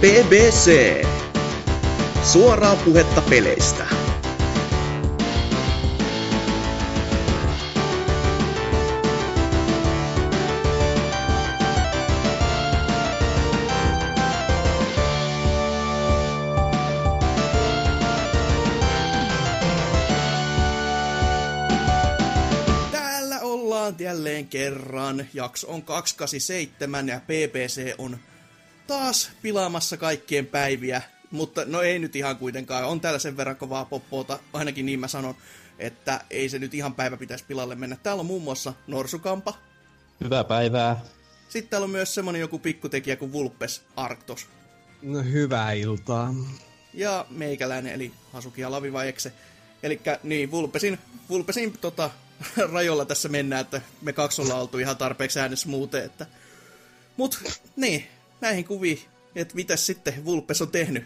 BBC. Suoraa puhetta peleistä. Jälleen kerran. Jakso on 287 ja BBC on taas pilaamassa kaikkien päiviä. Mutta no ei nyt ihan kuitenkaan. On täällä sen verran kovaa poppoota, ainakin niin mä sanon, että ei se nyt ihan päivä pitäisi pilalle mennä. Täällä on muun muassa Norsukampa. Hyvää päivää. Sitten täällä on myös semmonen joku pikkutekijä kuin Vulpes Arctos. No hyvää iltaa. Ja meikäläinen, eli Hasuki ja Lavivaekse. Eli niin, Vulpesin, Vulpesin tota, rajoilla tässä mennään, että me kaksi ollaan oltu ihan tarpeeksi äänessä muuten. Että... Mut niin, näihin kuviin, että mitäs sitten Vulpes on tehnyt.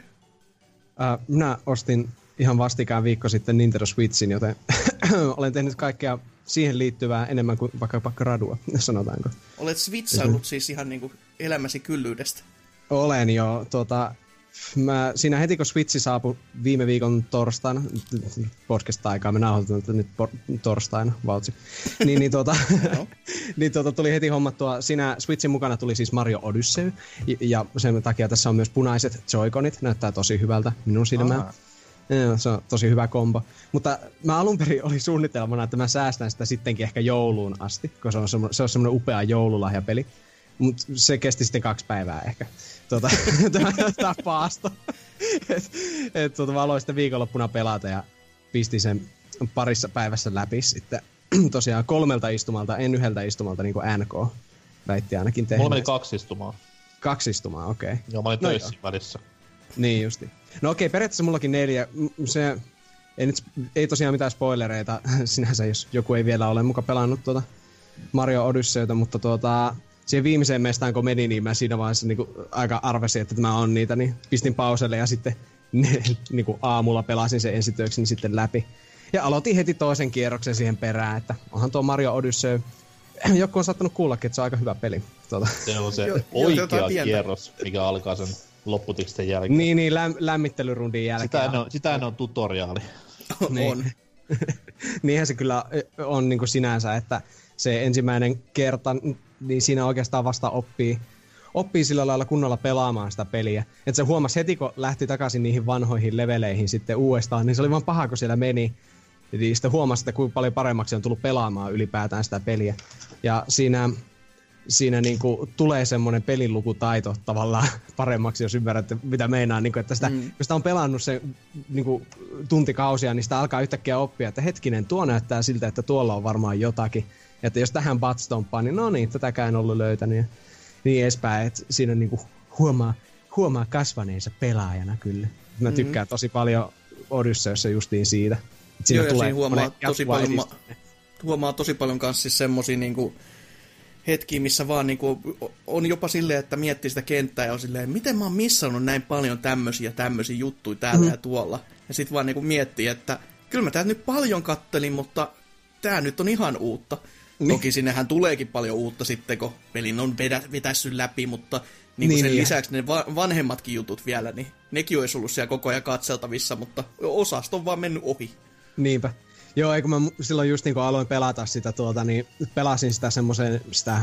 Äh, minä ostin ihan vastikään viikko sitten Nintendo Switchin, joten olen tehnyt kaikkea siihen liittyvää enemmän kuin vaikka, vaikka gradua, sanotaanko. Olet switchaillut siis ihan niinku elämäsi kyllyydestä. Olen jo, tota, mä, siinä heti kun Switchi saapui viime viikon torstaina, podcast-aikaa, me nauhoitetaan nyt por- torstaina, vautsi, niin, niin, tota, niin tota, tuli heti hommattua, siinä Switchin mukana tuli siis Mario Odyssey, ja, ja sen takia tässä on myös punaiset Joy-Conit, näyttää tosi hyvältä minun silmään. Aa. Joo, se on tosi hyvä kombo. Mutta mä alun perin oli suunnitelmana, että mä säästän sitä sittenkin ehkä jouluun asti, koska se on semmoinen, se on semmoinen upea joululahjapeli. Mutta se kesti sitten kaksi päivää ehkä. Tuota, tämä paasto. et, et, tuota, mä aloin sitten viikonloppuna pelata ja pistin sen parissa päivässä läpi sitten. Tosiaan kolmelta istumalta, en yhdeltä istumalta, niin kuin NK väitti ainakin tehneet. Mulla meni kaksi istumaa. Kaksi istumaa, okei. Okay. Joo, mä olin No töissä välissä. Niin justi. No okei, periaatteessa mullakin neljä. Se, ei, nyt, ei tosiaan mitään spoilereita sinänsä, jos joku ei vielä ole muka pelannut tuota Mario Odysseyta, mutta tuota, siihen viimeiseen mestaan kun meni, niin mä siinä vaiheessa niin aika arvasin, että tämä on niitä, niin pistin pauselle ja sitten ne, niin kuin aamulla pelasin sen ensityökseni sitten läpi. Ja aloitin heti toisen kierroksen siihen perään, että onhan tuo Mario Odyssey, joku on saattanut kuullakin, että se on aika hyvä peli. Tuota. Se on se oikea kierros, mikä alkaa sen lopputiksten jälkeen. Niin, niin, läm, lämmittelyrundin jälkeen. Sitä ennen, on, sitä on tutoriaali. Niin. on. Niinhän se kyllä on niin kuin sinänsä, että se ensimmäinen kerta, niin siinä oikeastaan vasta oppii, oppii sillä lailla kunnolla pelaamaan sitä peliä. Että se huomasi heti, kun lähti takaisin niihin vanhoihin leveleihin sitten uudestaan, niin se oli vaan paha, kun siellä meni. Eli sitten huomasi, että kuinka paljon paremmaksi on tullut pelaamaan ylipäätään sitä peliä. Ja siinä, siinä niin kuin tulee semmoinen pelilukutaito tavallaan paremmaksi, jos ymmärrätte, mitä meinaa. Niin kuin, että sitä, mm. Kun sitä on pelannut se niin kuin, tuntikausia, niin sitä alkaa yhtäkkiä oppia, että hetkinen, tuo näyttää siltä, että tuolla on varmaan jotakin. Ja että jos tähän butstomppaan, niin no niin, tätäkään en ollut löytänyt. Ja niin edespäin, että siinä niin kuin huomaa, huomaa kasvaneensa pelaajana kyllä. Mä tykkään tosi paljon Odysseyssä justiin siitä. Siinä Joo, ja siinä huomaa tosi paljon, ma- huomaa tosi paljon kanssa siis semmosia niinku hetkiä, missä vaan niinku, on jopa silleen, että miettii sitä kenttää ja on silleen, miten mä oon missannut näin paljon tämmöisiä tämmöisiä juttuja täällä mm. ja tuolla. Ja sit vaan niinku miettii, että kyllä mä täältä nyt paljon kattelin, mutta tää nyt on ihan uutta. Niin. Toki sinnehän tuleekin paljon uutta sitten, kun pelin on vedä, vetässyt läpi, mutta niin Niin, sen niin. lisäksi ne va- vanhemmatkin jutut vielä, niin nekin olisi ollut siellä koko ajan katseltavissa, mutta osasta on vaan mennyt ohi. Niinpä. Joo, eikö mä silloin just niin kun aloin pelata sitä tuota, niin pelasin sitä semmoisen, sitä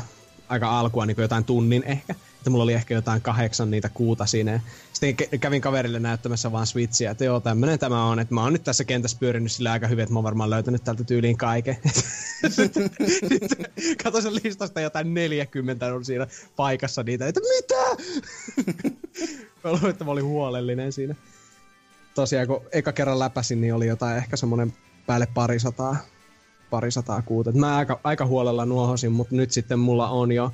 aika alkua niin jotain tunnin ehkä. Että mulla oli ehkä jotain kahdeksan niitä kuuta siinä. Sitten kävin kaverille näyttämässä vaan Switchiä, että joo, tämmönen tämä on. Että mä oon nyt tässä kentässä pyörinyt sillä aika hyvin, että mä oon varmaan löytänyt täältä tyyliin kaiken. Sitten Katsoin sen listasta jotain 40 on siinä paikassa niitä, että mitä? mä luulen, että mä olin huolellinen siinä tosiaan kun eka kerran läpäsin, niin oli jotain ehkä semmonen päälle parisataa, parisataa kuuta. Et mä aika, aika huolella nuohosin, mutta nyt sitten mulla on jo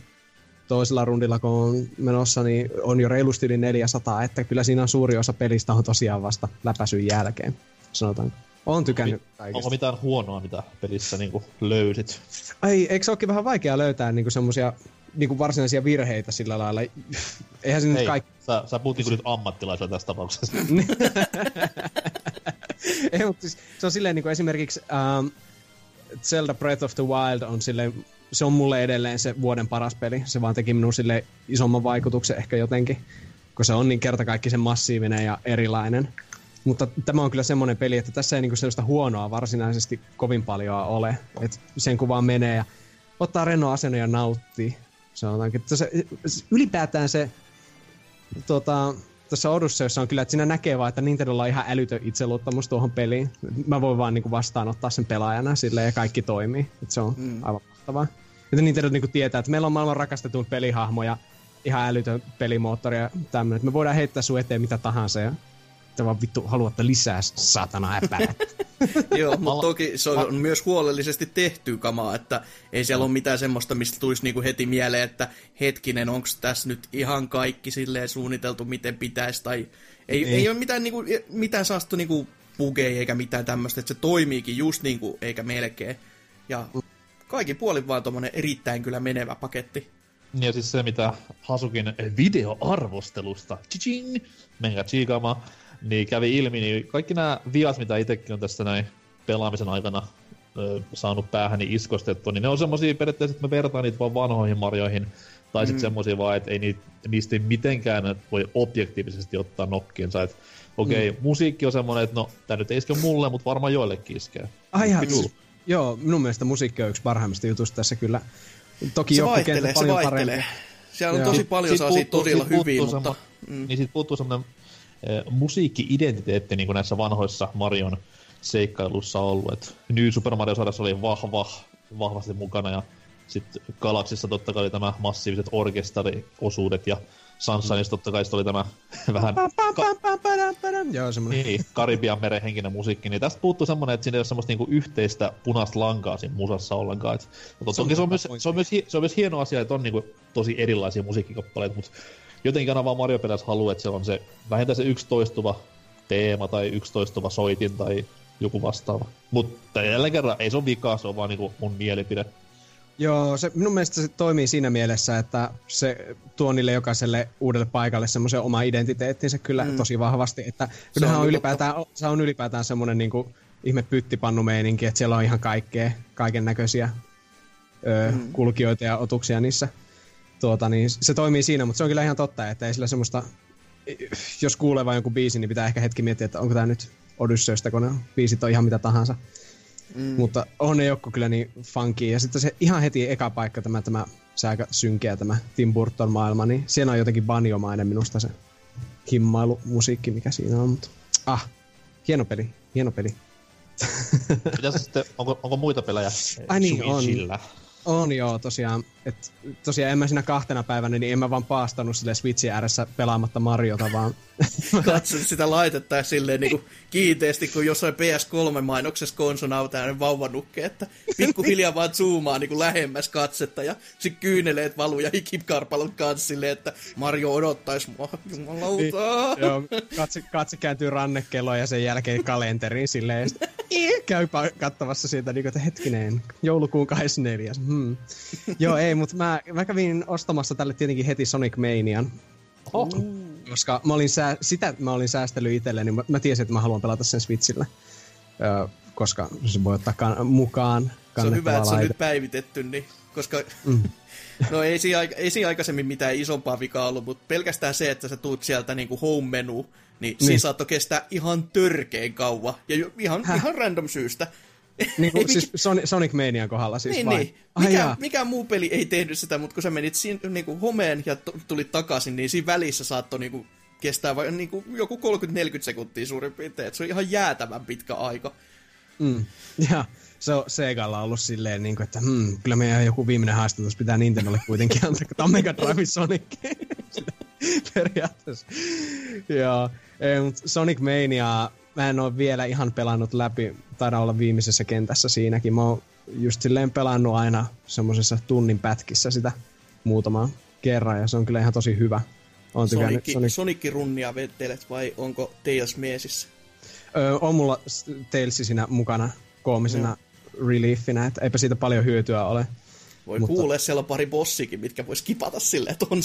toisella rundilla, kun on menossa, niin on jo reilusti yli 400, että kyllä siinä on suuri osa pelistä on tosiaan vasta läpäsyn jälkeen, sanotaanko. Oon tykännyt kaikista. Onko mitään huonoa, mitä pelissä niinku löysit? Ai, eikö se olekin vähän vaikea löytää niinku semmosia niinku varsinaisia virheitä sillä lailla? Eihän se nyt Hei, kaikki... sä, sä puhut niinku nyt ammattilaisella tässä tapauksessa. Ei, mutta siis, se on silleen niin kuin esimerkiksi um, Zelda Breath of the Wild on silleen, se on mulle edelleen se vuoden paras peli. Se vaan teki minun sille isomman vaikutuksen ehkä jotenkin. kun se on niin kertakaikkisen massiivinen ja erilainen. Mutta tämä on kyllä semmoinen peli, että tässä ei niinku sellaista huonoa varsinaisesti kovin paljon ole. Et sen kun vaan menee ja ottaa renno asennon ja nauttii. Se, ylipäätään se tota, tuossa Odysseissa on kyllä, että siinä näkee vaan, että Nintendolla on ihan älytön itseluottamus tuohon peliin. Mä voin vaan niinku vastaanottaa sen pelaajana silleen ja kaikki toimii. Että se on mm. aivan mahtavaa. Että Nintendo niinku tietää, että meillä on maailman rakastetun pelihahmo ja ihan älytön pelimoottori ja tämmöinen. Me voidaan heittää sun eteen mitä tahansa ja te vaan vittu haluatte lisää satana äpärät. Joo, mutta toki se on myös huolellisesti tehty kamaa, että ei siellä ole mitään semmoista, mistä tulisi niinku heti mieleen, että hetkinen, onko tässä nyt ihan kaikki silleen suunniteltu, miten pitäisi, tai ei, ei. ei ole mitään, niinku, mitään saasta niinku bugeja eikä mitään tämmöistä, että se toimiikin just niin kuin, eikä melkein. Ja kaikki puolin vaan tuommoinen erittäin kyllä menevä paketti. Ja siis se, mitä Hasukin videoarvostelusta, chiching, menkää chiikaamaan, niin kävi ilmi, niin kaikki nämä viat, mitä itsekin on tässä näin pelaamisen aikana ö, saanut päähäni iskostettua, niin ne on semmosia periaatteessa, että mä vertaan niitä vaan vanhoihin marjoihin, tai sitten mm. semmosia vaan, että ei niitä, niistä ei mitenkään voi objektiivisesti ottaa nokkiinsa, että okei, okay, mm. musiikki on semmoinen, että no, tää nyt ei iske mulle, mutta varmaan joillekin iskee. Ai joo, minun mielestä musiikki on yksi parhaimmista jutusta tässä kyllä. Toki se vaihtelee, se vaihtelee. Parempi. Siellä on joo. tosi paljon saa siitä todella hyvin, mutta... Mm. Niin sit puuttuu semmonen musiikki-identiteetti niin kuin näissä vanhoissa Marion seikkailussa ollut. Et New Super Mario sarjassa oli vahva, vahvasti mukana ja sitten Galaxissa totta kai oli tämä massiiviset orkestariosuudet ja Sunshineissa totta kai oli tämä vähän... Joo, semmoinen. Niin, Karibian meren henkinen musiikki. Niin tästä puuttuu semmoinen, että siinä ei ole semmoista niinku yhteistä punaista lankaa siinä musassa ollenkaan. Et, toki se on, myös, se, on myös, se on myös hieno asia, että on niinku tosi erilaisia musiikkikappaleita, mutta jotenkin aina vaan Mario pelässä haluaa, että se on se vähintään se yksi toistuva teema tai yksi toistuva soitin tai joku vastaava. Mutta jälleen kerran ei se ole vikaa, se on vaan niinku mun mielipide. Joo, se, minun mielestä se toimii siinä mielessä, että se tuo niille jokaiselle uudelle paikalle semmoisen oma identiteettinsä kyllä mm. tosi vahvasti. Että se on, on ylipäätään, se on ylipäätään semmoinen niinku ihme pyttipannumeininki, että siellä on ihan kaikkea, kaiken näköisiä mm. kulkijoita ja otuksia niissä tuota, niin se toimii siinä, mutta se on kyllä ihan totta, että ei sillä semmoista, jos kuulee vain jonkun biisin, niin pitää ehkä hetki miettiä, että onko tämä nyt Odysseystä, kun ne biisit on ihan mitä tahansa. Mm. Mutta on ne joku kyllä niin funky. Ja sitten se ihan heti eka paikka, tämä, tämä se aika synkeä tämä Tim Burton maailma, niin siinä on jotenkin banjomainen minusta se himmailu musiikki, mikä siinä on. Mutta, ah, hieno peli, hieno peli. sitten, onko, onko muita pelejä Ai niin, on. On joo, tosiaan. Et, tosiaan en mä siinä kahtena päivänä, niin en mä vaan paastanut sille Switchin ääressä pelaamatta Mariota, vaan... Katso sitä laitetta silleen niinku kiinteästi, kun jossain PS3-mainoksessa konsonauta tämmöinen vauvanukke, että pikkuhiljaa vaan zoomaa niinku lähemmäs katsetta ja sit kyyneleet valuu ja hikikarpalot kanssa silleen, että Mario odottais mua, jumalauta. Niin, joo, katse, katse kääntyy rannekelloon ja sen jälkeen kalenteriin silleen, käy kattavassa siitä, niin kuin, että hetkinen, joulukuun 24. Hmm. Joo, ei, mutta mä, mä kävin ostamassa tälle tietenkin heti Sonic Manian. Oh. Koska mä olin sää, sitä mä olin säästellyt itselleni, niin mä, mä tiesin, että mä haluan pelata sen Switchillä. Ö, koska se voi ottaa kan- mukaan Se on hyvä, että se on nyt päivitetty, niin, koska mm. No ei siinä, ei siinä aikaisemmin mitään isompaa vikaa ollut, mutta pelkästään se, että sä tuut sieltä niinku home-menu, niin, niin. siinä saattoi kestää ihan törkeen kauan. Ja ihan, ihan random syystä. Niin kuin, siis Sonic, Sonic Manian kohdalla siis niin, vai? Niin. Mikä, mikä muu peli ei tehnyt sitä, mutta kun sä menit siinä, niin kuin homeen ja tulit takaisin, niin siinä välissä saattoi niin kuin, kestää vai, niin kuin, joku 30-40 sekuntia suurin piirtein. Et se on ihan jäätävän pitkä aika. Mm. Ja se on Segalla ollut silleen, niin kuin, että hmm, kyllä meidän joku viimeinen haastatus pitää Nintendolle kuitenkin antaa, kun tämä Mega Drive Sonic periaatteessa. Joo, Sonic Mania mä en ole vielä ihan pelannut läpi, taida olla viimeisessä kentässä siinäkin. Mä oon just silleen pelannut aina semmoisessa tunnin pätkissä sitä muutaman kerran, ja se on kyllä ihan tosi hyvä. On Sonic, Sonic... Sonic runnia vettelet vai onko Tails miesissä? Öö, on mulla Tails siinä mukana koomisena no. reliefinä, että eipä siitä paljon hyötyä ole. Voi mutta... kuulee, siellä on pari bossikin, mitkä vois kipata silleen, että on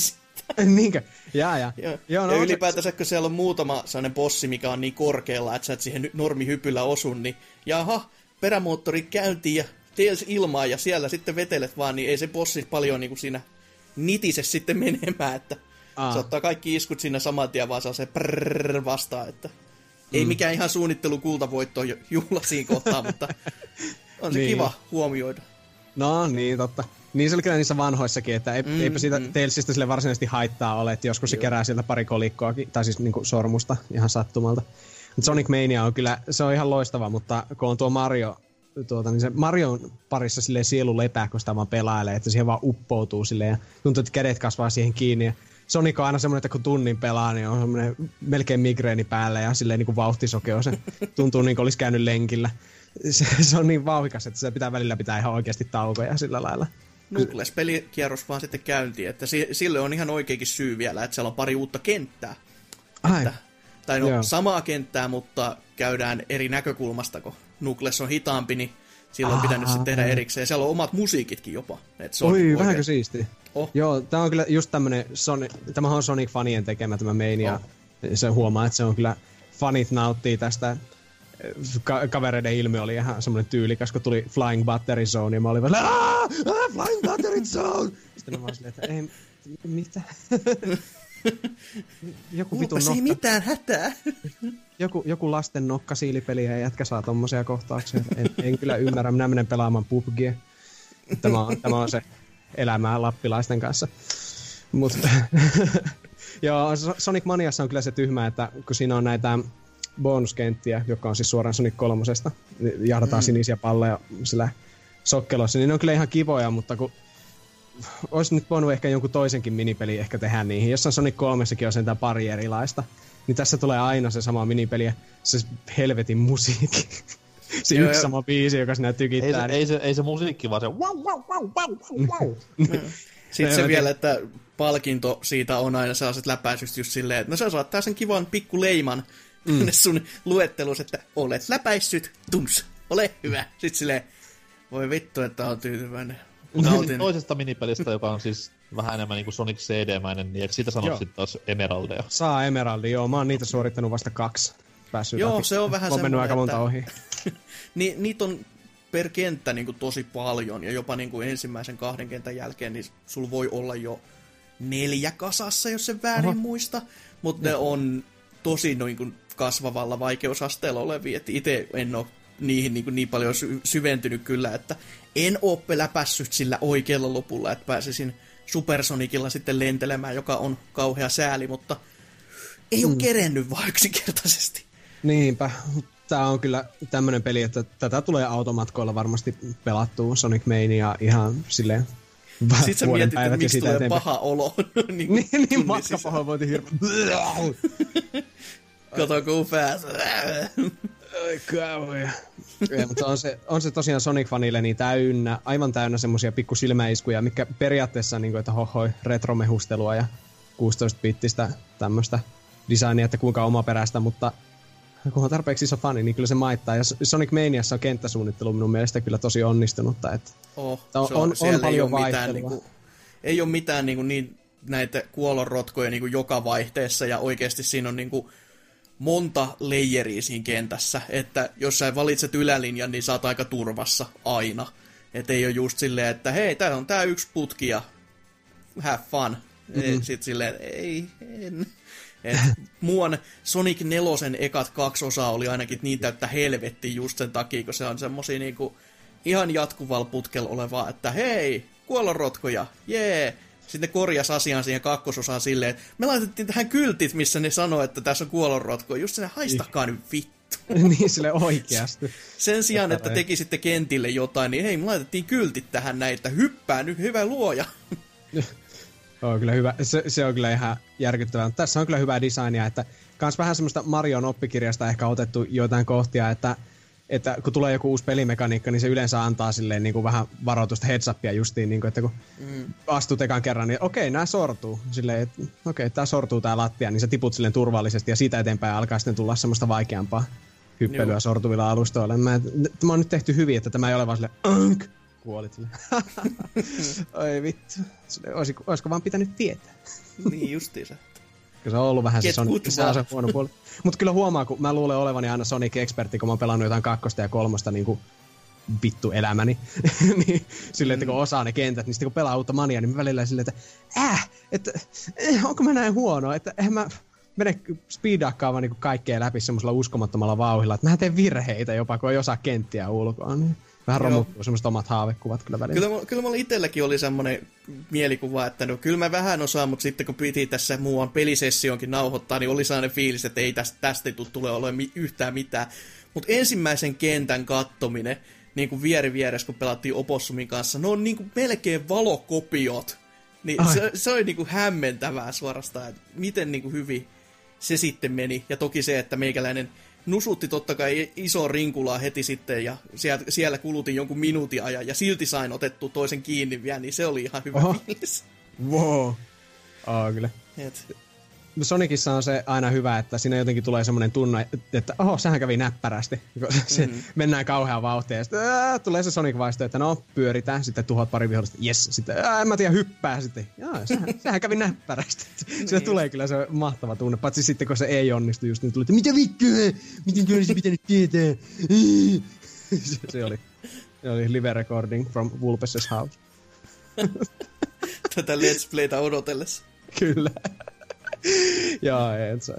Niinkö? Jaa, jaa. Joo. Joo, no, ja ylipäätänsä, kun siellä on muutama sellainen bossi, mikä on niin korkealla, että sä et siihen normihypyllä osu, niin jaha, perämoottori käyntiin ja teels ilmaa ja siellä sitten vetelet vaan, niin ei se bossi paljon niin kuin siinä nitise sitten menemään, että Aa. Se ottaa kaikki iskut sinne saman tien, vaan saa se prrrr vastaan, että ei mm. mikään ihan suunnittelu kultavoitto juhla siinä kohtaa, mutta on se niin. kiva huomioida. No niin, totta. Niin se oli kyllä niissä vanhoissakin, että ei, mm, eipä siitä mm. Talesista sille varsinaisesti haittaa ole, että joskus Joo. se kerää sieltä pari kolikkoakin, tai siis niinku sormusta ihan sattumalta. Sonic Mania on kyllä, se on ihan loistava, mutta kun on tuo Mario, tuota, niin se Marion parissa sille sielu lepää, kun sitä vaan pelailee, että siihen vaan uppoutuu silleen ja tuntuu, että kädet kasvaa siihen kiinni. Ja Sonic on aina semmoinen, että kun tunnin pelaa, niin on semmoinen melkein migreeni päällä ja silleen niin kuin vauhtisokeo. Se tuntuu niin kuin olisi käynyt lenkillä. Se, se, on niin vauhikas, että se pitää välillä pitää ihan oikeasti taukoja sillä lailla. Nukles pelikierros vaan sitten käyntiin, että sille on ihan oikeakin syy vielä, että siellä on pari uutta kenttää. Ai. Että, tai no, Joo. samaa kenttää, mutta käydään eri näkökulmasta, kun Nukles on hitaampi, niin silloin on pitänyt sitten tehdä erikseen. Siellä on omat musiikitkin jopa. Et se on Oi, oikein... vähänkö siisti. Oh. Joo, tämä on kyllä just tämmönen, Sonic, tämä on Sonic-fanien tekemä tämä Mania. Oh. Se huomaa, että se on kyllä, fanit nauttii tästä ka- kavereiden ilme oli ihan semmoinen tyylikäs, kun tuli Flying Battery Zone, ja mä olin vaan, aah, Flying Battery Zone! Sitten mä olin silleen, että ei, mitä? joku vitun nokka. ei mitään hätää. joku, joku lasten nokkasiilipeli ja jätkä saa tommosia kohtauksia. En, en kyllä ymmärrä. Minä menen pelaamaan PUBGia. Tämä on, tämä on se elämää lappilaisten kanssa. Mutta joo, Sonic Maniassa on kyllä se tyhmä, että kun siinä on näitä bonuskenttiä, joka on siis suoraan Sonic kolmosesta, niin jahdataan mm. sinisiä palleja sillä sokkelossa, niin ne on kyllä ihan kivoja, mutta kun olisi nyt voinut ehkä jonkun toisenkin minipeli ehkä tehdä niihin. Jossain Sonic 3 on sentään pari erilaista. Niin tässä tulee aina se sama minipeli ja se helvetin musiikki. se Joo, yksi sama biisi, joka sinä tykittää. Ei se, ei se, ei se musiikki, vaan se wow, wow, wow, wow, wow. Sitten se vielä, että palkinto siitä on aina sellaiset läpäisystä just silleen, että no sä saat sen kivan pikku leiman mm. sun luettelus, että olet läpäissyt, tums, ole hyvä. Sitten silleen, voi vittu, että on tyytyväinen. Nautin. toisesta minipelistä, joka on siis vähän enemmän niin kuin Sonic CD-mäinen, niin eikö siitä sano sitten taas Emeraldeja? Saa Emeraldi, joo. Mä oon niitä suorittanut vasta kaksi. Päässyt joo, läpi. se on vähän semmoinen, aika monta että... ohi. Ni, niitä on per kenttä niin kuin tosi paljon, ja jopa niin kuin ensimmäisen kahden kentän jälkeen, niin sul voi olla jo neljä kasassa, jos se väärin Oho. muista, mutta ne on tosi niin kuin kasvavalla vaikeusasteella olevia, itse en ole niihin niin, niin paljon sy- syventynyt kyllä, että en ole läpässyt sillä oikealla lopulla, että pääsisin Supersonicilla sitten lentelemään, joka on kauhea sääli, mutta ei ole mm. kerennyt vaan yksinkertaisesti. Niinpä. Tämä on kyllä tämmöinen peli, että tätä tulee automatkoilla varmasti pelattua Sonic Mania ihan silleen sitten sä mietit, että miksi tulee eteenpäin. paha olo. niin, niin, niin matkapahoinvointi hirveä. Kato, kun fast. Oi kauhea. mutta on se, on se tosiaan Sonic-fanille niin täynnä, aivan täynnä semmosia pikku silmäiskuja, mikä periaatteessa niin kuin, että hohoi retromehustelua ja 16-bittistä tämmöistä designia, että kuinka omaperäistä, mutta kun on tarpeeksi iso fani, niin kyllä se maittaa. Ja Sonic Maniassa on kenttäsuunnittelu minun mielestä kyllä tosi onnistunutta. Että oh, on, on, on paljon ei mitään, niin kuin, ei ole mitään niin, kuin, niin näitä kuolonrotkoja niin kuin joka vaihteessa, ja oikeasti siinä on niin kuin, monta leijeriä siinä kentässä, että jos sä valitset ylälinjan, niin sä oot aika turvassa aina. Että ei ole just silleen, että hei, tää on tää yksi putki ja have fun. Mm-hmm. Sitten silleen, ei, en. Et muun Sonic 4 ekat kaksi osaa oli ainakin niin täyttä helvetti just sen takia, kun se on semmosia niinku ihan jatkuvalla putkella olevaa, että hei, kuolonrotkoja, jee, sitten korjas asian siihen kakkososaan silleen, että me laitettiin tähän kyltit, missä ne sanoo, että tässä on kuolonrotko. Just sinne haistakaa nyt vittu. niin, sille oikeasti. Sen sijaan, että tekisitte kentille jotain, niin hei, me laitettiin kyltit tähän näin, että hyppää nyt, hyvä luoja. on kyllä hyvä. Se, se, on kyllä ihan järkyttävää. Tässä on kyllä hyvää designia, että kans vähän semmoista Marion oppikirjasta ehkä otettu joitain kohtia, että että kun tulee joku uusi pelimekaniikka, niin se yleensä antaa silleen niin kuin vähän varoitusta heads upia justiin, niin kuin, että kun mm. astut ekan kerran, niin okei, nämä sortuu. Silleen, että okei, tämä sortuu tämä lattia, niin sä tiput silleen turvallisesti ja siitä eteenpäin alkaa sitten tulla semmoista vaikeampaa hyppelyä Joo. sortuvilla alustoilla. Mä, tämä on nyt tehty hyvin, että tämä ei ole vaan silleen, kuolit sille. Oi vittu. olisiko, olisiko vaan pitänyt tietää? niin justiinsa. Se on ollut vähän se, Sonic, se, on se huono puoli. Mutta kyllä huomaa, kun mä luulen olevani aina Sonic-ekspertti, kun mä oon pelannut jotain kakkosta ja kolmosta niin kuin vittu elämäni. niin, silleen, että kun mm. osaa ne kentät, niin sitten kun pelaa uutta mania, niin mä välillä silleen, että äh, että eh, onko mä näin huono, että eihän mä mene speedakkaamaan niin kaikkea läpi semmoisella uskomattomalla vauhilla, että mä teen virheitä jopa, kun ei osaa kenttiä ulkoa. Niin vähän romuttuu semmoiset omat haavekuvat kyllä välillä. Kyllä, kyllä mulla itselläkin oli semmoinen mielikuva, että no kyllä mä vähän osaan, mutta sitten kun piti tässä muuan pelisessionkin nauhoittaa, niin oli sellainen fiilis, että ei tästä, tästä ei tule olemaan yhtään mitään. Mutta ensimmäisen kentän kattominen, niin kuin vieri vieressä, kun pelattiin Opossumin kanssa, ne on niin kuin melkein valokopiot. Niin se, se oli niin kuin hämmentävää suorastaan, että miten niin kuin hyvin se sitten meni. Ja toki se, että meikäläinen nusutti totta kai iso rinkulaa heti sitten ja siellä, siellä kulutin jonkun minuutin ajan ja silti sain otettu toisen kiinni vielä, niin se oli ihan hyvä Oho. fiilis. Wow. Oh, kyllä. Et. Sonicissa on se aina hyvä, että siinä jotenkin tulee semmoinen tunne, että oho, sehän kävi näppärästi. Se, mm. Mennään kauhean vauhtia ja sitten ää, tulee se Sonic vaisto, että no, pyöritään, sitten tuhot pari vihollista, yes, sitten ää, en mä tiedä, hyppää sitten. Jaa, sehän, sehän kävi näppärästi. niin. Se tulee kyllä se mahtava tunne, paitsi sitten kun se ei onnistu just niin tulee, että mitä vittua, miten kyllä olisi pitänyt tietää. se, se, oli, se oli live recording from Vulpes's house. Tätä Let's Playtä odotellessa. Kyllä. Joo, et se.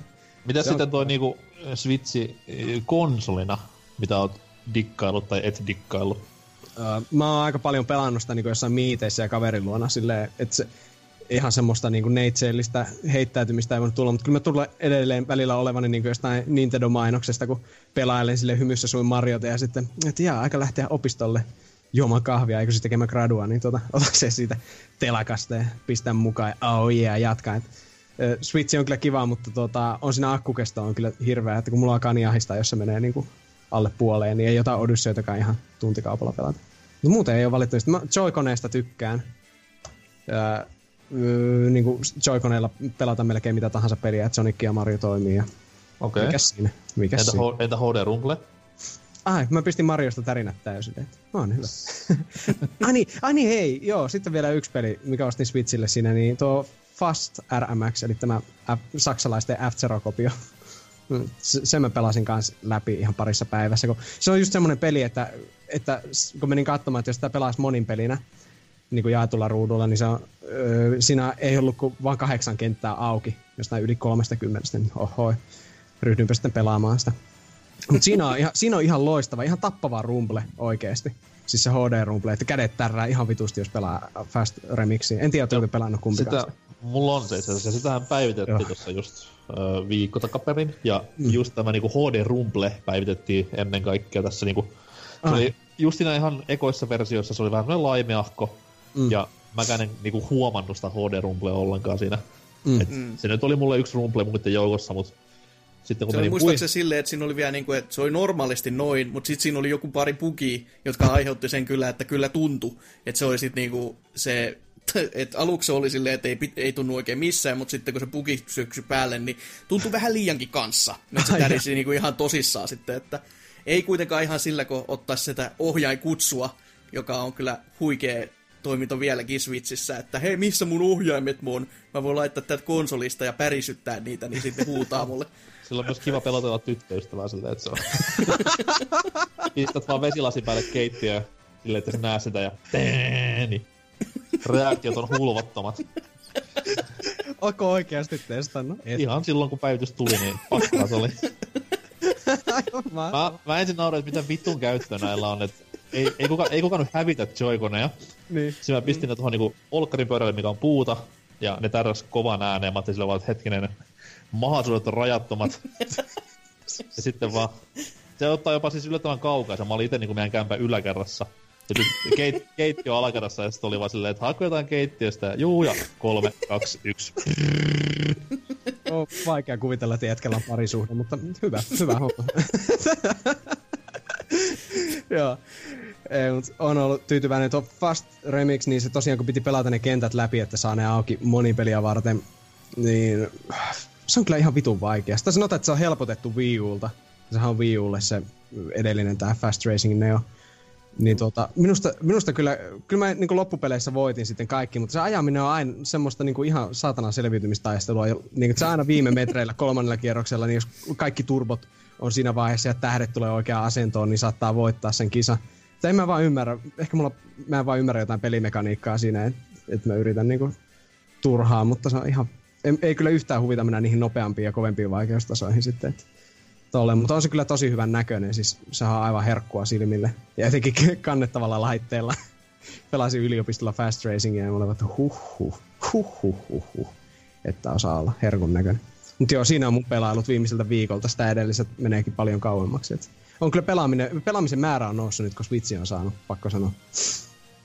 Mitä se sitten on... toi niinku Switchi eh, konsolina, mitä oot dikkaillut tai et dikkaillut? Uh, mä oon aika paljon pelannut sitä niin jossain miiteissä ja kaverin luona silleen, että se ihan semmoista niin neitseellistä heittäytymistä ei voinut tulla, mutta kyllä mä tulen edelleen välillä olevani niin jostain Nintendo-mainoksesta, kun pelailen sille hymyssä suin Mariota ja sitten, että jaa, aika lähteä opistolle juomaan kahvia, eikö se tekemään gradua, niin tota, ota se siitä telakasta ja pistää mukaan, oh yeah, jatkaa. Että Switch on kyllä kiva, mutta tota, on siinä akkukesto on kyllä hirveä, että kun mulla alkaa niin ahistaa, jos se menee niin kuin alle puoleen, niin ei jotain Odysseitakaan ihan tuntikaupalla pelata. No muuten ei ole valitettavasti. Mä Joy-koneesta tykkään. Öö, niin kuin Joy-koneella pelata melkein mitä tahansa peliä, että Sonic ja Mario toimii. Ja Okei. Okay. Mikäs siinä? Mikäs entä, siinä? Ho- entä HD Rumble? Ai, mä pistin Mariosta tärinät täysin. No on hyvä. ai, niin, ai niin, hei, joo, sitten vielä yksi peli, mikä ostin Switchille siinä, niin tuo Fast RMX, eli tämä F- saksalaisten F-Zero-kopio. Mm, sen mä pelasin kanssa läpi ihan parissa päivässä, kun se on just semmoinen peli, että, että kun menin katsomaan, että jos sitä pelaisi monin pelinä, niin kuin jaetulla ruudulla, niin se on, öö, siinä ei ollut kuin vain kahdeksan kenttää auki, jostain yli kolmesta kymmenestä, niin ohoi, ryhdynpä sitten pelaamaan sitä. Mutta siinä, on ihan, siinä on ihan loistava, ihan tappava rumble oikeesti. Siis se HD-rumble, että kädet tärrää ihan vitusti, jos pelaa Fast Remixia. En tiedä, oletteko pelannut kumpikaan. Sitä, mulla on se itse asiassa. Sitähän päivitettiin tuossa just ö, viikko takaperin. Ja mm. just tämä niinku HD-rumble päivitettiin ennen kaikkea tässä niinku... Se ah. oli just siinä ihan ekoissa versioissa se oli vähän laimeahko. Mm. Ja mäkään en niinku huomannut sitä HD-rumblea ollenkaan siinä. Mm. Et se nyt oli mulle yksi rumble muiden joukossa, mutta sitten kun se oli muistaakseni pui... silleen, että siinä oli vielä niin kuin, että se oli normaalisti noin, mutta sitten siinä oli joku pari bugia, jotka aiheutti sen kyllä, että kyllä tuntui, että se oli sitten niin kuin se että aluksi oli silleen, että ei, ei tunnu oikein missään, mutta sitten kun se bugi syksy päälle, niin tuntui vähän liiankin kanssa. Että se tärisi niinku ihan tosissaan sitten, että ei kuitenkaan ihan sillä, kun ottaisi sitä ohjaikutsua, joka on kyllä huikea toiminto vieläkin Switchissä, että hei, missä mun ohjaimet mun? Mä voin laittaa tätä konsolista ja pärisyttää niitä, niin sitten huutaa mulle. Sillä on myös kiva pelotella tyttöystävää silleen, että se on. Pistät vaan vesilasin päälle keittiöön silleen, että sä näe sitä ja niin reaktiot on hulvattomat. Onko oikeasti testannut? Et. Ihan silloin, kun päivitys tuli, niin pakkaa se oli. mä, mä ensin nauroin, että mitä vitun käyttö näillä on, että ei, ei, kuka, ei kukaan nyt hävitä joikoneja. Niin. Sitten mä pistin ne tuohon niinku olkkarin pöydälle, mikä on puuta, ja ne tärräs kovan ääneen. Mä sillä vaan, että hetkinen, mahdollisuudet on rajattomat. ja sitten vaan, se ottaa jopa siis yllättävän kaukaisen. Mä olin itse niinku meidän kämpän yläkerrassa. Ja sitten keit, keittiö alakerrassa ja sitten oli vaan silleen, että haku jotain keittiöstä. Juu, ja kolme, kaksi, yksi. On vaikea kuvitella, että jätkällä on parisuhde, mutta hyvä, hyvä homma. Joo. Ei, mutta on ollut tyytyväinen. Tuo Fast Remix, niin se tosiaan kun piti pelata ne kentät läpi, että saa ne auki monipeliä varten, niin se on kyllä ihan vitun vaikea. Sitä sanotaan, että se on helpotettu Wii Ulta. Sehän on Wii Ulle se edellinen tää Fast Racing Neo. Niin tota, minusta, minusta kyllä, kyllä mä niin loppupeleissä voitin sitten kaikki, mutta se ajaminen on aina semmoista niin ihan saatanan selviytymistaistelua. Niin, se aina viime metreillä kolmannella kierroksella, niin jos kaikki turbot on siinä vaiheessa ja tähdet tulee oikeaan asentoon, niin saattaa voittaa sen kisa. Tai en mä vaan ymmärrä, ehkä mulla, mä en vaan ymmärrä jotain pelimekaniikkaa siinä, että et mä yritän niinku turhaa, mutta se on ihan, ei, ei kyllä yhtään huvita mennä niihin nopeampiin ja kovempiin vaikeustasoihin sitten. Et, tolle. Mutta on se kyllä tosi hyvän näköinen, siis se on aivan herkkua silmille. Ja etenkin kannettavalla laitteella. Pelasin yliopistolla Fast Racingia ja että huh huh, huh huh huh huh, että osaa olla herkun näköinen. Mutta joo, siinä on mun pelailut viimeiseltä viikolta. Sitä edelliset meneekin paljon kauemmaksi. Et on kyllä pelaaminen, pelaamisen määrä on noussut nyt, kun Switch on saanut, pakko sanoa.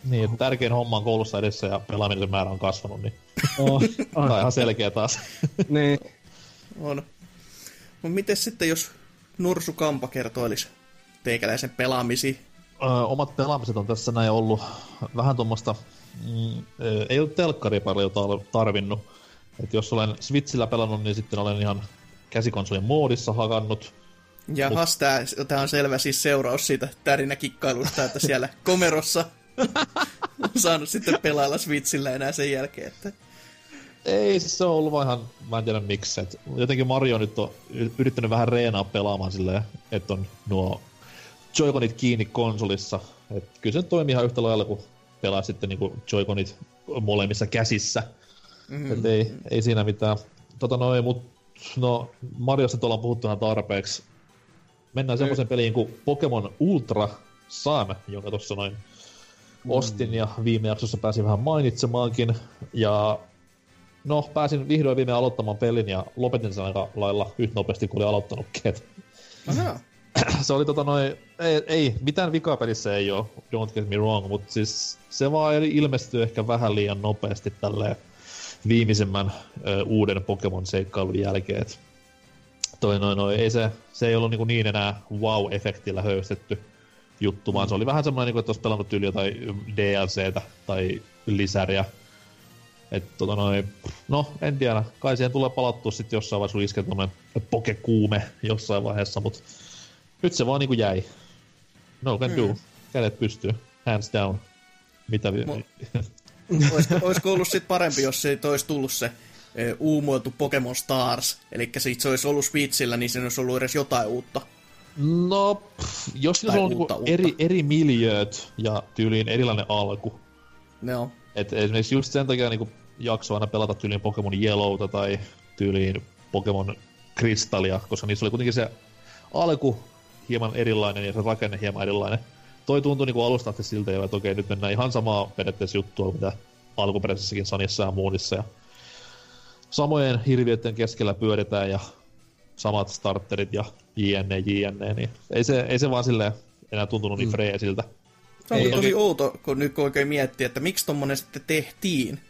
Niin, että tärkein homma on koulussa edessä ja pelaamisen määrä on kasvanut, niin oh, on ihan selkeä taas. niin. On. No miten sitten, jos Nursu Kampa kertoilisi teikäläisen pelaamisi? Öö, omat pelaamiset on tässä näin ollut vähän tuommoista, mm, ei ole telkkari paljon tarvinnut. Et jos olen Switchillä pelannut, niin sitten olen ihan käsikonsolin moodissa hakannut. Ja Mut... tämä, on selvä siis seuraus siitä tärinäkikkailusta, että siellä komerossa on saanut sitten pelailla Switchillä enää sen jälkeen. Että... Ei, siis se on ollut vaan ihan, mä en tiedä miksi. Et jotenkin Mario nyt on yrittänyt vähän reenaa pelaamaan silleen, että on nuo Joy-Conit kiinni konsolissa. Et kyllä se toimii ihan yhtä lailla, kun pelaa sitten niinku Joy-Conit molemmissa käsissä. Mm-hmm. Et ei, ei siinä mitään. Tota noin, mut no Mariosta ollaan puhuttu ihan tarpeeksi. Mennään semmoisen peliin kuin Pokemon Ultra Sun, jonka tuossa noin mm. ostin ja viime jaksossa pääsin vähän mainitsemaankin. Ja no, pääsin vihdoin viime aloittamaan pelin ja lopetin sen aika lailla yhtä nopeasti kuin olin aloittanutkin. se oli tota noin, ei, ei, mitään vikaa pelissä ei ole, don't get me wrong, mutta siis se vaan ilmestyy ehkä vähän liian nopeasti tälleen viimeisemmän ö, uuden Pokemon-seikkailun jälkeen. Et toi noin, noin, ei se, se ei ollut niin, niin enää wow-efektillä höystetty juttu, vaan se oli vähän semmoinen, niin kuin, että olisi pelannut yli jotain DLCtä tai lisäriä. Et, tota noin, no, en tiedä. Kai siihen tulee palattua sitten jossain vaiheessa, kun iskee pokekuume jossain vaiheessa, mutta nyt se vaan niinku jäi. No can do. Mm. Kädet pystyy. Hands down. Mitä vi- Mo- olisiko, olisiko ollut sit parempi, jos se olisi tullut se e, uumoiltu Pokemon Stars, eli sit se olisi ollut Switchillä, niin se olisi ollut edes jotain uutta. No, pff, jos se on uutta, niinku eri, eri miljööt ja tyyliin erilainen alku. No. Et esimerkiksi just sen takia niinku jakso aina pelata tyyliin Pokemon Yellowta tai tyyliin Pokemon Kristallia, koska niissä oli kuitenkin se alku hieman erilainen ja se rakenne hieman erilainen. Toi tuntui niinku alusta asti siltä jo, että okei, nyt mennään ihan samaa periaatteessa juttua, mitä alkuperäisessäkin Sanissa ja Moonissa. Ja samojen hirviöiden keskellä pyöritään ja samat starterit ja jne, jne, niin ei se, ei se vaan silleen enää tuntunut niin mm. freesiltä. Se on tosi outo, kun nyt oikein miettii, että miksi tommonen sitten tehtiin.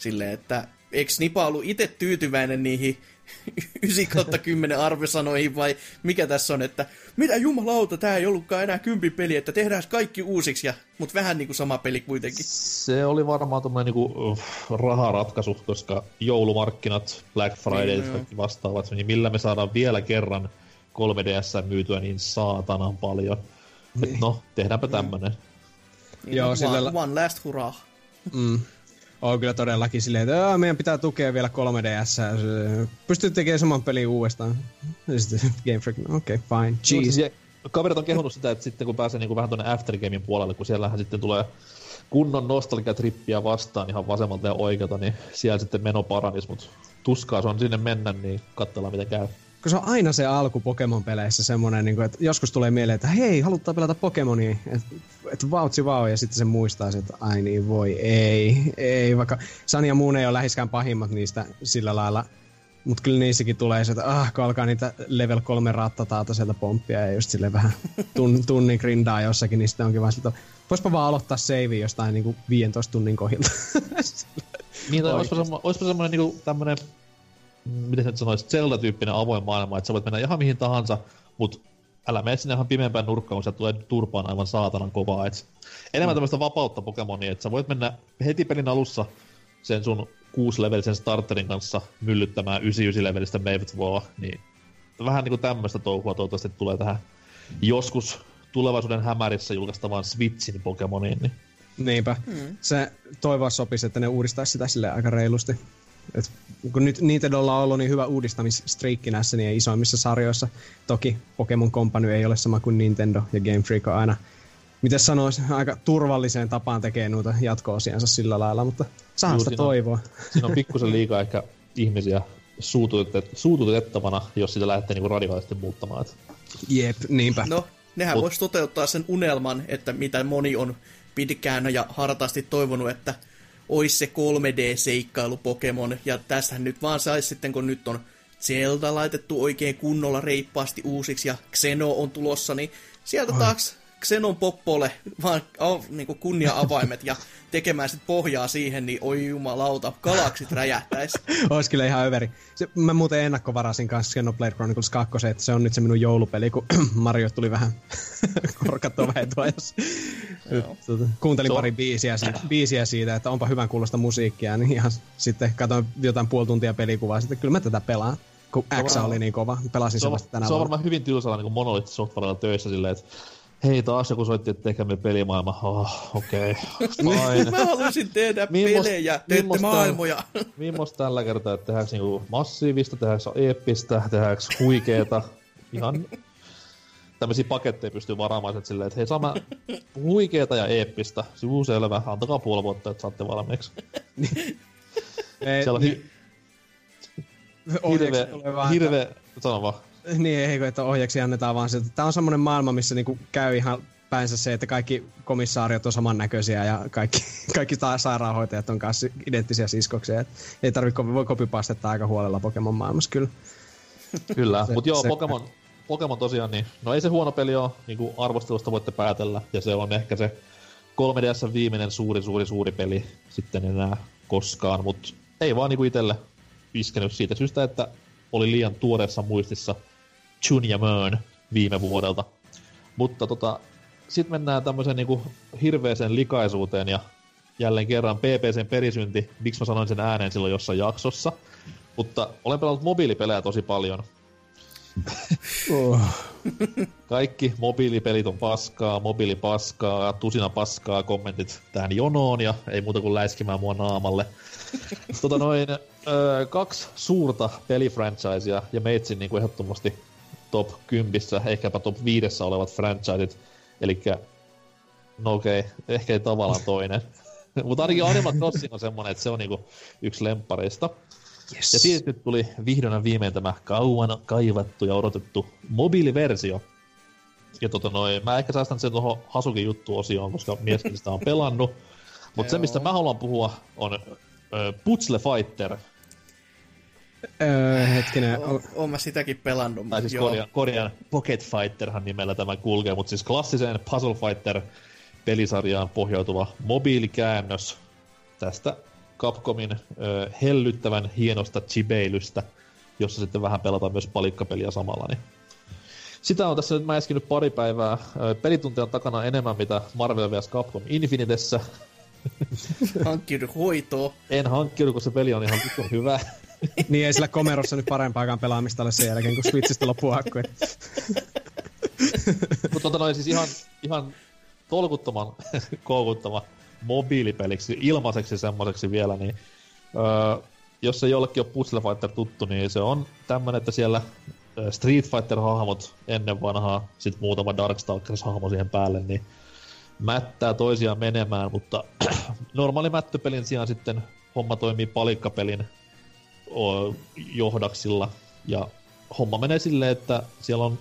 Silleen, että eikö Nipa ollut itse tyytyväinen niihin 9 kautta 10 arvosanoihin vai mikä tässä on, että mitä jumalauta, tämä ei ollutkaan enää kympi peli, että tehdään kaikki uusiksi, ja, mutta vähän niin kuin sama peli kuitenkin. Se oli varmaan tuommoinen niin uh, raharatkaisu, koska joulumarkkinat, Black Friday mm, kaikki vastaavat, niin millä me saadaan vielä kerran 3DS myytyä niin saatanan paljon. Niin. Et no, tehdäänpä tämmönen. Niin, Joo, sillä... one last hurrah. Mm on kyllä todellakin silleen, että meidän pitää tukea vielä 3DS. Pystyy tekemään saman pelin uudestaan. Sitten Game Freak, no, okei, okay, fine. No, siis, kaverit on kehunut sitä, että sitten kun pääsee niin vähän tuonne Aftergamein puolelle, kun siellähän sitten tulee kunnon nostalgiatrippiä vastaan ihan vasemmalta ja oikealta, niin siellä sitten meno paranis, mutta tuskaa se on sinne mennä, niin katsellaan miten käy kun se on aina se alku Pokemon-peleissä semmonen, niin kuin, että joskus tulee mieleen, että hei, haluttaa pelata Pokemonia, että et vautsi vau, ja sitten se muistaa, että ai niin voi, ei, ei, vaikka Sani ja Muun ei ole lähiskään pahimmat niistä sillä lailla, mutta kyllä niissäkin tulee se, että ah, kun alkaa niitä level 3 rattataata sieltä pomppia ja just sille vähän tun, tunnin grindaa jossakin, niin sitten onkin vaan siltä, voispa vaan aloittaa save jostain niin kuin 15 tunnin kohdilta. niin, tai olisipa, semmo, olisipa semmoinen niin kuin tämmönen miten sä sanoisit, Zelda-tyyppinen avoin maailma, että sä voit mennä ihan mihin tahansa, mutta älä mene sinne ihan pimeämpään nurkkaan, kun sä tulee turpaan aivan saatanan kovaa. Et enemmän mm. tämmöistä vapautta Pokemonia, että sä voit mennä heti pelin alussa sen sun 6-levelisen starterin kanssa myllyttämään 99-levelistä Mavetoa, niin vähän niinku tämmöistä touhua toivottavasti tulee tähän joskus tulevaisuuden hämärissä julkaistavaan Switchin Pokemoniin. Niin. Niinpä. Mm. Se toivoa sopisi, että ne uudistaisi sitä sille aika reilusti. Et, kun nyt Nintendolla on ollut niin hyvä uudistamisstriikki näissä niin isoimmissa sarjoissa. Toki Pokemon Company ei ole sama kuin Nintendo ja Game Freak on aina miten sanoisi, aika turvalliseen tapaan tekee noita jatko-osiansa sillä lailla, mutta saa sitä toivoa. Siinä on pikkusen liikaa ehkä ihmisiä suututet, suututettavana, jos sitä lähdette niinku radikaalisti muuttamaan. Jep, niinpä. No, nehän Mut... voisi toteuttaa sen unelman, että mitä moni on pitkään ja hartaasti toivonut, että olisi se 3D-seikkailu Pokemon, ja tästähän nyt vaan saisi sitten, kun nyt on Zelda laitettu oikein kunnolla reippaasti uusiksi, ja Xeno on tulossa, niin sieltä taas Xenon Poppolle vaan oh, niin kunnia-avaimet ja tekemään sit pohjaa siihen, niin oi jumalauta, galaksit räjähtäisi. Olisi kyllä ihan överi. Se, mä muuten ennakkovarasin kanssa Xenoblade Chronicles 2, että se on nyt se minun joulupeli, kun Mario tuli vähän korkattua vähentua. Jos... Tuota, kuuntelin pari biisiä siitä, biisiä siitä, että onpa hyvän kuulosta musiikkia, niin ihan sitten katsoin jotain puoli tuntia pelikuvaa, sitten kyllä mä tätä pelaan kun X oli niin kova. Pelasin se, se vasta tänä Se on varmaan hyvin tylsällä niin Monolith Softwarella töissä silleen, että hei taas joku soitti, että tekemämme pelimaailma. Oh, okei, okay, Mä haluaisin tehdä Mimmos, pelejä, teette maailmoja. Mimmos tällä kertaa, että tehdäänkö niinku massiivista, tehdäänkö eeppistä, tehdäänkö huikeeta. Ihan tämmöisiä paketteja pystyy varaamaan että silleen, että hei saamme huikeeta ja eeppistä. Sivuu selvä, antakaa puoli vuotta, että saatte valmiiksi. Siellä on hi- hirve, hirve, sano vaan. Niin, ei että ohjeeksi annetaan vaan se. Tämä on semmoinen maailma, missä niinku käy ihan päinsä se, että kaikki komissaariot on samannäköisiä ja kaikki, kaikki sairaanhoitajat on kanssa identtisiä siskoksia. Et ei tarvitse voi kopipastetta aika huolella Pokemon maailmassa kyllä. Kyllä, mutta joo, se, Pokemon, Pokemon tosiaan, niin, no ei se huono peli ole, niin kuin arvostelusta voitte päätellä, ja se on ehkä se 3DS viimeinen suuri, suuri, suuri peli sitten enää koskaan, mutta ei vaan niinku itselle iskenyt siitä syystä, että oli liian tuoreessa muistissa Chun ja Mön viime vuodelta. Mutta tota, sitten mennään tämmöiseen niinku hirveeseen likaisuuteen ja jälleen kerran PPCn perisynti, miksi mä sanoin sen ääneen silloin jossain jaksossa. Mutta olen pelannut mobiilipelejä tosi paljon. oh. Kaikki mobiilipelit on paskaa, mobiilipaskaa, tusina paskaa, kommentit tähän jonoon ja ei muuta kuin läiskimään mua naamalle. tota noin, öö, kaksi suurta pelifranchisea ja meitsin niinku ehdottomasti top 10, ehkäpä top 5 olevat franchiseit. Eli no okei, okay, ehkä ei tavallaan toinen. Mutta ainakin Animal Crossing on semmonen, että se on niinku yksi lemppareista. Yes. Ja siitä nyt tuli vihdoin ja viimein tämä kauan kaivattu ja odotettu mobiiliversio. Ja tota noin, mä ehkä säästän sen tuohon Hasukin juttu-osioon, koska mieskin sitä on pelannut. Mutta se, mistä mä haluan puhua, on Puzzle Fighter. Öö, hetkinen. O- oon mä sitäkin pelannut. Tai siis Korean, Korean Pocket Fighterhan nimellä tämä kulkee, mutta siis klassiseen Puzzle Fighter pelisarjaan pohjautuva mobiilikäännös tästä Capcomin ö, hellyttävän hienosta chibeilystä, jossa sitten vähän pelataan myös palikkapeliä samalla. Niin. Sitä on tässä nyt mä äsken nyt pari päivää. Pelituntia on takana enemmän mitä Marvel vs. Capcom Infinitessä. Hankkiudu hoitoa. En hankkiudu, kun se peli on ihan hyvä. niin ei sillä komerossa nyt parempaakaan pelaamista ole sen jälkeen, kun Switchistä loppuu akkuja. Mutta tota noin siis ihan, ihan tolkuttoman koukuttava mobiilipeliksi, ilmaiseksi semmoiseksi vielä, niin öö, jos ei jollekin ole Puzzle Fighter tuttu, niin se on tämmönen, että siellä Street Fighter-hahmot ennen vanhaa, sit muutama Darkstalkers-hahmo siihen päälle, niin mättää toisiaan menemään, mutta normaali mättöpelin sijaan sitten homma toimii palikkapelin johdaksilla. Ja homma menee silleen, että siellä on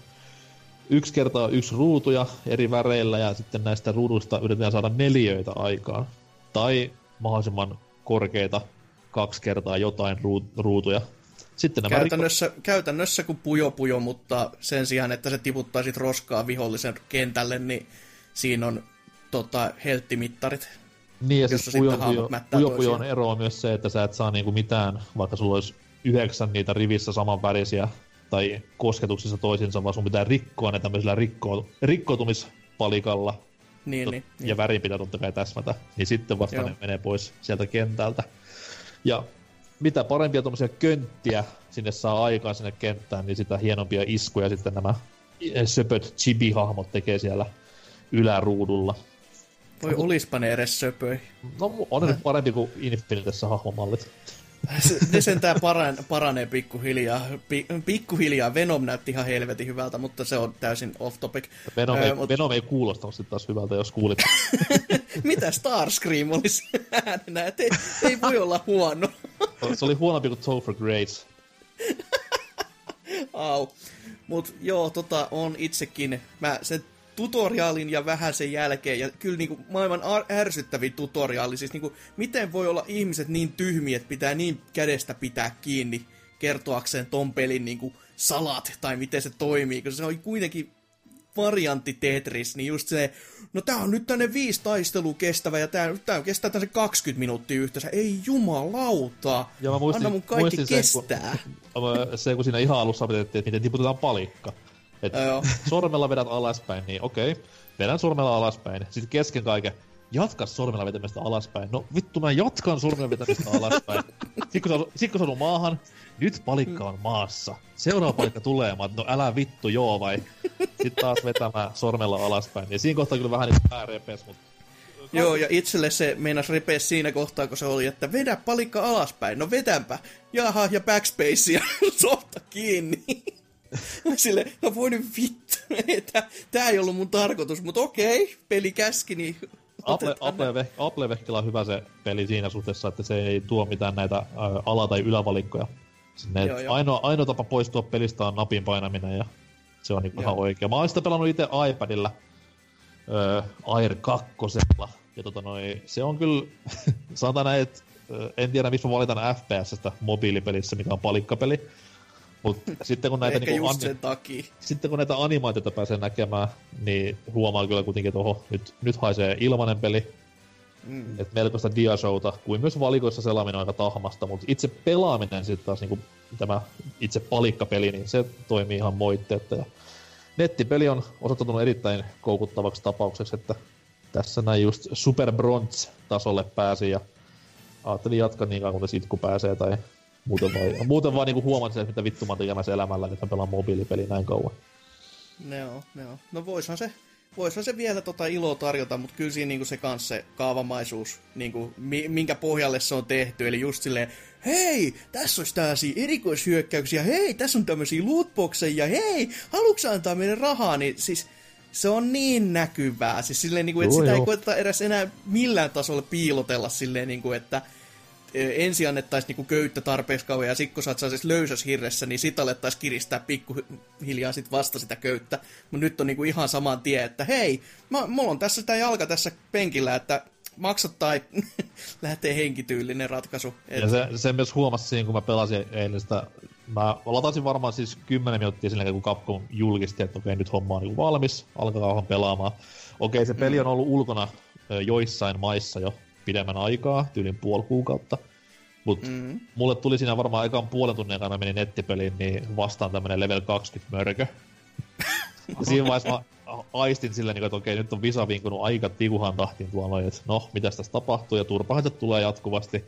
yksi kertaa yksi ruutuja eri väreillä ja sitten näistä ruuduista yritetään saada neljöitä aikaan. Tai mahdollisimman korkeita kaksi kertaa jotain ruutuja. Sitten nämä käytännössä, rikko... käytännössä kuin pujo pujo, mutta sen sijaan, että se tiputtaisit roskaa vihollisen kentälle, niin siinä on tota, helttimittarit. Niin, ja siis pujo, pujo, on eroa myös se, että sä et saa niinku mitään, vaikka sulla olisi yhdeksän niitä rivissä samanvärisiä tai kosketuksissa toisinsa, vaan sun pitää rikkoa ne tämmöisellä rikko, rikkoutumispalikalla. Niin, Tot, niin, ja niin. värin pitää totta kai täsmätä, niin sitten vasta Joo. ne menee pois sieltä kentältä. Ja mitä parempia tuommoisia könttiä sinne saa aikaan sinne kenttään, niin sitä hienompia iskuja sitten nämä söpöt chibi-hahmot tekee siellä yläruudulla. Voi olispa ne edes söpöi. No on ne parempi kuin Infinitessä hahmomallit. ne sentään paran, paranee pikkuhiljaa. Pi, pikkuhiljaa Venom näytti ihan helvetin hyvältä, mutta se on täysin off topic. Venom, ei, mut... Venom ei kuulosta sitten taas hyvältä, jos kuulit. Mitä Starscream olisi äänenä? Ei, ei voi olla huono. se oli huonompi kuin Topher Grace. Au. Mut joo, tota on itsekin, mä sen tutoriaalin ja vähän sen jälkeen, ja kyllä niinku maailman ärsyttävin tutoriaali, siis niinku, miten voi olla ihmiset niin tyhmiä, että pitää niin kädestä pitää kiinni kertoakseen ton pelin niinku salat, tai miten se toimii, koska se on kuitenkin variantti Tetris, niin just se, no tää on nyt tänne viisi taistelua kestävä ja tää, tää kestää tänne 20 minuuttia yhteensä. Ei jumalauta, ja mä muistin, anna mun kaikki kestää. Sen, kun, se, kun siinä ihan alussa opetettiin, että miten tiputetaan palikka. Et sormella vedät alaspäin, niin okei, okay, vedän sormella alaspäin. Sitten kesken kaiken, jatka sormella vetämistä alaspäin. No vittu, mä jatkan sormella vetämistä alaspäin. Sitten kun, se sit kun se on maahan, nyt palikka on maassa. Seuraava palikka tulee, mä no älä vittu joo vai. Sitten taas vetämään sormella alaspäin. Ja siinä kohtaa kyllä vähän niin pää repes, mutta Joo, ja itselle se meinas repeä siinä kohtaa, kun se oli, että vedä palikka alaspäin. No vedänpä. Jaha, ja backspace ja softa kiinni. Sille, no voi nyt vittu, tää ei ollut mun tarkoitus, mutta okei, peli käski, niin Apple, Apple, Apple on hyvä se peli siinä suhteessa, että se ei tuo mitään näitä ala- tai ylävalikkoja. Sinne, joo, joo. Ainoa, ainoa tapa poistua pelistä on napin painaminen ja se on niinku ihan oikea. Mä oon sitä pelannut itse iPadilla äh, Air 2. Ja tota noi, se on kyllä, sanotaan näin, että en tiedä missä mä valitan FPSstä mobiilipelissä, mikä on palikkapeli. Mutta sitten kun näitä, niinku, ani- takia. sitten kun näitä animaatioita pääsee näkemään, niin huomaa kyllä kuitenkin, että oho, nyt, nyt haisee ilmanen peli. Mm. Että melkoista diashowta, kuin myös valikoissa selaaminen on aika tahmasta, mutta itse pelaaminen sitten taas niinku, tämä itse palikkapeli, niin se toimii ihan moitteetta. Ja nettipeli on osoittautunut erittäin koukuttavaksi tapaukseksi, että tässä näin just Super Bronze-tasolle pääsi ja ajattelin jatkaa niin kauan, kun itku pääsee tai Muuten vaan, muuten vaan niinku huomasin, että mitä vittu mä tekemässä elämällä, että mä pelaan mobiilipeli näin kauan. Joo, joo. No voishan se, voishan se vielä tota iloa tarjota, mutta kyllä siinä niinku se kanssa se kaavamaisuus, niinku, minkä pohjalle se on tehty. Eli just silleen, hei, tässä olisi tällaisia erikoishyökkäyksiä, hei, tässä on tämmöisiä lootboxeja, hei, haluatko antaa meille rahaa, niin siis se on niin näkyvää. Siis silleen, niin kuin, että sitä joo. ei koeta edes enää millään tasolla piilotella silleen, niin kuin, että ensin annettaisiin niinku köyttä tarpeeksi kauan ja sitten kun sä oot löysäs hirressä, niin sit alettaisiin kiristää pikkuhiljaa sit vasta sitä köyttä. Mutta nyt on niinku ihan saman tie, että hei, mä, mulla on tässä tämä jalka tässä penkillä, että maksat tai lähtee henkityylinen ratkaisu. Ja se, se myös huomasi siinä, kun mä pelasin eilen sitä, mä latasin varmaan siis 10 minuuttia sillä kun Capcom julkisti, että okei, nyt homma on niin valmis, alkaa pelaamaan. Okei, se peli on ollut ulkona joissain maissa jo pidemmän aikaa, tyylin puoli kuukautta. Mutta mm-hmm. mulle tuli siinä varmaan ekan puolen tunnin aikana meni nettipeliin, niin vastaan tämmönen level 20 mörkö. ja siinä vaiheessa mä aistin silleen, niin että okei, nyt on visa vinkunut aika tikuhan tahtiin tuolla, että no, mitä tässä tapahtuu, ja turpahaiset tulee jatkuvasti.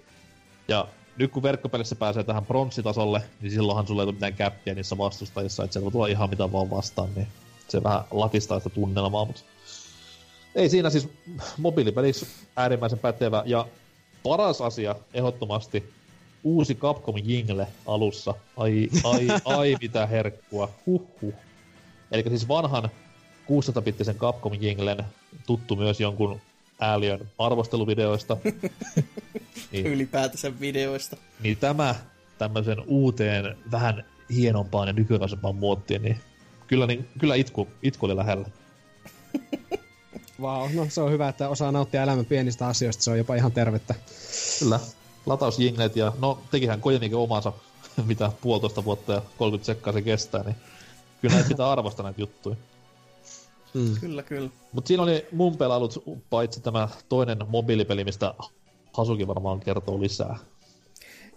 Ja nyt kun verkkopelissä pääsee tähän pronssitasolle, niin silloinhan sulle ei tule mitään käppiä niissä vastustajissa, että sieltä voi ihan mitä vaan vastaan, niin se vähän latistaa sitä tunnelmaa, mutta ei siinä siis mobiilipelissä äärimmäisen pätevä ja paras asia ehdottomasti uusi Capcom Jingle alussa. Ai, ai, ai mitä herkkua. Huhhuh. Eli siis vanhan 600-bittisen Capcom Jinglen tuttu myös jonkun ääliön arvosteluvideoista. niin, Ylipäätänsä videoista. Niin tämä tämmöisen uuteen, vähän hienompaan ja nykyaikaisempaan muottiin, niin kyllä, niin, kyllä itku, itku oli lähellä. Vau, wow, no se on hyvä, että osaa nauttia elämän pienistä asioista, se on jopa ihan tervettä. Kyllä, latausjinglet ja no tekihän Kojenikin omansa, mitä puolitoista vuotta ja 30 sekkaa se kestää, niin kyllä näitä pitää arvostaa näitä juttuja. Hmm. Kyllä, kyllä. Mutta siinä oli mun pelailut, paitsi tämä toinen mobiilipeli, mistä Hasuki varmaan kertoo lisää.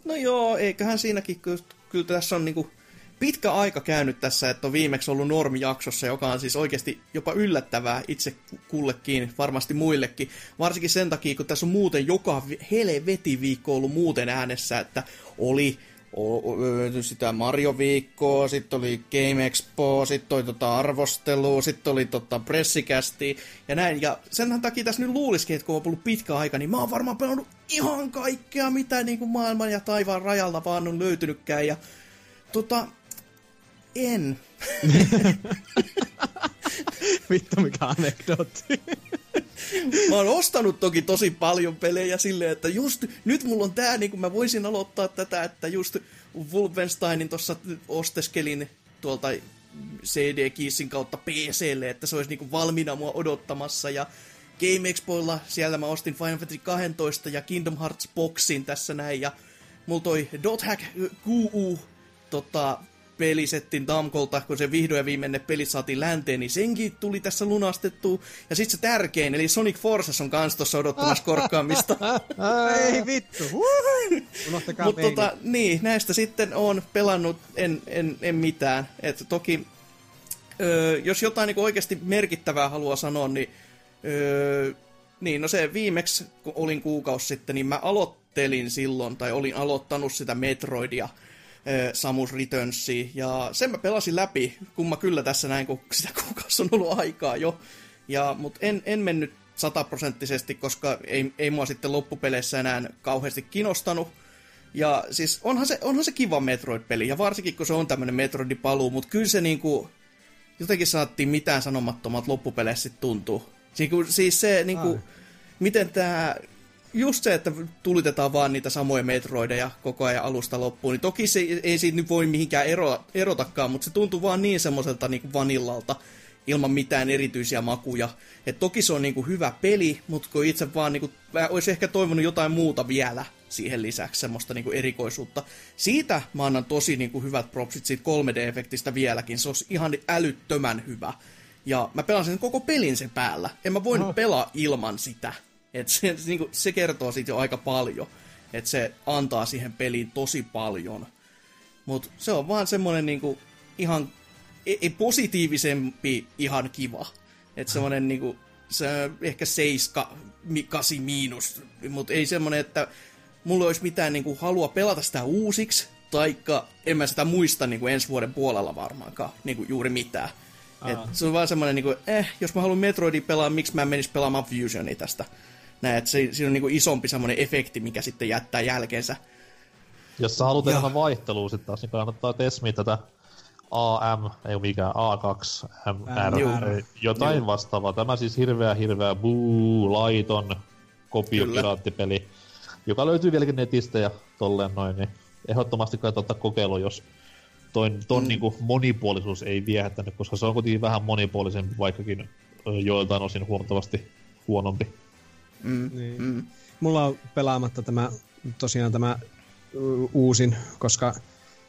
No joo, eiköhän siinäkin, kyllä, kyllä tässä on niinku pitkä aika käynyt tässä, että on viimeksi ollut normijaksossa, joka on siis oikeasti jopa yllättävää itse kullekin, varmasti muillekin. Varsinkin sen takia, kun tässä on muuten joka helveti viikko ollut muuten äänessä, että oli sitä Mario-viikkoa, sitten oli Game Expo, sitten oli tota arvostelu, sitten oli tota pressikästi ja näin. Ja sen takia tässä nyt luulisikin, että kun on ollut pitkä aika, niin mä oon varmaan pelannut ihan kaikkea, mitä niin kuin maailman ja taivaan rajalla vaan on löytynytkään. Ja tota, en. Vittu mikä anekdootti. Mä oon ostanut toki tosi paljon pelejä silleen, että just nyt mulla on tää, niin kuin mä voisin aloittaa tätä, että just Wolfensteinin tossa osteskelin tuolta CD-kiissin kautta PClle, että se olisi niin kuin valmiina mua odottamassa ja Game Expoilla siellä mä ostin Final Fantasy 12 ja Kingdom Hearts Boxin tässä näin ja mulla toi Dot Hack QU tota, pelisettin Damkolta, kun se vihdoin ja viimeinen peli saatiin länteen, niin senkin tuli tässä lunastettu. Ja sitten se tärkein, eli Sonic Forces on kans tuossa odottamassa korkkaamista. Ei vittu. Unohtakaa Mutta tota, niin, näistä sitten on pelannut en, en, en mitään. Et toki, öö, jos jotain niin oikeasti merkittävää haluaa sanoa, niin, öö, niin no se viimeksi, kun olin kuukausi sitten, niin mä aloittelin silloin, tai olin aloittanut sitä Metroidia, Samus Returnsia, ja sen mä pelasin läpi, kumma kyllä tässä näin, kun sitä kuukausi on ollut aikaa jo. Ja, mutta en, en mennyt sataprosenttisesti, koska ei, ei mua sitten loppupeleissä enää kauheasti kinostanut. Ja siis onhan se, onhan se kiva Metroid-peli, ja varsinkin kun se on tämmönen Metroidin paluu, mutta kyllä se niinku, jotenkin saattiin mitään sanomattomat loppupeleissä sitten tuntuu. Siis, siis se niinku, miten tämä just se, että tulitetaan vaan niitä samoja metroideja koko ajan alusta loppuun, niin toki se ei siitä nyt voi mihinkään ero, erotakaan, mutta se tuntuu vaan niin semmoiselta niin vanillalta ilman mitään erityisiä makuja. Et toki se on niin kuin hyvä peli, mutta kun itse vaan niin kuin, olisi ehkä toivonut jotain muuta vielä siihen lisäksi, semmoista niin kuin erikoisuutta. Siitä mä annan tosi niin kuin hyvät propsit siitä 3D-efektistä vieläkin, se olisi ihan älyttömän hyvä. Ja mä pelasin koko pelin sen päällä. En mä voinut oh. pelaa ilman sitä. Et se, se, niin se kertoo siitä jo aika paljon. Että se antaa siihen peliin tosi paljon. Mutta se on vaan semmoinen niinku ihan ei, e, positiivisempi ihan kiva. Että semmoinen niinku, se ehkä 7, 8 miinus, mutta ei semmoinen, että mulla olisi mitään niinku halua pelata sitä uusiksi, taikka en mä sitä muista niinku ensi vuoden puolella varmaankaan niinku juuri mitään. Et se on vaan semmoinen, niinku, eh, jos mä haluan Metroidin pelaa, miksi mä menis pelaamaan Fusionia tästä näin, että se, siinä on niin isompi semmoinen efekti, mikä sitten jättää jälkeensä. Jos sä haluat enemmän vaihtelua sitten taas, niin kannattaa tesmiä tätä AM, ei mikään A2, MR, jotain Juu. vastaavaa. Tämä siis hirveä, hirveä buu, laiton kopiopiraattipeli, joka löytyy vieläkin netistä ja tolleen noin, niin ehdottomasti kannattaa ottaa kokeilu, jos ton, ton mm. niinku monipuolisuus ei viehättänyt, koska se on kuitenkin vähän monipuolisempi, vaikkakin joiltain osin huomattavasti huonompi. Mm, niin. mm. Mulla on pelaamatta tämä, tosiaan tämä uusin, koska,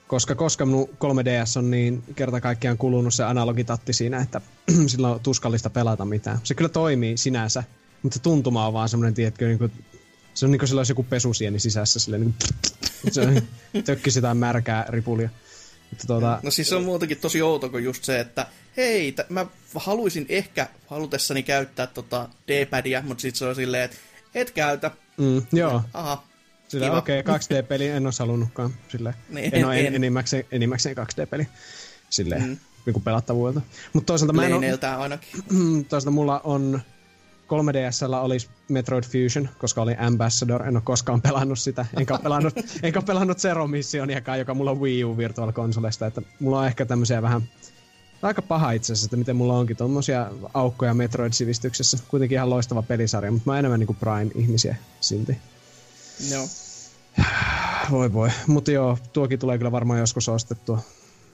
koska, koska minun 3DS on niin kerta kaikkiaan kulunut se analogitatti siinä, että sillä on tuskallista pelata mitään. Se kyllä toimii sinänsä, mutta tuntuma on vaan semmoinen, tiedätkö, niin kuin, se on niin kuin olisi joku pesusieni sisässä, silleen, niin kuin, se on, tökki sitä märkää ripulia. Mutta tuota... No siis se on muutenkin tosi outo kuin just se, että hei, t- mä haluaisin ehkä halutessani käyttää tota D-padia, mutta sitten se on silleen, että et käytä. Mm, joo. Aha, Sillä okei, okay, 2D-peli en olisi halunnutkaan. Sille. Niin, en ole en. enimmäkseen, enimmäkseen 2D-peli. Silleen, mm. niin pelattavuudelta. Mutta toisaalta mä en ole... ainakin. toisaalta mulla on 3DSllä olisi Metroid Fusion, koska oli Ambassador, en ole koskaan pelannut sitä, enkä ole pelannut, enkä ole pelannut Zero Missioniakaan, joka mulla on Wii U Virtual Consolesta, että mulla on ehkä tämmöisiä vähän aika paha itse asiassa, että miten mulla onkin tommosia aukkoja Metroid-sivistyksessä. Kuitenkin ihan loistava pelisarja, mutta mä oon enemmän niinku Prime-ihmisiä silti. Joo. Voi voi. Mutta joo, tuokin tulee kyllä varmaan joskus ostettua.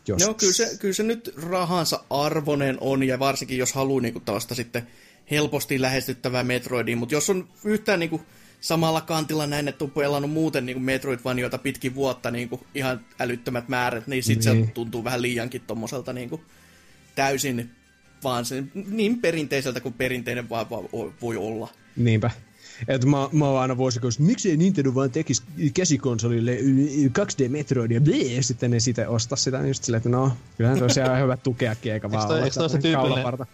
Joskus. No kyllä se, kyllä se nyt rahansa arvonen on, ja varsinkin jos haluaa niinku tällaista sitten helposti lähestyttävää Metroidia, mutta jos on yhtään niinku samalla kantilla näin, että on pelannut muuten niin Metroidvanioita pitkin vuotta niin kuin ihan älyttömät määrät, niin sitten niin. se tuntuu vähän liiankin tommoselta niin kuin täysin vaan se, niin perinteiseltä kuin perinteinen vaan, vaan voi olla. Niinpä. Et mä, mä oon aina vuosikuussa, miksi ei Nintendo vaan tekisi käsikonsolille 2D Metroidia, ja sitten ne sitten osta sitä, niin just silleen, että no, kyllähän se olisi ihan hyvä tukeakin, eikä vaan olla se tyypillinen,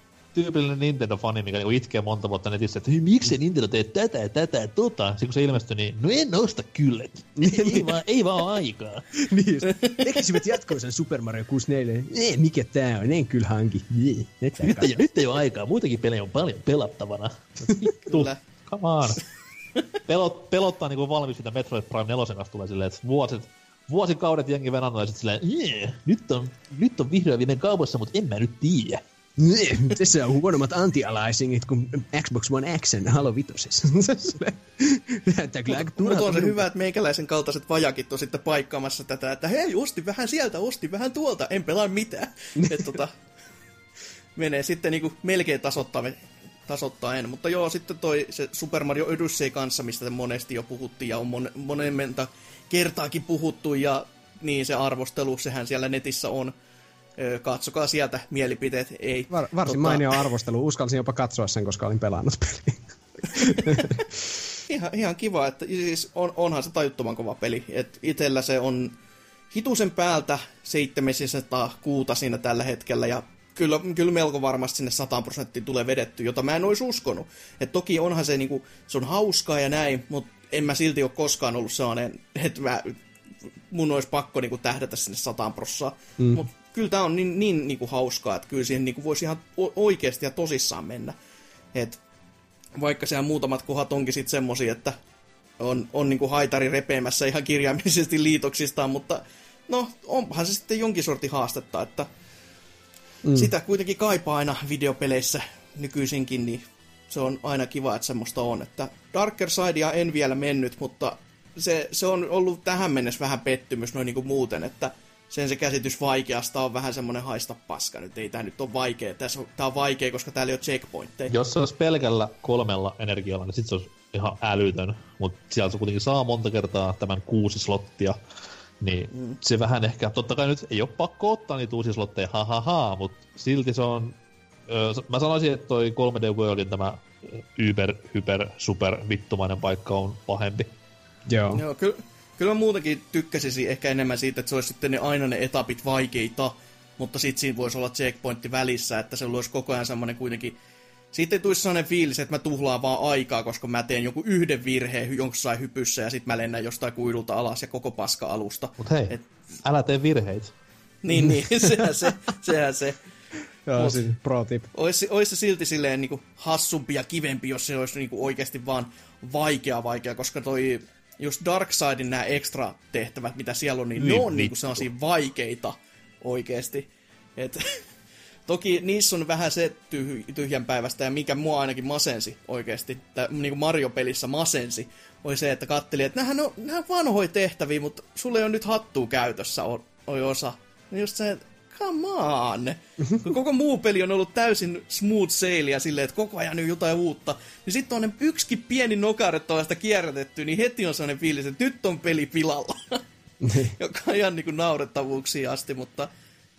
tyypillinen Nintendo-fani, mikä niinku itkee monta vuotta netissä, että miksi Nintendo tee tätä ja tätä ja tota. Sitten kun se ilmestyi, niin no en osta kyllä. ei, vaan, ei vaan aikaa. niin, tekisivät jatkoisen Super Mario 64. Ei, mikä tää on, en kyllä hanki. nyt, ei, nyt ei ole aikaa, muitakin pelejä on paljon pelattavana. Kyllä. Come on. pelot, pelottaa niinku valmis, mitä Metroid Prime 4 kanssa tulee silleen, että vuosit, vuosikaudet jengi venannut ja sit silleen, "Jee, nyt on, nyt on vihdoin viimein kaupassa, mutta en mä nyt tiedä. Tässä on huonommat anti-aliasingit kuin Xbox One X ja Halo Vitosessa. Näyttää kyllä aika Mutta on se hyvä, että meikäläisen kaltaiset vajakit on sitten paikkaamassa tätä, että hei, osti vähän sieltä, osti vähän tuolta, en pelaa mitään. että tota, menee sitten niinku melkein tasoittaen, tasoittaen. Mutta joo, sitten toi se Super Mario Odyssey kanssa, mistä monesti jo puhuttiin ja on mon, monemmenta kertaakin puhuttu ja niin se arvostelu, sehän siellä netissä on. Katsokaa sieltä mielipiteet. Ei, Var, varsin tota, mainio arvostelu. Uskalsin jopa katsoa sen, koska olin pelannut peliä. ihan, ihan kiva, että siis on, onhan se tajuttoman kova peli. Et itellä se on hitusen päältä 700 kuuta siinä tällä hetkellä ja kyllä, kyllä melko varmasti sinne 100 prosenttiin tulee vedetty, jota mä en olisi uskonut. Et toki onhan se, niinku, se on hauskaa ja näin, mutta en mä silti ole koskaan ollut sellainen, että mä, mun olisi pakko niinku tähdätä sinne 100 prossaa. Mm. Mutta kyllä tää on niin, niin niinku hauskaa, että kyllä siihen niinku voisi ihan oikeasti ja tosissaan mennä. Et vaikka siellä muutamat kohdat onkin sitten semmosia, että on, on niinku haitari repeämässä ihan kirjaimellisesti liitoksistaan, mutta no, onpahan se sitten jonkin sortin haastetta, että mm. sitä kuitenkin kaipaa aina videopeleissä nykyisinkin, niin se on aina kiva, että semmoista on. Että Darker Sidea en vielä mennyt, mutta se, se on ollut tähän mennessä vähän pettymys noin niinku muuten, että sen se käsitys vaikeasta on vähän semmoinen haista paska. Nyt ei tää nyt ole vaikea. Tässä on, tää on vaikea, koska täällä ei ole checkpointteja. Jos se olisi pelkällä kolmella energialla, niin sit se olisi ihan älytön. Mutta siellä se kuitenkin saa monta kertaa tämän kuusi slottia. Niin mm. se vähän ehkä, totta kai nyt ei ole pakko ottaa niitä uusia slotteja, ha ha ha, mutta silti se on, ö, mä sanoisin, että toi 3D Worldin tämä yber, hyper, super vittumainen paikka on pahempi. Joo. Joo, kyllä, kyllä mä muutenkin tykkäsisin ehkä enemmän siitä, että se olisi sitten ne, aina ne etapit vaikeita, mutta sitten siinä voisi olla checkpointti välissä, että se olisi koko ajan semmoinen kuitenkin... Sitten ei tulisi sellainen fiilis, että mä tuhlaan vaan aikaa, koska mä teen joku yhden virheen jossain hypyssä ja sitten mä lennän jostain kuidulta alas ja koko paska alusta. Mut hei, Et, Et... älä tee virheitä. niin, niin, sehän se, sehän se. Joo, Mut- siis pro tip. Olisi, olisi se silti silleen niin kuin hassumpi ja kivempi, jos se olisi niin kuin oikeasti vaan vaikea vaikea, koska toi just Darkseidin nämä extra tehtävät, mitä siellä on, niin, niin ne on niin kuin sellaisia vaikeita oikeasti. Et, toki niissä on vähän se tyh- tyhjänpäivästä, ja mikä mua ainakin masensi oikeasti, tai niin kuin Mario-pelissä masensi, oli se, että katteli, että nämähän on, nämä on vanhoja tehtäviä, mutta sulle ei ole nyt hattua käytössä, on, on osa. Niin just se, että come on! Kun koko muu peli on ollut täysin smooth sailia silleen, että koko ajan on jotain uutta, niin sitten on ne yksikin pieni nokare tuollaista kierrätetty, niin heti on sellainen fiilis, että nyt on peli pilalla. Joka on ihan niinku naurettavuuksia asti, mutta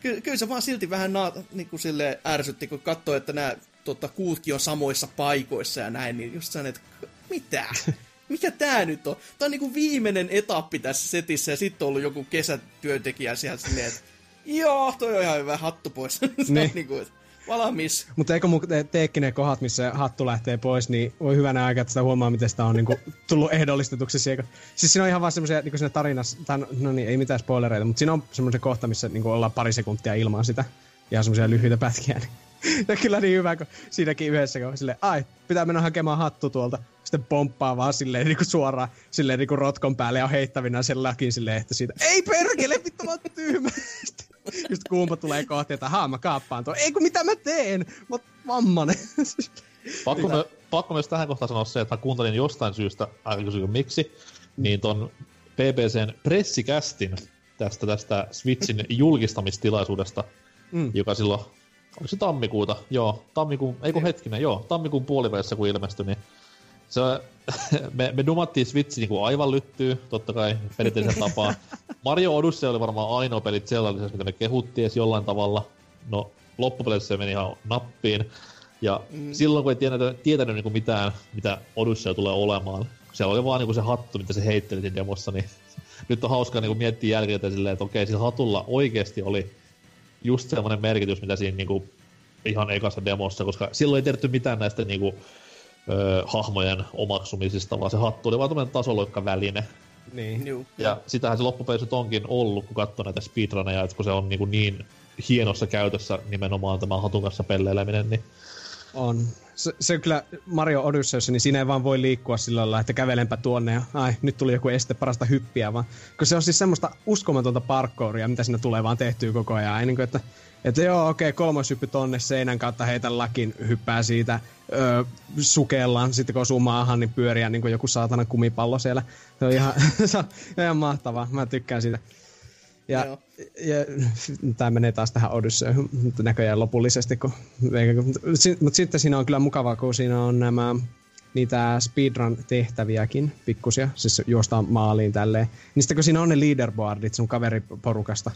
ky- kyllä se vaan silti vähän na- niinku sille ärsytti, kun katsoi, että nämä tota, kuutkin on samoissa paikoissa ja näin, niin just sellainen, että mitä? Mikä tää nyt on? Tää on niinku viimeinen etappi tässä setissä ja sitten on ollut joku kesätyöntekijä siellä silleen, että joo, toi on ihan hyvä hattu pois. Niin. niinku, että valmis. Mutta eikö mun te- teekki ne kohdat, missä hattu lähtee pois, niin voi hyvänä aikaa, että sitä huomaa, miten sitä on niinku tullut ehdollistetuksi. Siellä. Siis siinä on ihan vaan semmoisia, niinku siinä tarinassa, tai no niin, ei mitään spoilereita, mutta siinä on semmoisia kohta, missä niinku ollaan pari sekuntia ilman sitä. Ihan semmoisia lyhyitä pätkiä. Niin. Ja kyllä niin hyvä, kun siinäkin yhdessä, kun silleen, ai, pitää mennä hakemaan hattu tuolta. Sitten pomppaa vaan silleen niinku suoraan silleen niinku rotkon päälle ja on heittävinä sen lakin silleen, että siitä, ei perkele, vittu mä oon tyhmä. Just kuumpa tulee kohti, että haa, mä kaappaan tuon. Ei kun mitä mä teen? Mä oon vammanen. Pakko, me, pakko myös tähän kohtaan sanoa se, että mä kuuntelin jostain syystä, kysykö miksi, niin ton BBCn pressikästin tästä, tästä Switchin julkistamistilaisuudesta, Mm. joka silloin, oliko se tammikuuta? Joo, tammikuun, ei kun hetkinen, joo, tammikuun puolivälissä kun ilmestyi, niin se, me, me dumattiin Switch niin aivan lyttyy, totta kai perinteisen tapaa. Mario Odyssey oli varmaan ainoa peli Zelda mitä me kehuttiin edes jollain tavalla. No, loppupeleissä se meni ihan nappiin. Ja mm. silloin kun ei tietänyt, tietänyt niin kuin mitään, mitä Odyssey tulee olemaan, siellä oli vaan niin kuin se hattu, mitä se heitteli siinä demossa, niin nyt on hauskaa niin miettiä jälkikäteen silleen, että okei, sillä hatulla oikeasti oli just semmoinen merkitys, mitä siinä niin kuin ihan ekassa demossa, koska silloin ei tiedetty mitään näistä niin kuin, ö, hahmojen omaksumisista, vaan se hattu oli vaan tämmöinen tasoloikkaväline. niin. Juu. Ja sitähän se loppupeleissä nyt onkin ollut, kun katsoo näitä speedruneja, että kun se on niin, niin hienossa käytössä nimenomaan tämä hatun kanssa pelleileminen, niin On. Se, se kyllä Mario Odysseyssä, niin siinä ei vaan voi liikkua sillä lailla, että kävelenpä tuonne ja ai, nyt tuli joku este parasta hyppiä, vaan kun se on siis semmoista uskomatonta parkouria, mitä siinä tulee vaan tehtyä koko ajan. Niin kuin, että, että joo, okei, okay, kolmoshyppy tonne seinän kautta heitä lakin, hyppää siitä, öö, sukellaan, sitten kun osuu maahan, niin pyöriä niin kuin joku saatana kumipallo siellä. Se on ihan, se on ihan mahtavaa, mä tykkään siitä. Ja, Joo. ja tämä menee taas tähän Odysseyhun näköjään lopullisesti, kun, mutta sitten siinä on kyllä mukavaa, kun siinä on nämä niitä speedrun-tehtäviäkin, pikkusia, siis juostaan maaliin tälleen. Niin sitten kun siinä on ne leaderboardit sun kaveriporukasta,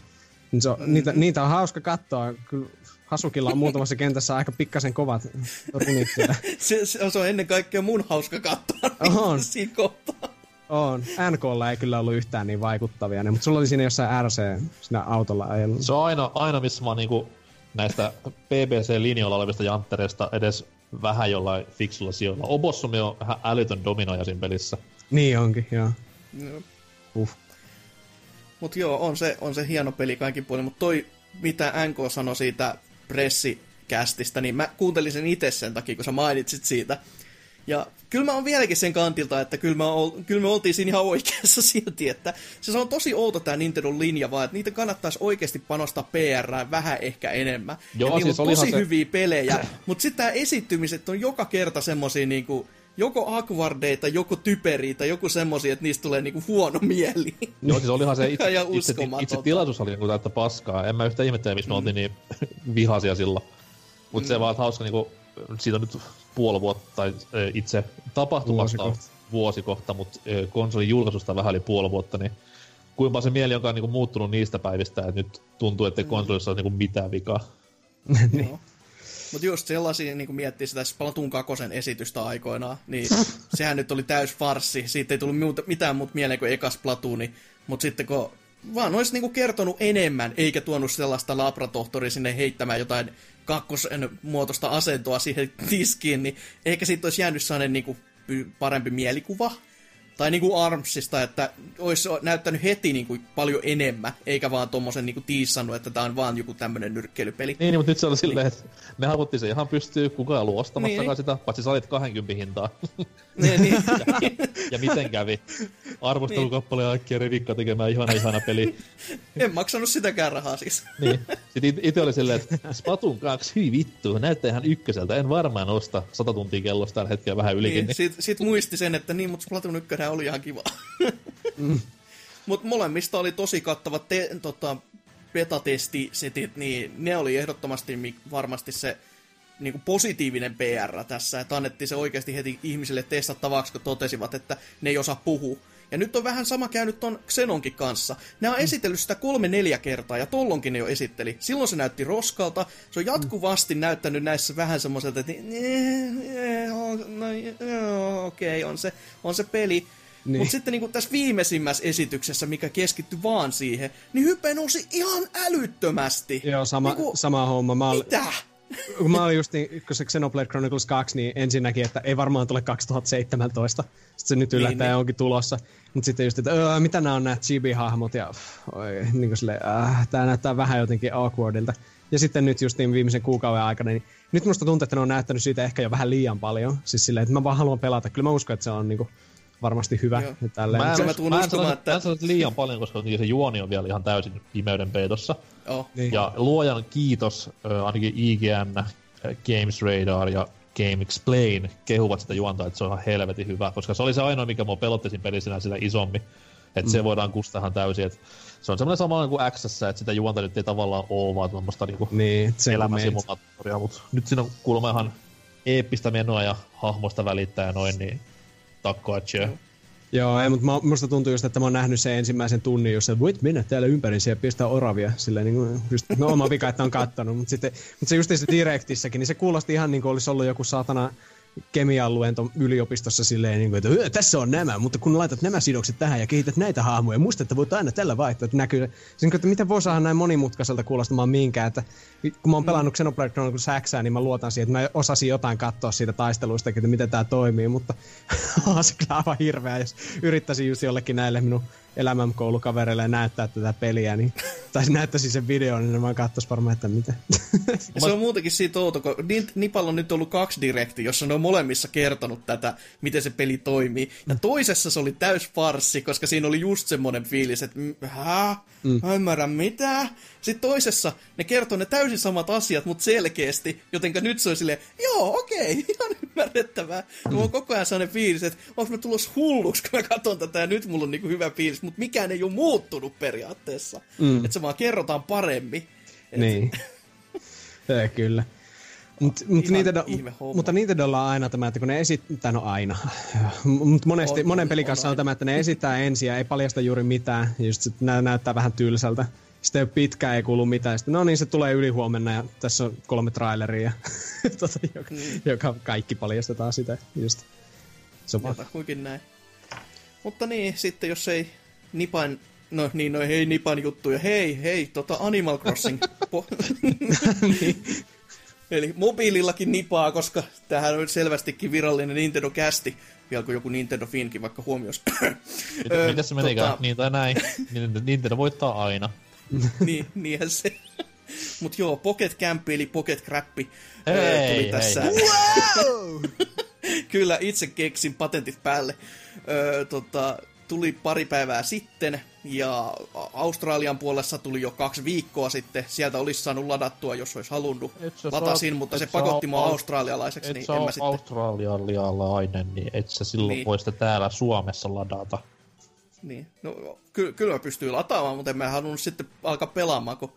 niin se on, mm-hmm. niitä, niitä on hauska katsoa. Kyllä Hasukilla on muutamassa kentässä aika pikkasen kovat runit. Se, se, on ennen kaikkea mun hauska katsoa On. siinä kohtaa. On. NKlla ei kyllä ollut yhtään niin vaikuttavia, ne, mutta sulla oli siinä jossain RC siinä autolla ajellut. Se on aina, aina missä mä oon niinku näistä BBC-linjoilla olevista janttereista edes vähän jollain fiksulla sijoilla. Obossumi on ihan älytön dominoija siinä pelissä. Niin onkin, joo. Joo. Uh. Mut joo, on se, on se hieno peli kaikin puolin, mutta toi, mitä NK sanoi siitä pressikästistä, niin mä kuuntelin sen itse sen takia, kun sä mainitsit siitä. Ja kyllä mä oon vieläkin sen kantilta, että kyllä, mä ol, kyllä me oltiin siinä ihan oikeassa silti, että se on tosi outo tää Nintendo linja vaan, että niitä kannattaisi oikeasti panostaa PR vähän ehkä enemmän. Joo, ja siis on tosi se- hyviä pelejä, mutta sitten tää esittymiset on joka kerta semmosia niinku, joko akvardeita, joko typeriitä, joku semmosia, että niistä tulee niinku huono mieli. Joo, siis olihan se itse, itse, itse tilaisuus oli niinku täyttä paskaa. En mä yhtä ihmettele, miksi me oltiin niin vihaisia silloin. Mut se vaan, että hauska niinku, siitä on nyt puoli vuotta, tai itse tapahtumasta Vuosi on kohta. vuosi kohta, mutta konsolin julkaisusta vähän yli puoli vuotta, niin kuinka se mieli onkaan niinku muuttunut niistä päivistä, että nyt tuntuu, että konsolissa on niinku mitään vikaa. Joo. Mutta just sellaisia, niin kun miettii sitä Splatoon 2 esitystä aikoinaan, niin sehän nyt oli täys farssi. Siitä ei tullut muuta, mitään muuta mieleen kuin eka Splatooni. Mutta sitten kun vaan olisi niin kertonut enemmän, eikä tuonut sellaista labratohtoria sinne heittämään jotain kakkosen muotoista asentoa siihen tiskiin, niin ehkä siitä olisi jäänyt sellainen niin kuin parempi mielikuva. Tai niin kuin Armsista, että olisi näyttänyt heti niin kuin paljon enemmän, eikä vaan tommosen niin kuin tiissannut, että tämä on vaan joku tämmöinen nyrkkeilypeli. Niin, mutta nyt se oli silleen, että me haluttiin se ihan pystyy, kukaan ei ollut ostamassakaan Niin. sitä, paitsi sä olit 20 hintaa. niin, niin. ja miten kävi? Arvostelukappale ja äkkiä revikka tekemään ihana ihana peli. En maksanut sitäkään rahaa siis. Niin. Sitten it- itse oli silleen, että Splatoon 2, hyi vittu, näyttää ihan ykköseltä. En varmaan osta 100 tuntia kellosta tällä hetkellä vähän ylikin. Niin, Niin, sit, sit muisti sen, että niin, mutta Splatoon 1 oli ihan kiva. Mm. Mutta molemmista oli tosi kattavat te, tota, betatestisetit, niin ne oli ehdottomasti varmasti se niin kuin positiivinen PR tässä, että annettiin se oikeasti heti ihmisille testattavaksi, kun totesivat, että ne ei osaa puhua. Ja nyt on vähän sama käynyt ton Xenonkin kanssa. Ne on esitellyt sitä kolme-neljä kertaa, ja tollonkin ne jo esitteli. Silloin se näytti roskalta. Se on jatkuvasti näyttänyt näissä vähän semmoiselta, että "Eh, eh, on- no, okei, on, se, on se peli. Niin. Niin. Mutta sitten niin tässä viimeisimmässä esityksessä, mikä keskittyi vaan siihen, niin hype nousi ihan älyttömästi. Joo, sama, Niinku, sama homma. Mä, ol, Mitä? Kun mä olin just niin, kun se Xenoblade Chronicles 2, niin ensinnäkin, että ei varmaan tule 2017. Sitten se nyt yllättäen Niin, niin, niin. onkin tulossa. Mutta sitten just, että öö, mitä nämä on nämä chibi-hahmot ja oi, niin kuin äh, tää näyttää vähän jotenkin awkwardilta. Ja sitten nyt just niin viimeisen kuukauden aikana, niin nyt musta tuntuu, että ne on näyttänyt siitä ehkä jo vähän liian paljon. Siis silleen, että mä vaan haluan pelata. Kyllä mä uskon, että se on niinku varmasti hyvä. Joo. Ja tälleen. mä en, mä mä, tuun mä en uskomaan, että- mä en sano, että liian paljon, koska niin se juoni on vielä ihan täysin pimeyden peitossa. Oh. Niin. Ja luojan kiitos, ö, ainakin IGN, ö, Games Radar ja Game Explain kehuvat sitä juontaa, että se on ihan helvetin hyvä, koska se oli se ainoa, mikä mua pelotti siinä pelissä sillä isommin. Että mm. se voidaan kustaa ihan täysin. Et se on semmoinen sama kuin X, että sitä juonta nyt ei tavallaan ole, vaan tuommoista niinku Niin, elämäsimulaattoria, mutta nyt siinä on kuulemma ihan eeppistä menoa ja hahmoista välittää ja noin, niin takkoa tjö. Joo, ei, mutta mä- musta tuntuu just, että mä oon nähnyt sen ensimmäisen tunnin, jossa voit mennä täällä ympärissä ja pistää oravia. Silleen niin kuin, just, no oma vika, että on kattonut. Mutta sitten, mutta se just se direktissäkin, niin se kuulosti ihan niin kuin olisi ollut joku saatana kemian luento yliopistossa silleen, niin kuin, että "Ö, tässä on nämä, mutta kun laitat nämä sidokset tähän ja kehität näitä hahmoja, muista, että voit aina tällä vaihtaa, että näkyy. Siis, että miten voi saada näin monimutkaiselta kuulostamaan minkään, että kun mä oon pelannut Xenoblade Chronicles X, niin mä luotan siihen, että mä osasin jotain katsoa siitä taisteluista, että miten tämä toimii, mutta on se kyllä aivan hirveä, jos yrittäisin just jollekin näille minun elämänkoulukavereille näyttää tätä peliä, niin, tai näyttäisi sen videon, niin ne vaan katsois varmaan, että mitä. Se on muutenkin siitä outo, kun Nipalla on nyt ollut kaksi direkti, jossa ne on molemmissa kertonut tätä, miten se peli toimii. Ja toisessa se oli täys farssi, koska siinä oli just semmoinen fiilis, että hä? Mm. Mä ymmärrän mitä? Sitten toisessa ne kertoo ne täysin samat asiat, mutta selkeästi, jotenka nyt se on silleen, joo, okei, ihan ymmärrettävää. Mm. Mulla on koko ajan sellainen fiilis, että onko mä tulos hulluksi, kun mä katson tätä ja nyt mulla on niinku hyvä fiilis, mutta mikään ei ole muuttunut periaatteessa. Mm. Että se vaan kerrotaan paremmin. Et... Niin. ja, kyllä. Mut, mut Nintendo, mutta Nintendolla on aina tämä, että kun ne esittää, no aina, mutta monesti, on, monen pelin kanssa on, on tämä, että ne esittää ensin ja ei paljasta juuri mitään, just nä- näyttää vähän tylsältä. Sitten ei pitkään, ei kuulu mitään. Sitten, no niin, se tulee yli huomenna ja tässä on kolme traileria, tota, joka, mm. joka, kaikki paljastetaan sitä. Just. Se on kuinkin näin. Mutta niin, sitten jos ei Nipan No niin, no hei Nipan juttuja. Hei, hei, tota Animal Crossing. Po- niin. Eli mobiilillakin nipaa, koska tähän on selvästikin virallinen Nintendo kästi. Vielä kuin joku Nintendo Finkin vaikka huomioisi. Miten se menikään? Tota... Niin tai näin. Nintendo voittaa aina. niin, niinhän se. Mut joo, Pocket Camp eli Pocket Crap tuli hei, tässä. Hei. Wow! Kyllä, itse keksin patentit päälle. Öö, tota, tuli pari päivää sitten, ja Australian puolessa tuli jo kaksi viikkoa sitten. Sieltä olisi saanut ladattua, jos olisi halunnut. Latasin, mutta se pakotti mua australialaiseksi. Niin en mä sitten... australialainen, niin et sä silloin niin. voi sitä täällä Suomessa ladata. Niin, no ky- kyllä mä pystyin lataamaan, mutta en mä halunnut sitten alkaa pelaamaan, kun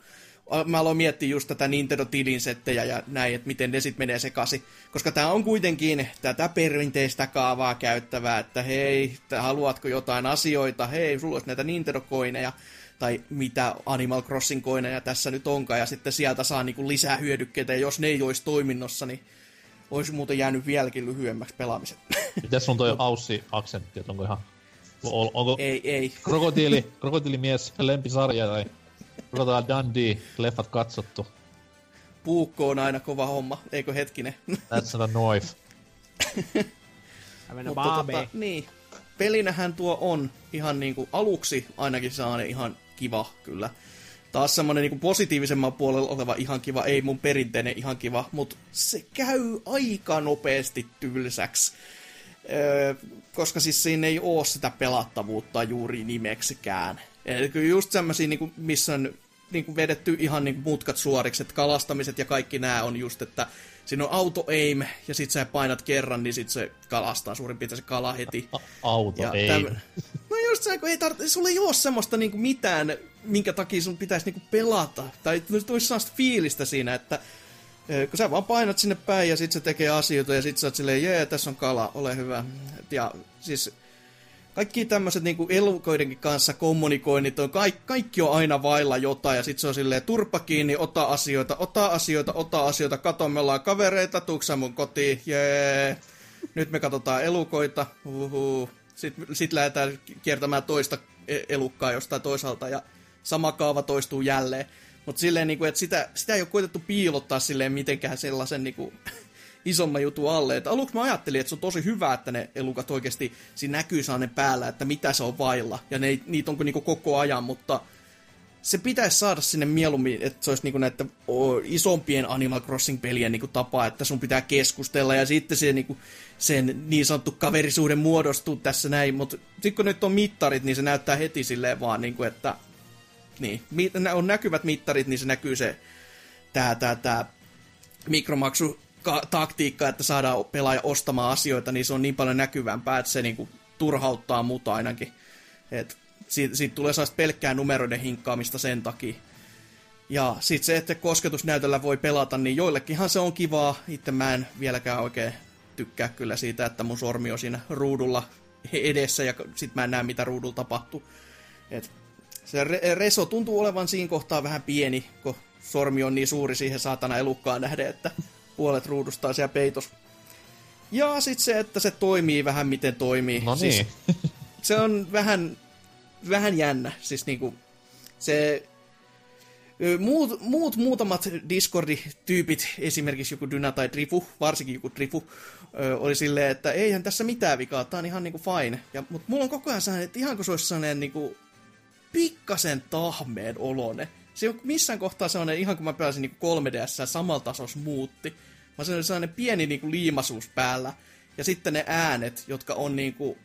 mä aloin miettiä just tätä Nintendo-tilin settejä ja näin, että miten ne sitten menee sekaisin. Koska tämä on kuitenkin tätä perinteistä kaavaa käyttävää, että hei, haluatko jotain asioita, hei, sulla olisi näitä Nintendo-koineja, tai mitä Animal Crossing-koineja tässä nyt onkaan, ja sitten sieltä saa niinku lisää hyödykkeitä, ja jos ne ei olisi toiminnossa, niin olisi muuten jäänyt vieläkin lyhyemmäksi pelaamiset. Miten sun toi Aussi-aksentti, että onko ihan... Onko ei, ei. Krokotiili, krokotiilimies lempisarja tai Crocodile Dundee, leffat katsottu. Puukko on aina kova homma, eikö hetkinen? That's not a knife. Mutta tota, niin, pelinähän tuo on ihan niinku aluksi ainakin saa ihan kiva kyllä. Taas semmonen niinku positiivisemman puolella oleva ihan kiva, ei mun perinteinen ihan kiva, mutta se käy aika nopeasti tylsäksi. Öö, koska siis siinä ei oo sitä pelattavuutta juuri nimeksikään. Eli just semmosia, niinku, missä on niin kuin vedetty ihan niin kuin mutkat suoriksi, että kalastamiset ja kaikki nämä on just, että siinä on auto aim, ja sit sä painat kerran, niin sit se kalastaa suurin piirtein se kala heti. auto ja aim. Täm... No just se, kun ei tar- sulla ei ole semmoista niin kuin mitään, minkä takia sun pitäisi niin kuin pelata. Tai tulisi sellaista fiilistä siinä, että kun sä vaan painat sinne päin ja sit se tekee asioita ja sit sä oot silleen, jee, tässä on kala, ole hyvä. Ja siis kaikki tämmöiset niinku elukoidenkin kanssa kommunikoinnit on, kaikki, kaikki on aina vailla jotain, ja sitten se on silleen, turpa kiinni, ota asioita, ota asioita, ota asioita, kato, me ollaan kavereita, tuuksa mun kotiin, jee. Nyt me katsotaan elukoita, uhu. Sitten sit lähdetään kiertämään toista e- elukkaa jostain toisaalta, ja sama kaava toistuu jälleen. Mutta silleen, niinku, että sitä, sitä ei ole koitettu piilottaa silleen mitenkään sellaisen niinku, isomman jutun alle. Et aluksi mä ajattelin, että se on tosi hyvä, että ne elukat oikeasti siinä näkyy ne päällä, että mitä se on vailla. Ja ne, niitä onko niinku koko ajan, mutta se pitäisi saada sinne mieluummin, että se olisi niinku näitä isompien Animal Crossing-pelien niinku tapa, että sun pitää keskustella ja sitten se, niinku, sen niin sanottu kaverisuuden muodostuu tässä näin, mutta sitten kun nyt on mittarit, niin se näyttää heti silleen vaan, niinku, että niin, on näkyvät mittarit, niin se näkyy se tää, tää, tää mikromaksu taktiikka, että saadaan pelaaja ostamaan asioita, niin se on niin paljon näkyvämpää, että se niinku turhauttaa mut ainakin. Et siitä, siitä tulee sellaista pelkkää numeroiden hinkkaamista sen takia. Ja sitten se, että kosketusnäytöllä voi pelata, niin joillekinhan se on kivaa. Itse mä en vieläkään oikein tykkää kyllä siitä, että mun sormi on siinä ruudulla edessä ja sit mä en näe, mitä ruudulla tapahtuu. Et se re- reso tuntuu olevan siinä kohtaa vähän pieni, kun sormi on niin suuri siihen saatana elukkaan nähden, että puolet ruudusta on siellä peitos. Ja sitten se, että se toimii vähän miten toimii. No niin. Siis, se on vähän, vähän jännä. Siis niinku, se Muut, muut muutamat Discordi-tyypit, esimerkiksi joku Dyna tai Drifu, varsinkin joku Drifu, oli silleen, että eihän tässä mitään vikaa, tää on ihan niinku fine. Ja, mutta mulla on koko ajan sellainen, että ihan kun se olisi sellainen niinku pikkasen tahmeen olone. Se on missään kohtaa sellainen, ihan kun mä pelasin niin 3DS samalla tasossa muutti. Mä se oli sellainen pieni niin kuin liimasuus päällä. Ja sitten ne äänet, jotka on niin kuin,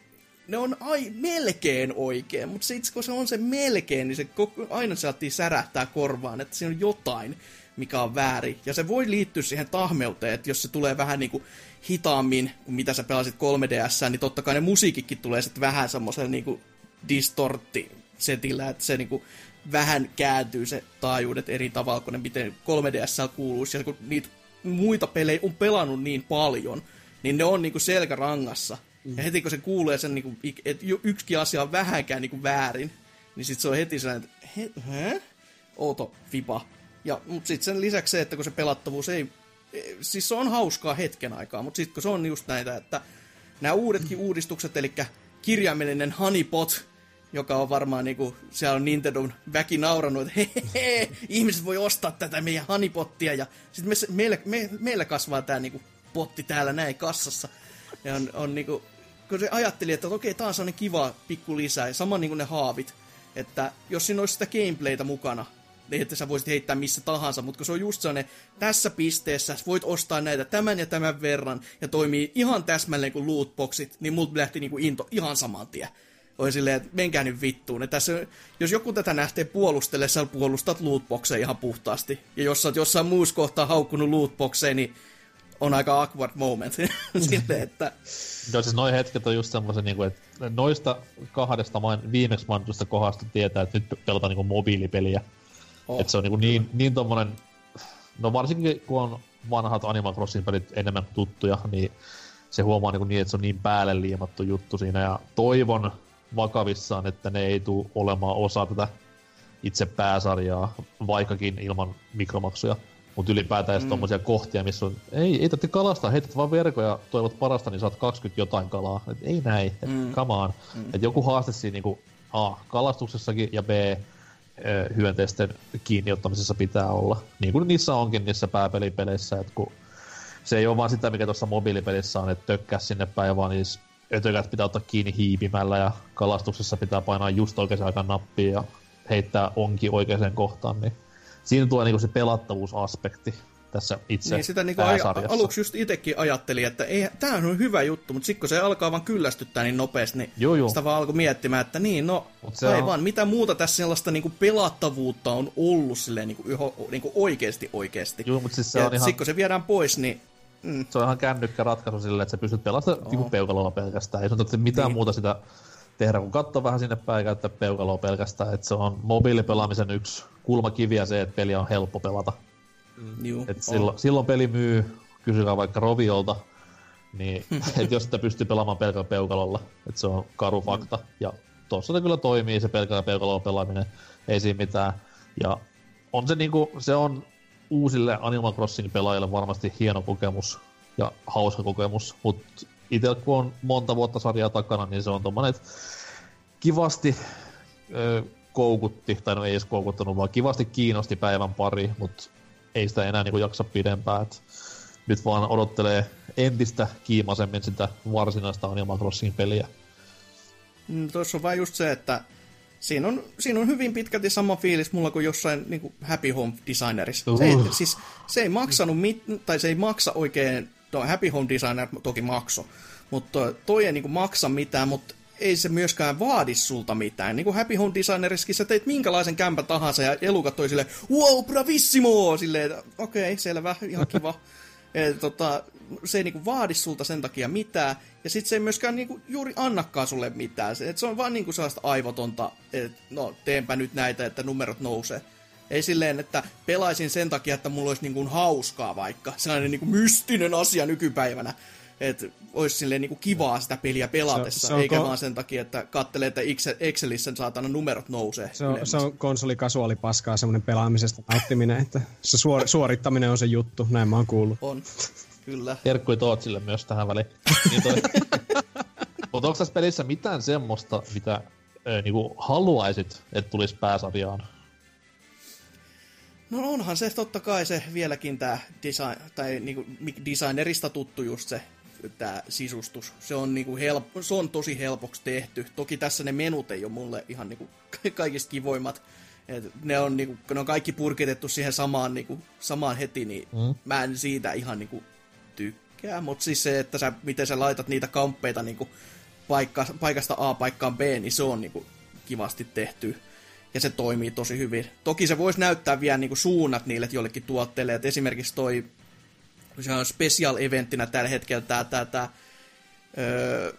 ne on ai, melkein oikein, mutta se itse kun se on se melkein, niin se koko, aina saatiin särähtää korvaan, että siinä on jotain, mikä on väärin. Ja se voi liittyä siihen tahmeuteen, että jos se tulee vähän niin kuin hitaammin kuin mitä sä pelasit 3DS, niin totta kai ne musiikitkin tulee sitten vähän semmoisella niin kuin distortti-setillä, että se niin kuin vähän kääntyy se taajuudet eri tavalla kuin ne miten 3DS kuuluisi. Ja kun niitä muita pelejä on pelannut niin paljon, niin ne on niinku selkärangassa. Mm. Ja heti kun se kuulee sen, niinku, että yksikin asia on vähänkään niinku väärin, niin sitten se on heti sellainen, että he, he? outo vipa. Ja, mutta sitten sen lisäksi se, että kun se pelattavuus ei... Siis se on hauskaa hetken aikaa, mutta sitten kun se on just näitä, että nämä uudetkin mm. uudistukset, eli kirjaimellinen honeypot, joka on varmaan niinku, siellä on Nintendon väki naurannut, että hehehe, ihmiset voi ostaa tätä meidän honeypottia, ja sitten me, meillä, me, meillä kasvaa tämä niinku, potti täällä näin kassassa. Ja on, on niinku, kun se ajatteli, että okei, taas on kiva pikku lisää, ja sama niinku ne haavit, että jos siinä olisi sitä gameplaytä mukana, niin että sä voisit heittää missä tahansa, mutta kun se on just sellainen, tässä pisteessä voit ostaa näitä tämän ja tämän verran, ja toimii ihan täsmälleen kuin lootboxit, niin multa lähti niinku into ihan saman tien oli silleen, että menkää nyt vittuun. Että tässä, jos joku tätä nähtee puolustele, sä puolustat lootboxeja ihan puhtaasti. Ja jos sä oot jossain muussa kohtaa haukkunut lootboxeja, niin on aika awkward moment. silleen, että... Joo, siis noin hetket on just semmoisen, niin kuin, että noista kahdesta main, viimeksi mainitusta kohdasta tietää, että nyt pelataan niin kuin mobiilipeliä. Oh, että se on niin, kuin niin, niin tommonen, no varsinkin kun on vanhat Animal Crossing pelit enemmän tuttuja, niin se huomaa niin, niin, että se on niin päälle liimattu juttu siinä. Ja toivon, vakavissaan, että ne ei tule olemaan osa tätä itse pääsarjaa, vaikkakin ilman mikromaksuja. Mutta ylipäätään mm. tommosia kohtia, missä on, ei, ei tarvitse kalastaa, heität vaan verkoja, toivot parasta, niin saat 20 jotain kalaa. Et ei näin, et mm. come on. Mm. Et joku haaste siinä niinku, A, kalastuksessakin ja B, hyönteisten kiinni ottamisessa pitää olla. Niin kuin niissä onkin niissä pääpelipeleissä, että kun se ei ole vaan sitä, mikä tuossa mobiilipelissä on, että tökkää sinne päin, vaan niissä ötökät pitää ottaa kiinni hiipimällä ja kalastuksessa pitää painaa just oikeaan aikaan nappia ja heittää onki oikeaan kohtaan, niin siinä tulee niinku se pelattavuusaspekti tässä itse niin sitä niinku aj- aluksi just itsekin ajattelin, että ei, tämä on hyvä juttu, mutta sitten kun se alkaa vaan kyllästyttää niin nopeasti, niin joo, joo. sitä vaan alkoi miettimään, että niin, no aivan, on... mitä muuta tässä sellaista niinku pelattavuutta on ollut silleen niinku, niinku oikeasti oikeasti. Joo, mutta siis se ja on ihan... sitten kun se viedään pois, niin Mm. Se on ihan kännykkä ratkaisu silleen, että sä pystyt pelaamaan oh. peukalolla pelkästään. Ei tarvitse mitään niin. muuta sitä tehdä, kun katsoa vähän sinne päin ja käyttää peukaloa pelkästään. Että se on mobiilipelaamisen yksi kulmakiviä se, että peli on helppo pelata. Mm. Juu, Et silloin, silloin peli myy, kysykää vaikka Roviolta, niin et jos sitä pystyy pelaamaan pelkällä peukalolla, että se on karu fakta. Mm. Ja tuossa se kyllä toimii se pelkällä peukalolla pelaaminen, ei siinä mitään. Ja on se niinku, se on uusille Animal Crossing-pelaajille varmasti hieno kokemus ja hauska kokemus, mutta itse kun on monta vuotta sarjaa takana, niin se on tommonen, kivasti ö, koukutti, tai no ei edes koukuttanut, vaan kivasti kiinnosti päivän pari, mutta ei sitä enää niinku jaksa pidempään. Et nyt vaan odottelee entistä kiimasemmin sitä varsinaista Animal Crossing-peliä. Mm, Tuossa on vain just se, että siinä on, siinä on hyvin pitkälti sama fiilis mulla kuin jossain niin kuin Happy Home Designerissa. Uh. Se, ei, siis, se ei maksanut, mit, tai se ei maksa oikein, tuo Happy Home Designer toki makso, mutta toi ei niin kuin maksa mitään, mutta ei se myöskään vaadi sulta mitään. Niin kuin Happy Home Designerissakin sä teit minkälaisen kämpän tahansa ja elukat toi silleen, wow, bravissimo! Silleen, okei, okay, selvä, ihan kiva. Et, tota, se ei niinku vaadi sulta sen takia mitään, ja sitten se ei myöskään niinku juuri annakaan sulle mitään. Se, et se on vaan niinku sellaista aivotonta, että no teenpä nyt näitä, että numerot nousee. Ei silleen, että pelaisin sen takia, että mulla olisi niinku hauskaa vaikka. Sellainen niinku mystinen asia nykypäivänä. Että olisi silleen niinku kivaa sitä peliä pelatessa, se, se eikä ko- vaan sen takia, että kattelee, että Excelissä saatana numerot nousee. Se on, se on konsolikasuaalipaskaa semmoinen pelaamisesta nauttiminen, että se suor- suorittaminen on se juttu, näin mä oon kuullut. On. Kyllä. Terkkui Tootsille myös tähän väliin. niin toi... Mutta onko tässä pelissä mitään semmoista, mitä äh, niinku haluaisit, että tulisi pääsarjaan? No onhan se totta kai se vieläkin tämä design, tai niinku designerista tuttu just se tämä sisustus. Se on, niinku help- se on tosi helpoksi tehty. Toki tässä ne menut ei ole mulle ihan niinku kaikista kivoimmat. Et ne, on, niinku, ne on kaikki purkitettu siihen samaan, niinku, samaan heti, niin mm. mä en siitä ihan niinku, tykkää. Mutta siis se, että sä, miten sä laitat niitä kamppeita niinku, paikka, paikasta A paikkaan B, niin se on niinku, kivasti tehty ja se toimii tosi hyvin. Toki se voisi näyttää vielä niinku suunnat niille jollekin tuotteille, että esimerkiksi toi se on special eventtinä tällä hetkellä tämä, tämä, tämä öö,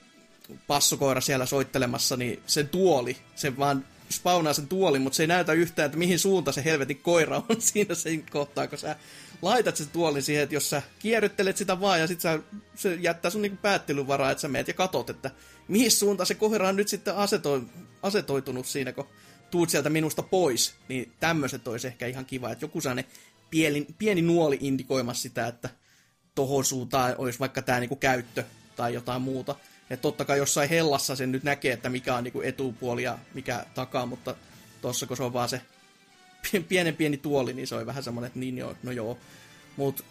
passokoira siellä soittelemassa, niin sen tuoli, se vaan spawnaa sen tuoli, mutta se ei näytä yhtään, että mihin suuntaan se helvetin koira on siinä sen kohtaa, kun sä laitat sen tuolin siihen, että jos sä kierryttelet sitä vaan ja sit sä, se jättää sun niinku päättelyvaraa, että sä meet ja katot, että mihin suuntaan se koira on nyt sitten aseto, asetoitunut siinä, kun tuut sieltä minusta pois, niin tämmöiset olisi ehkä ihan kiva, että joku sellainen pieni, pieni nuoli indikoimassa sitä, että tohon suuntaan olisi vaikka tämä niinku käyttö tai jotain muuta. Ja totta kai jossain hellassa sen nyt näkee, että mikä on niinku etupuoli ja mikä takaa, mutta tossa kun se on vaan se pienen pieni tuoli, niin se on vähän semmoinen, että niin joo, no joo. Mut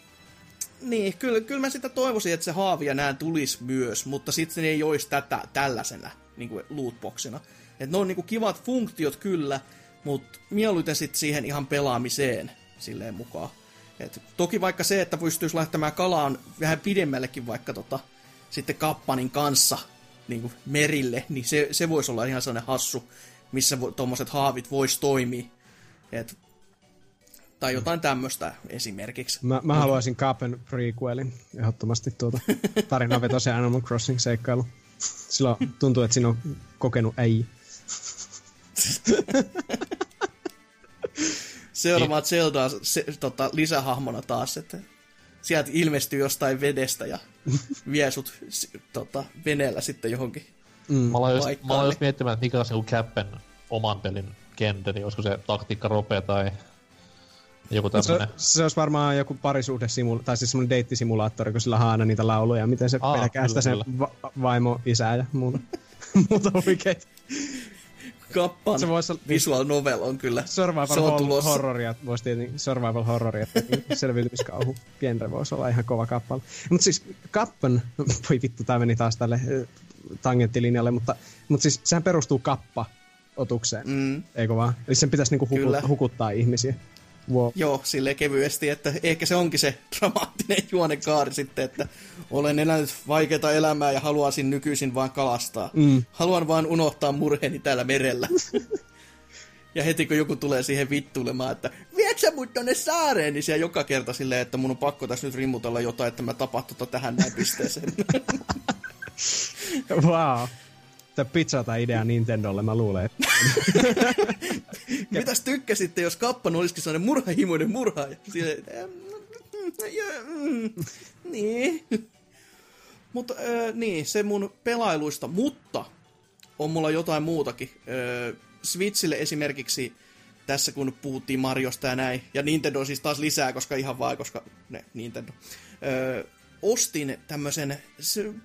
niin, kyllä, kyllä mä sitä toivoisin, että se haavi ja nää tulisi myös, mutta sitten ne ei olisi tätä tällaisena niin kuin lootboxina. Että ne on niin kuin kivat funktiot kyllä, mutta mieluiten sitten siihen ihan pelaamiseen silleen mukaan. Et toki vaikka se, että pystyisi lähtemään kalaan vähän pidemmällekin vaikka tota, sitten kappanin kanssa niin kuin merille, niin se, se voisi olla ihan sellainen hassu, missä tuommoiset haavit voisi toimia. Et, tai jotain tämmöistä esimerkiksi. Mä, mä haluaisin Kapen prequelin ehdottomasti tuota tarinavetoisen Animal Crossing seikkailu. Silloin tuntuu, että siinä on kokenut ei. seuraavaa Zeldaa se, tota, lisähahmona taas, että sieltä ilmestyy jostain vedestä ja vie sut tota, veneellä sitten johonkin mm. Mä aloin just, mä aloin just miettimään, että mikä on se Cappen oman pelin kenttä, niin olisiko se taktiikka rope tai joku tämmönen. Se, se olisi varmaan joku parisuhdesimulaattori, tai siis semmoinen deittisimulaattori, kun sillä on aina niitä lauluja, miten se Aa, pelkää sitä sen va- vaimo, isää ja muuta, muuta oikein. Kappan se voisi visual novel on kyllä. Survival se on tulossa. horroria, voisi tietenkin survival horroria, selviytymiskauhu. Genre voisi olla ihan kova kappale. Mutta siis Kappan, voi vittu, tämä meni taas tälle tangenttilinjalle, mutta, mutta siis sehän perustuu kappa otukseen, mm. eikö vaan? Eli sen pitäisi niinku huku- hukuttaa ihmisiä. Wow. Joo, sille kevyesti, että ehkä se onkin se dramaattinen juonekaari sitten, että olen elänyt vaikeaa elämää ja haluaisin nykyisin vain kalastaa. Mm. Haluan vain unohtaa murheeni täällä merellä. ja heti kun joku tulee siihen vittuilemaan, että vieksä mut tonne saareen, niin siellä joka kerta silleen, että mun on pakko tässä nyt rimmutella jotain, että mä tapaan tota tähän näin pisteeseen. wow. Tämä pizzata idea Nintendolle, mä luulen. Että... Mitäs tykkäsitte, jos Kappan olisikin sellainen murhahimoinen murhaaja? Sille, niin. Mutta äh, niin, se mun pelailuista, mutta on mulla jotain muutakin. Äh, Switchille esimerkiksi tässä kun puhuttiin Mariosta ja näin, ja Nintendo siis taas lisää, koska ihan vaan, koska ne, Nintendo. Äh, ostin tämmöisen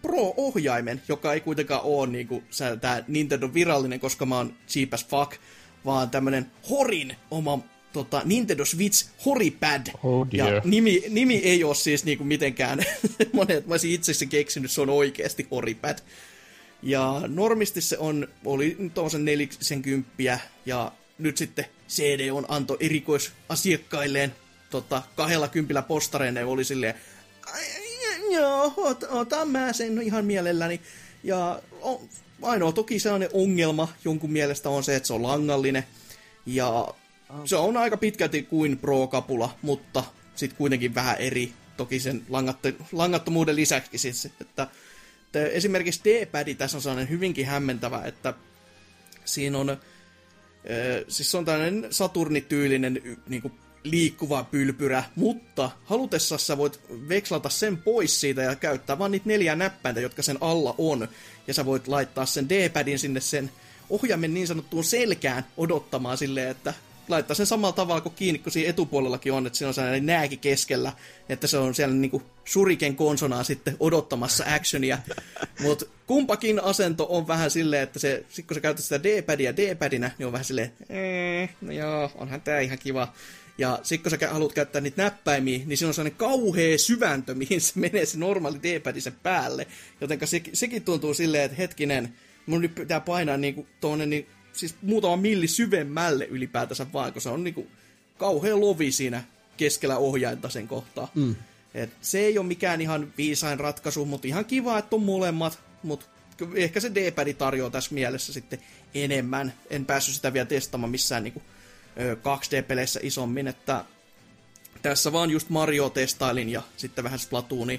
Pro-ohjaimen, joka ei kuitenkaan ole niinku, tämä Nintendo virallinen, koska mä oon cheap as fuck, vaan tämmönen Horin oma tota, Nintendo Switch Horipad. Oh dear. ja nimi, nimi ei ole siis niinku mitenkään monet, mä olisin itse asiassa keksinyt, se on oikeasti Horipad. Ja normisti se on, oli tuollaisen 40 ja nyt sitten CD on anto erikoisasiakkailleen tota, kahdella kympillä postareina ja oli silleen, joo, ot, otan mä sen ihan mielelläni. Ja on, ainoa toki sellainen ongelma jonkun mielestä on se, että se on langallinen. Ja se on aika pitkälti kuin Pro-kapula, mutta sitten kuitenkin vähän eri. Toki sen langatt- langattomuuden lisäksi siis, että, että esimerkiksi D-pad tässä on sellainen hyvinkin hämmentävä, että siinä on, siis se on tällainen Saturnityylinen niin kuin liikkuva pylpyrä, mutta halutessa sä voit vekslata sen pois siitä ja käyttää vaan niitä neljä näppäintä, jotka sen alla on. Ja sä voit laittaa sen D-padin sinne sen ohjaimen niin sanottuun selkään odottamaan silleen, että laittaa sen samalla tavalla kuin kiinni, kun siinä etupuolellakin on, että siinä on sellainen nääki keskellä, että se on siellä niinku suriken konsonaa sitten odottamassa actionia. Mutta kumpakin asento on vähän silleen, että se, sit kun sä käytät sitä D-padia D-padinä, niin on vähän silleen, no joo, onhan tää ihan kiva. Ja sitten kun sä haluat käyttää niitä näppäimiä, niin siinä on sellainen kauhea syväntö, mihin se menee se normaali D-pad sen päälle. Joten se, sekin tuntuu silleen, että hetkinen, mun nyt pitää painaa niinku tuonne niin, siis muutama milli syvemmälle ylipäätänsä vaan, kun se on niinku kauhea lovi siinä keskellä ohjainta sen kohtaa. Mm. Et se ei ole mikään ihan viisain ratkaisu, mutta ihan kiva, että on molemmat, mutta ehkä se D-pad tarjoaa tässä mielessä sitten enemmän. En päässyt sitä vielä testaamaan missään niinku 2D-peleissä isommin, että tässä vaan just Mario testailin ja sitten vähän Splatoonia.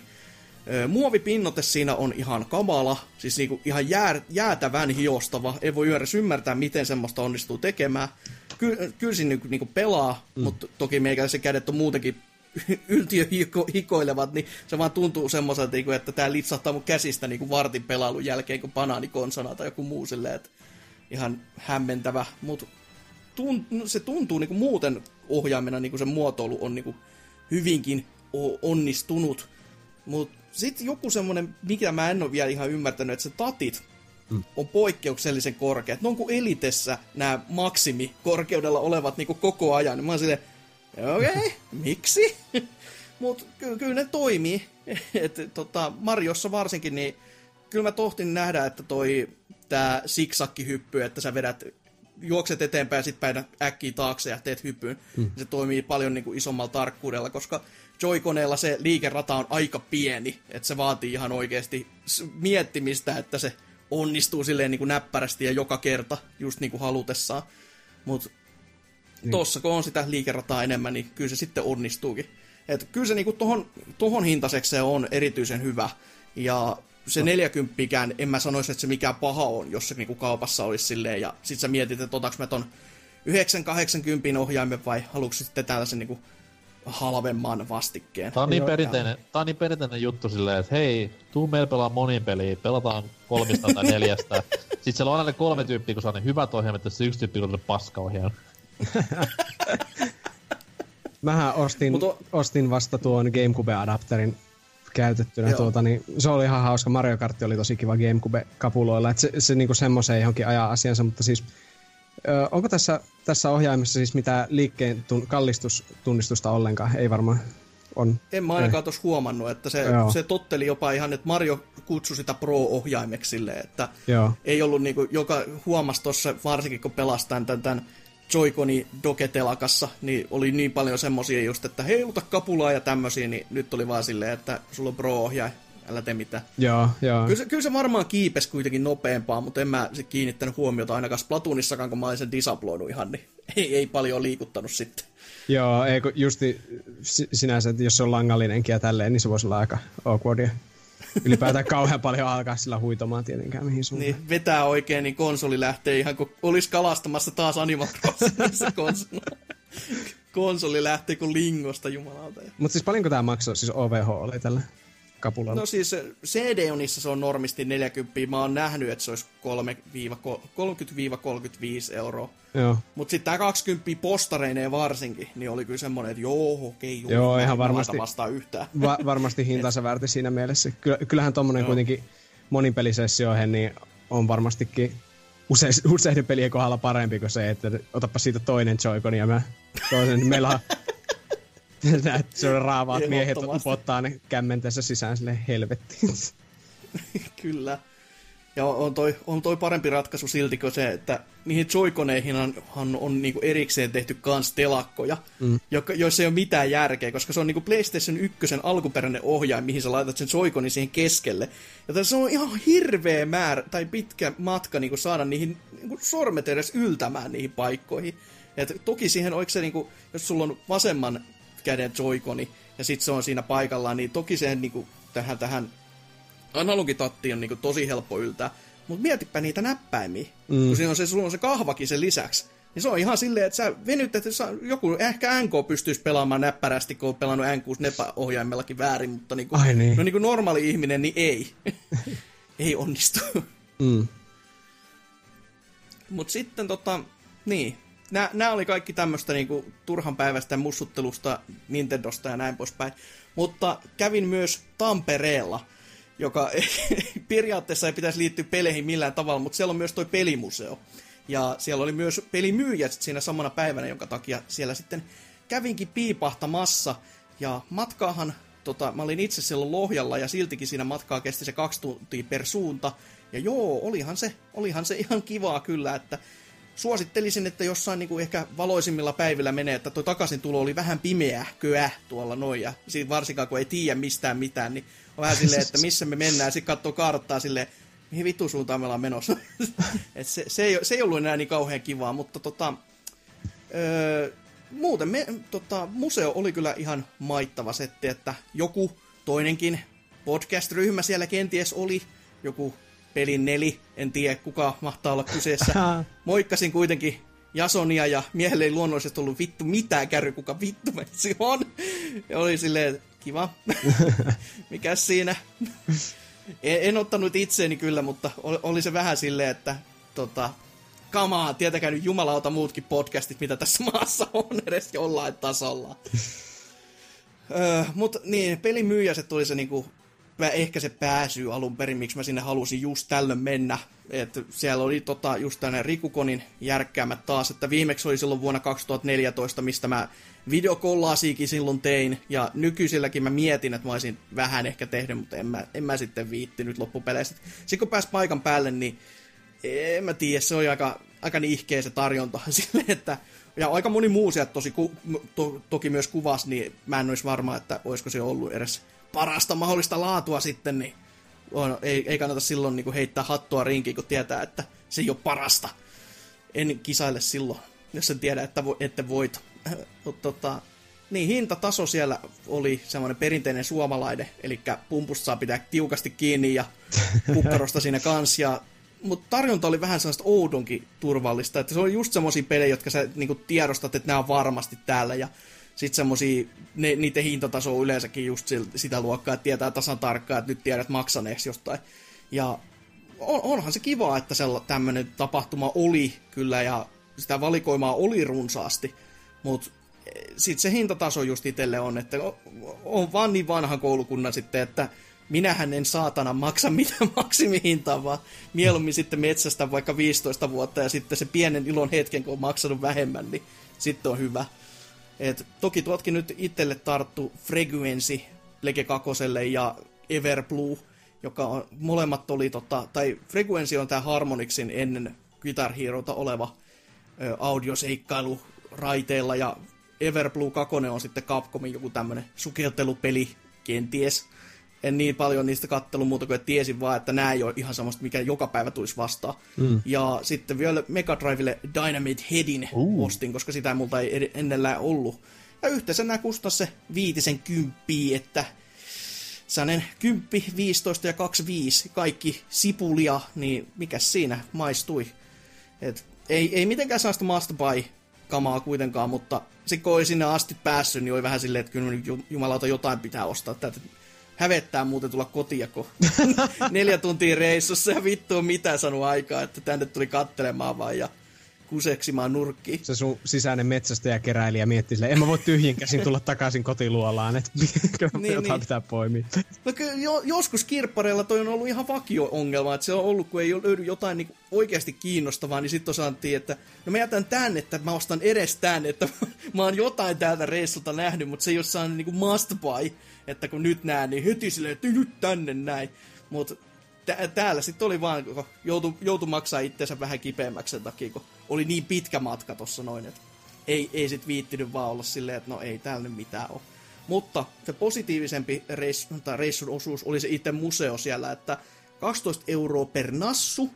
Muovipinnote siinä on ihan kamala, siis niinku ihan jää, jäätävän hiostava. Ei voi edes ymmärtää, miten semmoista onnistuu tekemään. Ky, kyllä siinä niinku, niinku pelaa, mm. mutta toki meikäläisen kädet on muutenkin yltiöhikoilevat, niin se vaan tuntuu semmoiselta, niinku, että tämä litsahtaa mun käsistä niin kuin vartin pelailun jälkeen, kun banaanikonsona tai joku muu silleen, että ihan hämmentävä, mutta tunt, no, se tuntuu niin kuin muuten ohjaamena, niin kuin se muotoilu on niin kuin hyvinkin onnistunut, mutta sitten joku semmoinen, mikä mä en ole vielä ihan ymmärtänyt, että se tatit mm. on poikkeuksellisen korkeat. Ne on kuin elitessä nämä maksimikorkeudella olevat niin kuin koko ajan. Mä oon silleen, okei, okay, miksi? Mutta ky- kyllä ne toimii. Et, tota, Marjossa varsinkin, niin kyllä mä tohtin nähdä, että toi tää siksakkihyppy, että sä vedät juokset eteenpäin ja sitten päin äkkiä taakse ja teet hyppyyn. Mm. Se toimii paljon niin kuin isommalla tarkkuudella, koska Joy-koneella se liikerata on aika pieni, että se vaatii ihan oikeasti miettimistä, että se onnistuu silleen niin kuin näppärästi ja joka kerta just niin kuin halutessaan. Mutta niin. tossa kun on sitä liikerataa enemmän, niin kyllä se sitten onnistuukin. Et kyllä se niinku tohon, tohon hintaseksi se on erityisen hyvä. Ja se 40 en mä sanoisi, että se mikään paha on, jos se niinku kaupassa olisi silleen. Ja sit sä mietit, että otaks mä ton 980 ohjaimen vai haluatko sitten tällaisen niinku halvemman vastikkeen. Tää on niin, perinteinen, tää on niin perinteinen juttu silleen, että hei, tuu meillä pelaa monin peliä, pelataan kolmista tai neljästä. Sitten siellä on aina kolme tyyppiä, kun saa ne hyvät ohjaimet, ja se yksi tyyppi, kun on paska ohjaaja. Mähän ostin, Mutta... ostin vasta tuon GameCube-adapterin käytettynä. Tuota, niin se oli ihan hauska. Mario Kart oli tosi kiva GameCube-kapuloilla. Et se, se niinku semmoiseen johonkin ajaa asiansa, mutta siis ö, onko tässä, tässä ohjaimessa siis mitään liikkeen tun, kallistustunnistusta ollenkaan? Ei varmaan on. En mä ainakaan tuossa huomannut, että se, se totteli jopa ihan, että Mario kutsui sitä Pro-ohjaimeksi että Joo. ei ollut niinku, joka huomasi tuossa, varsinkin kun pelastaan tämän, tämän Joy-Coni doketelakassa, niin oli niin paljon semmosia just, että heiluta kapulaa ja tämmösiä, niin nyt oli vaan silleen, että sulla on pro-ohjaaja, älä tee mitään. Joo, joo. Kyllä se, kyllä se varmaan kiipes kuitenkin nopeampaa, mutta en mä kiinnittänyt huomiota ainakaan Splatoonissakaan, kun mä olin sen disabloinut ihan, niin ei, ei paljon liikuttanut sitten. Joo, ei kun justi sinänsä, että jos se on langallinenkin ja tälleen, niin se voisi olla aika awkwardia ylipäätään kauhean paljon alkaa sillä huitomaan tietenkään mihin suuntaan. Niin, vetää oikein, niin konsoli lähtee ihan kuin olisi kalastamassa taas Animal Crossingissa konsoli. konsoli lähtee kuin lingosta jumalauta. Mutta siis paljonko tämä maksaa? Siis OVH oli tällä kapulalla? No siis CD-onissa se on normisti 40. Mä oon nähnyt, että se olisi 30-35 euroa. Joo. Mutta sitten tämä 20 postareineen varsinkin, niin oli kyllä semmoinen, että joo, okei, joo, joo ihan varmasti, vastaan yhtään. Va- varmasti hintansa väärti siinä mielessä. Kyllähän tuommoinen kuitenkin monipelisessioihin niin on varmastikin use, useiden pelien kohdalla parempi kuin se, että otapa siitä toinen Joy-Con ja mä toisen. Meillä se on raavaat miehet upottaa ne kämmentänsä sisään sille helvettiin. Kyllä. Ja on toi, on toi parempi ratkaisu silti kuin se, että niihin joikoneihin on, on niinku erikseen tehty kans telakkoja, mm. joka, joissa ei ole mitään järkeä, koska se on niinku PlayStation 1 alkuperäinen ohjain, mihin sä laitat sen joikonin siihen keskelle. Ja se on ihan hirveä määrä, tai pitkä matka niinku saada niihin niinku sormet edes yltämään niihin paikkoihin. Et toki siihen, oiko se niinku, jos sulla on vasemman käden joikoni, ja sitten se on siinä paikallaan, niin toki se niinku, tähän, tähän analogitattiin on niinku tosi helppo yltää. Mutta mietipä niitä näppäimiä, mm. kun siinä on se, sulla on se kahvakin sen lisäksi. Niin se on ihan silleen, että sä venyt, että sä, joku, ehkä NK pystyisi pelaamaan näppärästi, kun on pelannut N6-ohjaimellakin väärin, mutta niinku, Ai niin. no niinku normaali ihminen, niin ei. ei onnistu. Mm. Mutta sitten tota, niin, nämä oli kaikki tämmöistä niinku turhan päivästä mussuttelusta Nintendosta ja näin poispäin. Mutta kävin myös Tampereella, joka periaatteessa ei pitäisi liittyä peleihin millään tavalla, mutta siellä on myös toi pelimuseo. Ja siellä oli myös pelimyyjät siinä samana päivänä, jonka takia siellä sitten kävinkin piipahtamassa, ja matkaahan, tota, mä olin itse silloin Lohjalla, ja siltikin siinä matkaa kesti se kaksi tuntia per suunta, ja joo, olihan se, olihan se ihan kivaa kyllä, että suosittelisin, että jossain niin kuin ehkä valoisimmilla päivillä menee, että tuo takaisin tulo oli vähän pimeähköä tuolla noin, ja siitä varsinkaan kun ei tiedä mistään mitään, niin on vähän silleen, että missä me mennään, sitten katsoo karttaa silleen, mihin vittu suuntaan me ollaan menossa. Et se, se, ei, se ei ollut enää niin kauhean kivaa, mutta tota, öö, muuten me, tota, museo oli kyllä ihan maittava setti, että joku toinenkin podcast-ryhmä siellä kenties oli, joku pelin neli, en tiedä kuka mahtaa olla kyseessä. Moikkasin kuitenkin Jasonia ja miehelle ei luonnollisesti ollut vittu mitään kärry, kuka vittu metsi on. Ja oli silleen, kiva. Mikäs siinä? en, en ottanut itseeni kyllä, mutta oli, oli se vähän silleen, että tota, kamaa, tietäkää nyt jumalauta muutkin podcastit, mitä tässä maassa on edes jollain tasolla. öö, mutta niin, pelimyyjäset tuli se niinku ehkä se pääsy alun perin, miksi mä sinne halusin just tällöin mennä. Et siellä oli tota, just tänne Rikukonin järkkäämät taas, että viimeksi oli silloin vuonna 2014, mistä mä videokollaasiikin silloin tein, ja nykyisilläkin mä mietin, että mä olisin vähän ehkä tehnyt, mutta en mä, en mä sitten viittinyt loppupeleissä. Sitten kun pääsi paikan päälle, niin en mä tiedä, se oli aika, aika nihkeä se tarjonta sille, että ja aika moni muu sieltä tosi to, toki myös kuvas, niin mä en olisi varma, että olisiko se ollut edes parasta mahdollista laatua sitten, niin on, ei, ei kannata silloin niin kuin heittää hattua rinkiin, kun tietää, että se ei ole parasta. En kisaile silloin, jos en tiedä, että, vo, että voit. Tota, niin, hintataso siellä oli semmoinen perinteinen suomalainen, eli pumpusta saa pitää tiukasti kiinni ja kukkarosta siinä kanssa. Ja, mutta tarjonta oli vähän sellaista oudonkin turvallista, että se oli just semmoisia pelejä, jotka sä niinku tiedostat, että nämä on varmasti täällä. Ja sitten semmosia, ne, niiden hintataso on yleensäkin just sitä luokkaa, että tietää tasan tarkkaan, että nyt tiedät maksaneeksi jostain. Ja on, onhan se kiva, että tämmöinen tapahtuma oli kyllä, ja sitä valikoimaa oli runsaasti, mutta eh, sitten se hintataso just itselle on, että on, vaan niin vanha koulukunnan sitten, että minähän en saatana maksa mitään maksimihintaa, vaan mieluummin sitten metsästä vaikka 15 vuotta ja sitten se pienen ilon hetken, kun on maksanut vähemmän, niin sitten on hyvä. Et toki tuotkin nyt itselle tarttu Frequency Lege 2 ja Everblue, joka on, molemmat oli, tota, tai Frequency on tämä Harmonixin ennen Guitar Herota oleva ö, audioseikkailu raiteilla, ja Everblue 2 on sitten Capcomin joku tämmönen sukeltelupeli, kenties en niin paljon niistä kattellut muuta kuin, että tiesin vaan, että nämä ei ole ihan samasta, mikä joka päivä tulisi vastaan. Mm. Ja sitten vielä Mega Drivelle Dynamite Headin uh. ostin, koska sitä multa ei ennellään ollut. Ja yhteensä nämä kustas se viitisen kymppiä, että sellainen kymppi, 15 ja 25, kaikki sipulia, niin mikä siinä maistui. Et ei, ei mitenkään sellaista must buy kamaa kuitenkaan, mutta se kun sinne asti päässyt, niin oli vähän silleen, että kyllä jumalauta jotain pitää ostaa. Tätä hävettää muuten tulla kotia, kun neljä tuntia reissussa ja vittu on mitä saanut aikaa, että tänne tuli kattelemaan vaan ja kuseksimaan nurkkiin. Se sun sisäinen metsästäjä keräilijä mietti silleen, en mä voi tyhjin käsin tulla takaisin kotiluolaan, että niin, jotain niin. pitää poimia. No kyllä jo, joskus kirppareilla toi on ollut ihan vakio-ongelma, että se on ollut, kun ei löydy jotain niin oikeasti kiinnostavaa, niin sitten sanottiin, että no mä jätän tän, että mä ostan edes tän, että mä oon jotain täältä reissulta nähnyt, mutta se ei ole saanut niin must buy että kun nyt näen, niin heti silleen, että nyt tänne näin. Mutta tä- täällä sitten oli vaan, kun joutui, joutui maksaa itseensä vähän kipeämmäksi sen takia, kun oli niin pitkä matka tossa noin, että ei, ei sit viittinyt vaan olla silleen, että no ei täällä nyt mitään ole. Mutta se positiivisempi reissu, tai reissun osuus oli se itse museo siellä, että 12 euroa per nassu,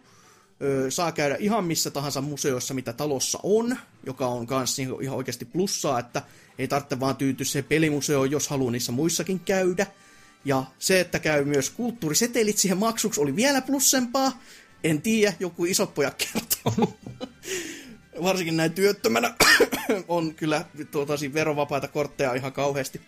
öö, saa käydä ihan missä tahansa museossa, mitä talossa on, joka on kanssa ihan oikeasti plussaa, että ei tarvitse vaan tyytyä se pelimuseoon, jos haluaa niissä muissakin käydä. Ja se, että käy myös kulttuurisetelit siihen maksuksi, oli vielä plussempaa. En tiedä, joku iso pojat kertoo. Varsinkin näin työttömänä on kyllä tuota, verovapaita kortteja ihan kauheasti.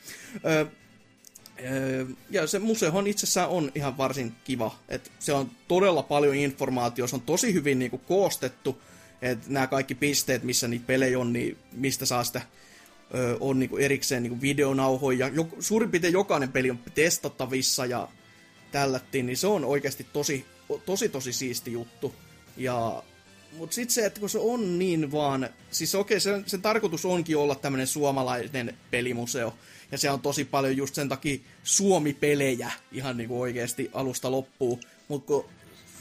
Ja se museohan itsessään on ihan varsin kiva. Et se on todella paljon informaatiota, se on tosi hyvin niinku koostettu. että nämä kaikki pisteet, missä niitä pelejä on, niin mistä saa sitä ö, on niinku erikseen niinku videonauhoja. Jo, suurin piirtein jokainen peli on testattavissa ja tällättiin, niin se on oikeasti tosi, tosi, tosi siisti juttu. Ja Mutta sitten se, että kun se on niin vaan, siis okei, sen, sen tarkoitus onkin olla tämmöinen suomalainen pelimuseo, ja se on tosi paljon just sen takia Suomi-pelejä ihan niinku oikeasti alusta loppuun, mutta kun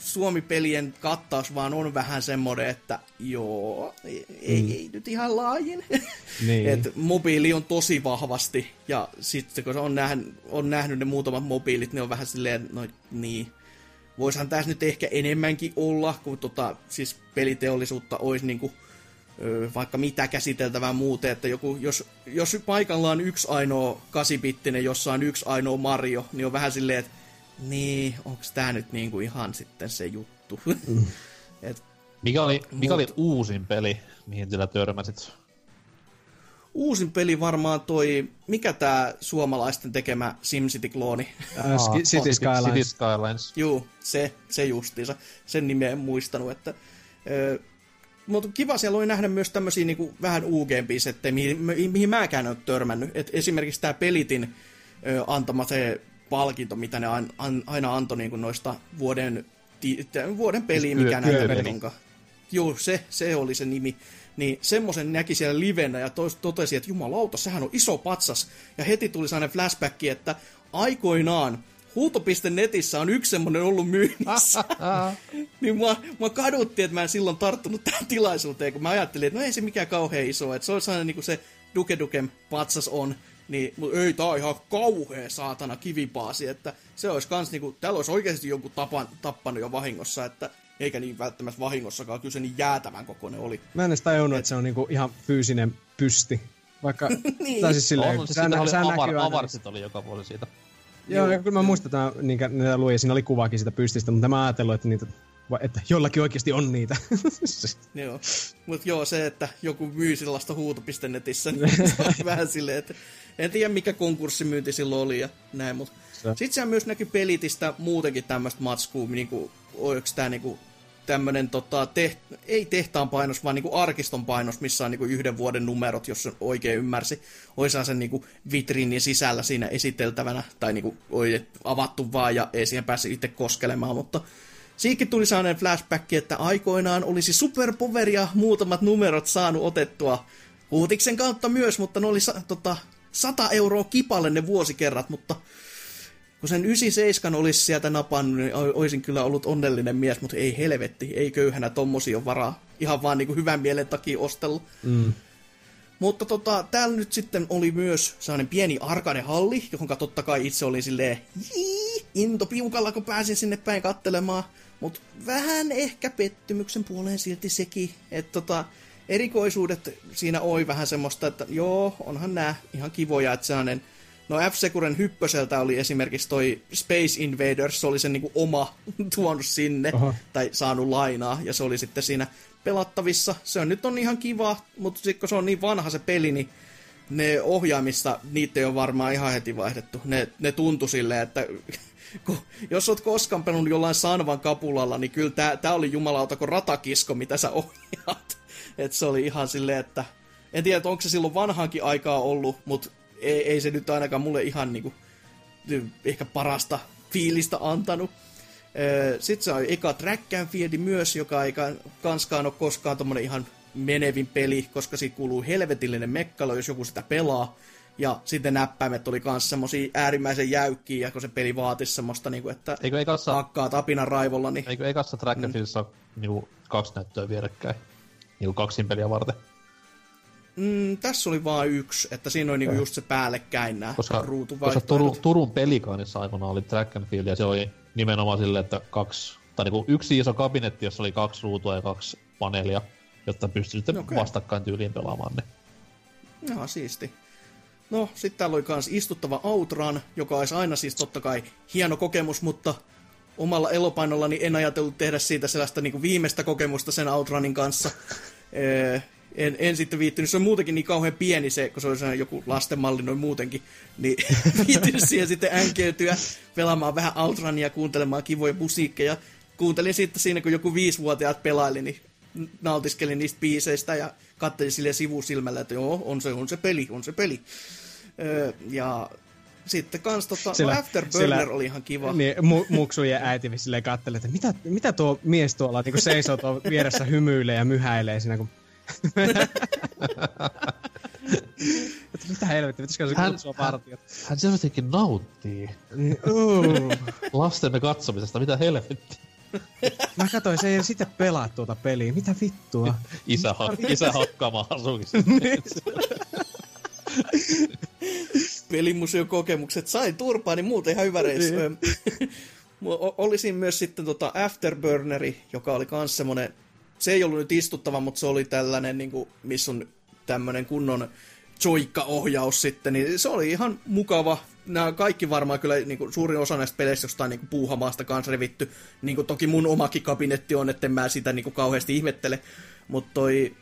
Suomi-pelien kattaus vaan on vähän semmoinen, että joo, ei, mm. ei nyt ihan laajin. Niin. Et mobiili on tosi vahvasti, ja sitten kun on, nähnyt, on nähnyt ne muutamat mobiilit, niin on vähän silleen, no niin, voisihan tässä nyt ehkä enemmänkin olla, kun tota, siis peliteollisuutta olisi niinku, vaikka mitä käsiteltävää muuten, että joku, jos, jos paikalla on yksi ainoa kasipittinen, jossa on yksi ainoa Mario, niin on vähän silleen, että niin, onko tämä nyt niinku ihan sitten se juttu? Mm. Et, mikä oli, mikä mut, oli uusin peli, mihin sillä törmäsit? Uusin peli varmaan toi, mikä tämä suomalaisten tekemä SimCity-klooni? Uh, City Skylines. City Skylines. Juu, se, se justiinsa. Sen nimeä en muistanut, että... Ö, mutta kiva siellä oli nähdä myös tämmöisiä niinku vähän uugempia settejä, mihin, mihin mäkään ole törmännyt. Et esimerkiksi tämä Pelitin ö, antama se palkinto, mitä ne an, an, aina antoi niinku noista vuoden, ti, vuoden peliä, mikä näitä onkaan. Joo, se, se oli se nimi. Niin semmoisen näki siellä livenä ja tos, totesi, että jumalauta, sehän on iso patsas. Ja heti tuli sellainen flashback, että aikoinaan Huuto.netissä on yksi semmonen ollut myynnissä. niin mua, mua kadutti, että mä en silloin tarttunut tähän tilaisuuteen, kun mä ajattelin, että no ei se mikään kauhean iso, että se on sellainen niin kuin se Duke Dukem patsas on, niin mutta ei, tää on ihan kauhea saatana kivipaasi, että se olisi kans niinku, täällä olisi oikeasti joku tapan, tappanut jo vahingossa, että eikä niin välttämättä vahingossakaan, kyllä se niin jäätävän kokoinen oli. Mä en edes tajunnut, Et... että se on niinku ihan fyysinen pysti. Vaikka, niin. tai siis silleen, on, sä, oli avar, avarsit oli joka puoli siitä. Joo, Joo. kyllä mä muistan, että niitä luin, siinä oli kuvaakin sitä pystistä, mutta mä ajatellut, että niitä että jollakin oikeasti on niitä. joo, mutta joo, se, että joku myy sellaista huuto.netissä, niin se vähän silleen, että en tiedä mikä konkurssimyynti silloin oli ja näin, mutta sitten siellä myös näkyy pelitistä muutenkin tämmöistä matskua, niin kuin, oliko tämä niin kuin, tämmöinen, tota, teht, ei tehtaan painos, vaan niinku arkiston painos, missä on niinku yhden vuoden numerot, jos oikein ymmärsi. Oisaan sen niinku vitriinin sisällä siinä esiteltävänä, tai niinku oli avattu vaan ja ei siihen pääse itse koskelemaan, mutta Siikin tuli sellainen flashback, että aikoinaan olisi superpoveria muutamat numerot saanut otettua uutiksen kautta myös, mutta ne oli tota, 100 euroa kipalle ne vuosikerrat, mutta kun sen 97 olisi sieltä napannut, niin olisin kyllä ollut onnellinen mies, mutta ei helvetti, ei köyhänä tommosia ole varaa. Ihan vaan niin kuin hyvän mielen takia ostella. Mm. Mutta tota, täällä nyt sitten oli myös sellainen pieni arcade-halli, johon totta kai itse oli silleen jii, into piukalla, kun pääsin sinne päin kattelemaan. Mutta vähän ehkä pettymyksen puoleen silti sekin, että tota, erikoisuudet siinä oli vähän semmoista, että joo, onhan nämä ihan kivoja, että sellainen No F-Securen hyppöseltä oli esimerkiksi toi Space Invaders, se oli sen niinku oma tuonut sinne, Aha. tai saanut lainaa, ja se oli sitten siinä pelattavissa. Se on nyt on ihan kiva, mutta sitten kun se on niin vanha se peli, niin ne ohjaamista, niitä ei ole varmaan ihan heti vaihdettu. Ne, ne tuntui silleen, että kun, jos oot koskaan pelannut jollain Sanvan kapulalla, niin kyllä tää, tää oli jumalauta kuin ratakisko, mitä sä ohjaat. Et se oli ihan silleen, että en tiedä, onko se silloin vanhaankin aikaa ollut, mutta ei, ei se nyt ainakaan mulle ihan niinku, ehkä parasta fiilistä antanut. Sitten se on eka Track and Field myös, joka ei kanskaan ole koskaan tommonen ihan menevin peli, koska siitä kuuluu helvetillinen mekkalo, jos joku sitä pelaa. Ja sitten näppäimet oli kans semmosia äärimmäisen jäykkiä, kun se peli vaatisi semmoista, niinku, että eikö ekassa, hakkaa tapinan raivolla. Niin... Eikö ekassa Track and mm. niinku, kaksi näyttöä vierekkäin? Niinku kaksin peliä varten? Mm, tässä oli vain yksi, että siinä oli niinku just se päällekkäin nämä koska, koska Turun, Turun pelikaanissa aikoinaan oli track and field, ja se oli nimenomaan silleen, että kaksi, tai niinku yksi iso kabinetti, jossa oli kaksi ruutua ja kaksi paneelia, jotta pystyi sitten okay. vastakkain tyyliin pelaamaan ne. Joo, siisti. No, sitten täällä oli myös istuttava Outran, joka olisi aina siis totta kai hieno kokemus, mutta omalla elopainollani en ajatellut tehdä siitä sellaista niin kuin viimeistä kokemusta sen Outranin kanssa. en, en sitten viittynyt, se on muutenkin niin kauhean pieni se, kun se on joku lastenmalli noin muutenkin, niin viittynyt siihen sitten änkeytyä, pelaamaan vähän Outrania, kuuntelemaan kivoja musiikkeja. Kuuntelin sitten siinä, kun joku viisivuotiaat pelaili, niin nautiskelin niistä biiseistä ja katselin sille sivusilmällä, että joo, on se, on se peli, on se peli. Öö, ja sitten kans tota, Sillä- no Afterburner sillä- oli ihan kiva. Niin, mu- muksujen äiti silleen kattelee, että mitä, mitä tuo mies tuolla niin seisoo tuon vieressä hymyilee ja myhäilee siinä, kun... Että mitä helvettiä, pitäisikö se Hän- kutsua partiot? Hän selvästikin nauttii Niin, uh. lastemme katsomisesta, mitä helvetti. Mä katsoin, se ei sitten pelaa tuota peliä. Mitä vittua? Isä, ha- isä hakkaamaan asukissa. pelimuseon kokemukset sai turpaa, niin muuten ihan hyvä reissu. Niin. O- Olisin myös sitten tota Afterburneri, joka oli kans semmonen, se ei ollut nyt istuttava, mutta se oli tällainen, niin kuin, missä on tämmönen kunnon joikka-ohjaus sitten, niin se oli ihan mukava. Nämä kaikki varmaan kyllä, niin kuin, suurin osa näistä peleistä jostain niin kuin, puuhamaasta kanssa revitty. Niin kuin, toki mun omakin kabinetti on, etten mä sitä niin kuin, kauheasti ihmettele. Mutta toi,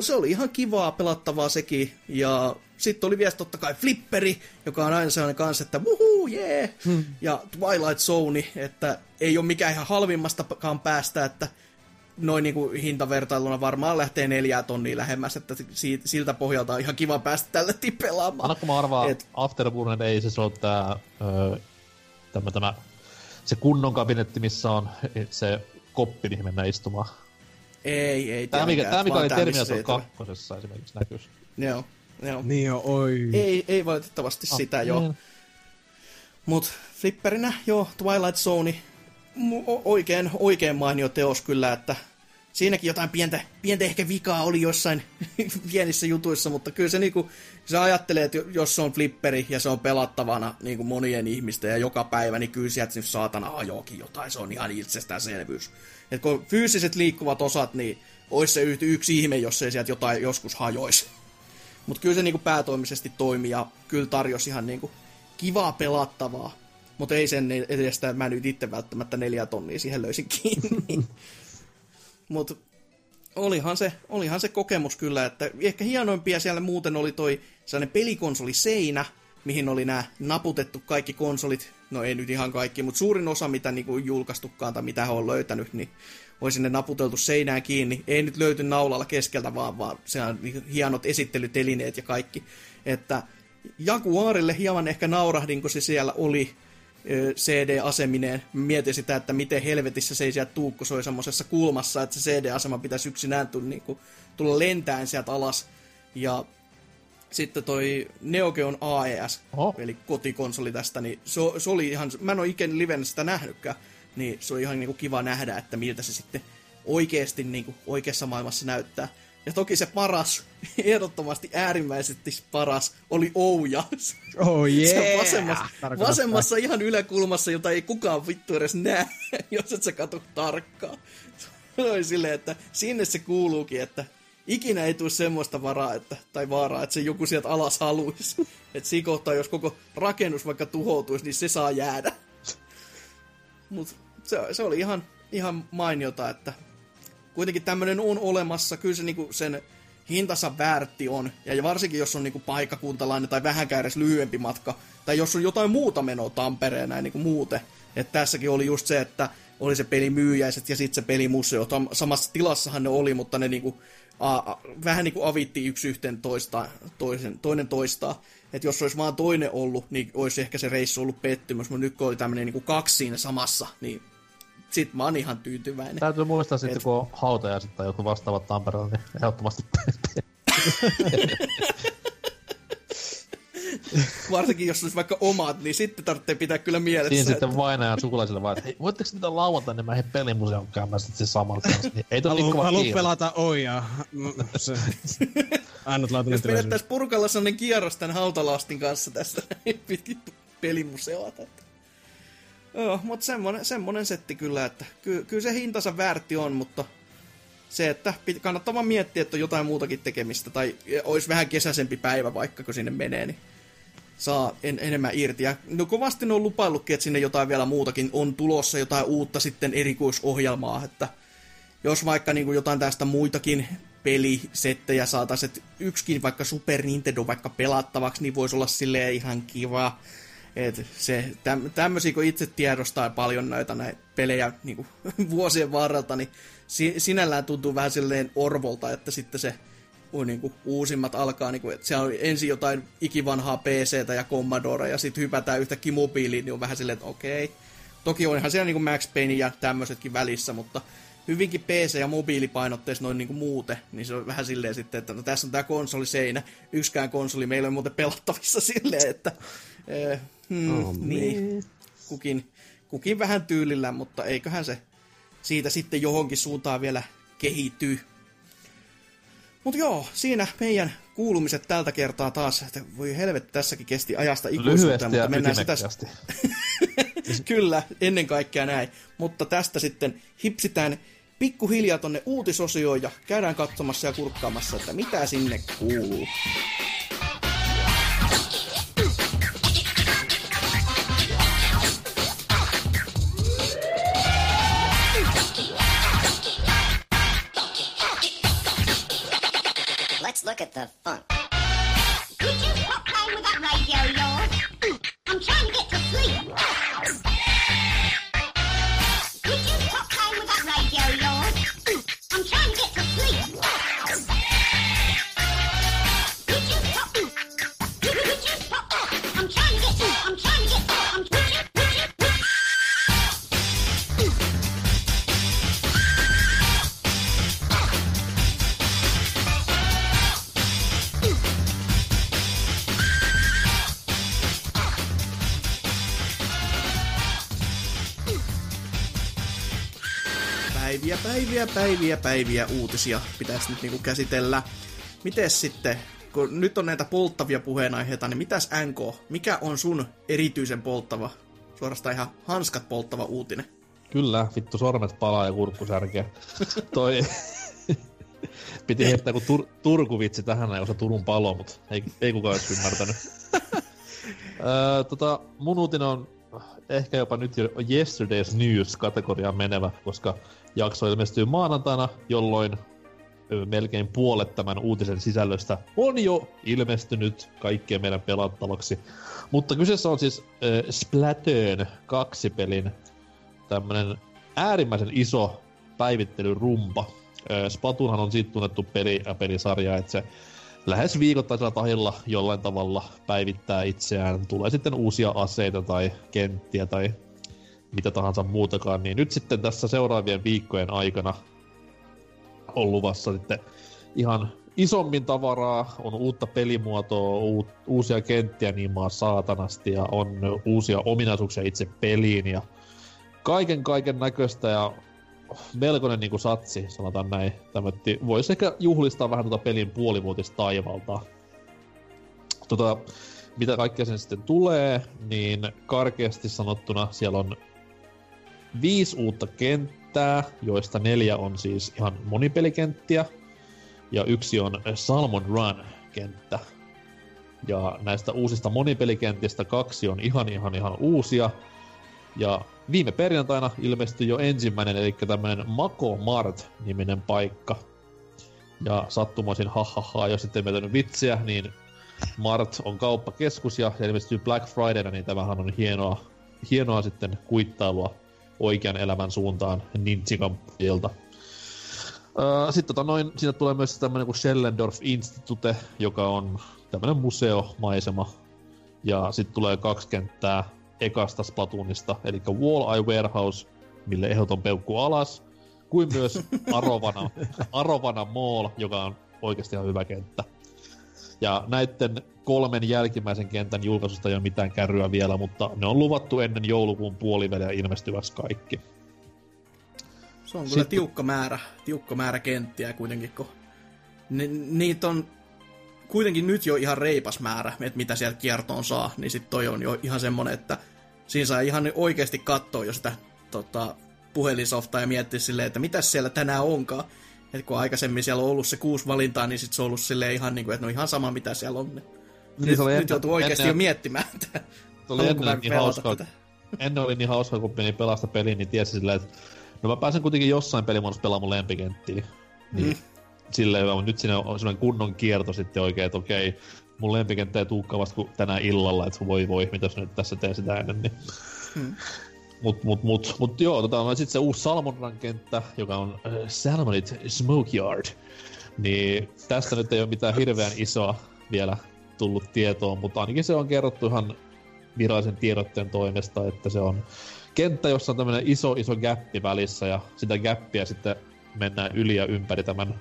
se oli ihan kivaa pelattavaa sekin. Ja sitten oli vielä totta kai Flipperi, joka on aina sellainen kanssa, että wuhuu, jee! Yeah. Hmm. Ja Twilight Zone, että ei ole mikään ihan halvimmastakaan päästä, että noin niinku hintavertailuna varmaan lähtee neljää tonnia lähemmäs, että siitä, siltä pohjalta on ihan kiva päästä tällä pelaamaan. Annakko mä arvaa, Et- Et... Afterburner ei siis ole tää, öö, tämä, tämä, se kunnon kabinetti, missä on se koppi, mihin mennään istumaan. Ei, ei. Tää, mikä, tää, mikä oli Terminator se 2 esimerkiksi näkyisi. Joo, joo. Niin jo, oi. Ei, ei valitettavasti Ah, sitä, joo. niin. Mut flipperinä, joo, Twilight Zone, oikein, oikein mainio teos kyllä, että siinäkin jotain pientä, pientä ehkä vikaa oli jossain pienissä jutuissa, mutta kyllä se niinku, sä ajattelee, että jos se on flipperi ja se on pelattavana niinku monien ihmisten ja joka päivä, niin kyllä sieltä nyt saatana ajoakin jotain, se on ihan itsestäänselvyys. Et kun fyysiset liikkuvat osat, niin olisi se yksi ihme, jos ei sieltä jotain joskus hajoisi. Mutta kyllä se niinku päätoimisesti toimi ja kyllä tarjosi ihan niinku kivaa pelattavaa. Mutta ei sen edestä mä nyt itse välttämättä neljä tonnia siihen löysin kiinni. Mutta olihan se, olihan se kokemus kyllä, että ehkä hienoimpia siellä muuten oli toi sellainen pelikonsoli-seinä, mihin oli nämä naputettu kaikki konsolit, no ei nyt ihan kaikki, mutta suurin osa mitä niinku julkaistukaan tai mitä he on löytänyt, niin oli sinne naputeltu seinään kiinni. Ei nyt löyty naulalla keskeltä vaan, vaan se on niin hienot esittelytelineet ja kaikki. Että Jaguarille hieman ehkä naurahdin, kun se siellä oli CD-asemineen. Mietin sitä, että miten helvetissä se ei sieltä tuu, kun se oli semmoisessa kulmassa, että se CD-asema pitäisi yksinään tulla, niin kuin, tulla lentäen sieltä alas. Ja sitten toi Neo Geon AES, Oho. eli kotikonsoli tästä, niin se, se oli ihan, mä en ole ikinä livenä sitä nähnytkään, niin se oli ihan niinku kiva nähdä, että miltä se sitten oikeasti niinku oikeassa maailmassa näyttää. Ja toki se paras, ehdottomasti äärimmäisesti paras, oli Ouja. Oh Se yeah! on vasemmassa, Tarkoittaa. vasemmassa ihan yläkulmassa, jota ei kukaan vittu edes näe, jos et sä katso tarkkaan. Se oli silleen, että sinne se kuuluukin, että ikinä ei tule semmoista varaa, että, tai vaaraa, että se joku sieltä alas haluaisi. Että siinä kohtaa, jos koko rakennus vaikka tuhoutuisi, niin se saa jäädä. Mutta se, se oli ihan, ihan mainiota, että kuitenkin tämmöinen on olemassa, kyllä se niinku sen hintansa väärti on, ja varsinkin jos on niinku paikkakuntalainen tai vähänkään edes lyhyempi matka, tai jos on jotain muuta menoa Tampereen näin niinku muuten. Että tässäkin oli just se, että oli se pelimyyjäiset ja sitten se pelimuseo. Tam- Samassa tilassahan ne oli, mutta ne niinku, a, a, vähän niinku avitti yksi yhteen toista, toisen, toinen toistaa. Että jos olisi vaan toinen ollut, niin olisi ehkä se reissu ollut pettymys, mutta nyt kun oli tämmöinen niinku kaksi siinä samassa, niin sit mä oon ihan tyytyväinen. Täytyy muistaa sitten, Et- kun on hautajaiset tai joku vastaavat Tampereella, niin ehdottomasti Varsinkin jos olisi vaikka omat, niin sitten tarvitsee pitää kyllä mielessä. Siinä että- sitten vainajan sukulaisille vaan, että hei, voitteko mitä lauantaina mä he pelimuseon käymään sitten se samalla kanssa. Niin ei Haluan, liikkuva haluan pelata ojaa. Mm, Se, ainutlaatuinen Jos vedettäisiin purkalla sellainen kierros tämän hautalastin kanssa tästä pitkin pelimuseota. Joo, mutta semmonen, semmonen setti kyllä, että ky, kyllä se hintansa väärti on, mutta se, että kannattaa vaan miettiä, että on jotain muutakin tekemistä, tai olisi vähän kesäisempi päivä vaikka, kun sinne menee, niin saa en, enemmän irti. Ja no kovasti ne on lupaillutkin, että sinne jotain vielä muutakin on tulossa, jotain uutta sitten erikoisohjelmaa, että jos vaikka niin kuin jotain tästä muitakin pelisettejä saataisiin, että yksikin vaikka Super Nintendo vaikka pelattavaksi, niin voisi olla silleen ihan kiva. Et se, täm, tämmöisiä, kun itse tiedostaa paljon näitä näitä pelejä niin kuin, vuosien varrelta, niin si, sinällään tuntuu vähän silleen orvolta, että sitten se niin kuin, uusimmat alkaa, niin kuin, että siellä on ensin jotain ikivanhaa PCtä ja Commodore, ja sitten hypätään yhtäkkiä mobiiliin, niin on vähän silleen, että okei. Toki onhan siellä niin kuin Max Payne ja tämmöisetkin välissä, mutta hyvinkin PC- ja mobiilipainotteissa noin niin kuin muuten, niin se on vähän silleen sitten, että no, tässä on tämä konsoliseinä, yksikään konsoli meillä on muuten pelattavissa silleen, että eh, hmm, niin, kukin, kukin vähän tyylillä, mutta eiköhän se siitä sitten johonkin suuntaan vielä kehittyy. Mutta joo, siinä meidän kuulumiset tältä kertaa taas, että voi helvetti, tässäkin kesti ajasta ikuisuutta, mutta mennään sitä... Kyllä, ennen kaikkea näin. Mutta tästä sitten hipsitään pikkuhiljaa tonne uutisosioon ja käydään katsomassa ja kurkkaamassa, että mitä sinne kuuluu. Look at the funk. Could you stop playing with that radio yours? I'm trying to päiviä, päiviä, päiviä, päiviä uutisia pitäisi nyt niinku käsitellä. Mites sitten, kun nyt on näitä polttavia puheenaiheita, niin mitäs NK, mikä on sun erityisen polttava, suorastaan ihan hanskat polttava uutinen? Kyllä, vittu sormet palaa ja kurkku särkeä. Toi... Piti heittää kun tur- Turku-vitsi tähän näin osa Turun palo, mutta ei, ei kukaan olisi ymmärtänyt. öö, tota, mun uutinen on ehkä jopa nyt jo Yesterday's News-kategoriaan menevä, koska jakso ilmestyy maanantaina, jolloin melkein puolet tämän uutisen sisällöstä on jo ilmestynyt kaikkien meidän pelattavaksi. Mutta kyseessä on siis äh, Splatoon 2 pelin tämmönen äärimmäisen iso päivittelyrumpa. Äh, Splatoonhan on siitä tunnettu peli ja pelisarja, että se lähes viikoittaisella tahilla jollain tavalla päivittää itseään. Tulee sitten uusia aseita tai kenttiä tai mitä tahansa muutakaan, niin nyt sitten tässä seuraavien viikkojen aikana on luvassa sitten ihan isommin tavaraa, on uutta pelimuotoa, uut, uusia kenttiä niin maa saatanasti ja on uusia ominaisuuksia itse peliin ja kaiken kaiken näköistä ja melkoinen niin kuin satsi, sanotaan näin. Tämmötti, voisi ehkä juhlistaa vähän tuota pelin puolivuotista taivalta. Tota, mitä kaikkea sen sitten tulee, niin karkeasti sanottuna siellä on viisi uutta kenttää, joista neljä on siis ihan monipelikenttiä, ja yksi on Salmon Run-kenttä. Ja näistä uusista monipelikentistä kaksi on ihan ihan ihan uusia. Ja viime perjantaina ilmestyi jo ensimmäinen, eli tämmönen Mako Mart-niminen paikka. Ja sattumoisin hahaha, jos sitten ei vitsiä, niin Mart on kauppakeskus ja ilmestyy Black Fridayna, niin tämähän on hienoa, hienoa sitten kuittailua oikean elämän suuntaan Ninjikampilta. Sitten tota noin, siinä tulee myös tämmönen kuin Schellendorf Institute, joka on tämmönen museomaisema. Ja sitten tulee kaksi kenttää ekasta Splatoonista, eli Wall Eye Warehouse, mille ehdoton peukku alas, kuin myös Arovana, Arovana Mall, joka on oikeasti ihan hyvä kenttä. Ja näiden kolmen jälkimmäisen kentän julkaisusta ei ole mitään kärryä vielä, mutta ne on luvattu ennen joulukuun puoliväliä ilmestyvässä kaikki. Se on kyllä Sitten... tiukka määrä, tiukka määrä kenttiä kuitenkin, kun ni, niitä on kuitenkin nyt jo ihan reipas määrä, että mitä sieltä kiertoon saa, niin sitten toi on jo ihan semmonen, että siinä saa ihan oikeasti katsoa jo sitä tota, puhelinsoftaa ja miettiä silleen, että mitä siellä tänään onkaan. Et kun aikaisemmin siellä on ollut se kuusi valintaa, niin sitten se on ollut silleen ihan niin kuin, että no ihan sama mitä siellä on. Niin nyt, oli nyt joutuu oikeasti ennen, jo miettimään, että oli ennen niin hauska, tätä. Ennen oli niin hauska, kun meni pelasta peliin, niin tiesi silleen, että no mä pääsen kuitenkin jossain pelimuodossa pelaamaan mun lempikenttiin. Niin mm. silleen mutta nyt siinä on sellainen kunnon kierto sitten oikein, että okei, mun lempikenttä ei tuukkaa vasta kuin tänään illalla, että voi voi, mitä nyt tässä teen sitä ennen, niin... Mm. Mut, mut, mut, mut joo, tota, sitten se uusi Salmonran kenttä, joka on äh, Salmonit Smoke Yard. Niin tästä nyt ei ole mitään hirveän isoa vielä tullut tietoa, mutta ainakin se on kerrottu ihan virallisen tiedotteen toimesta, että se on kenttä, jossa on tämmöinen iso, iso gappi välissä ja sitä gappia sitten mennään yli ja ympäri tämän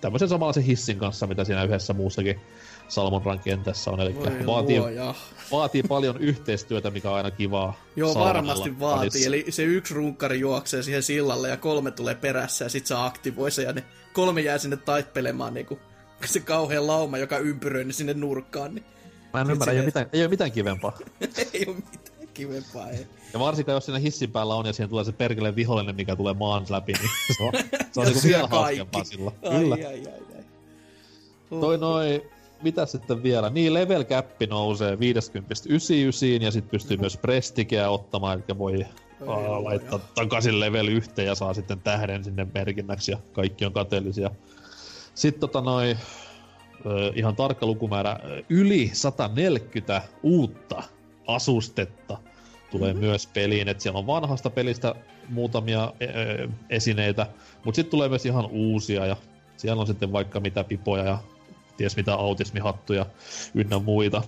tämmöisen samanlaisen hissin kanssa, mitä siinä yhdessä muussakin Salmonran kentässä on. Eli Voi vaatii, luoja. vaatii paljon yhteistyötä, mikä on aina kivaa. Joo, varmasti vaatii. välissä. Eli se yksi runkkari juoksee siihen sillalle ja kolme tulee perässä ja sit se aktivoi se ja ne kolme jää sinne taippelemaan niinku se kauhean lauma, joka ympyröi ne sinne nurkkaan. Niin Mä en Sit ymmärrä, ei ole, mitään, ei ole mitään kivempaa. ei oo mitään kivempaa, ei. Ja varsinkaan jos siinä hissin päällä on ja siihen tulee se perkeleen vihollinen, mikä tulee maan läpi, niin se on, se on niinku vielä hauskempaa silloin. Ai, Kyllä. ai, ai, ai. Toi noin, mitä sitten vielä? Niin, level cap nousee 50 99 ja sitten pystyy myös prestigeä ottamaan, eli voi Oi, aa, laittaa takaisin level yhteen ja saa sitten tähden sinne merkinnäksi ja kaikki on kateellisia. Sitten tota noin, ö, ihan tarkka lukumäärä, yli 140 uutta asustetta tulee mm-hmm. myös peliin, että siellä on vanhasta pelistä muutamia ö, esineitä, mutta sitten tulee myös ihan uusia ja siellä on sitten vaikka mitä pipoja ja ties mitä autismihattuja ynnä muita.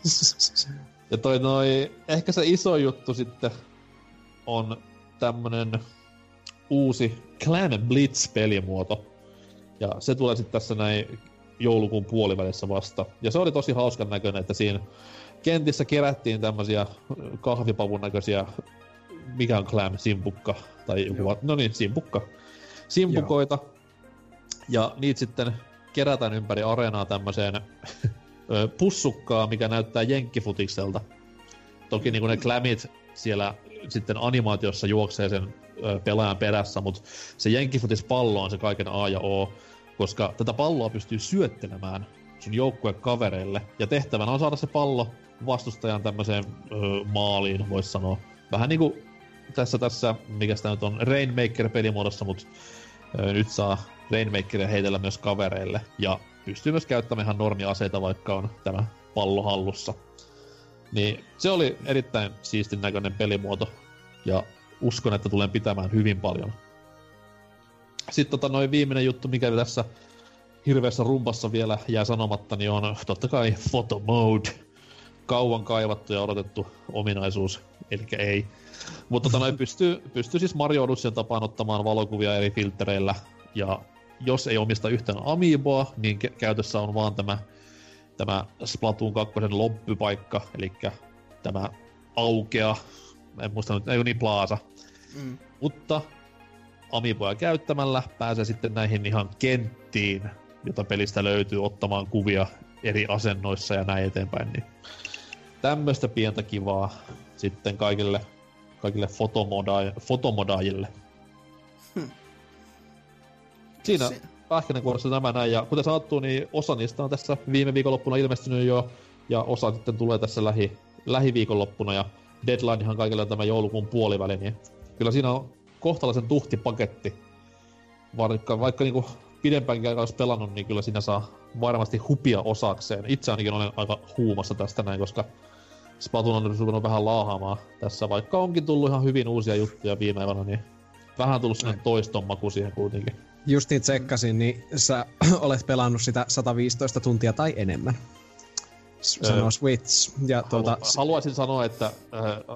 ja toi noi, ehkä se iso juttu sitten on tämmönen uusi Clan Blitz-pelimuoto. Ja se tulee sitten tässä näin joulukuun puolivälissä vasta. Ja se oli tosi hauskan näköinen, että siinä kentissä kerättiin tämmösiä kahvipavun näköisiä, mikä on clam, simpukka, tai joku, va- no niin, simpukka, simpukoita. Ja niitä sitten kerätään ympäri areenaa tämmöiseen pussukkaa, mikä näyttää jenkkifutikselta. Toki niin ne klämit siellä sitten animaatiossa juoksee sen pelaajan perässä, mutta se jenkkifutispallo on se kaiken A ja O, koska tätä palloa pystyy syöttelemään sun joukkueen kavereille. Ja tehtävänä on saada se pallo vastustajan tämmöiseen ö, maaliin, voisi sanoa. Vähän niinku tässä, tässä, mikä sitä nyt on, Rainmaker-pelimuodossa, mutta ö, nyt saa Rainmakeria heitellä myös kavereille. Ja pystyy myös käyttämään ihan normiaseita, vaikka on tämä pallo hallussa. Niin se oli erittäin siistin näköinen pelimuoto. Ja uskon, että tulen pitämään hyvin paljon. Sitten tota noin viimeinen juttu, mikä tässä hirveässä rumpassa vielä jää sanomatta, niin on totta kai photo mode. Kauan kaivattu ja odotettu ominaisuus, eli ei. Mutta tota noin pystyy, pystyy siis Mario Odysseen tapaan ottamaan valokuvia eri filtreillä. Ja jos ei omista yhtään Amiiboa, niin ke- käytössä on vaan tämä, tämä Splatoon 2 loppupaikka, eli tämä aukea, en muista nyt, ei niin plaasa. Mm. Mutta Amiiboja käyttämällä pääsee sitten näihin ihan kenttiin, jota pelistä löytyy ottamaan kuvia eri asennoissa ja näin eteenpäin. Niin tämmöistä pientä kivaa sitten kaikille, kaikille fotomoda- fotomodaajille. Siinä Se- pähkinänkuoressa nämä näin, ja kuten sanottu, niin osa niistä on tässä viime viikonloppuna ilmestynyt jo, ja osa sitten tulee tässä lähi, lähiviikonloppuna, ja deadlinehan kaikille on tämä joulukuun puoliväli, niin kyllä siinä on kohtalaisen tuhti paketti. Vaikka, vaikka niinku pidempäänkin aikaa olisi pelannut, niin kyllä siinä saa varmasti hupia osakseen. Itse ainakin olen aika huumassa tästä näin, koska Splatoon on ruvennut vähän laahaamaan tässä, vaikka onkin tullut ihan hyvin uusia juttuja viime aikoina, niin vähän tullut sellainen toiston maku siihen kuitenkin. Justiin tsekkasin, niin sä olet pelannut sitä 115 tuntia tai enemmän. Sanoo Öö, Switch. Ja tuota, Halu- haluaisin sanoa, että äh,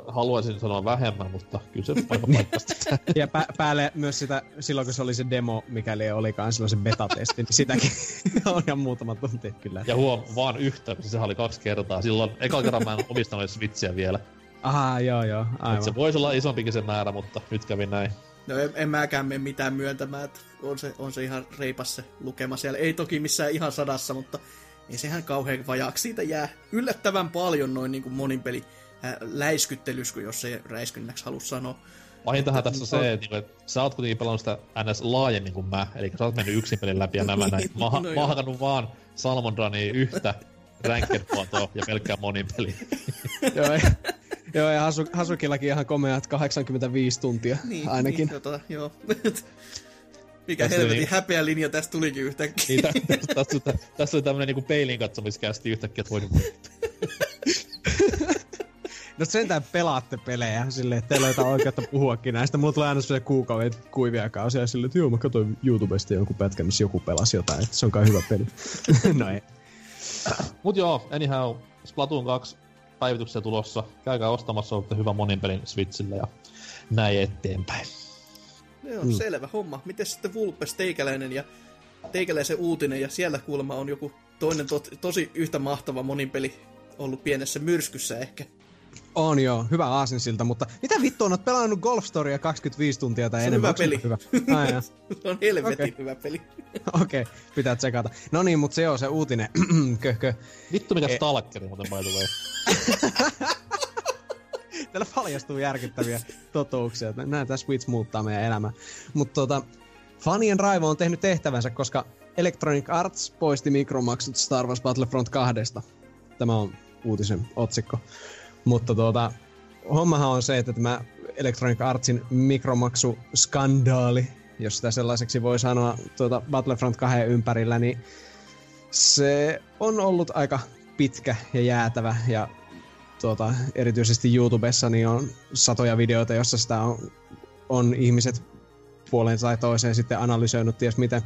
haluaisin sanoa vähemmän, mutta kyllä se aika paikasta. ja pä- päälle myös sitä, silloin kun se oli se demo, mikäli olikaan silloin se beta-testi, niin sitäkin on ihan muutama tunti kyllä. ja huom, vaan yhtä, koska sehän oli kaksi kertaa. Silloin eka kerran mä en omistanut Switchiä vielä. Aha, joo joo, Et aivan. se voisi olla isompikin se määrä, mutta nyt kävi näin. No en, en mäkään mene mitään myöntämään, että on se, on se ihan reipas se lukema siellä. Ei toki missään ihan sadassa, mutta ei sehän kauhean vajaaksi. Siitä jää yllättävän paljon noin niin kuin monin peli äh, läiskyttelys, kun jos ei räiskynnäksi halua sanoa. Pahintahan tässä on se, että, niinku, että sä oot kuitenkin pelannut sitä NS laajemmin kuin mä, eli sä oot mennyt yksin pelin läpi ja nämä näin. Mä, No no mä hakannut vaan Salmondrania yhtä ranked ja pelkkää monin peliä. joo, ja, joo, ja Hasu, Hasukillakin ihan komeat 85 tuntia ainakin. Niin, tota, joo. Mikä Tässä helvetin niin- häpeä linja tästä tulikin yhtäkkiä. Niin, tä, tässä, tässä, tässä oli tämmönen niinku peilin katsomiskästi yhtäkkiä, että voi No sentään pelaatte pelejä silleen, että teillä ei ole oikeutta puhuakin näistä. Mulla tulee aina sellaisia kuukauden kuivia kausia silleen, että joo mä katsoin YouTubesta jonkun pätkän, missä joku pelasi jotain, että se on kai hyvä peli. no ei. Mut joo, anyhow, Splatoon 2 päivityksiä tulossa. Käykää ostamassa, olette hyvä monin pelin Switchille ja näin eteenpäin. Joo, mm. selvä homma. Miten sitten Vulpes teikäläinen ja teikäläisen uutinen ja siellä kuulemma on joku toinen to- tosi yhtä mahtava moninpeli ollut pienessä myrskyssä ehkä. On joo, hyvä aasinsilta, mutta mitä vittu on, oot pelannut Golf Storya 25 tuntia tai Se on enemmän? hyvä Onks peli. se Hyvä? Ai, jaa. Se on helvetin Okei. hyvä peli. Okei, okay, pitää tsekata. No niin, mutta se on se uutinen. Köhkö. Vittu mikä E- stalkeri muuten by the way. Täällä paljastuu järkyttäviä totuuksia, tämä Switch muuttaa meidän elämää. Mutta tota, fanien raivo on tehnyt tehtävänsä, koska Electronic Arts poisti mikromaksut Star Wars Battlefront 2. Tämä on uutisen otsikko. Mutta tuota, hommahan on se, että tämä Electronic Artsin mikromaksuskandaali, jos sitä sellaiseksi voi sanoa tuota Battlefront 2 ympärillä, niin se on ollut aika pitkä ja jäätävä ja tuota, erityisesti YouTubessa niin on satoja videoita, jossa sitä on, on ihmiset puoleen tai toiseen sitten analysoinut ties miten.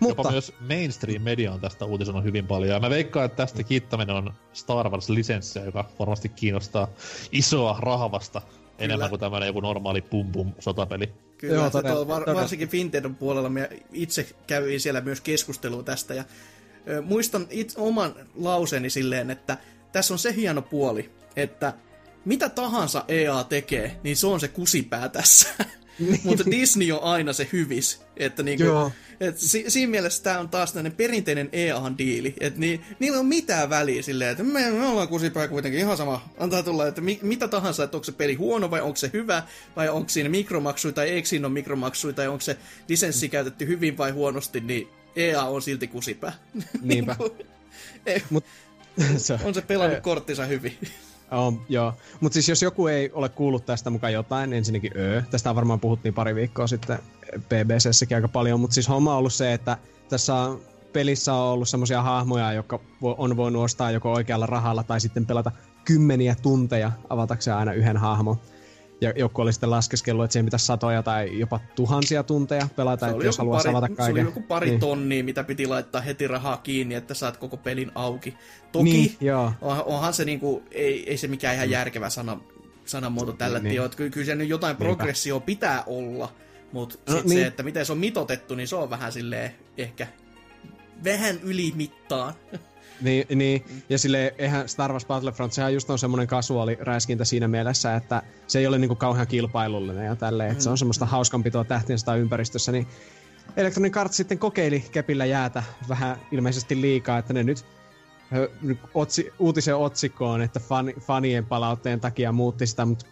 Mutta... Jopa myös mainstream-media on tästä uutisoinut hyvin paljon. Ja mä veikkaan, että tästä kiittäminen on Star Wars-lisenssiä, joka varmasti kiinnostaa isoa rahavasta enemmän kuin tämmöinen joku normaali pum pum sotapeli. Kyllä, Joo, todella- var, todella. varsinkin Fintedon puolella mä itse kävin siellä myös keskustelua tästä ja ö, muistan itse oman lauseeni silleen, että tässä on se hieno puoli, että mitä tahansa EA tekee, niin se on se kusipää tässä. Mutta Disney on aina se hyvis. Että niinku, Joo. et si, siinä mielessä tämä on taas tämmöinen perinteinen EA-diili. Että ni, niillä on mitään väliä silleen, että me, me ollaan kusipää kuitenkin ihan sama. Antaa tulla, että mi, mitä tahansa, että onko se peli huono vai onko se hyvä, vai onko siinä mikromaksuja tai eikö siinä ole mikromaksuja, tai onko se lisenssi käytetty hyvin vai huonosti, niin EA on silti kusipää. Niinpä. Niinku, Mut, se, on se pelannut korttinsa hyvin. On, joo. Mutta siis jos joku ei ole kuullut tästä mukaan jotain, ensinnäkin öö. Tästä varmaan puhuttiin pari viikkoa sitten BBCssäkin aika paljon, mutta siis homma on ollut se, että tässä on pelissä on ollut semmoisia hahmoja, jotka on voinut ostaa joko oikealla rahalla tai sitten pelata kymmeniä tunteja avatakseen aina yhden hahmon. Ja joku oli sitten laskeskellut, että siihen pitäisi satoja tai jopa tuhansia tunteja pelata, Se että jos haluaa pari, se kaiken. oli joku pari niin. tonnia, mitä piti laittaa heti rahaa kiinni, että saat koko pelin auki. Toki Niin, joo. onhan, onhan se niinku, ei, ei se mikään ihan järkevä sana, sanamuoto tällä Niin. niin. Kyllä, kyllä se nyt jotain progressio pitää olla, mutta No, sit niin. se, että miten se on mitotettu, niin se on vähän silleen ehkä vähän yli mittaan. Niin, niin. ja sille eihän Star Wars Battlefront, sehän just on semmoinen kasuaali räiskintä siinä mielessä, että se ei ole niinku kauhean kilpailullinen ja tälleen, että se on semmoista hauskanpitoa tähtiensä ympäristössä, niin Electronic Arts sitten kokeili kepillä jäätä vähän ilmeisesti liikaa, että ne nyt otsi, uutisen otsikkoon, että fan, fanien palautteen takia muutti sitä, mutta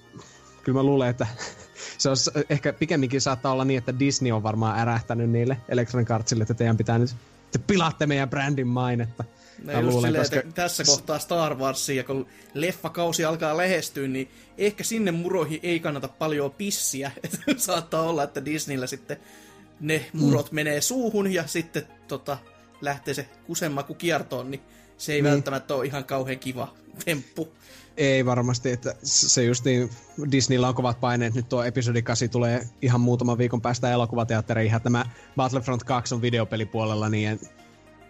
kyllä mä luulen, että se on ehkä pikemminkin saattaa olla niin, että Disney on varmaan ärähtänyt niille Electronic Artsille, että teidän pitää nyt, te pilaatte meidän brändin mainetta. No just luulen, silleen, koska- että tässä kohtaa Star Warsia, kun leffakausi alkaa lähestyä, niin ehkä sinne muroihin ei kannata paljon pissiä. Että saattaa olla, että Disneyllä sitten ne murot mm. menee suuhun ja sitten tota, lähtee se kusenmaku kiertoon, niin se ei Niin. välttämättä ole ihan kauhean kiva temppu. Ei varmasti, että se just niin, Disneyllä on kovat paineet, nyt tuo episodi 8 tulee ihan muutaman viikon päästä elokuvateatteriin, ja tämä Battlefront 2 on videopelipuolella, niin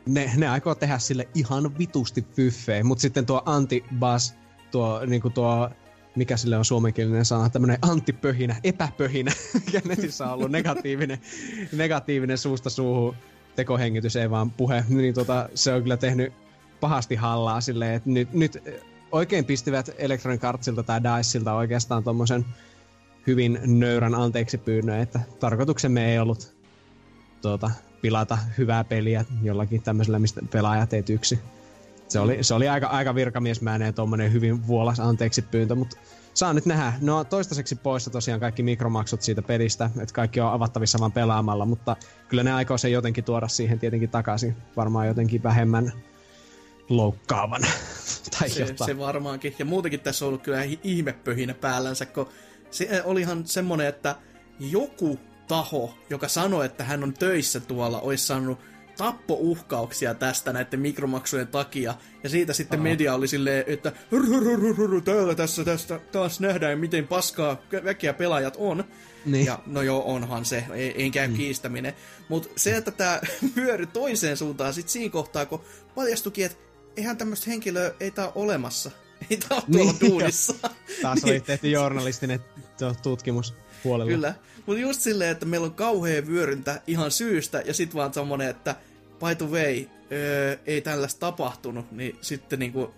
ne, ne aikoo tehdä sille ihan vitusti fyffeen, mutta sitten tuo anti-buzz, tuo, niinku tuo mikä sille on suomenkielinen sana, tämmönen antipöhinä, epäpöhinä, mikä netissä on ollut negatiivinen, negatiivinen suusta suuhun tekohengitys, ei vaan puhe, niin tota, se on kyllä tehnyt pahasti hallaa silleen, että nyt, nyt oikein pistivät Electronic Artsilta tai Diceilta oikeastaan tommosen hyvin nöyrän anteeksi pyynnön, että tarkoituksemme ei ollut tuota, pilata hyvää peliä jollakin tämmöisellä, mistä pelaajat ei tyksi. Se oli, se oli aika, aika virkamiesmäinen tommonen hyvin vuolas anteeksi pyyntö, mutta saa nyt nähdä. No toistaiseksi poissa tosiaan kaikki mikromaksut siitä pelistä, että kaikki on avattavissa vaan pelaamalla, mutta kyllä ne aikoo sen jotenkin tuoda siihen tietenkin takaisin. Varmaan jotenkin vähemmän loukkaavana tai Se, jotain. se varmaankin. Ja muutenkin tässä on ollut kyllä hi- ihmepöhinä päällänsä, kun se äh, olihan semmonen, että joku taho, joka sanoi, että hän on töissä tuolla, olisi saanut tappouhkauksia tästä näiden mikromaksujen takia. Ja siitä sitten Aha. media oli silleen, että täällä tässä tästä taas nähdään, miten paskaa väkeä pelaajat on. Niin. Ja no joo, onhan se, ei, en käy mm. kiistäminen. Mutta se, että tämä pyöri toiseen suuntaan sitten siinä kohtaa, kun paljastukin, että eihän tämmöistä henkilöä ei tää ole olemassa. Ei tää ole tuolla niin. duunissa. Taas oli tehty journalistinen tutkimus Puolella. Kyllä. Mutta just silleen, että meillä on kauhea vyöryntä ihan syystä, ja sit vaan semmonen, että by the way, öö, ei tällaista tapahtunut, niin sitten niinku,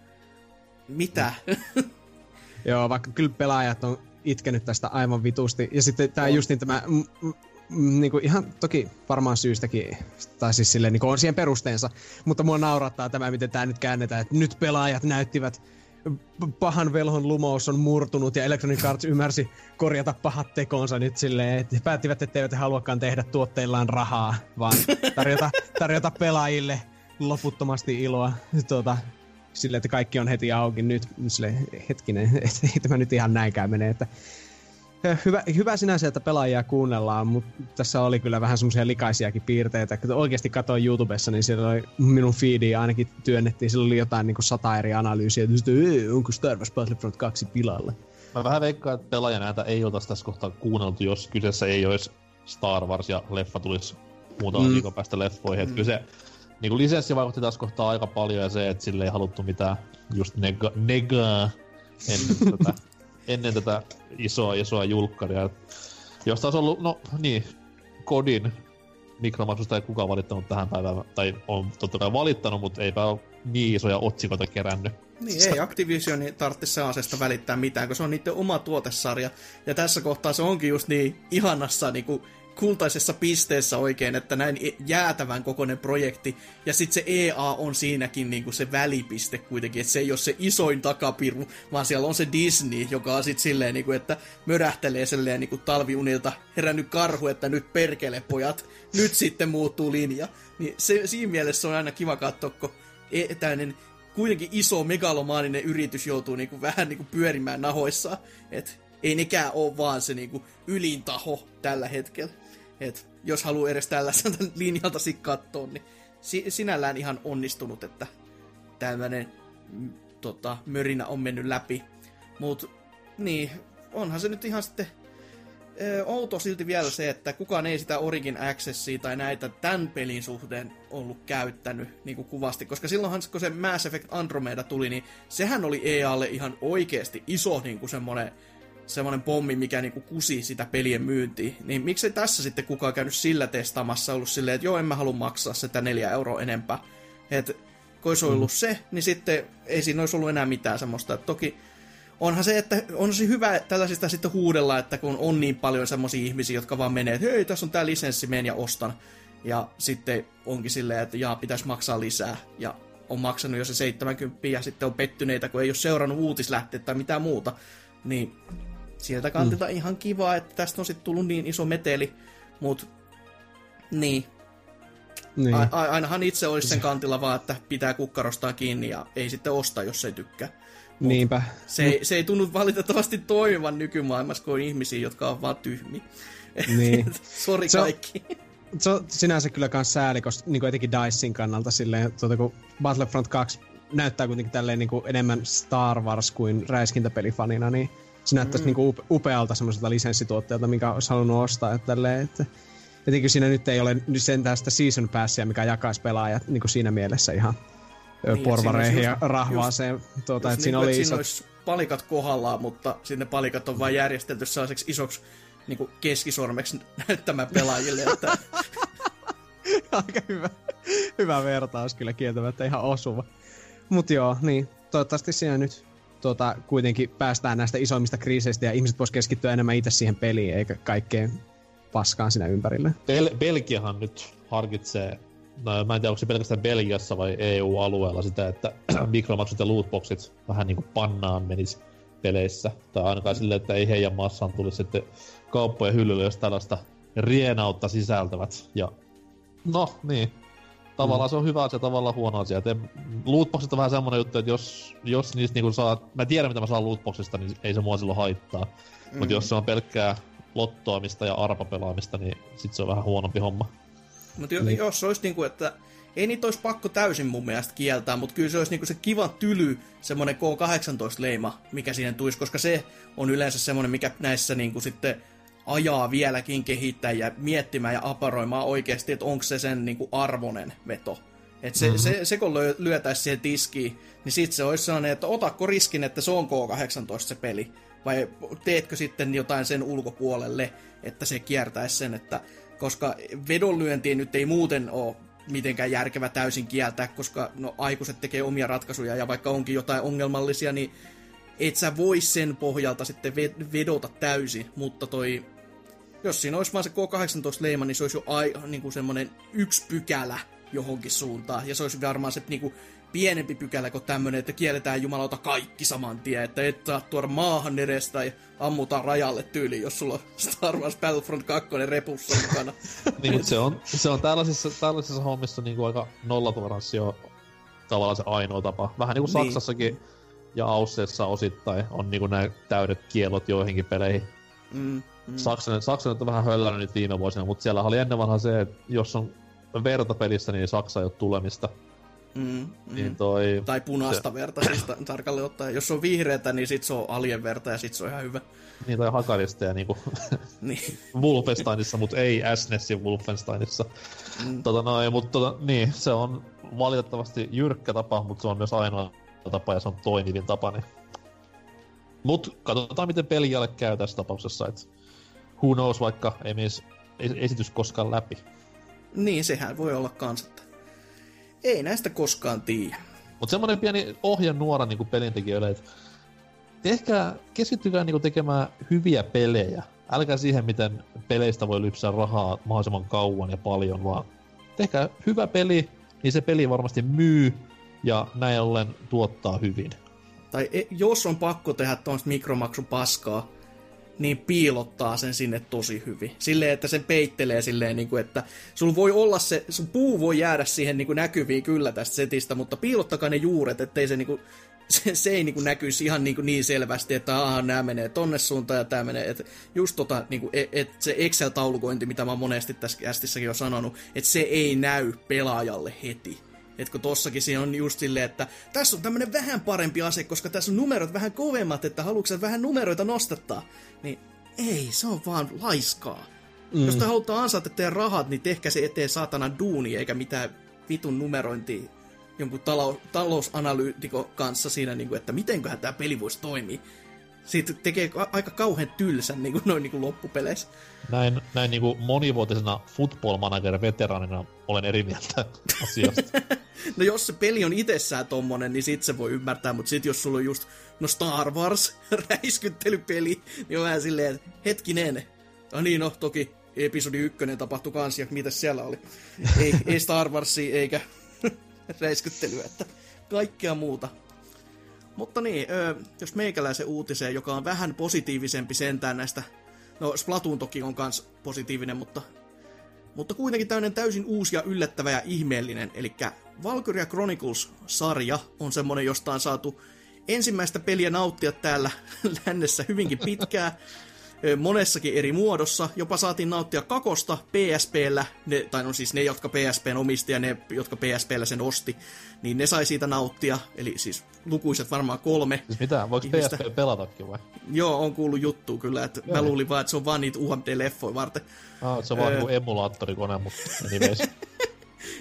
mitä? Joo, vaikka kyllä pelaajat on itkenyt tästä aivan vitusti. Ja sitten tää On. justin tämä, mm, mm, niinku ihan toki varmaan syystäkin, tai siis silleen niinku on siihen perusteensa, mutta mua naurattaa tämä, miten tää nyt käännetään, että nyt pelaajat näyttivät pahan velhon lumous on murtunut ja Electronic Arts ymmärsi korjata pahat tekonsa nyt silleen, että päättivät, että eivät haluakaan tehdä tuotteillaan rahaa, vaan tarjota, tarjota pelaajille loputtomasti iloa tuota, silleen, että kaikki on heti auki nyt. Silleen, hetkinen, että ei tämä nyt ihan näinkään mene. Että, hyvä, hyvä sinänsä, että pelaajia kuunnellaan, mutta tässä oli kyllä vähän semmoisia likaisiakin piirteitä. Kun oikeasti katsoin YouTubessa, niin siellä oli minun feediä ainakin työnnettiin. Siellä oli jotain niin kuin sata eri analyysiä. Että "Ee, onko Star Wars Battlefront 2 pilalla? Mä vähän veikkaan, että pelaajan ääntä ei oltaisi tässä kohtaa kuunneltu, jos kyseessä ei olisi Star Wars ja leffa tulisi muutaman Mm. viikon päästä leffoihin. Mm. Kyllä se niin kuin lisenssi vaikutti tässä kohtaa aika paljon ja se, että sille ei haluttu mitään just nega, negaa ennen tätä, ennen tätä isoa, isoa julkkaria. Et Jos taas ollut, no niin, kodin mikromaksusta ei kukaan valittanut tähän päivään, tai on totta kai valittanut, mutta eipä ole niin isoja otsikoita kerännyt. Niin, ei Activisioni tarvitse sellaisesta välittää mitään, kun se on niiden oma tuotesarja. Ja tässä kohtaa se onkin just niin ihanassa niin kuin kultaisessa pisteessä oikein, että näin jäätävän kokoinen projekti. Ja sitten se EA on siinäkin niin kuin se välipiste kuitenkin, että se ei ole se isoin takapiru, vaan siellä on se Disney, joka on sitten silleen, niin kuin, että mörähtelee silleen niin kuin talviunilta herännyt karhu, että nyt perkele pojat, nyt sitten muuttuu linja. Niin se, siinä mielessä on aina kiva katsoa, kun etäinen kuitenkin iso megalomaaninen yritys joutuu niinku vähän niinku pyörimään nahoissaan. Et ei nekään ole vaan se niinku ylin taho tällä hetkellä. Et jos haluaa edes tällaiselta linjalta katsoa, niin si- sinällään ihan onnistunut, että tällainen mm, tota, mörinä on mennyt läpi. Mut niin, onhan se nyt ihan sitten Ö, outo silti vielä se, että kukaan ei sitä Origin Accessia tai näitä tämän pelin suhteen ollut käyttänyt niin kuin kuvasti, koska silloinhan kun se Mass Effect Andromeda tuli, niin sehän oli EAlle ihan oikeasti iso niin kuin semmoinen, semmoinen pommi, mikä niin kuin kusi sitä pelien myyntiä. Niin miksei tässä sitten kukaan käynyt sillä testaamassa ollut silleen, että joo, en mä halua maksaa sitä neljä euroa enempää. Että kun olisi ollut se, niin sitten ei siinä olisi ollut enää mitään semmoista. Että toki onhan se, että on se hyvä tällaisista sitten huudella, että kun on niin paljon semmoisia ihmisiä, jotka vaan menee, että hei, tässä on tää lisenssi, menen ja ostan. Ja sitten onkin silleen, että jaa, pitäisi maksaa lisää. Ja on maksanut jo se 70 ja sitten on pettyneitä, kun ei ole seurannut uutislähteet tai mitään muuta. Niin sieltä kantilta mm. ihan kiva, että tästä on sitten tullut niin iso meteli. Mut niin, Niin. a- a- ainahan itse olisi sen kantilla vaan, että pitää kukkarostaan kiinni ja ei sitten osta, jos ei tykkää. Niinpä. Se ei, se ei tunnu valitettavasti toimivan nykymaailmassa, kun on ihmisiä, jotka on vaan tyhmiä. Niin. Sori kaikki. se on sinänsä kyllä kans sääli, koska niin etenkin Dicein kannalta silleen, tuota, kun Battlefront 2 näyttää kuitenkin tälleen niin kuin enemmän Star Wars kuin räiskintäpelifanina, niin se näyttäisi mm. niin kuin upealta semmoiselta lisenssituotteelta, mikä olisi halunnut ostaa. Että tälleen, että etenkin siinä nyt ei ole nyt sentään sitä season passia, mikä jakaisi pelaajat niin kuin siinä mielessä ihan Niin, porvareihin ja rahvaaseen. Tuota, että siinä niin, oli että iso... siinä palikat kohdallaan, mutta sinne palikat on vain järjestelty sellaiseksi isoksi niin kuin keskisormeksi näyttämään pelaajille, että Aika hyvä, hyvä vertaus kyllä kieltämättä ihan osuva. Mut joo, niin toivottavasti siinä nyt tuota, kuitenkin päästään näistä isoimmista kriiseistä ja ihmiset vois keskittyä enemmän itse siihen peliin eikä kaikkeen paskaan siinä ympärillä. Bel- Belgiahan nyt harkitsee, no, mä en tiedä onko se pelkästään Belgiassa vai EU-alueella sitä, että mikromaksut ja lootboxit vähän niinku pannaan menis peleissä. Tai ainakaan silleen, että ei heidän maassaan tulisi sitten kauppojen hyllylle, jos tällaista rienautta sisältävät. Ja no niin, tavallaan mm. se on hyvä asia, tavallaan huono asia. Et lootboxit on vähän semmonen juttu, että jos, jos niistä niinku saa, mä tiedän mitä mä saan lootboxista, niin ei se mua silloin haittaa. Mm. Mutta jos se on pelkkää lottoamista ja arpapelaamista, niin sit se on vähän huonompi homma. Mutta niin. jos olisi niinku, että ei niitä olisi pakko täysin mun mielestä kieltää, mutta kyllä se olisi niinku se kiva tyly, semmoinen K18-leima, mikä siihen tulisi, koska se on yleensä semmoinen, mikä näissä niinku sitten ajaa vieläkin kehittäjiä miettimään ja aparoimaan oikeasti, että onko se sen niinku arvonen veto. Että se, mm-hmm. se, se, kun lyö, lyötäisi siihen tiskiin, niin sitten se olisi sellainen, että otako riskin, että se on K18 se peli, vai teetkö sitten jotain sen ulkopuolelle, että se kiertäisi sen, että koska vedonlyöntiin nyt ei muuten ole mitenkään järkevä täysin kieltää, koska no, aikuiset tekee omia ratkaisuja ja vaikka onkin jotain ongelmallisia, niin et sä voi sen pohjalta sitten vedota täysin, mutta toi, jos siinä olisi vaan se K18-leima, niin se olisi jo ai, niin kuin semmoinen yksi pykälä johonkin suuntaan, ja se olisi varmaan se niin kuin, pienempi pykälä kuin tämmönen, että kielletään jumalauta kaikki saman tien, että et saa tuoda maahan edes tai ammutaan rajalle tyyli, jos sulla on Star Wars Battlefront 2 repussa mukana. niin, mutta se on, se on tällaisissa, tällaisissa hommissa niin kuin aika nollatoleranssi on tavallaan se ainoa tapa. Vähän niin kuin niin. Saksassakin ja Ausseessa osittain on niin kuin nämä täydet kielot joihinkin peleihin. Mm, mm. Saksan, Saksan on vähän höllännyt nyt viime vuosina, mutta siellä oli ennen vanha se, että jos on verta pelissä, niin Saksa ei ole tulemista. Mm, mm. Niin toi, tai punaista se... verta, siis ta- tarkalleen ottaen. Jos on vihreätä, niin sit se on alien verta ja sit se on ihan hyvä. Niin, tai Hakarista ja niinku niin. Wolfensteinissa, mutta ei SNESin Wolfensteinissa. Mm. Tota noin, mutta tota, niin, se on valitettavasti jyrkkä tapa, mutta se on myös ainoa tapa ja se on toimivin tapa. Niin. Mut katsotaan, miten pelialle käy tässä tapauksessa, että who knows, vaikka ei esitys koskaan läpi. Niin, sehän voi olla kans, että ei näistä koskaan tiedä. Mutta semmoinen pieni ohje nuora niin pelintekijöille, että tehkää, keskittykää niin tekemään hyviä pelejä. Älkää siihen, miten peleistä voi lypsää rahaa mahdollisimman kauan ja paljon, vaan tehkää hyvä peli, niin se peli varmasti myy ja näin ollen tuottaa hyvin. Tai e, jos on pakko tehdä tuosta mikromaksupaskaa, niin piilottaa sen sinne tosi hyvin. Silleen, että sen peittelee silleen, niin kuin, että sun voi olla se, sun puu voi jäädä siihen niin kuin näkyviin kyllä tästä setistä, mutta piilottakaa ne juuret, ettei se, niin kuin, se, se ei niin kuin näkyisi ihan niin, kuin niin selvästi, että aha, nämä menee tonne suuntaan ja tämä menee, että just tota, niin kuin, et, et se Excel-taulukointi, mitä mä monesti tässä kästissäkin jo sanonut, että se ei näy pelaajalle heti. Et kun tossakin siinä on just silleen, että tässä on tämmönen vähän parempi ase, koska tässä on numerot vähän kovemmat, että haluatko vähän numeroita nostattaa? Niin ei, se on vaan laiskaa. Mm. Jos te halutaan ansata teidän rahat, niin tehkää se eteen saatana duuni, eikä mitään vitun numerointia jonkun talous, talousanalyytikon kanssa siinä, niin kuin, että mitenköhän tämä peli voisi toimia siitä tekee aika kauhean tylsän niin kuin noin niin kuin loppupeleissä. Näin, näin niin kuin monivuotisena football manager veteranina olen eri mieltä asiasta. no jos se peli on itsessään tommonen, niin sit se voi ymmärtää, mutta sit jos sulla on just no Star Wars räiskyttelypeli, niin on vähän silleen, että hetkinen. Ah niin, no toki episodi ykkönen tapahtui kans, ja mitä siellä oli. ei, ei Star Warsia eikä räiskyttelyä, että kaikkea muuta. Mutta niin, ö, jos meikäläisen uutiseen, joka on vähän positiivisempi sentään näistä, no Splatoon toki on kans positiivinen, mutta, mutta kuitenkin tämmöinen täysin uusi ja yllättävä ja ihmeellinen, eli Valkyria Chronicles-sarja on semmonen, josta on saatu ensimmäistä peliä nauttia täällä lännessä hyvinkin pitkään monessakin eri muodossa. Jopa saatiin nauttia kakosta PSPllä, ne, tai no siis ne, jotka PSPn omisti ja ne, jotka PSPllä sen osti, niin ne sai siitä nauttia, eli siis lukuiset varmaan kolme. Siis mitä, voiko ihmistä. PSP pelatakin vai? Joo, on kuullut juttu kyllä, että Joo. mä luulin vaan, että se on vaan niitä UMD-leffoja varten. Ah, se on vaan öö... emulaattorikone, mutta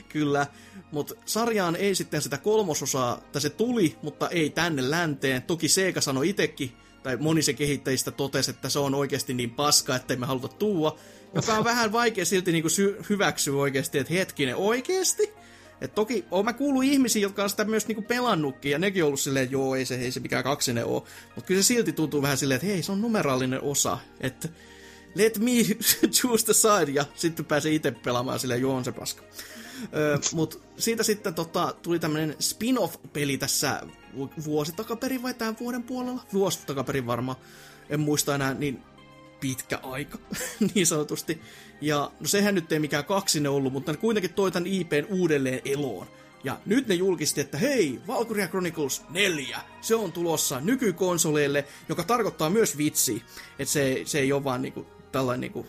kyllä, mutta sarjaan ei sitten sitä kolmososaa, tai se tuli, mutta ei tänne länteen. Toki Sega sanoi itekin, tai moni se kehittäjistä totesi, että se on oikeasti niin paska, että me haluta tuua. Joka on vähän vaikea silti niinku sy- hyväksyä oikeasti, että hetkinen, oikeasti? Et toki oon mä kuullut ihmisiä, jotka on sitä myös niinku pelannutkin, ja nekin on ollut silleen, että joo, ei se, ei se mikään kaksinen oo. Mutta kyllä se silti tuntuu vähän silleen, että hei, se on numeraalinen osa. Että let me choose the side, ja sitten pääsee itse pelaamaan silleen, joo, on se paska. Öö, Mutta siitä sitten tota, tuli tämmönen spin-off-peli tässä vuosi takaperin vai tämän vuoden puolella? Vuosi takaperin varmaan. En muista enää niin pitkä aika, niin sanotusti. Ja no sehän nyt ei mikään kaksinen ollut, mutta ne kuitenkin toi tämän IPn uudelleen eloon. Ja nyt ne julkisti, että hei, Valkyria Chronicles 4, se on tulossa nykykonsoleille, joka tarkoittaa myös vitsi. Että se, se ei ole vaan niinku tällainen niinku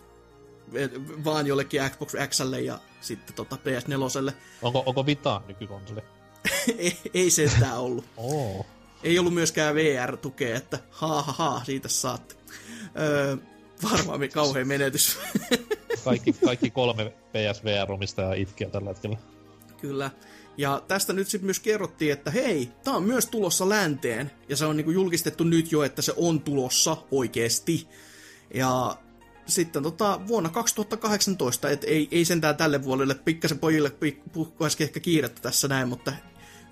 vaan jollekin Xbox Xlle ja sitten tota PS4. Onko, onko Vita nykykonsoli? ei, ei sentään ollut. Oo. Ei ollut myöskään VR-tukea, että ha ha ha, siitä saatte. Öö, varmaan me- kauhean menetys. Kaikki, kaikki kolme PSVR-omistajaa itkeä tällä hetkellä. Kyllä. Ja tästä nyt sitten myös kerrottiin, että hei, tämä on myös tulossa länteen. Ja se on niinku julkistettu nyt jo, että se on tulossa oikeesti. Ja sitten tota, vuonna 2018, et ei, ei sentään tälle vuodelle, pikkasen pojille puhkaisi ehkä kiirettä tässä näin, mutta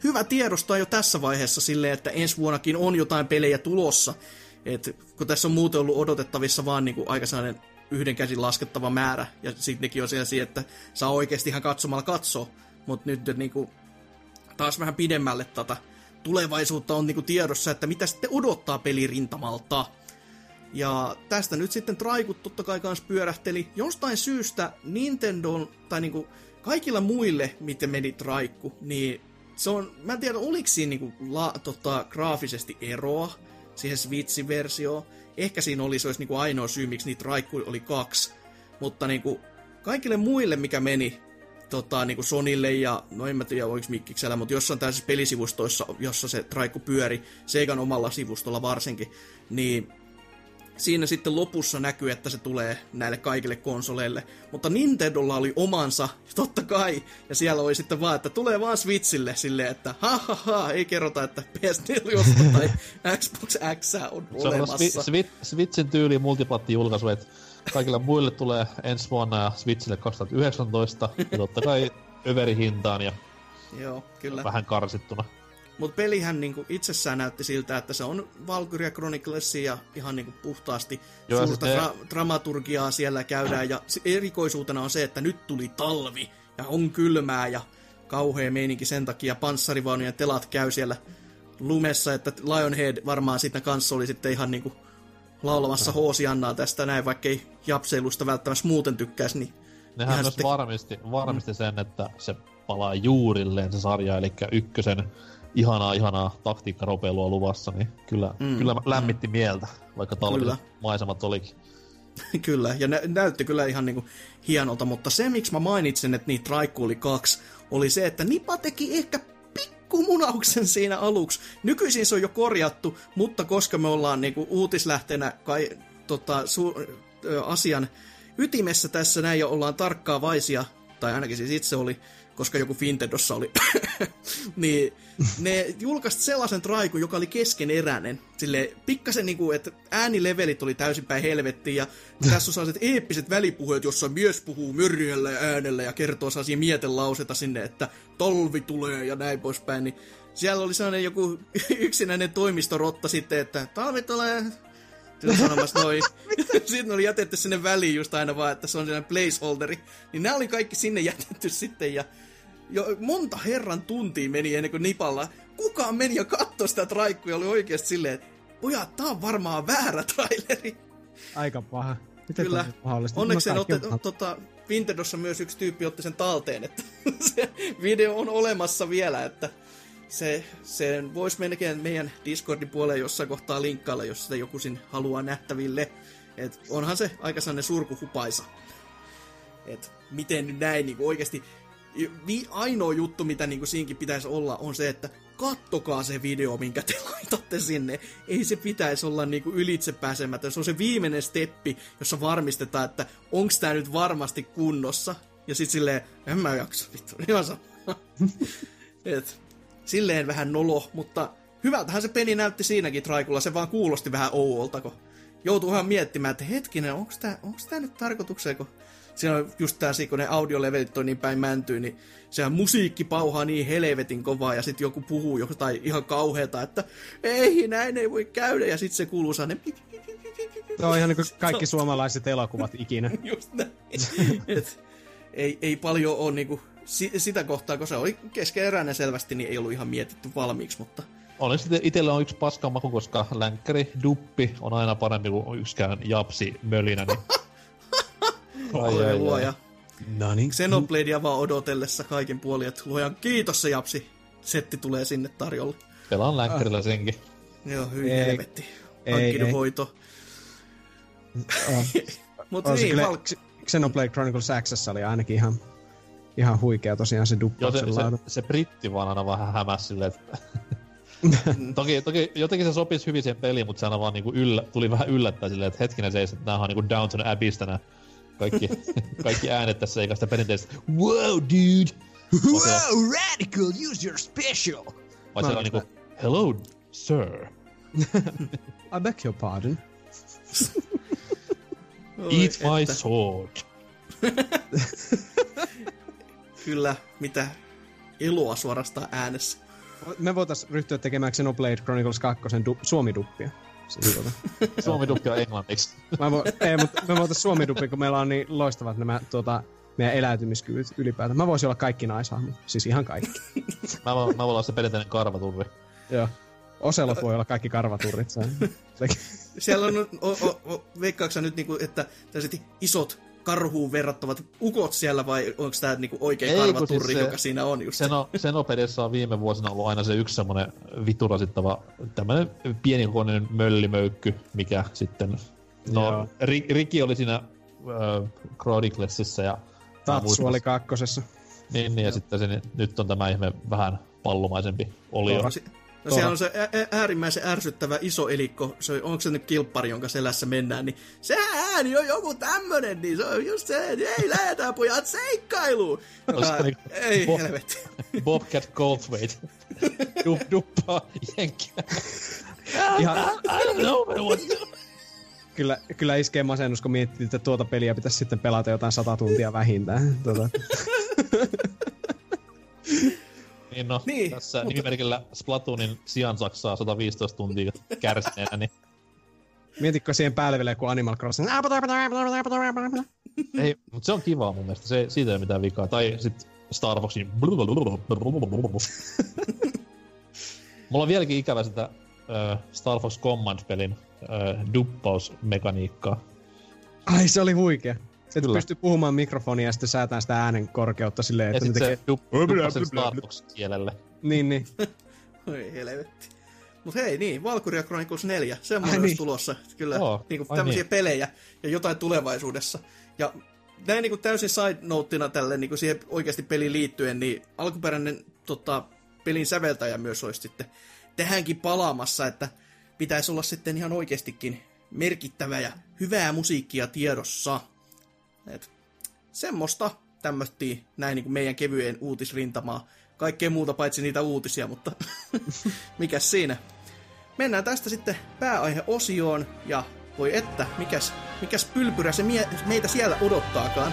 hyvä tiedostaa jo tässä vaiheessa silleen, että ensi vuonnakin on jotain pelejä tulossa. Et, kun tässä on muuten ollut odotettavissa vaan niinku aika sellainen yhden käsin laskettava määrä, ja sitten nekin on sellaisia, että saa oikeasti ihan katsomalla katsoa, mutta nyt nyt niinku, taas vähän pidemmälle tätä tulevaisuutta on niinku tiedossa, että mitä sitten odottaa pelirintamalta. Ja tästä nyt sitten traikut totta kai kans pyörähteli. Jostain syystä Nintendo tai niinku kaikilla muille, miten meni traikku, niin se on, mä en tiedä, oliko siinä niinku la, tota, graafisesti eroa siihen Switch-versioon. Ehkä siinä oli, se olisi niinku ainoa syy, miksi niitä raikkuja oli kaksi. Mutta niinku, kaikille muille, mikä meni tota, niinku Sonille ja, no en mä tiedä oliko Mikkiksellä, mutta jossain tällaisissa pelisivustoissa, jossa se traikku pyöri, Seikan omalla sivustolla varsinkin, niin siinä sitten lopussa näkyy, että se tulee näille kaikille konsoleille. Mutta Nintendolla oli omansa, totta kai. Ja siellä oli sitten vaan, että tulee vaan Switchille silleen, että ha ha ha, ei kerrota, että PS4 tai Xbox X on Se on olemassa. Swi- Swi- Switchin tyyli multiplatti julkaisu, että kaikille muille tulee ensi vuonna ja Switchille 2019. Ja totta kai överihintaan ja Joo, kyllä. vähän karsittuna. Mutta pelihän niinku itsessään näytti siltä, että se on Valkyria Chronicles ja ihan niinku puhtaasti Joo, suurta sitten- dra- dramaturgiaa siellä käydään. Ja erikoisuutena on se, että nyt tuli talvi ja on kylmää ja kauhea meininki sen takia. Panssarivaunujen telat käy siellä lumessa, että Lionhead varmaan siitä kanssa oli sitten ihan niinku laulamassa Hoosiannaa tästä näin, vaikkei japseilusta välttämättä muuten tykkäisi, niin Nehän myös sitten- varmisti, varmisti sen, että se palaa juurilleen se sarja, eli ykkösen ihanaa, ihanaa taktiikkaropeilua luvassa, niin kyllä, mm. kyllä lämmitti mieltä, vaikka Kyllä. maisemat olikin. kyllä, ja nä- näytti kyllä ihan niinku hienolta, mutta se miksi mä mainitsin, että niitä raikku oli kaksi, oli se, että Nipa teki ehkä pikkumunauksen siinä aluksi. Nykyisin se on jo korjattu, mutta koska me ollaan niinku uutislähteenä kai, tota, su- ö, asian ytimessä tässä näin ja ollaan tarkkaavaisia, tai ainakin siis itse oli, koska joku Fintedossa oli, niin ne julkaisi sellaisen traikun, joka oli keskeneräinen. Sille pikkasen niinku, että äänilevelit oli täysin päin helvettiin ja tässä on sellaiset eeppiset välipuheet, jossa mies puhuu myrjällä ja äänellä ja kertoo sellaisia mietelauseita sinne, että talvi tulee ja näin poispäin, niin siellä oli sellainen joku yksinäinen toimistorotta sitten, että talvi tulee, Tuli sanomassa noin. Sitten oli jätetty sinne väliin just aina vaan, että se on sellainen placeholderi. Niin nämä oli kaikki sinne jätetty sitten ja jo monta herran tuntia meni ennen kuin Nipalla. Kukaan meni ja katsoi sitä traikkuja oli oikeasti silleen, että pojat, tää on varmaan väärä traileri. Aika paha. Miten Kyllä. Onneksi sen otte, tota, Vintedossa myös yksi tyyppi otti sen talteen, että se video on olemassa vielä, että se, sen voisi melkein meidän Discordin puoleen jossain kohtaa linkkailla, jos sitä joku sin haluaa nähtäville. Et onhan se aika sellainen surkuhupaisa. Et miten nyt näin niin oikeasti... Vi, ainoa juttu, mitä niin siinkin pitäisi olla, on se, että kattokaa se video, minkä te laitatte sinne. Ei se pitäisi olla niin ylitsepääsemätön. Se on se viimeinen steppi, jossa varmistetaan, että onko tämä nyt varmasti kunnossa. Ja sitten silleen, en mä jaksa, vittu, ihan sama. Et, silleen vähän nolo, mutta hyvältähän se peli näytti siinäkin traikulla. Se vaan kuulosti vähän ouolta, kun joutuu ihan miettimään, että hetkinen, onko tämä onks tää nyt tarkoitukseen, kun siinä on just tää, kun ne audiolevelit on niin päin mäntyy, niin sehän musiikki pauhaa niin helvetin kovaa, ja sitten joku puhuu jostain ihan kauheata, että ei, näin ei voi käydä, ja sitten se kuuluu sellainen Se on ihan niin kuin kaikki suomalaiset elokuvat ikinä. Just näin. Et, ei, ei paljon ole niinku, si, sitä kohtaa, kun se oli keskeeräinen selvästi, niin ei ollut ihan mietitty valmiiksi, mutta Olen sitten itsellä on yksi paskan maku, koska länkkäri duppi on aina parempi kuin yksikään japsi mölinä. Niin... Ai, ai, luoja. No niin. Xenobladea vaan odotellessa kaiken puolin, että luojan kiitos se japsi. Setti tulee sinne tarjolle. Pelaan länkkärillä senkin. Joo, hyi Ei, helvetti. ei, Hankkinut hoito. Mutta niin, kyllä, Valk... Xenoblade Chronicles X oli ainakin ihan, ihan huikea tosiaan se Joo, duppauksen se, laatu. se, se britti vaan aina vähän hämäs silleen, että... toki, toki jotenkin se sopisi hyvin siihen peliin, mutta se aina vaan niinku yllä, tuli vähän yllättää silleen, että hetkinen se, että nää on niinku Downton Abbeystä nää kaikki, kaikki äänet tässä eikä sitä perinteistä Wow, dude! Wow, radical, use your special! Vai siellä on niinku Hello, sir. I beg your pardon. Eat my että sword. Kyllä, mitä eloa suorastaan äänessä. Me voitais ryhtyä tekemään Xenoblade Chronicles 2 du- suomiduppia. Tuota. Suomi duppi on englanniksi. Mä vo, ei, mutta me voitais suomiduppi, kun meillä on niin loistavat nämä tuota, meidän eläytymiskyvyt ylipäätään. Mä voisin olla kaikki naishahmot. Siis ihan kaikki. Mä, voin- mä voin olla se perinteinen karvaturri. Joo. Oselot voi olla kaikki karvaturrit. Siellä on, o, o, o, veikkaatko sä nyt, niinku, että tällaiset isot karhuun verrattavat ukot siellä, vai onko tämä niinku oikein Ei, kun karvaturri, siis se- joka siinä on just? Seno, Senopedissa on viime vuosina ollut aina se yksi semmonen viturasittava tämmönen pienikokoinen möllimöykky, mikä sitten... No, Joo. Ri, Riki oli siinä äh, ja... Tatsu oli kakkosessa. Niin, niin ja sitten se, nyt on tämä ihme vähän pallumaisempi olio. Tora. No siellä on se ä- äärimmäisen ärsyttävä iso elikko, se, onko se nyt kilppari, jonka selässä mennään, niin se ääni on joku tämmönen, niin se on just se, että ei lähdetään pojat seikkailuun. Ja, niinku- ei Bo- helvetti. Bobcat Goldthwait. Dup, duppaa jenkkiä. Ihan, I don't know what kyllä, kyllä iskee masennus, kun miettii, että tuota peliä pitäisi sitten pelata jotain sata tuntia vähintään. Tuota. Niin no, Niin, tässä mutta- mutta... nimimerkillä Splatoonin sijaan saksaa 115 tuntia kärsineenä, niin Mietitkö siihen päälle vielä joku Animal Crossing? ei, mutta se on kivaa mun mielestä, se, siitä ei ole mitään vikaa. Tai sit Star Foxin Mulla on vieläkin ikävä sitä äh, Star Fox Command-pelin äh, duppausmekaniikkaa. Ai, se oli huikea. Se Kyllä. pystyy puhumaan mikrofonia ja sitten säätää sitä äänen korkeutta silleen, Ja että ne tekee... se dup- duppasen Star Fox-kielelle. Niin, niin. Oi helvetti. Mut hei, niin, Valkyria Chronicles 4, semmoinen Ai niin. tulossa. Kyllä, Joo, niinku ai tämmöisiä niin. pelejä ja jotain tulevaisuudessa. Ja näin niinku täysin side noteina tälle niinku siihen oikeasti peliin liittyen, niin alkuperäinen tota, pelin säveltäjä myös olisi sitten tähänkin palaamassa, että pitäisi olla sitten ihan oikeastikin merkittävä ja hyvää musiikkia tiedossa. Et, semmoista tämmöttiin näin niin kuin meidän kevyen uutisrintamaa. Kaikkea muuta paitsi niitä uutisia, mutta mikäs siinä. Mennään tästä sitten pääaiheosioon ja voi että, mikäs, mikäs pylpyrä se mie- meitä siellä odottaakaan.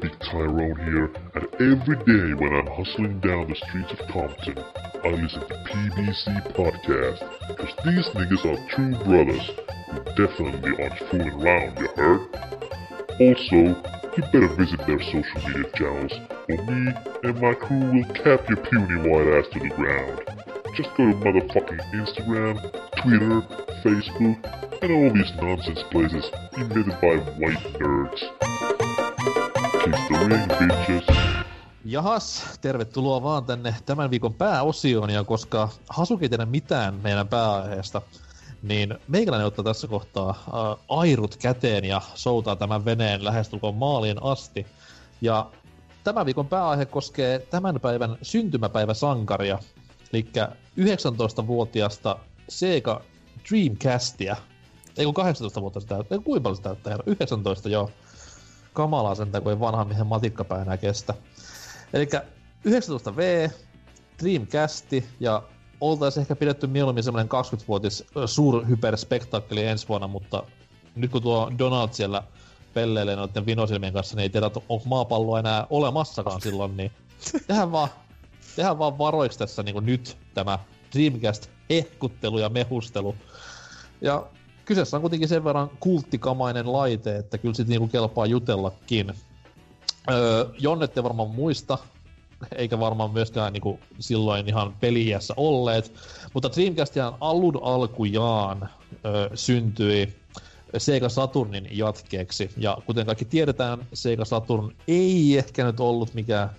Big Tyrone here, and every day when I'm hustling down the streets of Compton, I listen to PBC Podcast, because these niggas are true brothers who definitely aren't fooling around, you heard? Also, you better visit their social media channels, or me and my crew will cap your puny white ass to the ground. Just go to motherfucking Instagram, Twitter, Facebook, and all these nonsense places invented by white nerds. Jahas, tervetuloa vaan tänne tämän viikon pääosioon, ja koska Hasuki ei tiedä mitään meidän pääaiheesta, niin meikäläinen ottaa tässä kohtaa äh, airut käteen ja soutaa tämän veneen lähestulkoon maaliin asti. Ja tämän viikon pääaihe koskee tämän päivän syntymäpäiväsankaria. Eli 19-vuotiasta Sega Dreamcastia. Ei kun 18 vuotta sitä. Ei kuinka paljon se täyttää? herra? 19 joo. Kamalaa sentään, kun ei vanha miehen matikkapää enää kestä. Eli 19V, Dreamcasti ja oltaisiin ehkä pidetty mieluummin semmoinen 20-vuotis ö, suurhyperspektaakkeli ensi vuonna, mutta nyt kun tuo Donald siellä pelleilee noiden vinosilmien kanssa, niin ei tiedä, onko maapalloa enää olemassakaan silloin, niin tehdään vaan, tehdään vaan varoiksi tässä niin nyt tämä Dreamcast hehkuttelu ja mehustelu. Ja kyseessä on kuitenkin sen verran kulttikamainen laite, että kyllä sit niinku kelpaa jutellakin. Öö, Jon ette varmaan muista, eikä varmaan myöskään niinku silloin ihan peliässä olleet, mutta Dreamcastihan alun alkujaan öö, syntyi Sega Saturnin jatkeeksi. Ja kuten kaikki tiedetään, Sega Saturn ei ehkä nyt ollut mikään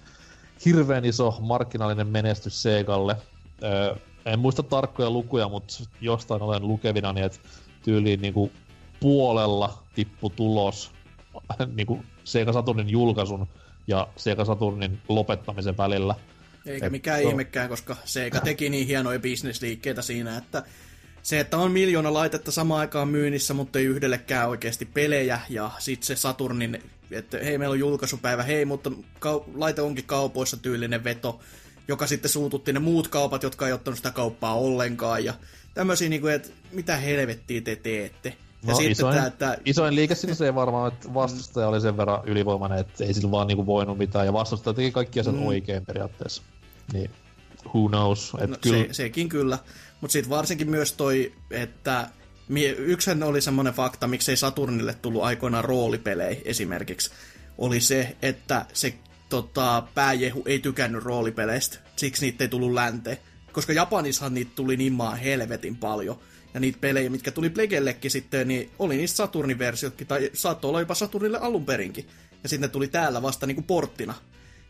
hirveän iso markkinaalinen menestys Segalle. Öö, en muista tarkkoja lukuja, mutta jostain olen lukevina, niin että tyyliin niinku puolella tippu tulos niinku Sega Saturnin julkaisun ja Sega Saturnin lopettamisen välillä. Eikä Et mikään on- ihmekään, koska Sega teki niin hienoja bisnesliikkeitä siinä, että se, että on miljoona laitetta samaan aikaan myynnissä, mutta ei yhdellekään oikeasti pelejä, ja sitten se Saturnin, että hei, meillä on julkaisupäivä, hei, mutta kau- laite onkin kaupoissa tyylinen veto, joka sitten suututti ne muut kaupat, jotka ei ottanut sitä kauppaa ollenkaan, ja tämmöisiä, niin kuin, että mitä helvettiä te teette. Ja No, sitten isoin, tää, että isoin liike siinä se varmaan, että vastustaja oli sen verran ylivoimainen, että ei sillä vaan niinku voinut mitään, ja vastustaja teki kaikki asiat mm. oikein periaatteessa. Niin, who knows, että No, kyllä... se, sekin kyllä. Mutta sitten varsinkin myös toi, että yksihän oli semmoinen fakta, miksei Saturnille tullut aikoinaan roolipelejä esimerkiksi, oli se, että se tota, pääjehu ei tykännyt roolipeleistä, siksi niitä ei tullut länteen. Koska Japanissahan niitä tuli niin maan helvetin paljon. Ja niitä pelejä, mitkä tuli Plegellekin sitten, niin oli niistä Saturnin versiotkin, tai saattoi olla jopa Saturnille alun perinkin. Ja sitten ne tuli täällä vasta niinku porttina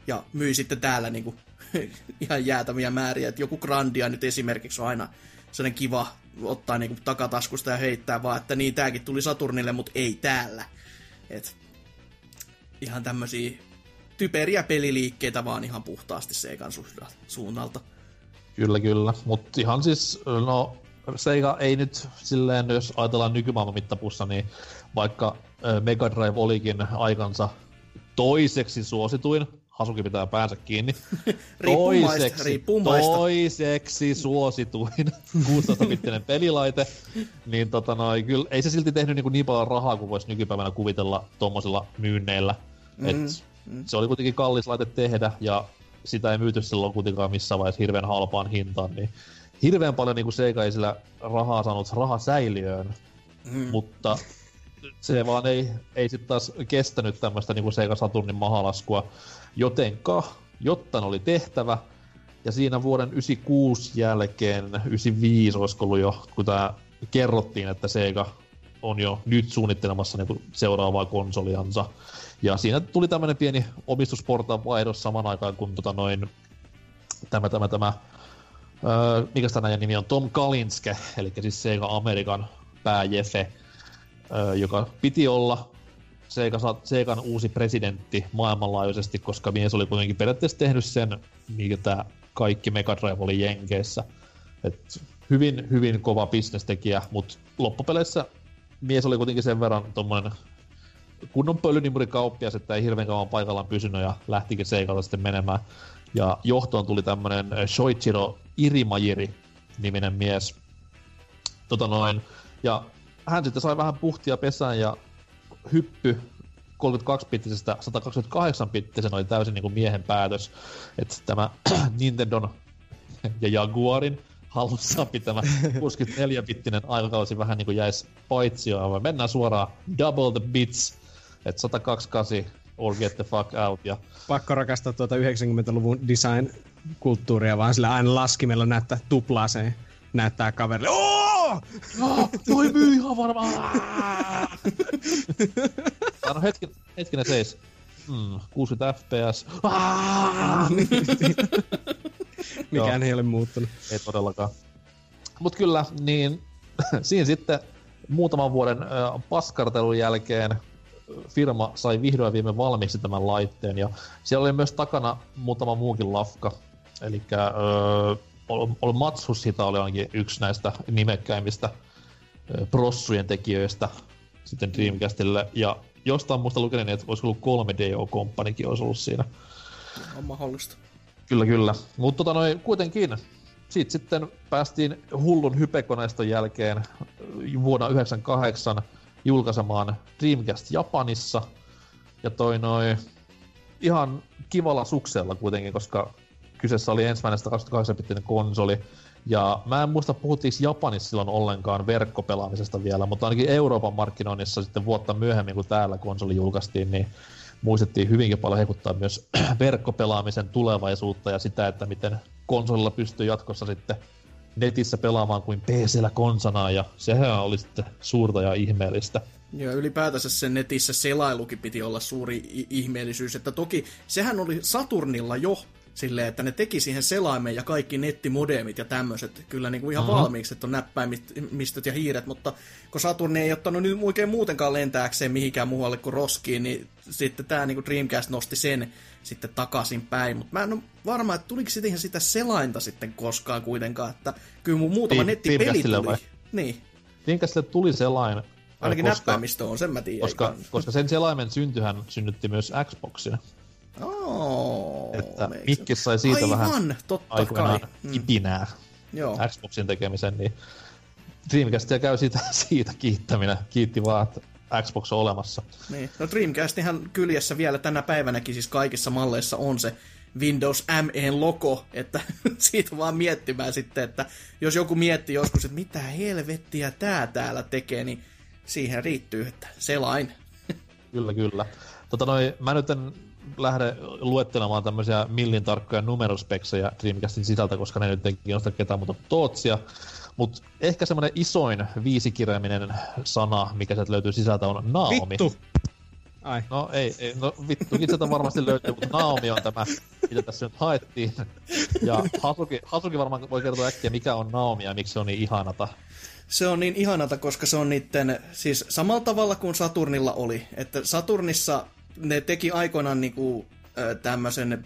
ja myi sitten täällä niinku ihan jäätäviä määriä. Et joku Grandia nyt esimerkiksi on aina sellainen kiva ottaa niinku takataskusta ja heittää vaan, että niin tääkin tuli Saturnille, mutta ei täällä. Et ihan tämmösiä typeriä peliliikkeitä vaan ihan puhtaasti su- suunnalta. Kyllä, kyllä. Mutta ihan siis, no Sega ei nyt silleen, jos ajatellaan nykymaailman mittapussa, niin vaikka Mega Drive olikin aikansa toiseksi suosituin, Hasuki pitää päänsä kiinni. Maista. toiseksi suosituin 16-bittinen pelilaite, niin tota noi, kyllä, ei se silti tehnyt niin, niin paljon rahaa kuin voisi nykypäivänä kuvitella tuommoisilla myynneillä. Mm, Et mm. Se oli kuitenkin kallis laite tehdä, ja sitä ei myyty silloin kuitenkaan missään vaiheessa hirveän halpaan hintaan, niin hirveän paljon niin kuin Sega ei sillä rahaa saanut rahasäiliöön, Mm. mutta se vaan ei, ei sitten taas kestänyt tämmöistä niin Sega Saturnin mahalaskua, jotenka, jotta ne oli tehtävä, ja siinä vuoden 96 jälkeen, 95 olisiko ollut jo, kun tämä kerrottiin, että Sega on jo nyt suunnittelemassa niin seuraavaa konsoliansa. Ja siinä tuli tämmöinen pieni omistusportaan vaihdos saman aikaan, kun tota noin, tämä, tämä, tämä, öö, mikä tämä nimi on, Tom Kalinske, eli siis Sega Amerikan pääjefe, öö, joka piti olla Sega, Segan uusi presidentti maailmanlaajuisesti, koska mies oli kuitenkin periaatteessa tehnyt sen, mikä tämä kaikki Mega Drive oli Jenkeissä. Et hyvin, hyvin kova bisnestekijä, mutta loppupeleissä mies oli kuitenkin sen verran tommonen kunnon pölynimurikauppias, että ei hirveän kauan paikallaan pysynyt ja lähtikin Seikalta sitten menemään. Ja johtoon tuli tämmönen Shoichiro Irimajiri niminen mies. Tota noin. Ja hän sitten sai vähän puhtia pesään ja hyppy 32-bittisestä 128-bittisen oli täysin niin kuin miehen päätös. Että tämä Nintendon ja Jaguarin hallussaan pitämä 64-bittinen aikakausi vähän niin kuin jäisi paitsioon. Me mennään suoraan double the bits, että 128 or get the fuck out. Ja Pakko rakastaa tuota 90-luvun design-kulttuuria, vaan sillä aina laskimella näyttää tuplaa se näyttää kaverille. Oo! oh, toi myy ihan varmaan! Sano hetken, hetkinen seis. Hmm, 60 fps. Aa! Mikään ei ole muuttunut. Ei todellakaan. Mut kyllä, niin siinä sitten muutaman vuoden äh, paskartelun jälkeen firma sai vihdoin viime valmiiksi tämän laitteen ja siellä oli myös takana muutama muukin lafka. Eli äh, Ol, Ol Matsushita oli ainakin yksi näistä nimekkäimmistä prossujen tekijöistä sitten Dreamcastille. Ja jostain muusta lukenin, että olisi ollut 3DO Companykin olisi ollut siinä. On mahdollista. Kyllä, kyllä. Mutta tota noin, kuitenkin siitä sitten päästiin hullun hypekoneiston jälkeen vuonna 1998 julkaisemaan Dreamcast Japanissa. Ja toi noin ihan kivalla suksella kuitenkin, koska kyseessä oli ensimmäinen 128-bittinen konsoli. Ja mä en muista, puhuttiinko Japanissa silloin ollenkaan verkkopelaamisesta vielä, mutta ainakin Euroopan markkinoinnissa sitten vuotta myöhemmin, kun täällä konsoli julkaistiin, niin muistettiin hyvinkin paljon hekuttaa myös verkkopelaamisen tulevaisuutta ja sitä, että miten konsolilla pystyy jatkossa sitten netissä pelaamaan kuin PCllä konsanaan, ja sehän oli sitten suurta ja ihmeellistä. Ja ylipäätänsä sen netissä selailukin piti olla suuri i- ihmeellisyys, että toki sehän oli Saturnilla jo silleen, että ne teki siihen selaimen ja kaikki nettimodemit ja tämmöiset kyllä niin kuin ihan Aha. valmiiksi, että on näppäimistöt ja hiiret, mutta kun Saturni ei ottanut nyt oikein muutenkaan lentääkseen mihinkään muualle kuin roskiin, niin sitten tämä niin kuin Dreamcast nosti sen sitten takaisin päin, mutta mä en ole varma, että tuliko siihen sitä selainta sitten koskaan kuitenkaan, että kyllä mun muutama Dream- nettipeli tuli. vai? Niin, Dreamcastille tuli selain, ainakin koska, näppäimistö on, sen mä tiedän. koska, koska sen selaimen syntyhän synnytti myös Xboxin. Oh, Että Mikki sai siitä Aivan, vähän totta aikoinaan kai. Mm, kipinää joo. Xboxin tekemisen, niin Dreamcastia käy siitä, siitä kiittäminen. Kiitti vaan, että Xbox on olemassa. Niin. No Dreamcastihan kyljessä vielä tänä päivänäkin siis kaikissa malleissa on se Windows MEn logo, että siitä vaan miettimään sitten, että jos joku miettii joskus, että mitä helvettiä tää täällä tekee, niin siihen riittyy, että selain. Kyllä, kyllä. Tota noi, mä nyt en lähde luettelemaan tämmöisiä millin tarkkoja numerospeksejä Dreamcastin sisältä, koska ne nyt ei kiinnosta ketään muuta Tootsia. Mutta ehkä semmoinen isoin viisikirjaiminen sana, mikä sieltä löytyy sisältä, on Naomi. Vittu! Ai. No ei, ei no vittukin sieltä varmasti löytyy, mutta Naomi on tämä, mitä tässä nyt haettiin. Ja Hasuki, Hasuki varmaan voi kertoa äkkiä, mikä on Naomi ja miksi se on niin ihanata. Se on niin ihanata, koska se on niitten, siis samalla tavalla kuin Saturnilla oli. Että Saturnissa ne teki aikoinaan niinku, tämmöisen,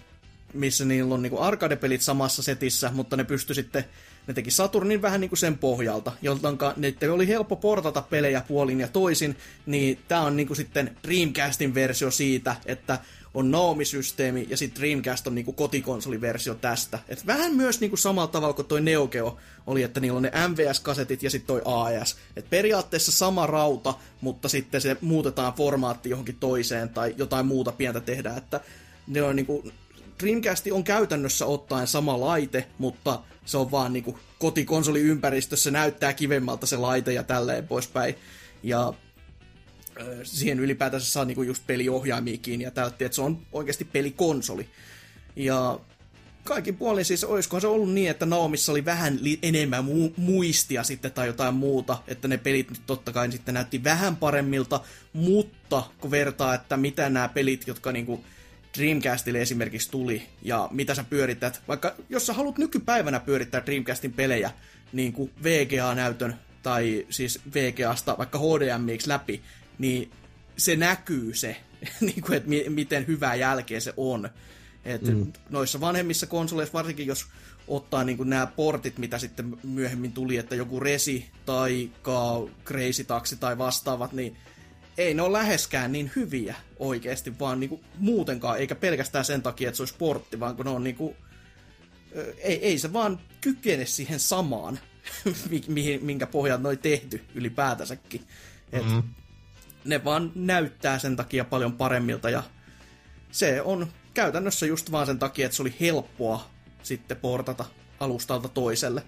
missä niillä on niinku arcade-pelit samassa setissä, mutta ne pysty sitten, ne teki Saturnin vähän niinku sen pohjalta, jolloin niiden oli helppo portata pelejä puolin ja toisin, niin tää on niinku sitten Dreamcastin versio siitä, että on Naomi-systeemi ja sitten Dreamcast on niinku kotikonsoliversio tästä. Et vähän myös niinku samalla tavalla kuin toi Neo Geo oli, että niillä on ne MVS-kasetit ja sitten toi AES. Et periaatteessa sama rauta, mutta sitten se muutetaan formaatti johonkin toiseen tai jotain muuta pientä tehdään, että ne on niinku Dreamcast on käytännössä ottaen sama laite, mutta se on vaan niinku kotikonsoliympäristössä näyttää kivemmalta se laite ja tälleen poispäin. Ja siihen ylipäätänsä saa niinku just peliohjaimia kiinni ja tältä, että se on oikeasti pelikonsoli. Ja kaikin puolin siis, olisikohan se ollut niin, että Naomissa oli vähän li- enemmän mu- muistia sitten tai jotain muuta, että ne pelit nyt totta kai sitten näytti vähän paremmilta, mutta kun vertaa, että mitä nämä pelit, jotka niinku Dreamcastille esimerkiksi tuli, ja mitä sä pyörität, vaikka jos sä haluat nykypäivänä pyörittää Dreamcastin pelejä, niin kuin VGA-näytön, tai siis VGAsta vaikka HDMIiksi läpi, niin se näkyy se, niin kuin, että mi- miten hyvää jälkeä se on. Et mm. Noissa vanhemmissa konsoleissa, varsinkin jos ottaa niin nämä portit, mitä sitten myöhemmin tuli, että joku Resi tai Crazy Taxi tai vastaavat, niin ei ne ole läheskään niin hyviä oikeasti, vaan niinku muutenkaan, eikä pelkästään sen takia, että se olisi sportti, vaan kun ne on niinku, ei, ei se vaan kykene siihen samaan, mi- mihin, minkä pohjalta ne oli tehty ylipäätänsäkin. Et Mm. Ne vaan näyttää sen takia paljon paremmilta ja se on käytännössä just vaan sen takia, että se oli helppoa sitten portata alustalta toiselle.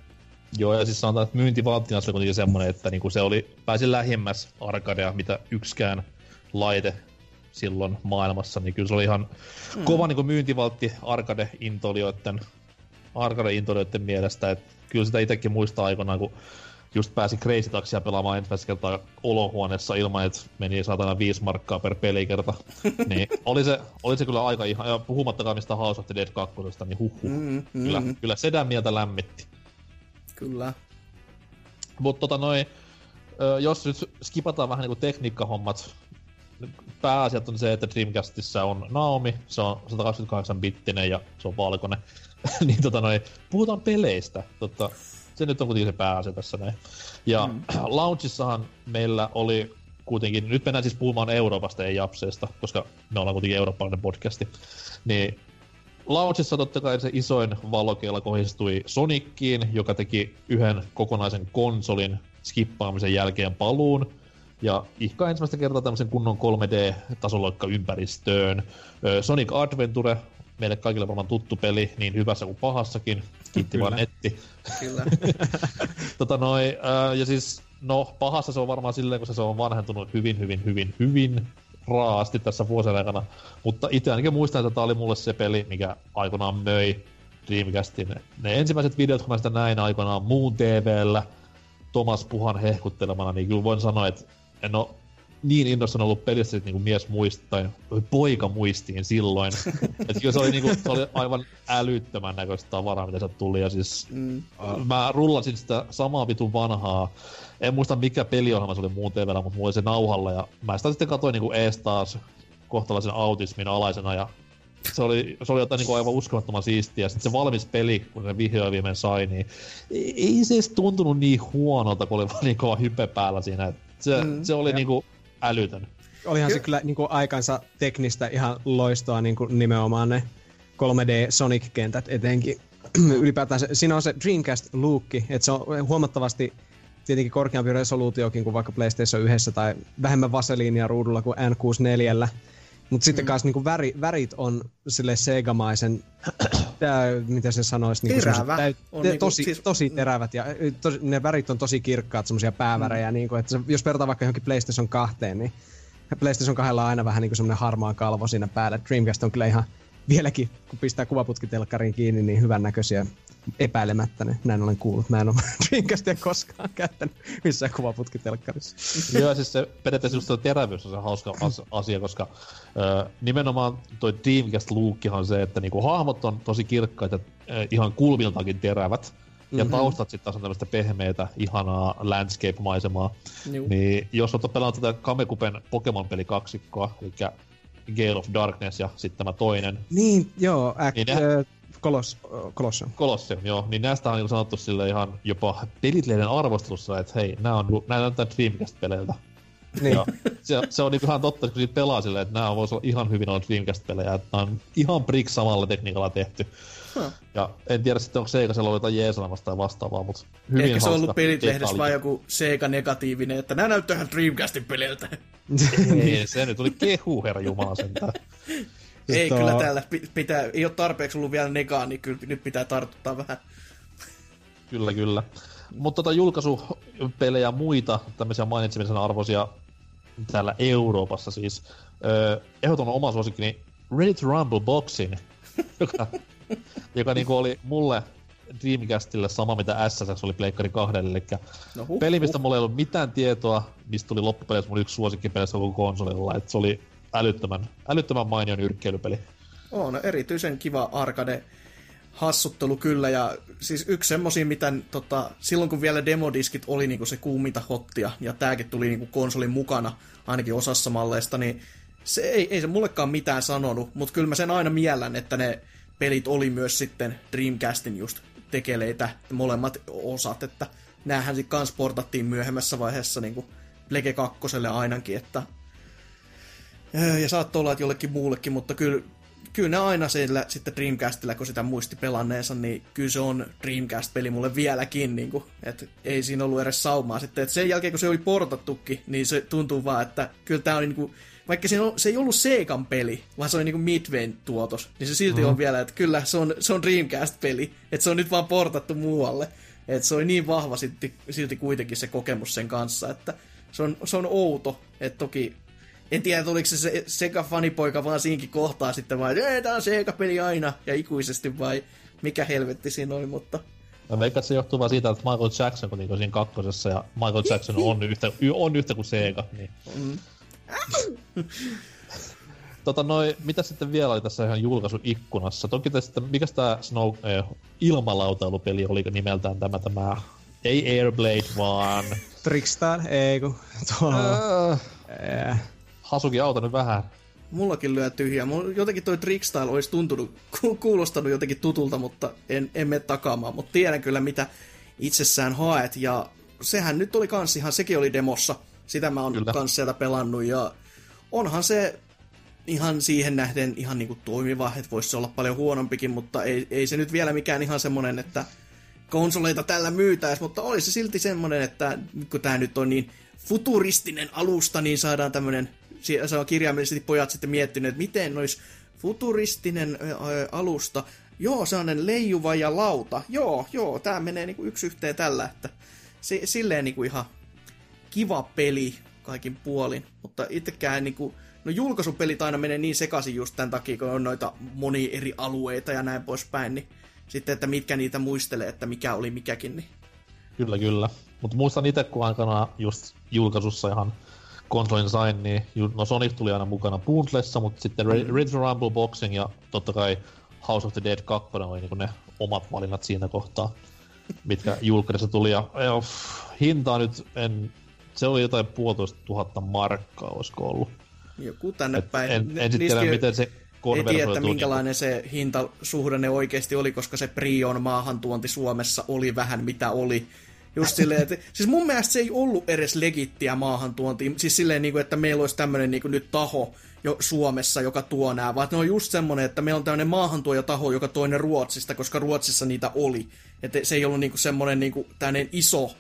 Joo, ja siis sanotaan, että myyntivalttina se oli kuitenkin semmoinen, että niinku se oli, pääsi lähemmäs arcadea, mitä yksikään laite silloin maailmassa, niin kyllä se oli ihan mm. kova niinku myyntivaltti arcade-intolioiden, arcade-intolioiden mielestä, että kyllä sitä itsekin muistaa aikoinaan, kun just pääsi Crazy Taxia pelaamaan ensimmäistä kertaa olohuoneessa ilman, että meni saatana viisi markkaa per pelikerta. niin oli se, oli se kyllä aika ihan, ja puhumattakaan mistä House of the Dead 2, niin huh, huh. Mm, mm, Kyllä, kyllä sedän mieltä lämmitti. Kyllä. Mutta tota noin, jos nyt skipataan vähän niinku tekniikkahommat pääasiat on se, että Dreamcastissa on Naomi, se on 128-bittinen ja se on valkoinen. niin tota noin, puhutaan peleistä. Tota, se nyt on kuitenkin se pääasia tässä näin. Ja mm. Launchissahan meillä oli kuitenkin, nyt mennään siis puhumaan Euroopasta, ei Japseesta, koska me ollaan kuitenkin eurooppalainen podcasti. Niin Launchissa totta kai se isoin valokeila kohdistui Soniciin, joka teki yhden kokonaisen konsolin skippaamisen jälkeen paluun. Ja ihka ensimmäistä kertaa tämmöisen kunnon 3D-tasoloikka ympäristöön. Sonic Adventure, meille kaikille varmaan tuttu peli, niin hyvässä kuin pahassakin. Kiitti vaan netti. Kyllä. tota noi, ää, ja siis, no pahassa se on varmaan silleen, kun se on vanhentunut hyvin, hyvin, hyvin, hyvin raasti tässä vuosien aikana. Mutta itse ainakin muistan, että tämä oli mulle se peli, mikä aikoinaan möi Dreamcastin. Ne ensimmäiset videot, kun mä sitä näin aikoinaan muun TVllä, Thomas Puhan hehkuttelemana, niin kyllä voin sanoa, että en ole niin innostunut ollut pelistä, että niinku mies muisti, tai poika muistiin silloin. että kyllä se oli, niinku, se oli aivan älyttömän näköistä tavaraa, mitä se tuli. Ja siis mm. mä rullasin sitä samaa vitun vanhaa. En muista mikä peliohjelma se oli muun TVllä, mutta mulla oli se nauhalla. Ja mä sitä sitten katsoin niinku ees taas kohtalaisen autismin alaisena. Ja se oli, se oli jotain niinku aivan uskomattoman siistiä. Sitten se valmis peli, kun se vihdoin viimein sai, niin ei, se edes tuntunut niin huonolta, kun oli vaan niin kova hype päällä siinä. Se, mm, se oli ja. niinku älytön. Olihan se kyllä niin kuin aikansa teknistä ihan loistoa niin kuin nimenomaan ne 3D Sonic-kentät etenkin. Ylipäätään se, siinä on se Dreamcast-luukki, että se on huomattavasti tietenkin korkeampi resoluutiokin kuin vaikka PlayStation 1 tai vähemmän vaseliinia ruudulla kuin N64. Mutta sitten mm. kanssa niinku väri, värit on sille Sega-maisen, tää, mitä se sanoisi? Niinku Terävä. Täy, on te, niinku, tosi, siis, tosi terävät ja tos, ne värit on tosi kirkkaat, semmoisia päävärejä. Mm. Niinku, että se, jos vertaa vaikka johonkin PlayStation 2, niin PlayStation 2 on aina vähän niinku semmoinen harmaa kalvo siinä päällä. Dreamcast on kyllä ihan vieläkin, kun pistää kuvaputkitelkkariin kiinni, niin hyvän näköisiä epäilemättä ne. Näin olen kuullut. Mä en ole Dreamcastia koskaan käyttänyt missään kuvaputkitelkkarissa. Joo, siis se periaatteessa just terävyys on se hauska asia, koska ö, nimenomaan toi Dreamcast-luukkihan on se, että niinku hahmot on tosi kirkkaita, ö, ihan kulmiltakin terävät. Ja mm-hmm. taustat sitten taas on tämmöistä pehmeitä, ihanaa landscape-maisemaa. Juh. Niin jos olet pelannut tätä Kamekupen Pokemon-peli kaksikkoa, eli Gale of Darkness ja sitten tämä toinen. Niin, joo, äk, niin äh, Kolos, Colosseum. Colosseum, joo. Niin näistä on niin sanottu sille ihan jopa pelitleiden arvostelussa, että hei, nämä on, nämä näyttää Dreamcast-peleiltä. Niin. Ja se, se, on niinku ihan totta, kun siitä pelaa silleen, että nämä voisi olla ihan hyvin olla Dreamcast-pelejä, että nämä on ihan brick samalla tekniikalla tehty. Hmm. Ja en tiedä sitten, onko Seikasella ollut jotain tai vastaavaa, mutta hyvin Ehkä se on ollut pelitlehdessä vaan joku Seika negatiivinen, että nämä näyttää ihan Dreamcastin peliltä. Ei, se nyt tuli kehu, herra Jumala sentään. ei kyllä täällä pitää, ei ole tarpeeksi ollut vielä negaa, niin kyllä nyt pitää tartuttaa vähän. Kyllä, kyllä. Mutta tota julkaisupelejä ja muita tämmöisiä mainitsemisen arvoisia täällä Euroopassa siis. Öö, ehdoton oma suosikkini Ready to Rumble Boxing, joka, joka niinku oli mulle Dreamcastille sama mitä SSX oli Pleikkari kahdelle, eli no huh, peli, mistä huh. mulla ei ollut mitään tietoa, mistä tuli loppupeleissä mun yksi suosikkipelissä koko konsolilla, että se oli älyttömän, älyttömän mainion yrkkeilypeli. On erityisen kiva arcade hassuttelu kyllä, ja siis yksi semmosia, mitä tota, silloin kun vielä demodiskit oli niinku se kuuminta hottia, ja tääkin tuli niinku konsolin mukana, ainakin osassa malleista, niin se ei, ei se mullekaan mitään sanonut, mutta kyllä mä sen aina miellän, että ne pelit oli myös sitten Dreamcastin just tekeleitä, molemmat osat, että näähän sitten kans portattiin myöhemmässä vaiheessa niinku Plege 2 ainakin, että ja saattoi olla, että jollekin muullekin, mutta kyllä, kyllä ne aina siellä sitten Dreamcastilla, kun sitä muisti pelanneensa, niin kyllä se on Dreamcast-peli mulle vieläkin, niin kuin, että ei siinä ollut edes saumaa sitten. Että sen jälkeen, kun se oli portattukin, niin se tuntuu vaan, että kyllä tämä on niin kuin, vaikka se, on, se ei ollut Segan peli, vaan se oli niinku Midwayn tuotos, niin se silti mm. on vielä, että kyllä se on, se on Dreamcast-peli, että se on nyt vaan portattu muualle. Että se oli niin vahva silti, silti kuitenkin se kokemus sen kanssa, että se on, se on outo, että toki en tiedä, oliko se, se Sega fanipoika vaan siinkin kohtaa sitten vai, että tämä on Sega-peli aina ja ikuisesti vai mikä helvetti siinä oli, mutta... Mä veikkaan, että se johtuu vaan siitä, että Michael Jackson kun siinä kakkosessa ja Michael Jackson on yhtä, on yhtä kuin Sega. Niin. Mm. tota noi, mitä sitten vielä oli tässä ihan julkaisuikkunassa? Toki tästä, mikä tämä Snow eh, ilmalautailupeli oli nimeltään tämä, tämä ei Airblade, vaan... Trickstar, ei kun tuo... Uh, eh Hasuki auta nyt vähän. Mullakin lyö tyhjää. Mulla jotenkin toi Trickstyle olisi tuntunut, ku- kuulostanut jotenkin tutulta, mutta en, en mene takaamaan. Mutta tiedän kyllä, mitä itsessään haet. Ja sehän nyt oli kans ihan, sekin oli demossa. Sitä mä oon Kyllä. kans sieltä pelannut. Ja onhan se ihan siihen nähden ihan niinku toimiva, että voisi se olla paljon huonompikin, mutta ei, ei se nyt vielä mikään ihan semmonen, että konsoleita tällä myytäisi, mutta oli se silti semmonen, että kun tämä nyt on niin futuristinen alusta, niin saadaan tämmönen, se on kirjaimellisesti pojat sitten miettinyt, että miten olisi futuristinen ö, alusta, joo, sellainen leijuva ja lauta, joo, joo, tämä menee niinku yksi yhteen tällä, että si- silleen niinku ihan kiva peli kaikin puolin, mutta itsekään niinku, no julkaisupelit aina menee niin sekaisin just tämän takia, kun on noita moni eri alueita ja näin poispäin, niin sitten, että mitkä niitä muistelee, että mikä oli mikäkin, niin Kyllä, kyllä. Mutta muistan itse, kun aikanaan just julkaisussa ihan konsolin sain, niin no Sonic tuli aina mukana Boontlessa, mutta sitten Re- Ready to Rumble Boxing ja totta kai House of the Dead 2 oli niinku ne omat valinnat siinä kohtaa, mitkä julkaisussa tuli. Ja, ja pff, hintaa nyt en, se oli jotain puolitoista tuhatta markkaa, olisiko ollut. joku tänne Et päin. en, en sitten tiedä, miten se Ei tiedä, minkälainen se hintasuhdanne oikeasti oli, koska se Prion maahantuonti Suomessa oli vähän mitä oli. Just silleen, että, siis mun mielestä se ei ollut edes legittiä maahantuontia. Siis silleen, niin kuin, että meillä olisi tämmöinen niin kuin nyt taho jo Suomessa, joka tuo nämä, vaan ne on just semmoinen, että meillä on tämmöinen maahantuojataho, joka toinen Ruotsista, koska Ruotsissa niitä oli. Että se ei ollut niin kuin semmoinen niin kuin, iso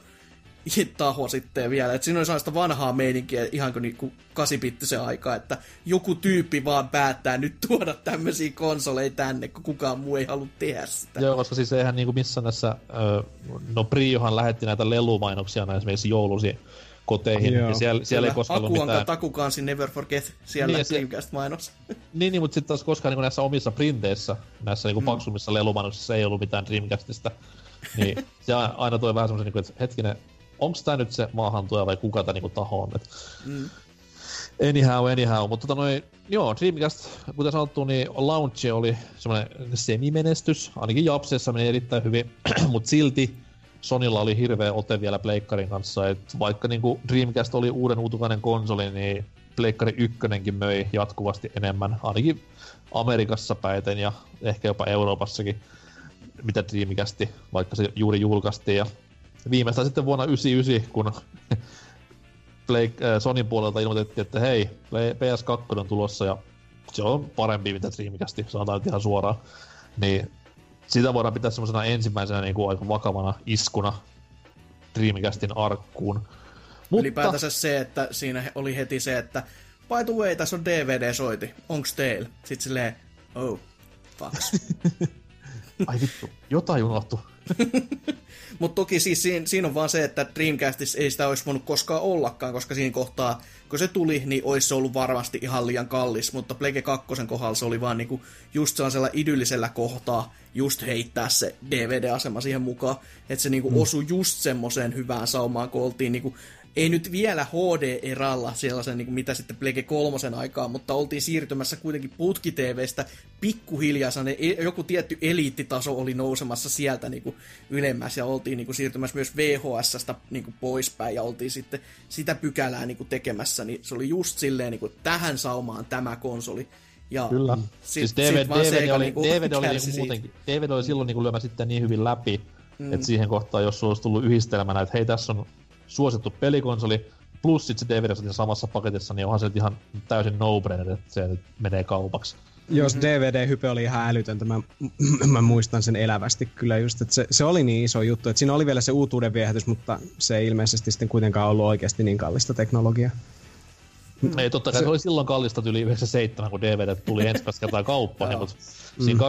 taho sitten vielä. Et siinä on sellaista vanhaa meininkiä ihan kuin niinku kasipittisen aikaa, että joku tyyppi vaan päättää nyt tuoda tämmöisiä konsoleita tänne, kun kukaan muu ei halua tehdä sitä. Joo, koska siis eihän niinku missään näissä, no Priohan lähetti näitä lelumainoksia näissä esimerkiksi joulusi koteihin, Joo. ja siellä, siellä ei koskaan ollut mitään... Takukansi Never Forget siellä Niin, ja se- Dreamcast-mainos. Niin, niin mutta sitten taas koskaan niin näissä omissa printeissä, näissä niin paksummissa lelumainoksissa ei ollut mitään Dreamcastista. Niin se aina toi vähän semmoisen, niin että hetkinen, onko tämä nyt se maahantuoja vai kuka tämä niin taho on? Et... Mm. Anyhow, anyhow. Mutta tota noin, joo, Dreamcast, kuten sanottu, niin launch oli semmoinen semimenestys. Ainakin Japsessa meni erittäin hyvin, mutta silti Sonilla oli hirveä ote vielä Pleikkarin kanssa. Et vaikka niinku Dreamcast oli uuden uutukainen konsoli, niin Pleikkari ykkönenkin möi jatkuvasti enemmän, ainakin Amerikassa päiten ja ehkä jopa Euroopassakin, mitä Dreamcasti, vaikka se juuri julkaistiin. Ja viimeistään sitten vuonna 1999, kun Play, äh, Sonin puolelta ilmoitettiin, että hei, Play, PS2 on tulossa ja se on parempi mitä Dreamcasti, sanotaan nyt ihan suoraan. Niin sitä voidaan pitää semmoisena ensimmäisenä niin kuin aika vakavana iskuna Dreamcastin arkkuun. Mutta Ylipäätänsä se, että siinä oli heti se, että by the way, tässä on DVD-soiti. Onks teillä? Sitten silleen, oh, fucks. ai vittu, jotain unohtu. Mutta toki siis siinä, siinä on vaan se, että Dreamcastissa ei sitä olisi voinut koskaan ollakaan, koska siinä kohtaa, kun se tuli, niin olisi ollut varmasti ihan liian kallis, mutta Plege 2 kohdalla se oli vaan niinku just sellaisella idyllisellä kohtaa just heittää se DVD-asema siihen mukaan, että se niinku mm. osui just semmoiseen hyvään saumaan, kun oltiin niinku ei nyt vielä HD-eralla sellaisen, niin kuin mitä sitten Plege kolmosen aikaa, mutta oltiin siirtymässä kuitenkin putki-TVstä pikkuhiljaa, e- joku tietty eliittitaso oli nousemassa sieltä niin kuin ylemmäs, ja oltiin niin kuin siirtymässä myös VHSstä niin kuin poispäin, ja oltiin sitten sitä pykälää niin kuin tekemässä, niin se oli just silleen, niin kuin, tähän saumaan tämä konsoli. Ja Kyllä. Sit, siis sit DVD, vaan DVD, Sega oli, niinku DVD oli niinku siitä. muutenkin, DVD oli silloin niinku lyömä sitten niin hyvin läpi, mm. että siihen kohtaan, jos sulla olisi tullut yhdistelmänä, että hei, tässä on suosittu pelikonsoli, plus sit se DVD samassa paketissa, niin onhan se nyt ihan täysin no-brainer, että se nyt menee kaupaksi. Jos DVD-hype oli ihan älytöntä, mä, mä muistan sen elävästi kyllä just, että se, se oli niin iso juttu, että siinä oli vielä se uutuuden viehätys, mutta se ei ilmeisesti sitten kuitenkaan ollut oikeasti niin kallista teknologiaa. Mm. Ei, totta kai se... se oli silloin kallista yli 97, kun DVD tuli ensimmäistä kertaa kauppaan, niin, mutta siinä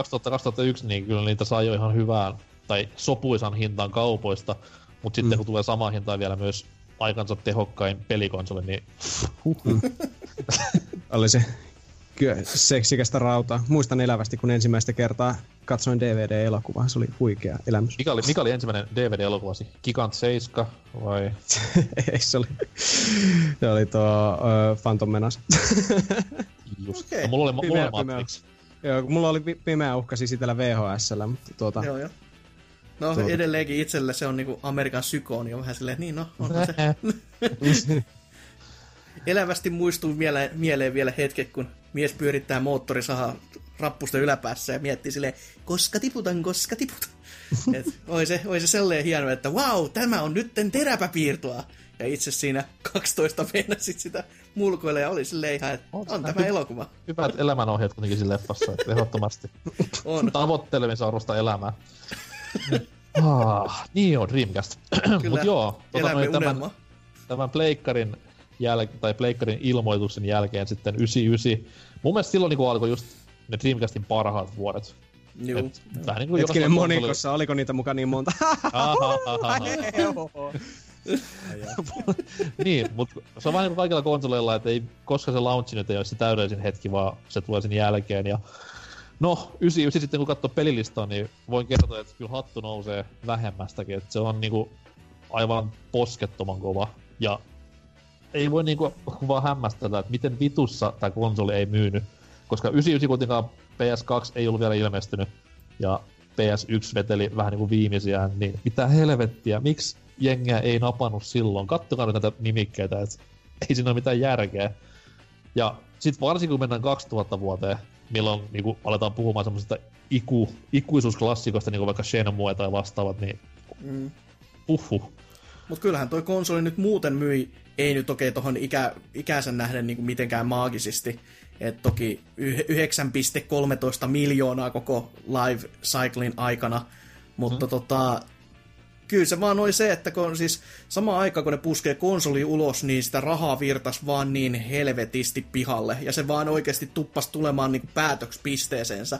2000-2001 niin kyllä niitä sai jo ihan hyvään tai sopuisan hintaan kaupoista, mutta sitten mm. kun tulee sama hintaan vielä myös aikansa tehokkain pelikonsoli, niin huh. Oli se kyllä seksikästä rautaa. Muistan elävästi, kun ensimmäistä kertaa katsoin DVD-elokuvaa. Se oli huikea elämys. mikä oli, mikä oli ensimmäinen DVD-elokuvasi? Gigant 7 vai? Ei, se oli, se oli tuo uh, Phantom Menace. Just. Okei. No, mulla oli, mulla Pimeä- oli pimeä. Matrix. Joo, mulla oli pi- pimeä uhka siis itellä VHSllä, mutta tuota, Joo, joo. No Tuota. edelleenkin itselle se on niinku Amerikan sykoon, niin on vähän silleen, niin no, onhan se. elävästi muistuu mieleen, mieleen vielä hetket, kun mies pyörittää moottorisahaa rappusta yläpäässä ja miettii silleen, koska tiputan, koska tiputan. Et oi, se, oi se sellainen hieno, että wow, tämä on nytten teräpäpiirtoa. Ja itse siinä 12 mennäsit sitä mulkoille ja oli silleen ihan, että on sä tämä hy- elokuva. Hyvät elämänohjeet kuitenkin siinä leffassa, ehdottomasti. On. Tavoittelemisen elämää. ah, niin joo, Dreamcast. Kyllä, Mut joo, tota, noin, tämän, tämän pleikkarin, jäl- tai pleikkarin ilmoituksen jälkeen sitten 99. Mun mielestä silloin niin alkoi just ne Dreamcastin parhaat vuodet. Juu. Et, vähän niin kuin Hetkinen monikossa, oliko niitä mukaan niin monta? Aha, aha, niin, mutta se on vähän niin kuin kaikilla konsoleilla, että ei, koska se launchi nyt ei ole se täydellisin hetki, vaan se tulee sen jälkeen. Ja no, 99 sitten kun katsoo pelilistaa, niin voin kertoa, että kyllä hattu nousee vähemmästäkin. Että se on niinku aivan poskettoman kova. Ja ei voi niinku vaan hämmästellä, että miten vitussa tämä konsoli ei myynyt. Koska 99 kuitenkaan PS2 ei ollut vielä ilmestynyt. Ja PS1 veteli vähän niin kuin viimeisiään, niin mitä helvettiä, miksi jengiä ei napannut silloin? Kattokaa nyt näitä nimikkeitä, että ei siinä ole mitään järkeä. Ja sitten varsinkin kun mennään 2000 vuoteen, milloin niin kuin aletaan puhumaan semmoisista iku, ikuisuusklassikoista, niin kuin vaikka Shenmue tai vastaavat, niin Mm. uhuh. Mutta kyllähän toi konsoli nyt muuten myi, ei nyt okei tohon ikä, ikänsä nähden niin mitenkään maagisesti. Et toki y- 9,13 miljoonaa koko live cyclin aikana. Mutta mm. tota, kyllä se vaan oli se, että kun siis sama aika kun ne puskee konsoli ulos, niin sitä rahaa virtas vaan niin helvetisti pihalle. Ja se vaan oikeasti tuppas tulemaan niin päätöksi pisteeseensä.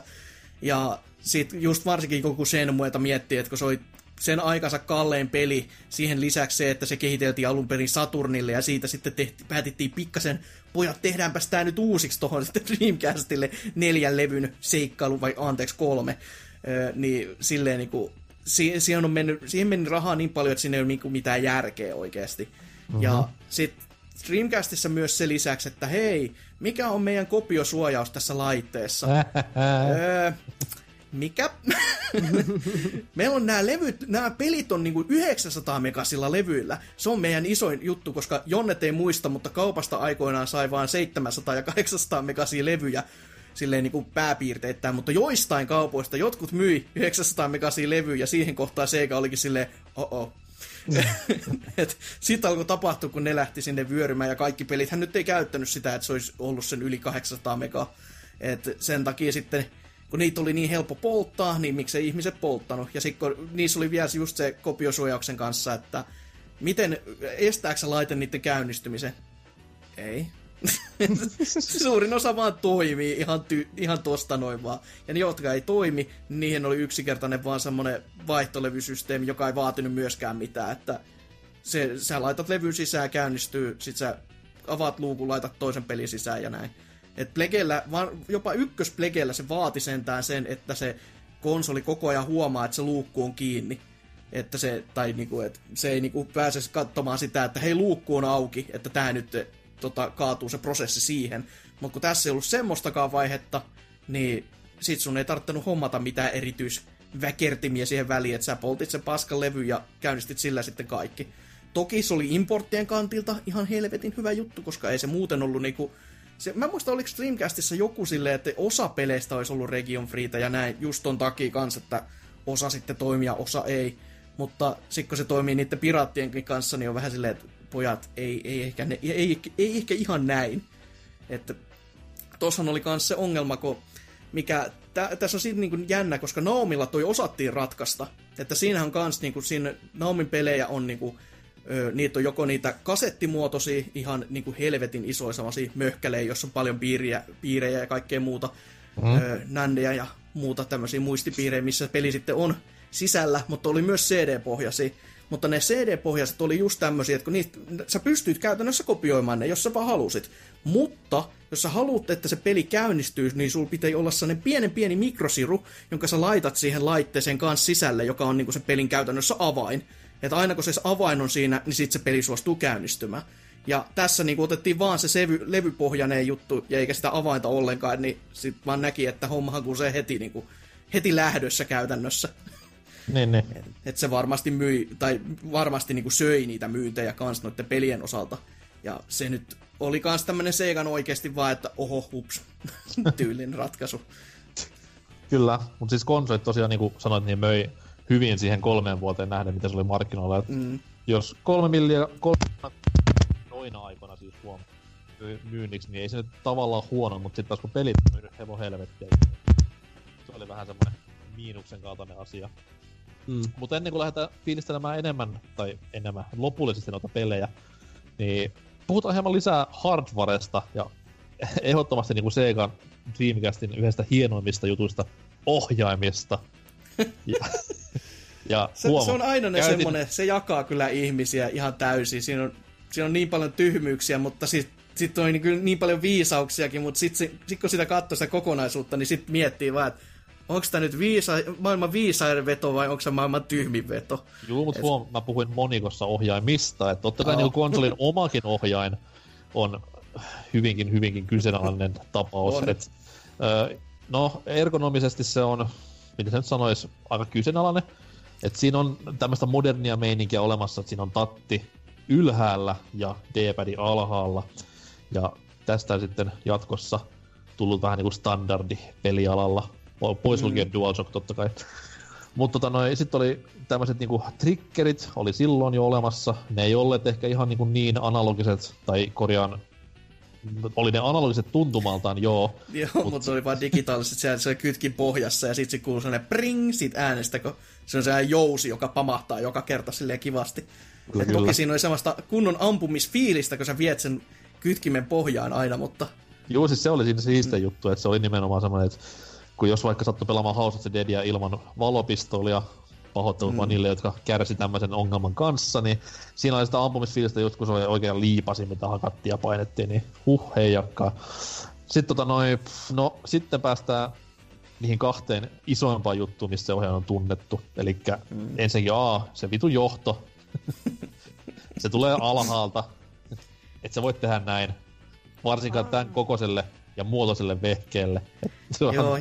Ja sit just varsinkin kun Shenmueta miettii, että kun se oli sen aikansa kallein peli, siihen lisäksi se, että se kehiteltiin alun perin Saturnille ja siitä sitten tehti, päätettiin pikkasen, pojat tehdäänpäs tää nyt uusiksi tohon sitten Dreamcastille neljän levyn seikkailu, vai anteeksi kolme, öö, niin silleen niinku, si- siihen, on mennyt, siihen meni rahaa niin paljon, että siinä ei ole niinku mitään järkeä oikeasti. Mm-hmm. Ja sitten Dreamcastissa myös se lisäksi, että hei, mikä on meidän kopiosuojaus tässä laitteessa? öö, mikä? Meillä on nämä levyt, nämä pelit on niinku 900 megasilla levyillä. Se on meidän isoin juttu, koska Jonnet ei muista, mutta kaupasta aikoinaan sai vain 700 ja 800 megasia levyjä silleen niin kuin pääpiirteittäin, mutta joistain kaupoista jotkut myi 900 megasia levyjä ja siihen kohtaan Sega olikin silleen, oh Et Sitten alkoi tapahtua, kun ne lähti sinne vyörymään ja kaikki pelit. Hän nyt ei käyttänyt sitä, että se olisi ollut sen yli 800 mega. Et sen takia sitten, kun niitä oli niin helppo polttaa, niin miksei ihmiset polttanut. Ja sitten niissä oli vielä just se kopiosuojauksen kanssa, että miten, estääkö laite niiden käynnistymisen? Ei. Suurin osa vaan toimii ihan, ty- ihan tosta noin vaan. Ja ne, jotka ei toimi, niihin oli yksinkertainen vaan semmonen vaihtolevysysteemi, joka ei vaatinut myöskään mitään, että se, sä laitat levyn sisään, käynnistyy, sit sä avaat luukun, laitat toisen pelin sisään ja näin. Et Plegellä, vaan jopa ykkösplegellä se vaati sentään sen, että se konsoli koko ajan huomaa, että se luukku on kiinni. Että se, tai niinku, et se ei niinku pääse katsomaan sitä, että hei luukku on auki, että tää nyt tota, kaatuu se prosessi siihen. Mutta kun tässä ei ollut semmoistakaan vaihetta, niin sit sun ei tarvinnut hommata mitään erityisväkertimiä siihen väliin, että sä poltit sen paskan levy ja käynnistit sillä sitten kaikki. Toki se oli importtien kantilta ihan helvetin hyvä juttu, koska ei se muuten ollut niinku... Se, mä en muista, oliko Dreamcastissa joku silleen, että osa peleistä olisi ollut region freetä ja näin, just ton takia kanssa, että osa sitten toimia, osa ei. Mutta sitten kun se toimii niiden piraattienkin kanssa, niin on vähän silleen, että pojat, ei, ei, ehkä, ne, ei, ei, ehkä ihan näin. Että tossahan oli myös se ongelma, kun mikä, tä, tässä on siitä niin jännä, koska Naomilla toi osattiin ratkaista. Että siinähän kans, niin kuin, siinä Naomin pelejä on niin kuin, ö, niitä on joko niitä kasettimuotoisia, ihan niin kuin helvetin isoja sellaisia möhkälejä, jossa on paljon piiriä, piirejä ja kaikkea muuta, mm. ö, nändejä ja muuta tämmöisiä muistipiirejä, missä peli sitten on sisällä, mutta oli myös CD-pohjaisia. Mutta ne CD-pohjaiset oli just tämmöisiä, että kun niitä, sä pystyit käytännössä kopioimaan ne, jos sä vaan halusit. Mutta jos sä haluat, että se peli käynnistyy, niin sulla pitää olla sellainen pienen pieni mikrosiru, jonka sä laitat siihen laitteeseen kanssa sisälle, joka on niinku se pelin käytännössä avain. Että aina kun se avain on siinä, niin sitten se peli suostuu käynnistymään. Ja tässä niin otettiin vaan se sevy, levypohjainen juttu, ja eikä sitä avainta ollenkaan, niin sitten vaan näki, että hommahan kun se heti, niin kuin, heti lähdössä käytännössä. Niin, niin. Että se varmasti myi, tai varmasti niin kuin söi niitä myyntejä kans noiden pelien osalta. Ja se nyt oli kans tämmönen Segan oikeasti vaan, että oho, hups, tyylin ratkaisu. Kyllä, mutta siis konsolit tosiaan, niin kuin sanoit, niin möi hyvin siihen kolmeen vuoteen nähden, mitä se oli markkinoilla. Et Mm. Jos kolme milliä, kolme noina aikoina siis huom myy- myynniksi, niin ei se nyt tavallaan huono, mutta sitten taas kun pelit on myynyt hevon helvettiä, se oli vähän semmoinen miinuksen kaltainen asia. Mm. Mutta ennen kuin lähdetään fiilistelemään enemmän, tai enemmän lopullisesti noita pelejä, niin puhutaan hieman lisää hardwaresta ja ehdottomasti niin kuin Sega Dreamcastin yhdestä hienoimmista jutuista, ohjaimista. Ja, ja Se, huoma, se on aina ne käytin- semmonen, se jakaa kyllä ihmisiä ihan täysin. Siinä on, siinä on niin paljon tyhmyyksiä, mutta sit, sit on niin, kyllä niin paljon viisauksiakin, mutta sit, sit kun sitä katsoo sitä kokonaisuutta, niin sit miettii vaan, että onko tämä nyt viisa, maailman viisain veto vai onko se maailman tyhmin veto? Juu, mutta huom, mä puhuin monikossa ohjaimista, että totta kai Joo. niin konsolin omakin ohjain on hyvinkin, hyvinkin kyseenalainen tapaus. On. Et, ö, no, ergonomisesti se on, miten se nyt sanoisi, aika kyseenalainen. Et siinä on tämmöistä modernia meininkiä olemassa, että siinä on tatti ylhäällä ja D-padi alhaalla. Ja tästä sitten jatkossa tullut vähän niinku standardi pelialalla. Pois lukien DualShock totta kai. Mutta tota sitten oli tämmöiset niinku triggerit, oli silloin jo olemassa. Ne ei olleet ehkä ihan niinku niin analogiset, tai korjaan, oli ne analogiset tuntumaltaan, joo. Joo, Mut... mutta se oli vaan digitaaliset, se, se kytkin pohjassa ja sitten se kuuluu sellainen pring siitä äänestä, kun se on sellainen jousi, joka pamahtaa joka kerta silleen kivasti. Kyllä, Et toki kyllä. siinä oli semmoista kunnon ampumisfiilistä, kun sä viet sen kytkimen pohjaan aina, mutta Joo, siis se oli siinä siiste juttu, että se oli nimenomaan semmoinen, että kun jos vaikka sattui pelaamaan House of the Deadia ilman valopistoolia, pahoittelut mm. vaan niille, jotka kärsi tämmöisen ongelman kanssa, niin siinä oli sitä ampumisfiilistä just kun se oli oikein liipasi, mitä hakattiin ja painettiin, niin huh, heijakkaa. Sitten tota noin, no sitten päästään niihin kahteen isoimpaan juttuun, missä se ohjaaja on tunnettu. Eli mm. ensinnäkin A, se vitu johto. se tulee alhaalta. Et sä voit tehdä näin. Varsinkaan tämän kokoiselle ja muotoiselle vehkeelle. Et se on joo.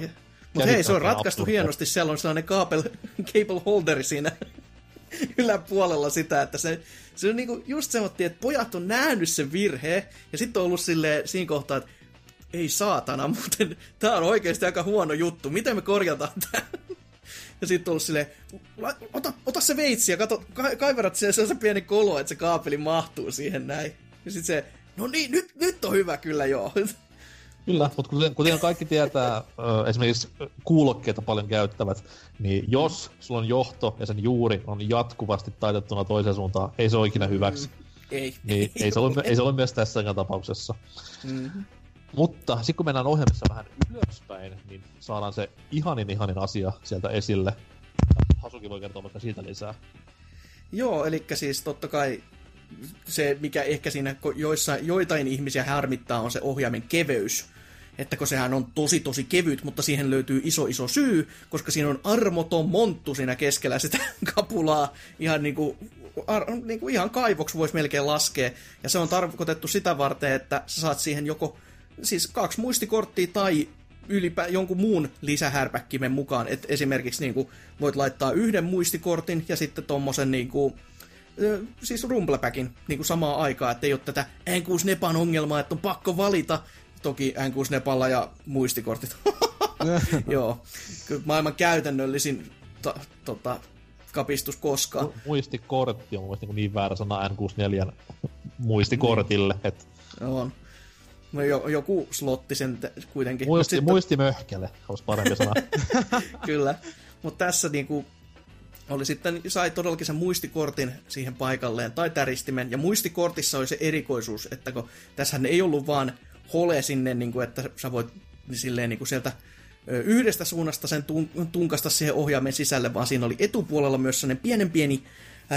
Mutta hei, se on ratkaistu absurdia. hienosti, siellä on sellainen cable, cable holderi siinä yläpuolella sitä, että se, se on niinku just semmoinen, että pojat on nähnyt sen virheen, ja sitten on ollut silleen siinä kohtaa, että ei saatana, muuten tää on oikeasti aika huono juttu, miten me korjataan tää? Ja sitten on ollut silleen, "La- ota, ota se veitsi ja kato, ka- kaiverat se se pieni kolo, että se kaapeli mahtuu siihen näin. Ja sitten se, no niin, nyt, nyt on hyvä kyllä joo. Kyllä, mutta kuten, kuten kaikki tietää, esimerkiksi kuulokkeita paljon käyttävät, niin jos sulla on johto ja sen juuri on jatkuvasti taitettuna toiseen suuntaan, ei se ole ikinä hyväksi. Ei. Niin ei se ole, ei se ole myös tässäkään tapauksessa. Mm-hmm. Mutta sitten kun mennään ohjelmissa vähän ylöspäin, niin saadaan se ihanin ihanin asia sieltä esille. Hasuki voi kertoa vaikka siitä lisää. Joo, eli siis totta kai se, mikä ehkä siinä joissa, joitain ihmisiä harmittaa, on se ohjaimen keveys. Että kun sehän on tosi tosi kevyt, mutta siihen löytyy iso iso syy, koska siinä on armoton monttu siinä keskellä sitä kapulaa. Ihan niinku, ar, niinku ihan kaivoksi voisi melkein laskea. Ja se on tarkoitettu sitä varten, että sä saat siihen joko siis kaksi muistikorttia tai ylipä jonkun muun lisähärpäkkimen mukaan. Et esimerkiksi niinku voit laittaa yhden muistikortin ja sitten tommosen niinku, ö, siis rumblepäkin niin kuin samaan aikaan, että ei ole tätä N6-nepan ongelmaa, että on pakko valita. Toki N6-nepalla ja muistikortit. Joo, kyllä maailman käytännöllisin ta, tota, kapistus koskaan. Mu- Muistikortti on mun mielestä niin, niin väärä sana N64 muistikortille, että On. No, jo, joku slotti sen te- kuitenkin. Muisti, sitten- muistimöhkele olisi parempi sana. Kyllä. Mutta tässä niinku oli sitten, sai todellakin sen muistikortin siihen paikalleen, tai täristimen, ja muistikortissa oli se erikoisuus, että kun tässähän ei ollut vaan hole sinne, niin kuin, että sä voit silleen niin kuin sieltä yhdestä suunnasta sen tun- tunkasta siihen ohjaimen sisälle, vaan siinä oli etupuolella myös sellainen pienen pieni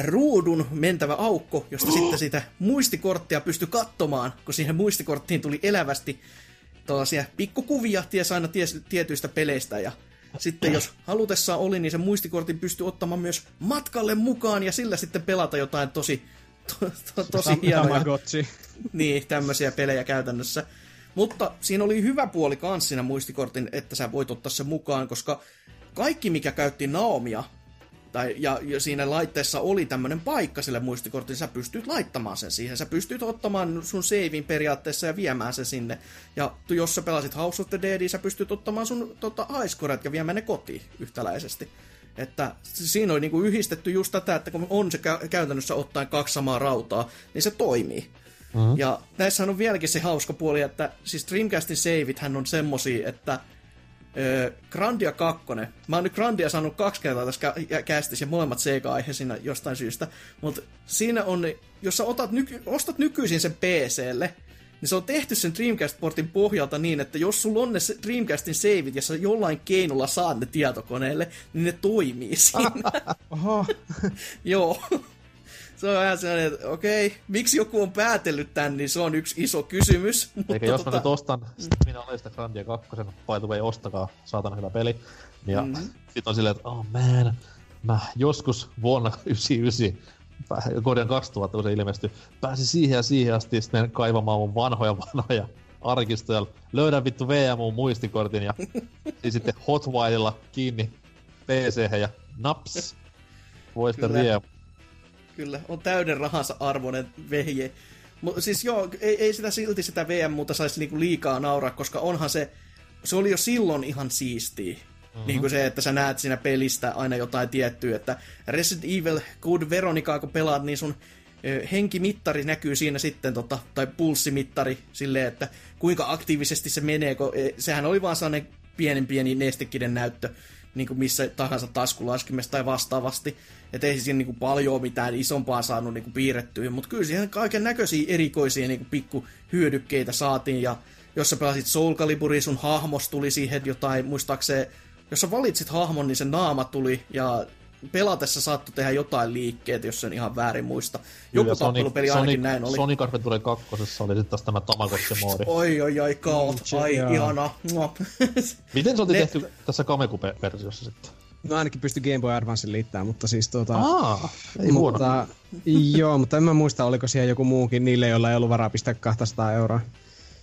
ruudun mentävä aukko, josta sitten sitä muistikorttia pystyi katsomaan, kun siihen muistikorttiin tuli elävästi tällaisia pikkukuvia ties aina ties, tietyistä peleistä. Ja sitten jos halutessaan oli, niin sen muistikortin pystyi ottamaan myös matkalle mukaan ja sillä sitten pelata jotain tosi, to, to, tosi Tam- hienoja Tamagotchi. niin, tämmöisiä pelejä käytännössä. Mutta siinä oli hyvä puoli kans siinä muistikortin, että sä voit ottaa sen mukaan, koska kaikki mikä käytti Naomia tai, ja, ja siinä laitteessa oli tämmöinen paikka sille muistikortille, sä pystyt laittamaan sen siihen. Sä pystyt ottamaan sun savein periaatteessa ja viemään sen sinne. Ja jos sä pelasit House of the Deadia, sä pystyt ottamaan sun tota, aiskoret ja viemään ne kotiin yhtäläisesti. Että siinä oli niinku yhdistetty just tätä, että kun on se kä- käytännössä ottaen kaksi samaa rautaa, niin se toimii. Mm-hmm. Ja näissähän on vieläkin se hauska puoli, että siis Dreamcastin saveit on semmosia, että Öö, Grandia 2. Mä oon nyt Grandia saanut kaksi kertaa tässä kä- kästissä ja molemmat Sega-aiheisina jostain syystä. Mutta siinä on, jos sä otat nyky- ostat nykyisin sen PClle, niin se on tehty sen Dreamcast-portin pohjalta niin, että jos sulla on ne Dreamcastin saveit ja sä jollain keinolla saat ne tietokoneelle, niin ne toimii siinä. Oho. Joo. Se on vähän sellainen, että okei, miksi joku on päätellyt tän, niin se on yksi iso kysymys. Mutta Eikä jos mä tota- nyt ostan, minä olen sitä Grandia 2, by the way, ostakaa, saatana hyvä peli. Ja mm-hmm. sit on silleen, että oh man, mä joskus vuonna 99, pä- vuoden 2000, kun se ilmestyi, pääsin siihen ja siihen asti sitten kaivamaan mun vanhoja vanhoja arkistoja. Löydän vittu VMU muistikortin ja niin sitten Hotwirella kiinni pc ja naps. Voi sitten Kyllä. riemu. Kyllä, on täyden rahansa arvoinen vehje. Mutta siis joo, ei, ei sitä silti sitä VM-muuta saisi niinku liikaa nauraa, koska onhan se, se oli jo silloin ihan siistiä. Mm-hmm. Niin kuin se, että sä näet siinä pelistä aina jotain tiettyä, että Resident Evil Code Veronicaa kun pelaat, niin sun henkimittari näkyy siinä sitten, tota, tai pulssimittari silleen, että kuinka aktiivisesti se menee, kun e, sehän oli vaan sellainen pienen pieni nestekiden näyttö, niin kuin missä tahansa taskulaskimessa tai vastaavasti. Että ei siinä niin kuin paljon mitään isompaa saanut niin kuin piirrettyä, mutta kyllä siihen kaiken näköisiä erikoisia niin kuin pikku hyödykkeitä saatiin, ja jos sä pelasit Soul Caliburia, sun hahmos tuli siihen jotain, muistaakseen, jos sä valitsit hahmon, niin se naama tuli, ja pelatessa saattoi tehdä jotain liikkeet, jos sen ihan väärin muista. Joku Kyllä, tappelupeli ainakin Sonic, näin oli. Sonic Adventure 2 oli sitten taas tämä Tamagotchi-moodi. Oi, oi, oi, kaut. Mm, Ai, joo. ihana. Mua. Miten se oli Ne- tehty tässä Kamekupe-versiossa sitten? No ainakin pystyi Game Boy Advance liittämään, mutta siis tota... Aa, ei huono. mutta, joo, mutta en mä muista, oliko siellä joku muukin niille, joilla ei ollut varaa pistää 200 euroa.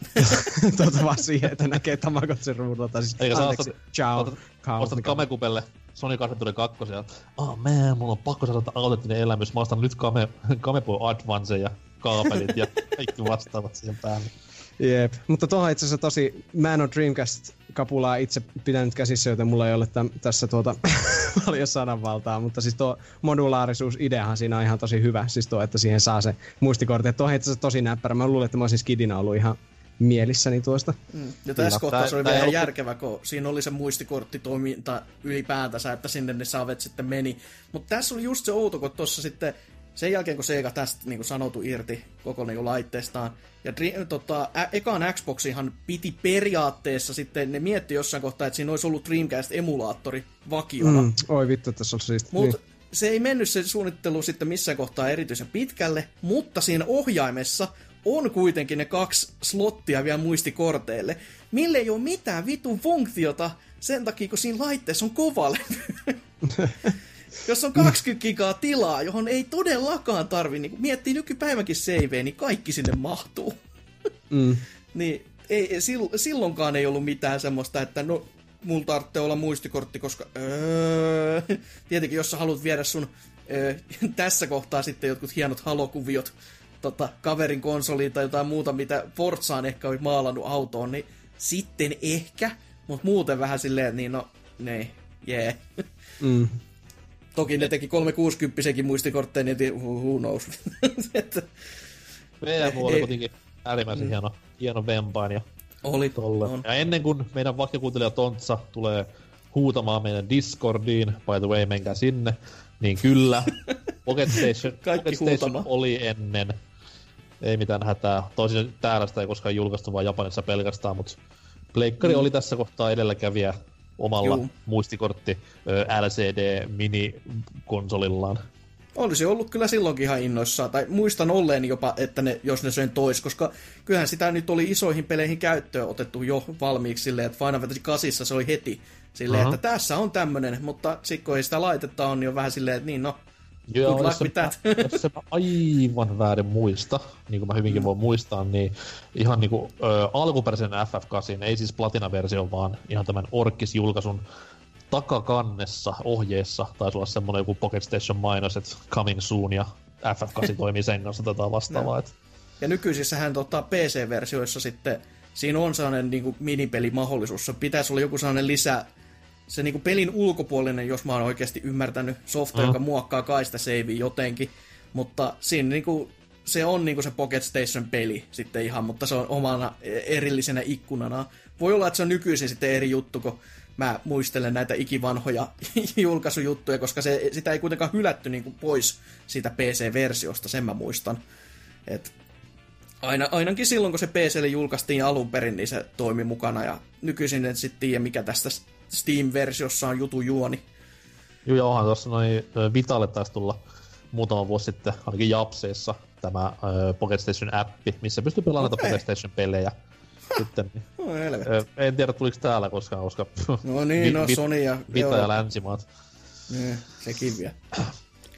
tuota vaan siihen, että näkee Tamagotsin ruudulta. Siis, Eikä anteeksi, ostat, ciao. ostat, Kao, ostat Kamekupelle Sonic Adventure 2 ja oh man, mulla on pakko saada autenttinen elämys. Mä ostan nyt Kame, Kameboy Advance ja kaapelit ja kaikki vastaavat siihen päälle. Jep, mutta tuohon itse asiassa tosi, mä en ole Dreamcast-kapulaa itse pitänyt käsissä, joten mulla ei ole täm, tässä tuota paljon sananvaltaa, mutta siis tuo modulaarisuus ideahan siinä on ihan tosi hyvä, siis tuo, että siihen saa se muistikortti. Tuo on itse asiassa tosi näppärä, mä luulen, että mä olisin skidina ollut ihan mielissäni tuosta. Mm. Ja tässä Kyllä. kohtaa se oli vielä ollut- järkevä, kun siinä oli se muistikorttitoiminta ylipäätänsä, että sinne ne saavet sitten meni. Mutta tässä oli just se outo, kun tuossa sitten sen jälkeen, kun Sega tästä niin kuin sanoutu irti koko niin kuin laitteestaan, ja tota, ä- ekaan Xboxihan piti periaatteessa sitten, ne mietti jossain kohtaa, että siinä olisi ollut Dreamcast-emulaattori vakiona. Mm, oi vittu, tässä on siis... Mutta se ei mennyt se suunnittelu sitten missään kohtaa erityisen pitkälle, mutta siinä ohjaimessa on kuitenkin ne kaksi slottia vielä muistikorteille, mille ei ole mitään vitun funktiota sen takia, kun siinä laitteessa on kovalevy. Jos on 20 gigaa tilaa, johon ei todellakaan tarvi, niin kun miettii nykypäivänkin saveen, niin kaikki sinne mahtuu. Mm. Niin ei, ei, sil- silloinkaan ei ollut mitään semmoista, että no, mulla tarvitsee olla muistikortti, koska öö, tietenkin jos sä haluat viedä sun öö, tässä kohtaa sitten jotkut hienot halokuviot tota, kaverin konsoliin tai jotain muuta, mitä Forzaan ehkä oli maalannut autoon, niin sitten ehkä, mutta muuten vähän silleen, niin no, ne, jee. Yeah. Mm. Toki ne teki 360 muistikortteja, niin tii- who who knows. Että VMU oli Ei- kuitenkin äärimmäisen hieno, hieno vempain ja oli, tolle. on. Ja ennen kuin meidän vakiokuuntelija Tontsa tulee huutamaan meidän Discordiin, by the way, menkää sinne, niin kyllä, Pocket Station, Kaikki Pocket Station oli ennen. Ei mitään hätää. Tosin täällä sitä ei koskaan julkaistu, vaan Japanissa pelkästään, mutta Pleikkari mm. oli tässä kohtaa edelläkävijä omalla Juu. muistikortti ö, LCD mini-konsolillaan. Olisi ollut kyllä silloinkin ihan innoissaan, tai muistan olleen jopa, että ne, jos ne sen tois, koska kyllähän sitä nyt oli isoihin peleihin käyttöön otettu jo valmiiksi silleen, että Final Fantasy 8 se oli heti silleen, Aha. että tässä on tämmönen, mutta sitten kun ei sitä laitetta on, niin on vähän silleen, että niin no, Joo, jos, mä, jos se mä aivan väärin muista, niin kuin mä hyvinkin mm. voin muistaa, niin ihan niin kuin, ö, alkuperäisen FF8, ei siis Platina-versio, vaan ihan tämän Orkis-julkaisun takakannessa, ohjeessa, taisi olla semmoinen joku Pocket Station mainos, että coming soon, ja FF8 toimii sen kanssa tätä vastaavaa. et Ja nykyisissähän tota, PC-versioissa sitten, siinä on sellainen niin kuin minipelimahdollisuus. Se pitäisi olla joku sellainen lisä, se niin kuin pelin ulkopuolinen, jos mä oon oikeasti ymmärtänyt, softa, Mm. joka muokkaa kaista savea jotenkin. Mutta siinä niin kuin, se on niin kuin se Pocket Station-peli sitten ihan, mutta se on omana erillisenä ikkunana. Voi olla, että se on nykyisin sitten eri juttu, kun mä muistelen näitä ikivanhoja julkaisujuttuja, koska se, sitä ei kuitenkaan hylätty niin kuin pois siitä PC-versiosta, sen mä muistan. Et aina, ainakin silloin, kun se PClle julkaistiin alun perin, niin se toimi mukana. Ja nykyisin en sitten tiedä, mikä tästä Steam-versiossa on jutu juoni. Joo, ja onhan tuossa noin Vitalle taisi tulla muutama vuosi sitten, ainakin Japseissa, tämä ö, Pocket Station-appi, missä pystyy pelaamaan näitä Pocket Station-pelejä. Sitten, niin, No ö, en tiedä, tuliko täällä koskaan, koska No niin, no Sony ja... Vita joo. ja länsimaat. Niin, sekin vielä.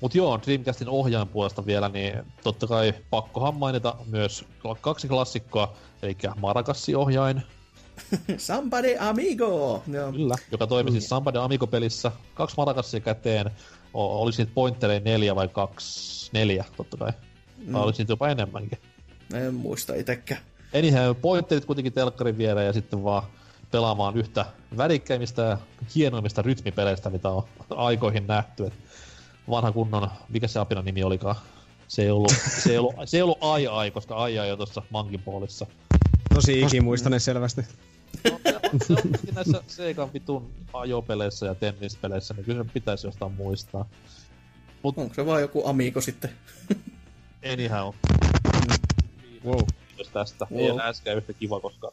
Mut joo, Dreamcastin ohjaajan puolesta vielä, niin totta kai pakkohan mainita myös kaksi klassikkoa, eli Maracassi-ohjain, Somebody amigo! Joo. Kyllä. Joka toimi siis Samba de Amigo-pelissä. Kaksi Maracassia käteen. O- oliko niitä pointtereja neljä vai kaksi? Neljä, totta kai. Mm. Vai oliko niitä jopa enemmänkin? En muista itekään. Anyhow, pointterit kuitenkin telkkarin viereen ja sitten vaan pelaamaan yhtä värikkäimmistä ja hienoimmista rytmipeleistä, mitä on aikoihin nähty. Et vanha kunnon, mikä se apina nimi olikaan? Se ei ollut, se ei ollut, se ei ollut ai ai, koska ai ai on tuossa Monkey Ballissa. Tosi ikimuistainen selvästi. No, näissä Segan vitun ajopeleissä ja tennispeleissä, niin kyllä se pitäisi jostain muistaa. Onko se vaan joku amigo sitten? Anyhow, Wow. kiitos tästä. Wow. Ei enää äsken yhtä kiva, koska...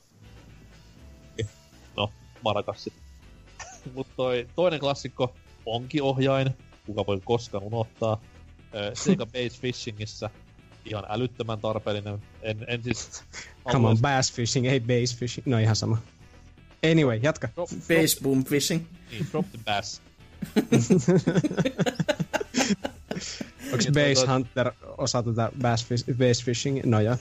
No, Marakassi. Mut toi toinen klassikko, Ponki-ohjain, kuka voi koskaan unohtaa. Sega Base Fishingissa ihan älyttömän tarpeellinen. En, en siis... Come on, bass fishing, ei base fishing. No ihan sama. Anyway, jatka. Drop, Base boom fishing. niin, drop the bass. Onks Niin, base toi- hunter osa tätä bass, fish, base fishing? No joo.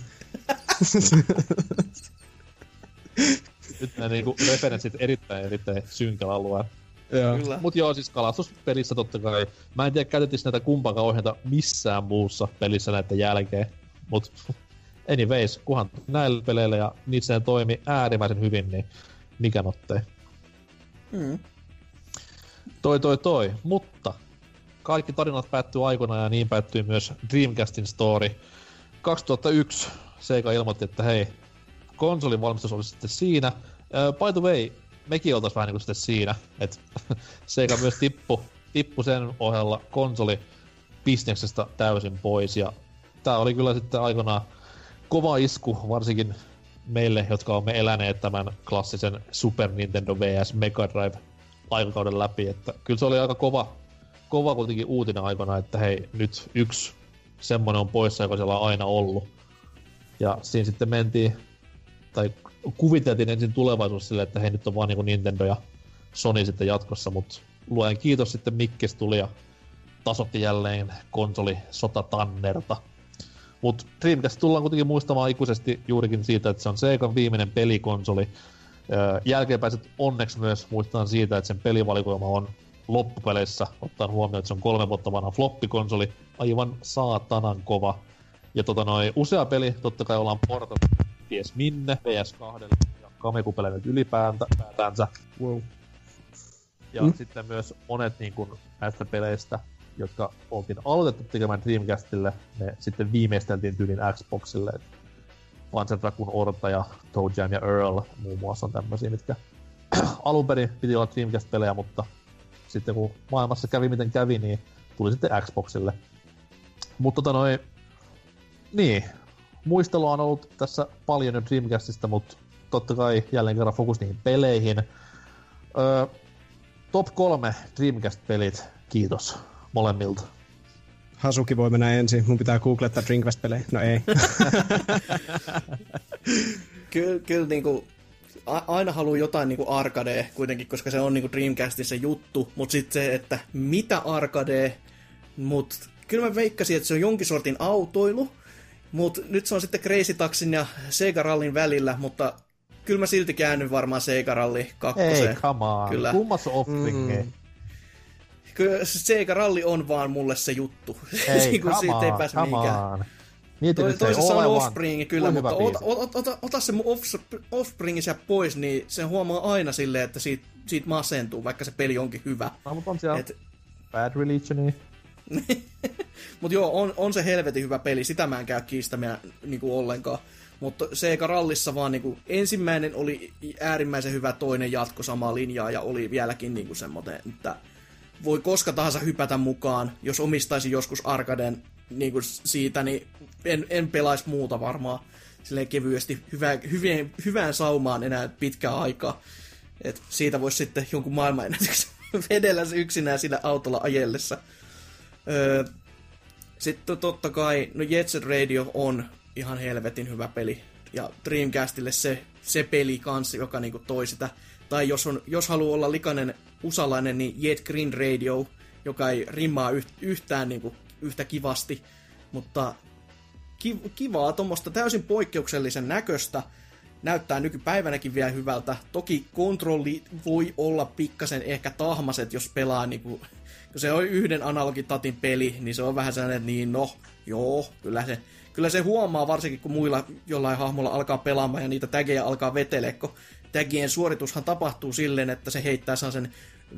Nyt nämä niinku referenssit erittäin erittäin synkällä alueella. Joo. Kyllä. Mut joo, siis kalastuspelissä totta kai. Mä en tiedä, käytettis näitä kumpaakaan ohjeita missään muussa pelissä näiden jälkeen. Mut anyways, kunhan näillä peleillä ja niissä ne toimi äärimmäisen hyvin, niin mikä nottei. Mm. Toi toi toi, mutta kaikki tarinat päättyy aikoinaan ja niin päättyi myös Dreamcastin story. 2001 Sega ilmoitti, että hei, konsolin valmistus olisi sitten siinä. Uh, by the way, mekin oltais vähän niinku sitten siinä, että Sega myös tippu, tippu sen ohella konsoli bisneksestä täysin pois ja tää oli kyllä sitten aikanaan kova isku, varsinkin meille, jotka olemme eläneet tämän klassisen Super Nintendo vs Mega Drive aikakauden läpi, että kyllä se oli aika kova, kova kuitenkin uutinen aikana, että hei, nyt yksi semmonen on poissa, joka siellä on aina ollut. Ja siinä sitten mentiin, tai kuviteltiin ensin tulevaisuus sille, että hei, nyt on vaan niin Nintendo ja Sony sitten jatkossa, mutta luen kiitos sitten Mikkis tuli ja tasotti jälleen konsoli sota Tannerta. Mutta Dreamcast tullaan kuitenkin muistamaan ikuisesti juurikin siitä, että se on Segan viimeinen pelikonsoli. Jälkeenpäiset onneksi myös muistetaan siitä, että sen pelivalikoima on loppupeleissä, ottaen huomioon, että se on kolme vuotta vanha floppikonsoli, aivan saatanan kova. Ja tota noin, usea peli, totta kai ollaan portattu ties minne, PS2 ja Kamekupeleille ylipäätänsä. Wow. Ja Mm. sitten myös monet niin kuin, näistä peleistä, jotka oltiin aloitettu tekemään Dreamcastille, ne sitten viimeisteltiin tyylin Xboxille. Panzer Dragoon Orta ja Toe Jam ja Earl muun muassa on tämmöisiä, mitkä alun perin piti olla Dreamcast-pelejä, mutta sitten kun maailmassa kävi miten kävi, niin tuli sitten Xboxille. Mutta tota noin, niin, muistelua on ollut tässä paljon Dreamcastista, mutta totta kai jälleen kerran fokus niihin peleihin. Öö, top kolme Dreamcast-pelit, kiitos molemmilta. Hasuki voi mennä ensin. Mun pitää googlettaa Dreamcast-pelejä. No ei. Kyllä, kyllä niinku, aina haluaa jotain niinku arcadea kuitenkin, koska se on niinku Dreamcastin se juttu, mutta sitten se, että mitä arcadea, mutta kyllä mä veikkasin, että se on jonkin sortin autoilu, mutta nyt se on sitten Crazy Taxin ja Sega Rallin välillä, mutta kyllä mä silti käännyn varmaan Seikaralli kakkoseen. Ei, come on. Kyllä. Kummas offspringi? Mm. Kyllä se Seikaralli on vaan mulle se juttu. Ei, kun come siitä ei on, pääse come mihinkään. on. Mieti Toi, se toisessa on. Offspring, kyllä, Kuinka mutta ota, ota, ota, ota se mun offs- Offspring sieltä pois, niin sen huomaa aina silleen, että siitä, siitä masentuu, vaikka se peli onkin hyvä. No, mutta on siellä Et, Bad Religioni. Mutta joo, on, on se helvetin hyvä peli, sitä mä en käy kiistämään niinku ollenkaan. Mutta Sega Rallissa vaan niinku, ensimmäinen oli äärimmäisen hyvä, toinen jatko samaa linjaa ja oli vieläkin niinku semmoinen, että voi koska tahansa hypätä mukaan. Jos omistaisin joskus arkaden niinku siitä, niin en, en pelaisi muuta varmaan silleen kevyesti hyvä, hyvien, hyvään saumaan enää pitkää aikaa. Et siitä voisi sitten jonkun maailmanennätyksen vedellä se yksinään sillä autolla ajellessa. Öö, sitten totta kai, no Jet Set Radio on ihan helvetin hyvä peli. Ja Dreamcastille se, se peli kanssa, joka niinku toi sitä. Tai jos, on, jos haluaa olla likainen usalainen, niin Jet Green Radio, joka ei rimmaa yht, yhtään niinku, yhtä kivasti. Mutta ki, kivaa, tuommoista täysin poikkeuksellisen näköistä. Näyttää nykypäivänäkin vielä hyvältä. Toki kontrolli voi olla pikkasen ehkä tahmaset, jos pelaa niinku, se on yhden analogitatin peli, niin se on vähän sellainen, että niin no, joo, kyllä se, kyllä se huomaa, varsinkin kun muilla jollain hahmolla alkaa pelaamaan ja niitä tägejä alkaa vetele, kun tägien suoritushan tapahtuu silleen, että se heittää sen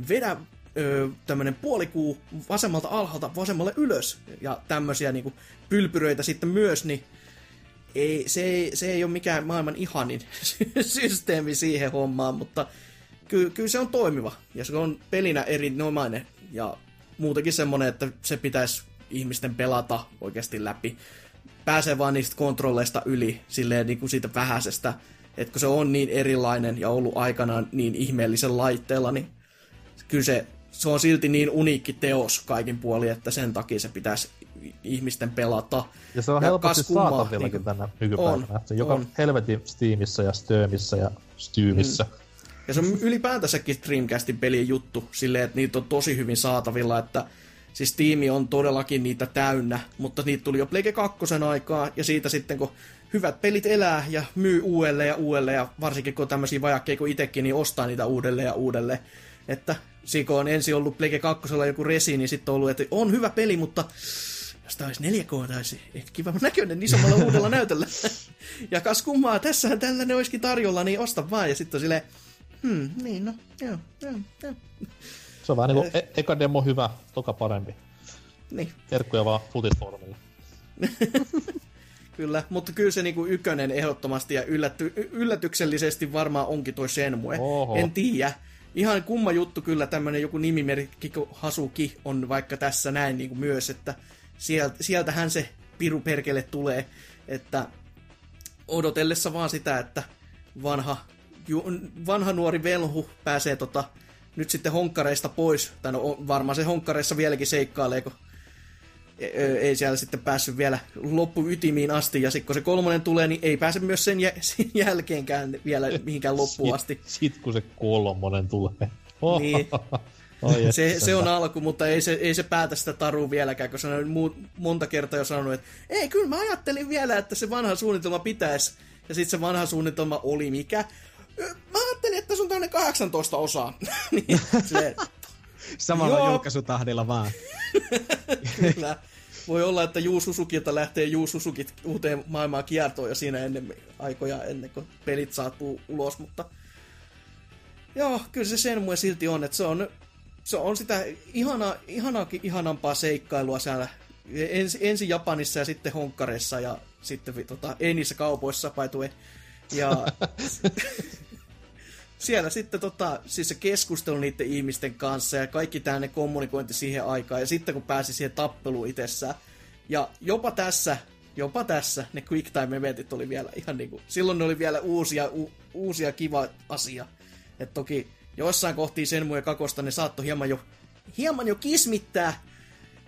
vedä öö, tämmönen puolikuu vasemmalta alhaalta vasemmalle ylös. Ja tämmöisiä niinku pylpyröitä sitten myös, niin ei, se, ei, se ei ole mikään maailman ihanin systeemi siihen hommaan, mutta ky, kyllä se on toimiva. Ja se on pelinä erinomainen. Ja muutenkin semmonen, että se pitäisi ihmisten pelata oikeasti läpi. Pääsee vaan niistä kontrolleista yli silleen niin kuin siitä vähäisestä, että kun se on niin erilainen ja ollut aikanaan niin ihmeellisen laitteella, niin kyllä se, se on silti niin uniikki teos kaikin puolin, että sen takia se pitäisi ihmisten pelata. Ja se on Ja helposti saatavillakin niinku- tänä nykypäivänä. on, se joka on. helvetin Steamissa ja Stömissä ja Styymissä. Mm. Ja se on ylipäätänsäkin Dreamcastin pelien juttu, silleen, että niitä on tosi hyvin saatavilla, että siis tiimi on todellakin niitä täynnä, mutta niitä tuli jo Plege 2 aikaa, ja siitä sitten kun hyvät pelit elää ja myy uudelleen ja uudelleen, ja varsinkin kun tämmöisiä vajakkeja kuin itsekin, niin ostaa niitä uudelleen ja uudelleen. Että kun on ensin ollut Plege 2 joku resi, niin sitten on ollut, että on hyvä peli, mutta jos tämä olisi 4K, tai olisi ehkä kiva näköinen isommalla uudella näytöllä. ja kas kummaa, tässähän tällainen olisikin tarjolla, niin osta vaan. Ja sitten on silleen, hmm, niin no, joo, joo, joo. Se on vähän niin kuin e- eka demo hyvä, toka parempi. Niin, Terkkuja vaan Footisformille. kyllä. Mutta kyllä se niinku ykkönen ehdottomasti ja yllätty, y- yllätyksellisesti varmaan onkin toi Shenmue. Oho. En tiedä. Ihan kumma juttu kyllä tämmönen joku nimimerkki Hasuki on vaikka tässä näin niinku myös, että sieltä, sieltähän se piru perkele tulee, että odotellessa vaan sitä, että vanha, ju, vanha nuori velhu pääsee tota, nyt sitten honkkareista pois, tai no varmaan se honkkareissa vieläkin seikkailee, kun e- ö, ei siellä sitten päässyt vielä loppuytimiin asti, ja sitten kun se kolmonen tulee, niin ei pääse myös sen, sen jälkeenkään vielä mihinkään loppuun asti. Sit, sit kun se kolmonen tulee. Oh, Niin. Oi Se, se on alku, mutta ei se, ei se päätä sitä tarua vieläkään, kun se on mu- monta kertaa jo sanonut, että ei, kyllä mä ajattelin vielä, että se vanha suunnitelma pitäisi. Ja sitten se vanha suunnitelma oli mikä? "Ö, Mä ajattelin, että se on tämmöinen 18 osaa. niin, silleen, Samalla Joo. julkaisutahdilla vaan. kyllä. Voi olla, että Juu Susukilta lähtee Juu Susukit uuteen maailmaan kiertoon jo siinä ennen aikoja, ennen kuin pelit saapuu ulos, mutta joo, kyllä se sen muuten silti on, että se on, se on sitä ihana, ihanaakin ihanampaa seikkailua siellä ensi, ensin Japanissa ja sitten Honkkareissa ja sitten tota, ei niissä kaupoissa way. Ja siellä sitten tota, siis se keskustelu niiden ihmisten kanssa ja kaikki tänne kommunikointi siihen aikaan. Ja sitten kun pääsi siihen tappeluun itsessään. Ja jopa tässä, jopa tässä ne quick time eventit oli vielä ihan niinku, silloin ne oli vielä uusia, u, uusia kiva asia. Et toki joissain kohtii sen ja kakosta ne saattoi hieman jo, hieman jo kismittää.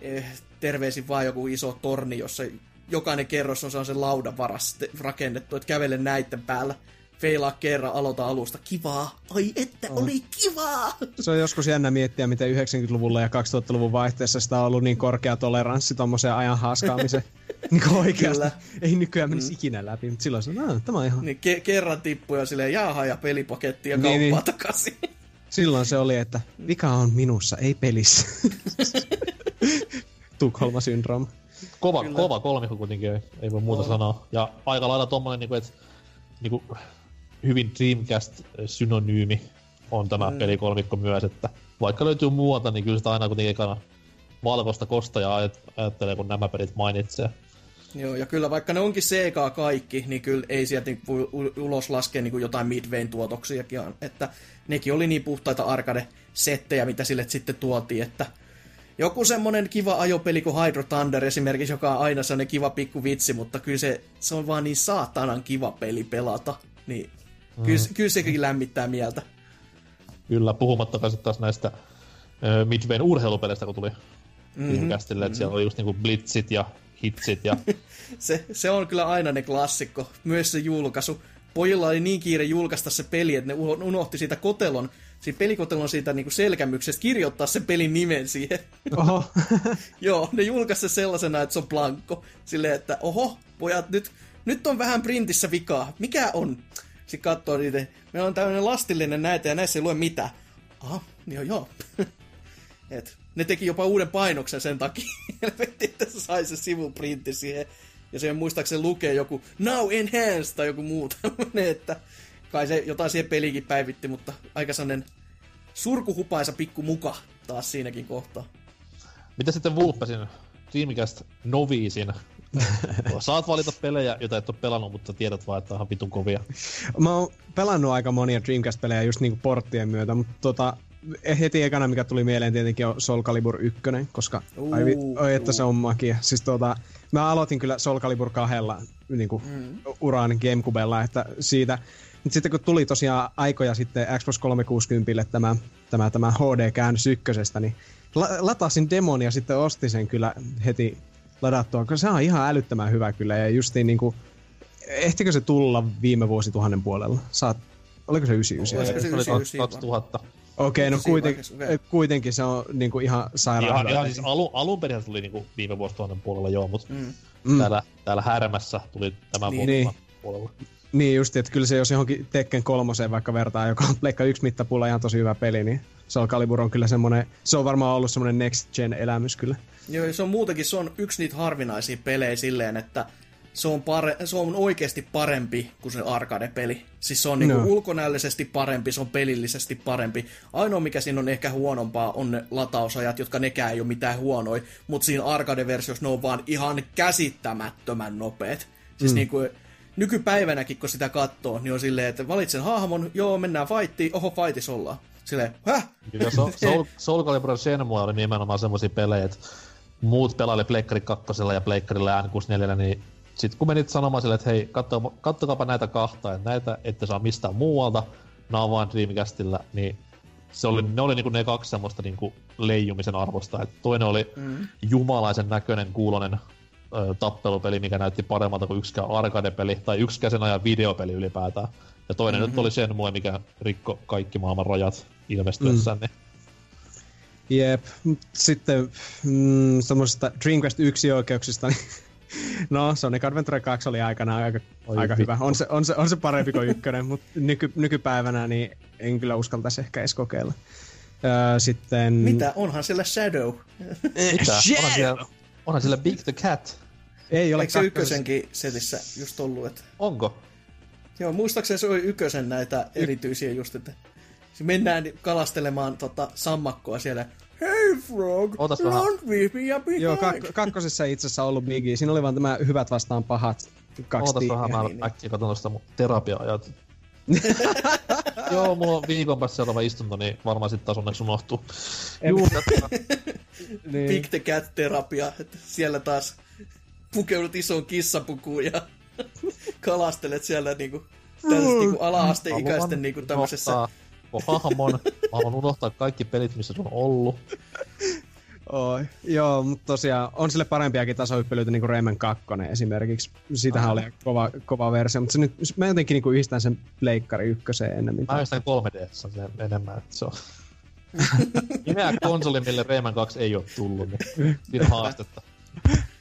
Eh, terveisin vaan joku iso torni, jossa jokainen kerros on sellaisen laudan varassa rakennettu, että kävele näiden päällä. feilaa kerran, aloita alusta. Kivaa. Ai että, oli kivaa. Se on joskus jännä miettiä, miten 90-luvulla ja 2000-luvun vaihteessa sitä on ollut niin korkea toleranssi tommoseen ajan haaskaamiseen. niin oikeasti. Kyllä. Ei nykyään menisi mm. ikinä läpi, mutta silloin se on, "Aa, tämä on ihan... Niin ke- kerran tippui ja silleen jaha ja pelipaketti ja Niin, kauppaa niin. takaisin. Silloin se oli, että vika on minussa, ei pelissä. Tukholma-syndrooma. Kova, Kyllä. kova kolmikko kuitenkin, ei, ei voi muuta On. sanoa. Ja aika lailla tommonen, niinku, että niinku, hyvin Dreamcast-synonyymi on tämä mm. pelikolmikko myös, että vaikka löytyy muualta, niin kyllä sitä aina kuitenkin ekana valkoista kostajaa ajat- ajattelee, kun nämä pelit mainitsee. Joo, ja kyllä vaikka ne onkin CK kaikki, niin kyllä ei sieltä niinku voi ulos laskea niinku jotain Midwayn tuotoksiakin, että nekin oli niin puhtaita arcade-settejä, mitä sille sitten tuotiin, että joku semmonen kiva ajopeli kuin Hydro Thunder esimerkiksi, joka on aina sellainen kiva pikku vitsi, mutta kyllä se, se on vaan niin saatanan kiva peli pelata, niin kyllä, mm. kyllä sekin lämmittää mieltä. Kyllä, puhumattakaan sitten taas näistä Midwayn urheilupeleistä, kun tuli mm-hmm. Dreamcastille, että siellä oli just niinku blitzit ja hitsit ja Se, se on kyllä aina ne klassikko, myös se julkaisu. Pojilla oli niin kiire julkaista se peli, että ne uno- unohti siitä kotelon, siitä pelikotelon siitä niinku selkämyksestä kirjoittaa sen pelin nimen siihen. Oho. Joo, ne julkaisi se sellaisena, että se on blankko. Silleen, että oho, pojat, nyt, nyt on vähän printissä vikaa. Mikä on? Sitten katsoo niitä. Meillä on tämmöinen lastillinen näitä ja näissä ei lue mitään. Aha, joo joo. Et, ne teki jopa uuden painoksen sen takia. Helvetti, että se sai se sivuprintti siihen. Ja siihen muistaakseni lukee joku Now Enhanced tai joku muu tämmönen, että kai se jotain siihen pelikin päivitti, mutta aika sellainen surkuhupaisa pikku muka taas siinäkin kohtaa. Mitä sitten Vulpesin Dreamcast noviisin? Saat valita pelejä, joita et ole pelannut, mutta tiedät vaan, että on ihan vitun kovia. Mä oon pelannut aika monia Dreamcast-pelejä just niinku porttien myötä, mutta tota, heti ekana mikä tuli mieleen tietenkin on Soul Calibur 1, koska Uu, ai, oi, että uu. se on makia. Siis tota, mä aloitin kyllä Soul Calibur kahdella niinku, mm. uraan Gamecubella, että siitä mutta sitten kun tuli tosiaan aikoja sitten Xbox 360 tämä, tämä, tämä HD-käännös ykkösestä, niin la- latasin demon ja sitten ostin sen kyllä heti ladattua, koska se on ihan älyttömän hyvä kyllä ja justiin niinku, ehtikö se tulla viime vuosituhannen puolella? Saat, oliko se 99? Olisiko se Se oli 99 2000. Okei, no Siinä kuiten, kuitenkin se on niinku ihan sairaan Ihan, hyvä ihan siis alu, alun perin se tuli niinku viime vuosituhannen puolella joo, mutta Mm. mm. täällä, täällä härmässä tuli tämän Niin. niin, Niin. puolella. Niin just, että kyllä se jos johonkin Tekken kolmoseen vaikka vertaa, joka on Pleikka yksi mittapulla ihan tosi hyvä peli, niin Soul Calibur on kyllä semmonen, se on varmaan ollut semmonen next gen elämys kyllä. Joo, se on muutenkin, se on yksi niitä harvinaisia pelejä silleen, että se on, pare, se on oikeasti parempi kuin se arcade-peli. Siis se on niinku No. ulkonäöllisesti parempi, se on pelillisesti parempi. Ainoa mikä siinä on ehkä huonompaa on ne latausajat, jotka nekään ei ole mitään huonoja, mutta siinä arcade-versiossa ne on vaan ihan käsittämättömän nopeet. Siis mm. niinku, nykypäivänäkin kun sitä katsoo, niin on silleen, että valitsen hahmon, joo mennään fightiin, oho fightis ollaan. Silleen, häh? Ja Soul, Soul, Soul Calibur Shenmue oli nimenomaan semmosia pelejä, että muut pelaili Pleikkari 2 ja Pleikkarilla N64, niin sit kun menit sanomaan sille, että hei, katso, kattokaapa näitä kahta, että näitä ette saa mistään muualta, nää on vaan Dreamcastilla, niin se oli, ne oli niinku ne kaksi semmoista niinku leijumisen arvosta. Et toinen oli mm. jumalaisen näköinen kuulonen ö, tappelupeli, mikä näytti paremmalta kuin yksikään arcade-peli tai yksikään sen ajan videopeli ylipäätään. Ja toinen mm-hmm. nyt oli Shenmue, mikä rikko kaikki maailman rajat ilmestyessään. Mm. Jep. Sitten mm, semmoisesta Dreamcast 1 oikeuksista, niin No, Sonic Adventure 2 oli aikanaan aika, Oi aika vittu. hyvä. On se, on, se, on se parempi kuin ykkönen, mutta nyky, nykypäivänä niin en kyllä uskaltaisi ehkä edes kokeilla. Öö, sitten... Mitä? Onhan siellä Shadow. Mitä? Onhan siellä, onhan siellä Big the Cat. Ei ole Eikö se ykkösenkin setissä just ollut? Että... Onko? Joo, muistaakseni se oli ykkösen näitä erityisiä just, että se mennään kalastelemaan tota, sammakkoa siellä. Hey Frog, Ootas don't leave me up. Joo, kak- kakkosessa ei itse asiassa ollut Biggie. Siinä oli vaan tämä hyvät vastaan pahat kaksi Ootas vähän, mä niin, niin. äkkiä katon tuosta mun terapia-ajat. Joo, mulla on viikon päästä seuraava istunto, niin varmaan sit taas onneksi unohtuu. Juu, Niin. Big the Cat terapia, että siellä taas pukeudut isoon kissapukuun ja kalastelet siellä niinku, tällaiset niinku ala-asteikäisten niinku tämmöisessä... hahmon. Mä haluan unohtaa kaikki pelit, missä se on ollut. Oi. Joo, mutta tosiaan on sille parempiakin tasohyppelyitä niin kuin Rayman 2 esimerkiksi. Siitähän oli kova, kova versio, mutta se nyt, mä jotenkin niin kuin yhdistän sen Pleikkari ykköseen ennemmin. Mä yhdistän 3D sen enemmän, että se on... Nimeä konsoli, mille Rayman 2 ei ole tullut, niin siinä on haastetta.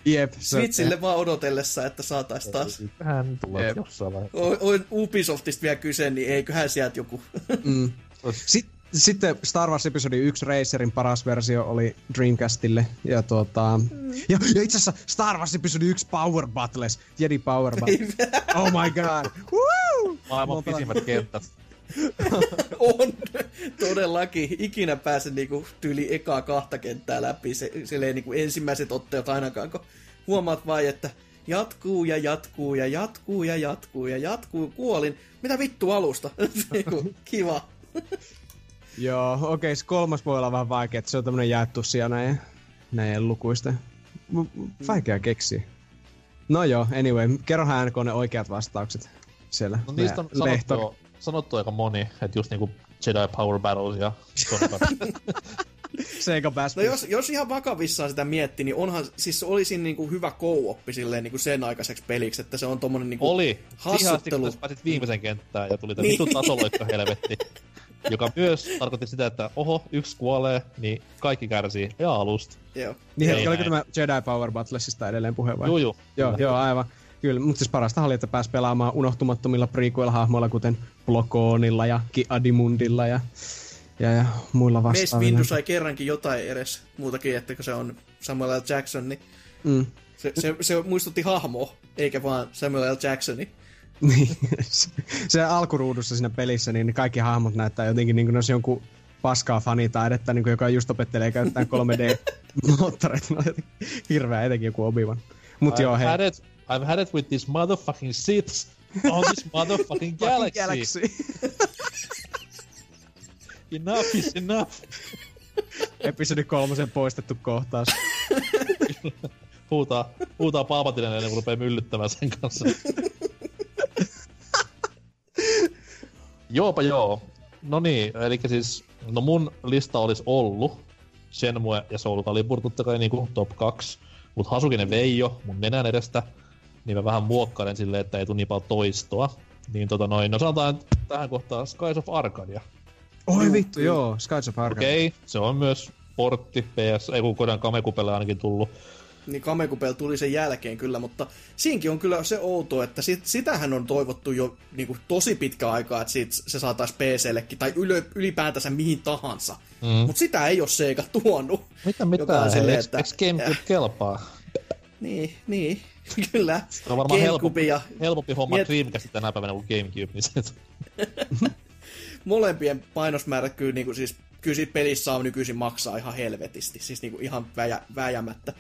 Jep. se- Switchille vaan odotellessa, että saatais taas. Hän tulee jossain vaiheessa. Ubisoftista vielä kyse, niin eiköhän sieltä joku... Mm. Sit, sitten Star Wars Episode 1 Racerin paras versio oli Dreamcastille. Ja, tuota, ja, ja itse asiassa Star Wars Episode 1 Power Battles. Jedi Power Battles. oh my god. Woo! Maailman pisimmät kentät. on todellakin. Ikinä pääse niinku tyyli ekaa kahta kenttää läpi. Se, silleen niinku ensimmäiset otteet ainakaan, kun huomaat vain, että jatkuu ja jatkuu ja jatkuu ja jatkuu ja jatkuu. Kuolin. Mitä vittu alusta? Niinku, Kiva. Joo, okei, okay, se kolmas voi olla vähän vaikea, että se on tämmönen jaettu siellä näin, näin lukuista. Vaikea keksiä. No joo, anyway, kerrohan NK ne oikeat vastaukset siellä. No niistä on sanottu, jo- sanottu aika moni, että just niinku Jedi Power Battles ja Sega Bass. No jos, jos ihan vakavissaan sitä miettii, niin onhan, siis olisi niinku hyvä co-oppi silleen niinku sen aikaiseksi peliksi, että se on tommonen niinku Oli. Siihen asti, hassuttelu. kun pääsit viimeisen kenttään ja tuli tämä Niin. vitun tasoloikka helvetti. Joka myös tarkoitti sitä, että oho, yksi kuolee, niin kaikki kärsii. Ja alusta. Joo. Niin Ei hetki, oliko tämä Jedi Power Battlesista edelleen puhe vai? Juu, juu. Joo, joo, aivan. Kyllä, mutta siis parasta oli, että pääsi pelaamaan unohtumattomilla prequel-hahmoilla, kuten Blokoonilla ja Ki Adimundilla ja, ja, ja muilla Mace vastaavilla. Windu sai kerrankin jotain edes muutakin, että kun se on Samuel L. Jackson, niin Mm. se, se, se muistutti hahmoa, eikä vaan Samuel L. Jacksoni. Niin, se- alkuruudussa siinä pelissä, niin kaikki hahmot näyttää jotenkin niin kuin olisi jonkun paskaa fanitaidetta, niin kuin joka just opettelee käyttää 3D-moottoreita. Ne on jotenkin hirveä, etenkin joku Obi-Wan. Mut joo, I've hei. had it, I've had it with these motherfucking Siths on this motherfucking galaxy. Galaxy. Enough is enough. Episodi kolmosen poistettu kohtaus. Huutaa, huutaa Palpatinen ennen kuin rupeaa myllyttämään sen kanssa. Joopa joo. No niin, eli siis, no mun lista olisi ollut Shenmue ja Soul Calibur totta kai niinku top 2, mut Hasukinen Veijo mun nenän edestä, niin mä vähän muokkailen silleen, että ei tule niin paljon toistoa. Niin tota noin, no sanotaan tähän kohtaan Skies of Arcadia. Oi vittu, joo, Skies of Arcadia. Okei, okay, se on myös portti PS, ei kun Kodan Kamekupelle ainakin tullut. Niin Kamekupel tuli sen jälkeen kyllä, mutta siinkin on kyllä se outo, että sit, sitähän on toivottu jo niin kuin, tosi pitkä aikaa, että siitä se saataisiin PCllekin tai ylö, ylipäätänsä mihin tahansa. Mm. Mutta sitä ei ole Sega tuonut. Mitä mitä? silleen, Eikö että- Gamecube kelpaa? Niin, niin, kyllä. Se on varmaan helpompi, ja helpompi homma Miet- Dreamcast tänä päivänä kuin Gamecube, niin se... molempien painosmäärät kyllä, niin kuin, siis, kyllä siitä pelissä on nykyisin maksaa ihan helvetisti, siis niin kuin, ihan väjä, väjämättä.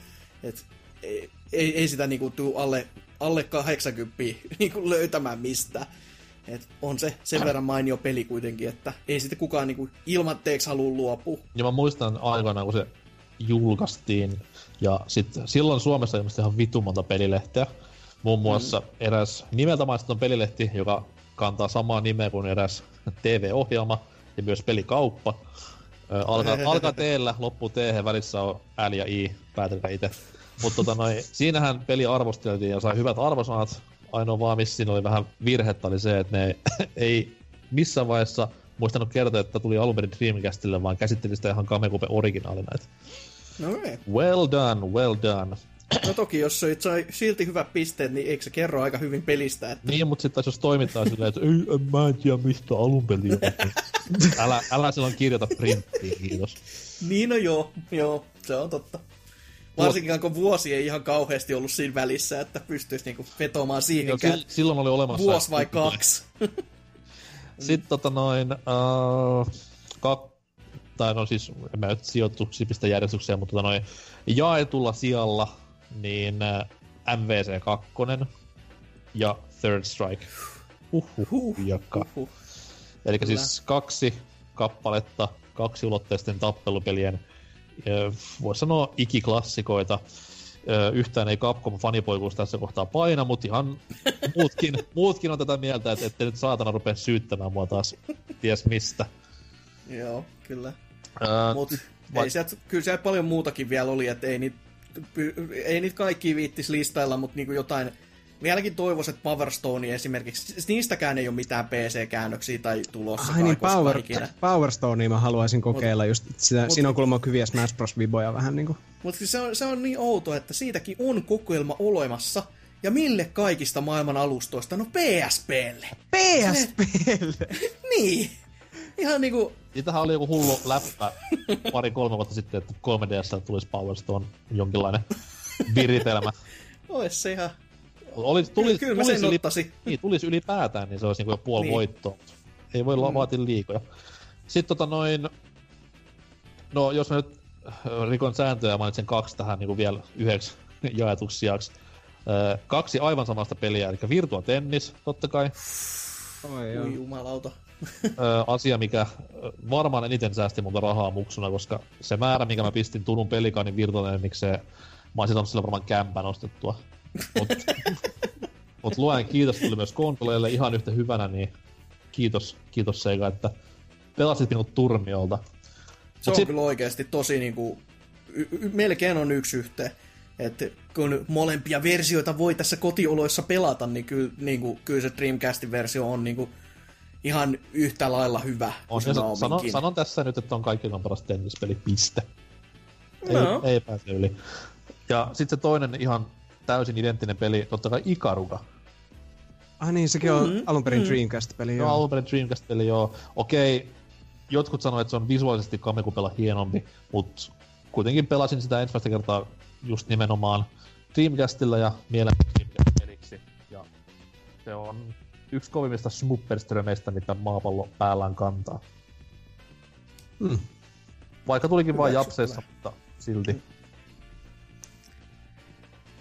Et, ei, ei, ei sitä niin kuin, tuu alle, alle 80 niin kuin, löytämään mistään. Et on se sen verran mainio peli kuitenkin, että ei sitten kukaan niin kuin, ilmatteeksi halua luopua. Ja mä muistan aikoinaan, kun se julkaistiin, ja sitten silloin Suomessa ilmestyi ihan vitu monta pelilehteä. Muun muassa mm. eräs nimeltä mainittu pelilehti, joka kantaa samaa nimeä kuin eräs TV-ohjelma ja myös pelikauppa. Ö, Alkaa, alkaa teellä, loppuu t välissä on L ja I, päätelkää itse. Mutta tota noin, siinähän peli arvosteltiin ja sai hyvät arvosanat. Ainoa vaan, missä siinä oli vähän virhettä, oli se, että ne ei missään vaiheessa muistanut kertoa, että tuli alun perin Dreamcastille, vaan käsitteli sitä ihan Kamekupe originaalina. Et No, ei. well done, well done. no toki, jos se sai silti hyvät pisteet, niin eikö se kerro aika hyvin pelistä? Että... Niin, mutta sitten jos toimittaa silleen, että ei, en mä en tiedä mistä alun perin on. älä, älä silloin kirjoita printtiin, kiitos. Niin no joo, joo, se on totta. Varsinkin kun vuosi ei ihan kauheasti ollut siinä välissä, että pystyisi niinku vetomaan Joo, siihenkään. sil, silloin oli olemassa... Vuosi vai kaksi. Sitten tota noin... Uh, kak, tai no siis, en mä nyt sijoittu sipistä järjestykseen, mutta tota noin, jaetulla sijalla, niin uh, MVC2 ja Third Strike. Huhhuh, Huh, jakka. Eli siis kaksi kappaletta, kaksi ulotteisten tappelupelien, voisi sanoa ikiklassikoita. Yhtään ei Capcom fanipoikuus tässä kohtaa paina, mutta ihan muutkin, muutkin on tätä mieltä, että ette nyt saatana rupea syyttämään mua taas ties mistä. Joo, kyllä. Öö, Mut Vai- Ei sieltä, kyllä siellä paljon muutakin vielä oli, että ei niitä, ei niitä kaikki viittis listailla, mutta niinku jotain... Vieläkin toivoisin, että Power Stone esimerkiksi, niistäkään ei ole mitään PC-käännöksiä tai tulossa. Ai niin, Power, Power Stonea mä haluaisin kokeilla just. Sitä, mut- siinä on kuulemma hyviä Smash Bros. viboja vähän niinku. Mutta se on, se on niin outo, että siitäkin on kokoelma olemassa. Ja mille kaikista maailman alustoista? No PSPlle. PSPlle! Niin. Ihan niinku, Niitähän oli joku hullu läppä pari-kolme vuotta sitten, että 3DS tulisi Power Stone jonkinlainen viritelmä. ois se ihan... Oli, tuli, Kyllä mä tulisi sen ottaisin. Niin, tulisi ylipäätään, niin se olisi niinku jo puoli Niin. niin. voittoa. Ei voi mm. vaatia liikoja. Sitten tota noin... No, jos mä nyt äh, rikon sääntöjä ja mainitsen kaksi tähän niinku vielä yhdeksi jaetuksi sijaksi. Ö, kaksi aivan samasta peliä, eli Virtua Tennis, totta kai. Oi, Ui jumalauta. Ö, asia, mikä varmaan eniten säästi multa rahaa muksuna, koska se määrä, mikä mä pistin Turun pelikaanin Virtua Tennikseen, mä olisin saanut sillä varmaan kämpän ostettua. Mut, mut luen kiitos tuli myös konsoleille ihan yhtä hyvänä, niin kiitos, kiitos Sega, että pelasit minut turmiolta. Se on sit- kyllä oikeasti tosi niinku... Y- y- melkein on yksi yhteen. Että kun molempia versioita voi tässä kotioloissa pelata, niin kyllä, niinku, kyllä se Dreamcastin versio on niinku ihan yhtä lailla hyvä On, kuin se ja sa- sano, Naominkin. sanon tässä nyt, että on kaikkein paras tennispeli, piste. Ei, No. ei pääse yli. Ja sitten se toinen ihan täysin identtinen peli, totta kai Ikaruga. Ah niin, sekin on Mm, alun perin mm. Dreamcast-peli. Joo, Joo. alun perin Dreamcast-peli, joo. Okei, jotkut sanoivat, että se on visuaalisesti Kamekupella hienompi, mutta kuitenkin pelasin sitä ensimmäistä kertaa just nimenomaan Dreamcastilla ja mielen Dreamcast-peliksi. Ja se on yksi kovimmista smupperströmeistä, mitä maapallo päällään kantaa. Mm. Vaikka tulikin vain Hyväksyttävää. japseissa, mutta silti.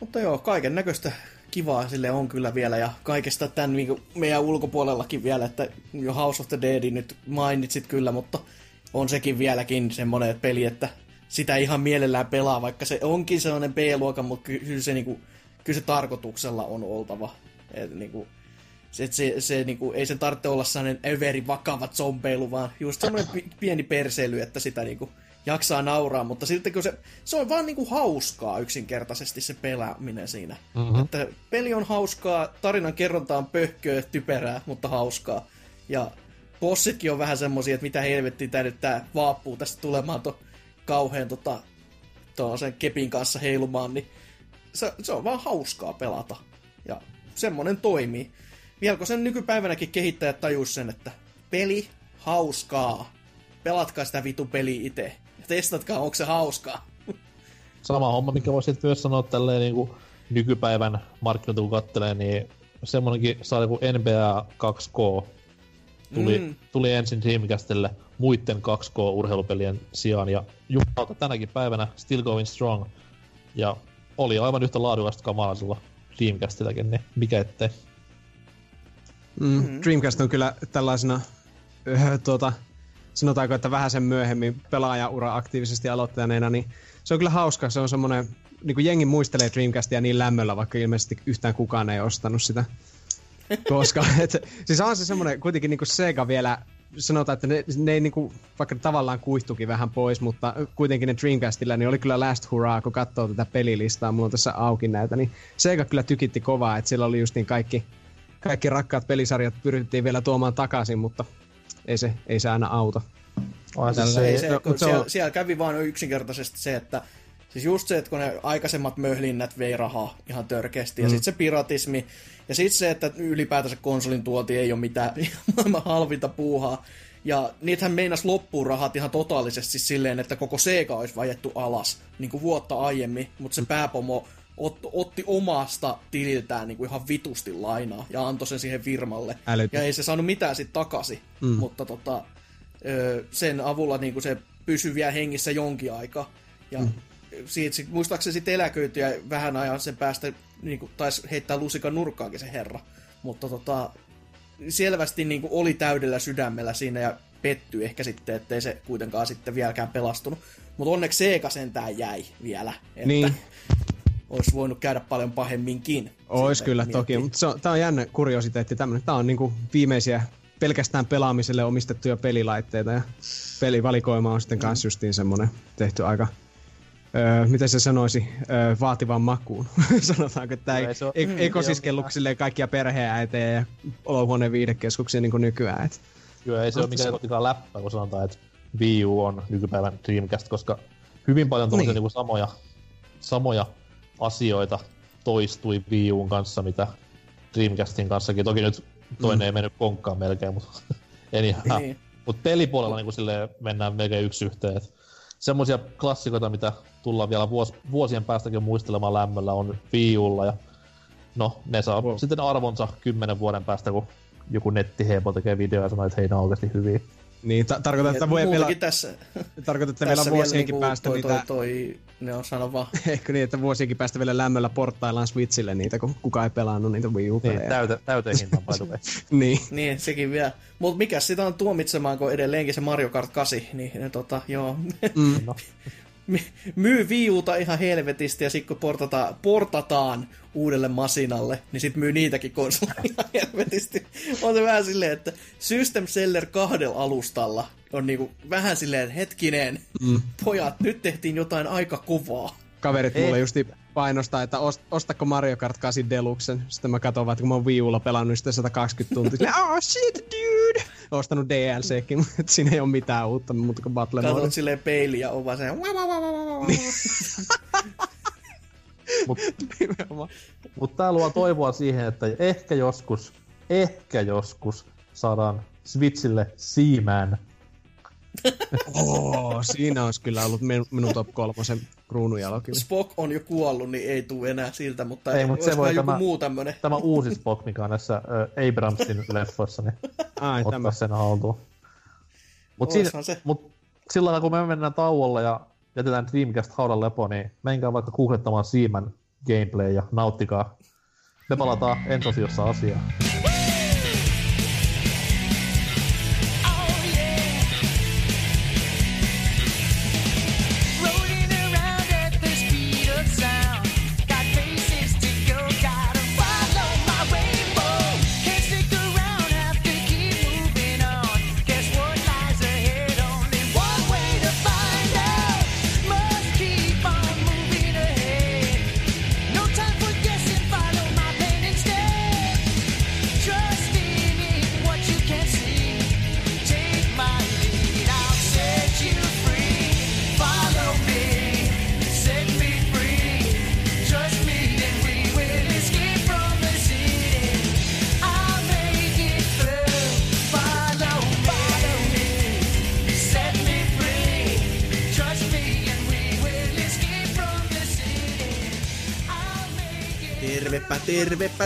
Mutta joo, kaiken näköistä kivaa sille on kyllä vielä, ja kaikesta tämän niinku meidän ulkopuolellakin vielä, että jo House of the Deadin nyt mainitsit kyllä, mutta on sekin vieläkin semmoinen peli, että sitä ihan mielellään pelaa, vaikka se onkin sellainen B-luokan, mutta ky- kyllä se, niinku, kyllä se tarkoituksella on oltava. Et niinku, se, se, se niinku, ei sen tarvitse olla sellainen överi vakava zombeilu, vaan just semmoinen pi- pieni perseily, että sitä niinku jaksaa nauraa, mutta sitten kun se, se on vaan niinku hauskaa yksinkertaisesti se pelaaminen siinä. Mhm. Että peli on hauskaa, tarinan kerronta on pöhköä, typerää, mutta hauskaa. Ja bossitkin on vähän semmosia, että mitä helvettiä tää nyt tää vaappuu tästä tulemaan to kauheen tota, sen kepin kanssa heilumaan, niin se, se on vaan hauskaa pelata. Ja semmonen toimii. Vieläkö sen nykypäivänäkin kehittäjät tajus sen, että peli hauskaa. Pelatkaa sitä vitu peli itse. Testatkaa, onko se hauskaa. Sama homma, mikä voisi myös sanoa tälleen niin kuin nykypäivän markkinoita kun kattelee, niin semmonenkin saa joku NBA 2K tuli, Mm. tuli ensin Dreamcastille muiden 2K-urheilupelien sijaan, ja jumalauta tänäkin päivänä Still Going Strong, ja oli aivan yhtä laadukasta kamaa sillä Dreamcastillakin, niin mikä ettei. Mm, Dreamcast on kyllä tällaisena, öö, tuota, sanotaanko, että vähän sen myöhemmin pelaajaura aktiivisesti aloittaneena, niin se on kyllä hauska. Se on semmoinen, niin kuin jengi muistelee Dreamcastia niin lämmöllä, vaikka ilmeisesti yhtään kukaan ei ostanut sitä. Koska, et, siis on se semmoinen, kuitenkin niin kuin Sega vielä, sanotaan, että ne, ne ei niin kuin, vaikka ne tavallaan kuihtukin vähän pois, mutta kuitenkin ne Dreamcastilla, niin oli kyllä last hurrah, kun katsoo tätä pelilistaa, mulla on tässä auki näitä, niin Sega kyllä tykitti kovaa, että siellä oli just niin kaikki, kaikki rakkaat pelisarjat pyrittiin vielä tuomaan takaisin, mutta ei se, ei se aina auta. Onhan se, se, Ei se, no, kun se on- siellä, siellä kävi vaan yksinkertaisesti se, että siis just se, että kun ne aikaisemmat möhlinnät vei rahaa ihan törkeästi, ja Mm. sitten se piratismi, ja sitten se, että ylipäätänsä konsolin tuoti ei ole mitään maailman halvinta puuhaa, ja niitähän meinas loppuun rahat ihan totaalisesti silleen, että koko Sega olisi vajettu alas, niin kuin vuotta aiemmin, mutta se pääpomo ot, otti omasta tililtään niin kuin ihan vitusti lainaa ja antoi sen siihen firmalle. Älytön. Ja ei se saanut mitään sitten takaisin, mm. mutta tota, ö, sen avulla niin kuin se pysyi vielä hengissä jonkin aikaa. Ja mm. siitä, sit- muistaakseni sitten eläköityi ja vähän ajan sen päästä niin kuin, taisi heittää lusikan nurkkaakin se herra. Mutta tota, selvästi niin kuin, oli täydellä sydämellä siinä ja pettyi ehkä sitten, ettei se kuitenkaan sitten vieläkään pelastunut. Mutta onneksi Sega sentään jäi vielä. Että Niin. Olisi voinut käydä paljon pahemminkin. Ois kyllä miettii. toki, mutta se on, tää on jännä kuriositeetti tämmönen. Tää on niinku viimeisiä pelkästään pelaamiselle omistettuja pelilaitteita ja pelivalikoima on sitten kanssa justiin semmonen tehty aika Öö, miten se sanoisi, öö, vaativan makuun. Sanotaanko, että ei, ei se oo- ei, mm, ei kosiskellut joo, silleen kaikkia perheenäitejä ja olohuoneen viihdekeskuksia niin kuin nykyään. Et. Kyllä ei se ole mikään kotikaan läppä, kun sanotaan, että Wii U on nykypäivän Dreamcast, koska hyvin paljon tommosia Niin. niin. niinku samoja, samoja asioita toistui Wii Uun kanssa, mitä Dreamcastin kanssakin. Toki nyt toinen mm. ei mennyt konkkaan melkein, mutta anyhow. Niin. Mut pelipuolella niinku silleen mennään melkein yksi yhteen. Et semmosia klassikoita, mitä tullaan vielä vuos, vuosien päästäkin muistelemaan lämmöllä, on Wii Ulla ja no, ne saa Wow. sitten arvonsa kymmenen vuoden päästä, kun joku nettihepo tekee videoja ja sanoo, että hei, ne on oikeasti hyviä. Niin, ta- tarkoitan, että voi vielä, tässä, tarkoitan, että vielä tässä vuosienkin niinku päästä toi, niitä, toi, toi, ne on sano vaan. ehkä niin, että vuosienkin päästä vielä lämmöllä porttaillaan Switchille niitä, kun kukaan ei pelannut niitä Wii Niin, U-pelejä. täyte, täyteen hintaan by. Niin. Niin, sekin vielä. Mutta mikä sitä on tuomitsemaan, kun edelleenkin se Mario Kart 8, niin ne, tota, joo. Mm. My- myy Wii Uta ihan helvetisti ja sitten kun portata, portataan uudelle masinalle, niin sitten myy niitäkin konsoleja ihan helvetisti. On se vähän silleen, että System Seller kahdella alustalla on niinku vähän silleen, että hetkinen, mm. pojat, nyt tehtiin jotain aika kovaa. Kaverit Ei. mulle justi painostaa, että ost, ostako Mario Kart 8 Deluxen. Sitten mä katson vaan, että kun mä oon Wii Ulla pelannut sitä 120 tuntia. Silleen, oh shit, dude! Ostanut DLCkin, mutta siinä ei ole mitään uutta muuta kuin Battle Mode. Katsot silleen peiliä ja on vaan se, "Wah, wah, wah, wah, wah, wah." Mut, Nimenomaan. mut tää luo toivoa siihen, että ehkä joskus, ehkä joskus saadaan Switchille Seaman. Oo, siinä olisi kyllä ollut min, minun top kolmosen kruununjalokivi. Spock on jo kuollut, niin ei tule enää siltä, mutta Ei, ei, mut se voi joku tämä- muu tämmönen. Tämä uusi Spock, mikä on näissä äh, Abramsin leffoissa, niin Ai, tämä. ottaa sen haltuun. Mut, siinä, Oishan se. mut sillä lailla, kun me mennään tauolle ja jätetään Dreamcast haudan lepo, niin menkää vaikka googlettamaan Seaman gameplay ja nauttikaa. Me palataan ensi osiossa asiaan.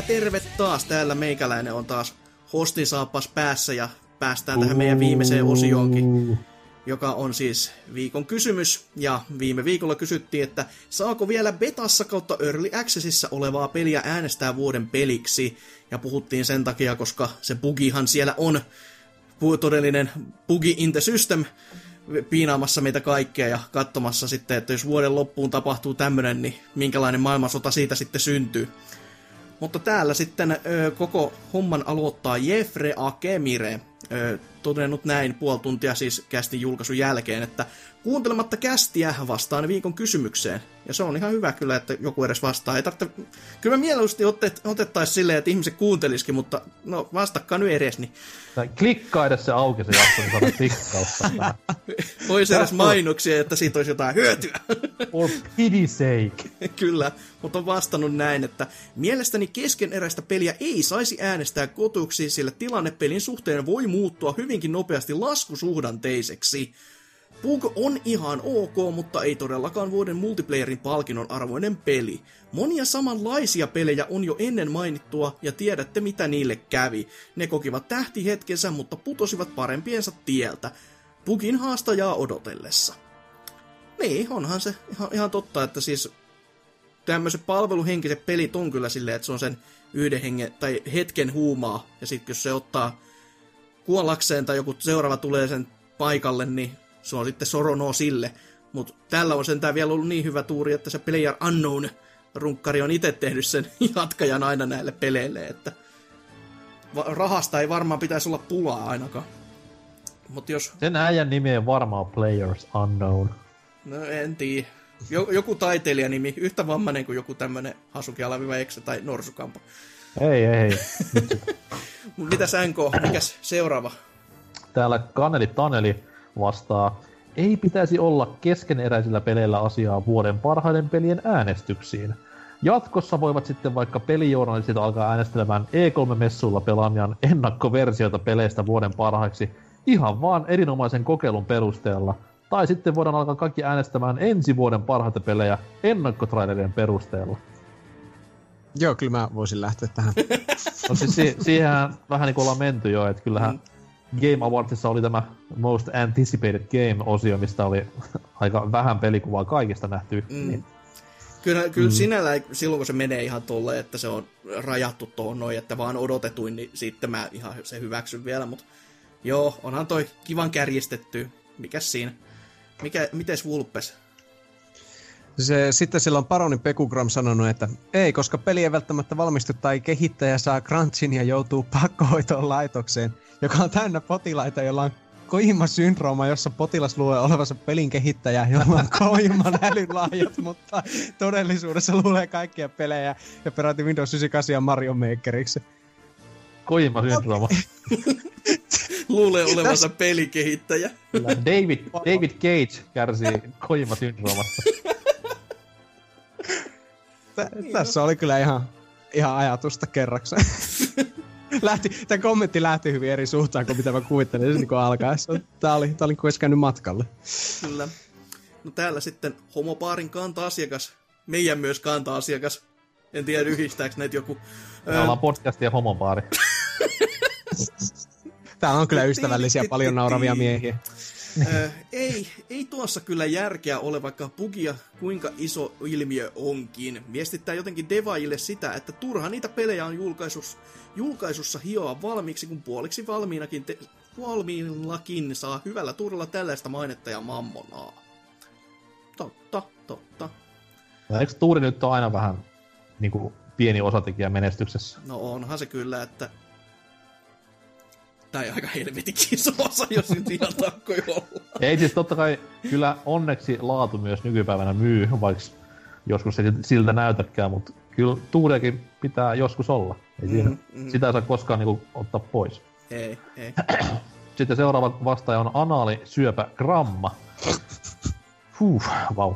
Tervepä, terve taas. Täällä meikäläinen on taas hostin saapas päässä ja päästään tähän meidän viimeiseen osioonkin, joka on siis viikon kysymys. Ja viime viikolla kysyttiin, että saako vielä betassa kautta Early Accessissa olevaa peliä äänestää vuoden peliksi. Ja puhuttiin sen takia, koska se bugihan siellä on todellinen bugi in the system piinaamassa meitä kaikkea ja katsomassa sitten, että jos vuoden loppuun tapahtuu tämmönen, niin minkälainen maailmansota siitä sitten syntyy. Mutta täällä sitten ö, koko homman aloittaa Jeffre Akemire, ö, todennut näin puoli tuntia siis kästin julkaisun jälkeen, että kuuntelematta kästiä vastaan viikon kysymykseen. Ja se on ihan hyvä kyllä, että joku edes vastaa. Ei tarvitse... Kyllä mä mieluusti otet, otettaisiin silleen, että ihmiset kuuntelisikin, mutta no vastakkaa nyt edes, niin Tai Klikkaa edes se auki se jakso, niin klikkausta. olisi edes mainoksia, että siitä olisi jotain hyötyä. For pity sake. Kyllä, mutta on vastannut näin, että mielestäni keskeneräistä peliä ei saisi äänestää kotuksi, sillä tilanne pelin suhteen voi muuttua hyvinkin nopeasti laskusuhdanteiseksi. Pug on ihan ok, mutta ei todellakaan vuoden multiplayerin palkinnon arvoinen peli. Monia samanlaisia pelejä on jo ennen mainittua, ja tiedätte mitä niille kävi. Ne kokivat tähtihetkensä, mutta putosivat parempiensa tieltä. Pugin haastajaa odotellessa. Niin, onhan se ihan, ihan totta, että siis tämmöiset palveluhenkiset pelit on kyllä silleen, että se on sen yhden hengen tai hetken huumaa, ja sitten jos se ottaa kuollakseen tai joku seuraava tulee sen paikalle, niin se on sitten sorono sille. Mutta tällä on sentään vielä ollut niin hyvä tuuri, että se Player Unknown runkkari on itse tehnyt sen jatkajan aina näille peleille, että rahasta ei varmaan pitäisi olla pulaa ainakaan. Mutta jos, Sen äijän nimi on varmaan Players Unknown. no en tiedä, jo, joku taiteilijanimi, yhtä vammainen kuin joku tämmönen Hasuki Alaviva tai Norsukampo. Ei, ei, ei. Mut mitäs NK, mikäs seuraava? Täällä Kaneli Taneli vastaa, ei pitäisi olla keskeneräisillä peleillä asiaa vuoden parhaiden pelien äänestyksiin. Jatkossa voivat sitten vaikka pelijournalistit alkaa äänestelemään E3-messuilla pelaamiaan ennakkoversioita peleistä vuoden parhaiksi ihan vaan erinomaisen kokeilun perusteella. Tai sitten voidaan alkaa kaikki äänestämään ensi vuoden parhaita pelejä ennakkotrailerien perusteella. Joo, kyllä mä voisin lähteä tähän. No siis si- siihen vähän niin kuin ollaan menty jo, että kyllähän Game Awardsissa oli tämä Most Anticipated Game-osio, mistä oli aika vähän pelikuvaa kaikista nähty. Mm. Niin, Kyllä, kyllä mm. sinällään silloin, kun se menee ihan tolleen, että se on rajattu tuohon noin, että vaan odotetuin, niin sitten mä ihan se hyväksyn vielä, mutta joo, onhan toi kivan kärjistetty. Mikäs siinä? Mikä, mites Vulpes? Se, sitten silloin paroni Pekugram sanonut, että ei, koska peli ei välttämättä valmistu tai kehittäjä saa crunchin ja joutuu pakkohoitoon laitokseen, joka on täynnä potilaita, joilla on Koima-syndrooma, jossa potilas luulee olevansa pelin kehittäjä, jolla on Koiman älylahjat, mutta todellisuudessa luulee kaikkia pelejä ja peräti Windows 98 ja Mario Makeriksi. Kojima syndrooma. Luulee olevansa pelikehittäjä. Kyllä David, David Cage kärsii Kojima Tä, tässä oli kyllä ihan, ihan ajatusta kerrakseen. lähti, tämä kommentti lähti hyvin eri suuntaan kuin mitä mä kuvittelin niin alkaessa. Tää oli, tää oli käynyt matkalle. Kyllä. No täällä sitten homopaarin kanta-asiakas. Meidän myös kanta-asiakas. En tiedä yhdistääkö näitä joku. Me ollaan podcast ja homopaari. Täällä on kyllä ystävällisiä, paljon nauravia miehiä. Ö, ei, ei tuossa kyllä järkeä ole, vaikka bugia kuinka iso ilmiö onkin. Viestittää jotenkin devaajille sitä, että turha niitä pelejä on julkaisus, julkaisussa hioa valmiiksi, kun puoliksi valmiinakin te, valmiillakin saa hyvällä turvalla tällaista mainetta ja mammonaa. Totta, totta. Eikö tuuri nyt ole aina vähän niin kuin, pieni osatekijä menestyksessä? No onhan se kyllä, että... Tai aika helvetin iso osa, jos nyt ihan tarkkoja olla. Ei siis totta kai, kyllä onneksi laatu myös nykypäivänä myy, vaikka joskus se siltä näytäkään, mutta kyllä tuuriakin pitää joskus olla. Ei siinä, Mm, mm. Sitä ei saa koskaan niinku ottaa pois. Ei, ei. Sitten seuraava vastaaja on anaali syöpä gramma. Huh, vau.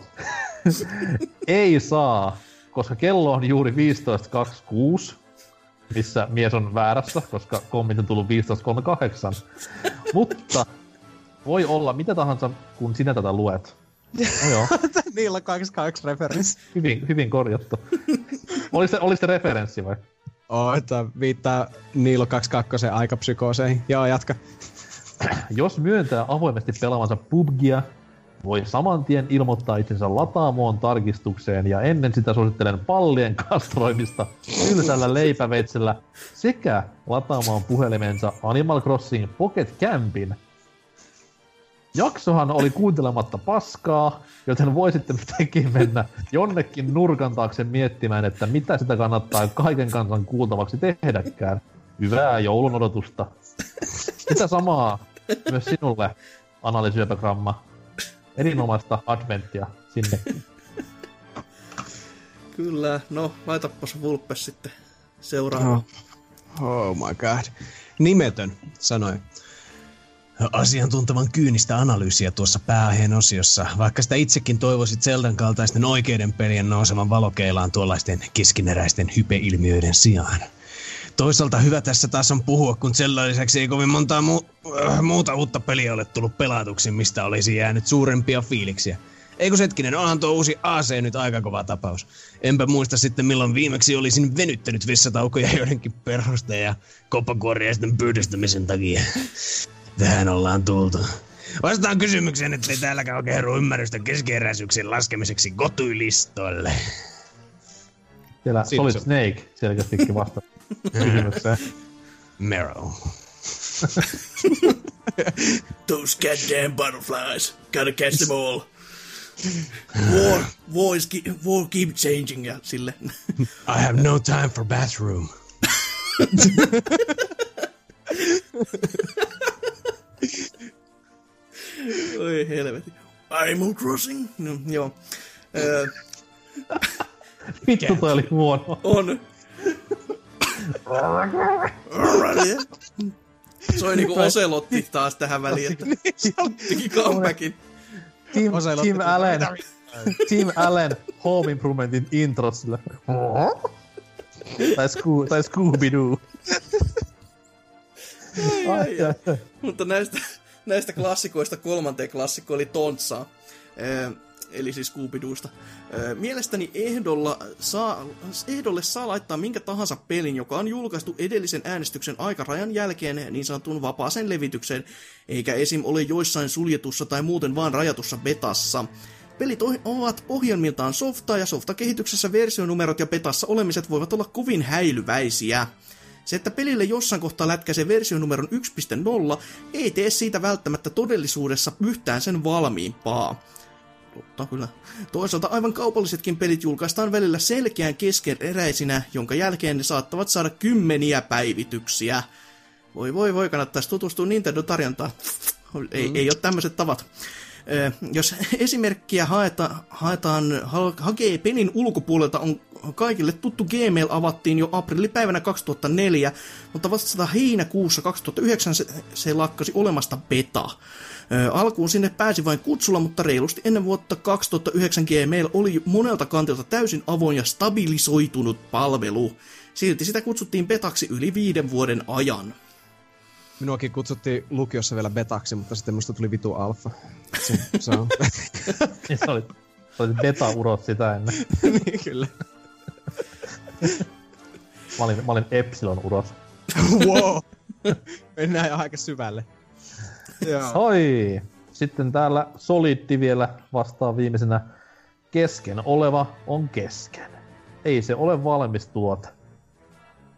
ei saa, koska kello on juuri 15.26, missä mies on väärässä, koska kommentti on tullut 15.38. Mutta voi olla mitä tahansa, kun sinä tätä luet. No joo, Niillä on 22 referenssi. hyvin, hyvin korjattu. Olis se, olis se referenssi vai? Oo, että viittaa Niilo 22 aikapsykooseihin. Joo, jatka. Jos myöntää avoimesti pelaavansa PUBGia, voi saman tien ilmoittaa itsensä lataamoon tarkistukseen ja ennen sitä suosittelen pallien kastroimista tylsällä leipäveitsellä sekä lataamaan puhelimensa Animal Crossing Pocket Campin. Jaksohan oli kuuntelematta paskaa, joten voisitte tekin mennä jonnekin nurkan taakse miettimään, että mitä sitä kannattaa kaiken kansan kuultavaksi tehdäkään. Hyvää joulun odotusta. Sitä samaa myös sinulle, analysyöpägramma. Erinomaista adventtia sinne. Kyllä, no laitapas Vulpes sitten seuraava. Oh my god. Nimetön, sanoi. Asiantuntevan kyynistä analyysiä tuossa pääaiheen osiossa, vaikka sitä itsekin toivoisit Zeldan kaltaisten oikeiden pelien nousevan valokeilaan tuollaisten keskineräisten hypeilmiöiden sijaan. Toisaalta hyvä tässä taas on puhua, kun Zeldan lisäksi ei kovin montaa mu- äh, muuta uutta peliä ole tullut pelatuksi, mistä olisi jäänyt suurempia fiiliksiä. Eikö hetkinen, onhan tuo uusi AC nyt aika kova tapaus. Enpä muista sitten milloin viimeksi olisin venyttänyt vessataukoja joidenkin perhosta ja koppakuoriaisten pyydystämisen takia. Tähän ollaan tultu. Vastaan kysymykseen, ettei täälläkään oikein ymmärrystä keskeeräisyyksien laskemiseksi gotuilistoille. Siellä Siinä Solid se on. Snake selkeästikin vasta kysymykseen. Marrow. Those goddamn butterflies. Gotta catch them all. War, war, is ke- war keep changing ja sille. I have no time for bathroom. Oi helvetti. Animal Crossing? No, joo. Öö, Vittu toi oli huono. on. Soi niinku Oselotti taas tähän väliin, että teki comebackin. Tim. Allen. Tim Allen Home Improvementin intro sillä. tai, Scoo- tai Scooby-Doo. Ai, ai, ai. Mutta näistä, näistä klassikoista kolmanteen klassikko oli Tontsaa. Ö, eli siis. Ö, Mielestäni ehdolla saa, ehdolle saa laittaa minkä tahansa pelin, joka on julkaistu edellisen äänestyksen aikarajan jälkeen niin sanotun vapaaseen levitykseen, eikä esim. ole joissain suljetussa tai muuten vaan rajatussa betassa. Pelit ovat ohjelmiltaan softaa ja softakehityksessä versionumerot ja betassa olemiset voivat olla kovin häilyväisiä. Se, että pelille jossain kohtaa lätkäisee versionumeron 1.0, ei tee siitä välttämättä todellisuudessa yhtään sen valmiimpaa. Totta kyllä. Toisaalta aivan kaupallisetkin pelit julkaistaan välillä selkeän keskeneräisinä, jonka jälkeen ne saattavat saada kymmeniä päivityksiä. Voi voi voi, kannattaisi tutustua Nintendo-tarjontaan. Ei, ei ole tämmöiset tavat. Ö, Jos esimerkkiä haeta, haetaan, ha- hakee pelin ulkopuolelta, on kaikille tuttu Gmail avattiin jo aprillipäivänä 2004, mutta vasta heinäkuussa 2009 se, se lakkasi olemasta beta. Ö, Alkuun sinne pääsi vain kutsulla, mutta reilusti ennen vuotta 2009 Gmail oli monelta kantilta täysin avoin ja stabilisoitunut palvelu. Silti sitä kutsuttiin betaksi yli viiden vuoden ajan. Minuakin kutsuttiin lukiossa vielä betaksi, mutta sitten musta tuli vitu alfa. Se, se on. Niin sä olit, sä olit beta-urot sitä ennen. niin, kyllä. Mä olin, mä olin Epsilon-urot. wow. Mennään jo aika syvälle. Joo. Oi! Sitten täällä Soliddi vielä vastaa viimeisenä. Kesken oleva on kesken. Ei se ole valmis tuote.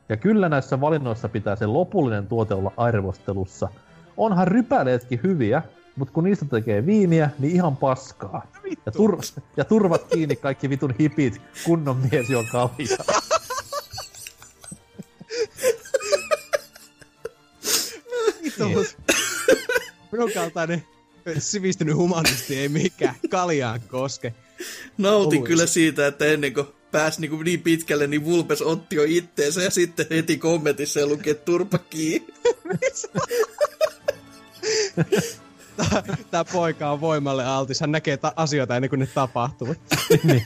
Ja kyllä näissä valinnoissa pitää se lopullinen tuote olla arvostelussa. Onhan rypäleetkin hyviä, mutta kun niistä tekee viiniä, niin ihan paskaa. Ja, tur- ja turvat kiinni kaikki vitun hipit, kunnon mies kaljaa. Vittu, mut minun kaltainen sivistynyt humanisti ei mikään kaljaan koske. Nautin Oluissa. kyllä siitä, että ennen kuin pääsi niin, niin pitkälle, niin Vulpes otti jo itteensä ja sitten heti kommentissa luki, että turpa kiinni. Tää, tää poika on voimalle altis. Hän näkee ta- asioita ennen kuin ne tapahtuvat. niin.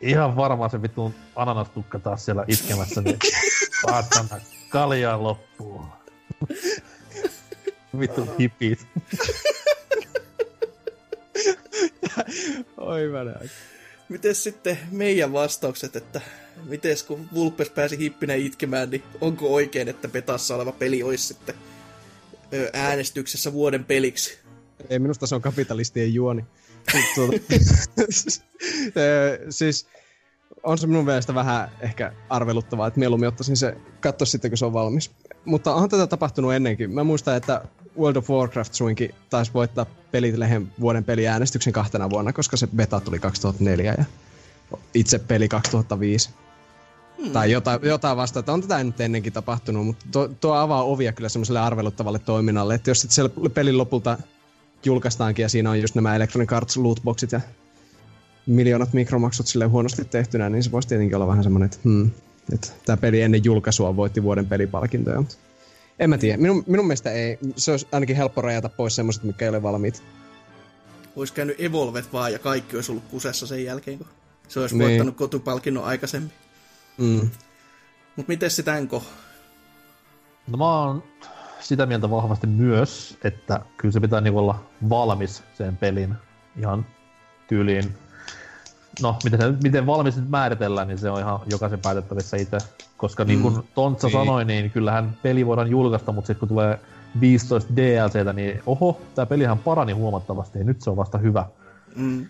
Ihan varmaan se vitun ananastukka taas siellä itkemässä, niin kaljaa loppuu. Vittu hipit. Oi mä. Miten sitten meidän vastaukset, että miten kun Vulpes pääsi hippinä itkemään, niin onko oikein, että petassa oleva peli olisi sitten äänestyksessä vuoden peliksi? Ei, minusta se on kapitalistien juoni. Tuota, siis on se minun mielestä vähän ehkä arveluttavaa, että mieluummin ottaisin se katsoa sitten, kun se on valmis. Mutta onhan tätä tapahtunut ennenkin. Mä muistan, että World of Warcraft suinkin taisi voittaa Pelilehen vuoden peliäänestyksen kahtena vuonna, koska se beta tuli 2004 ja itse peli 2005. Hmm. Tai jotain, jotain vastaavaa. On tätä nyt ennenkin tapahtunut, mutta tuo, tuo avaa ovia kyllä semmoiselle arveluttavalle toiminnalle. Että jos sitten siellä pelin lopulta julkaistaankin ja siinä on just nämä Electronic Arts lootboxit ja miljoonat mikromaksut sille huonosti tehtynä, niin se voisi tietenkin olla vähän semmoinen, että, hmm, että tämä peli ennen julkaisua voitti vuoden pelipalkintoja. En mä tiedä. Minun, minun mielestä ei. Se olisi ainakin helppo rajata pois semmoiset, mitkä ei ole valmiit. Olisi käynyt Evolvet vaan ja kaikki olisi ollut kusessa sen jälkeen, kun se olisi Niin. voittanut kotupalkinnon aikaisemmin. Mm. Mutta miten se Tänko? No mä oon sitä mieltä vahvasti myös, että kyllä se pitää niinku olla valmis sen pelin ihan tyyliin. No, miten, se, miten valmis nyt määritellään, niin se on ihan jokaisen päätettävissä itse. Koska niin kuin Tontsa Niin. sanoi, niin kyllähän peli voidaan julkaista, mutta sitten kun tulee 15 DLCtä, niin oho, tämä pelihän parani huomattavasti ja nyt se on vasta hyvä. Mm.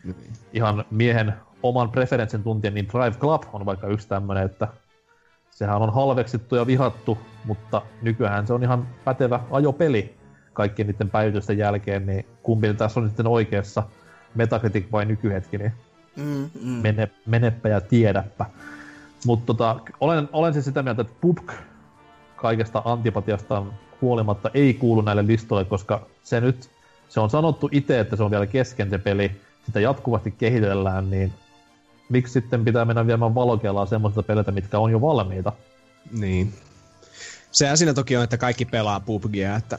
Ihan miehen oman preferenssin tuntien, niin Drive Club on vaikka yksi tämmönen, että sehän on halveksittu ja vihattu, mutta nykyään se on ihan pätevä ajopeli kaikkien niiden päivitysten jälkeen, niin kumpi tässä on sitten oikeassa, Metacritic vai nykyhetki, niin Mm, mm. mene, menepä ja tiedäpä. Mutta tota, olen, olen siis sitä mieltä, että PUBG kaikesta antipatiastaan huolimatta ei kuulu näille listoille, koska se nyt, se on sanottu itse, että se on vielä kesken se peli, sitä jatkuvasti kehitellään, niin miksi sitten pitää mennä viemään valokeilaa semmoista peleitä, mitkä on jo valmiita? Niin. Sehän siinä toki on, että kaikki pelaa PUBGia, että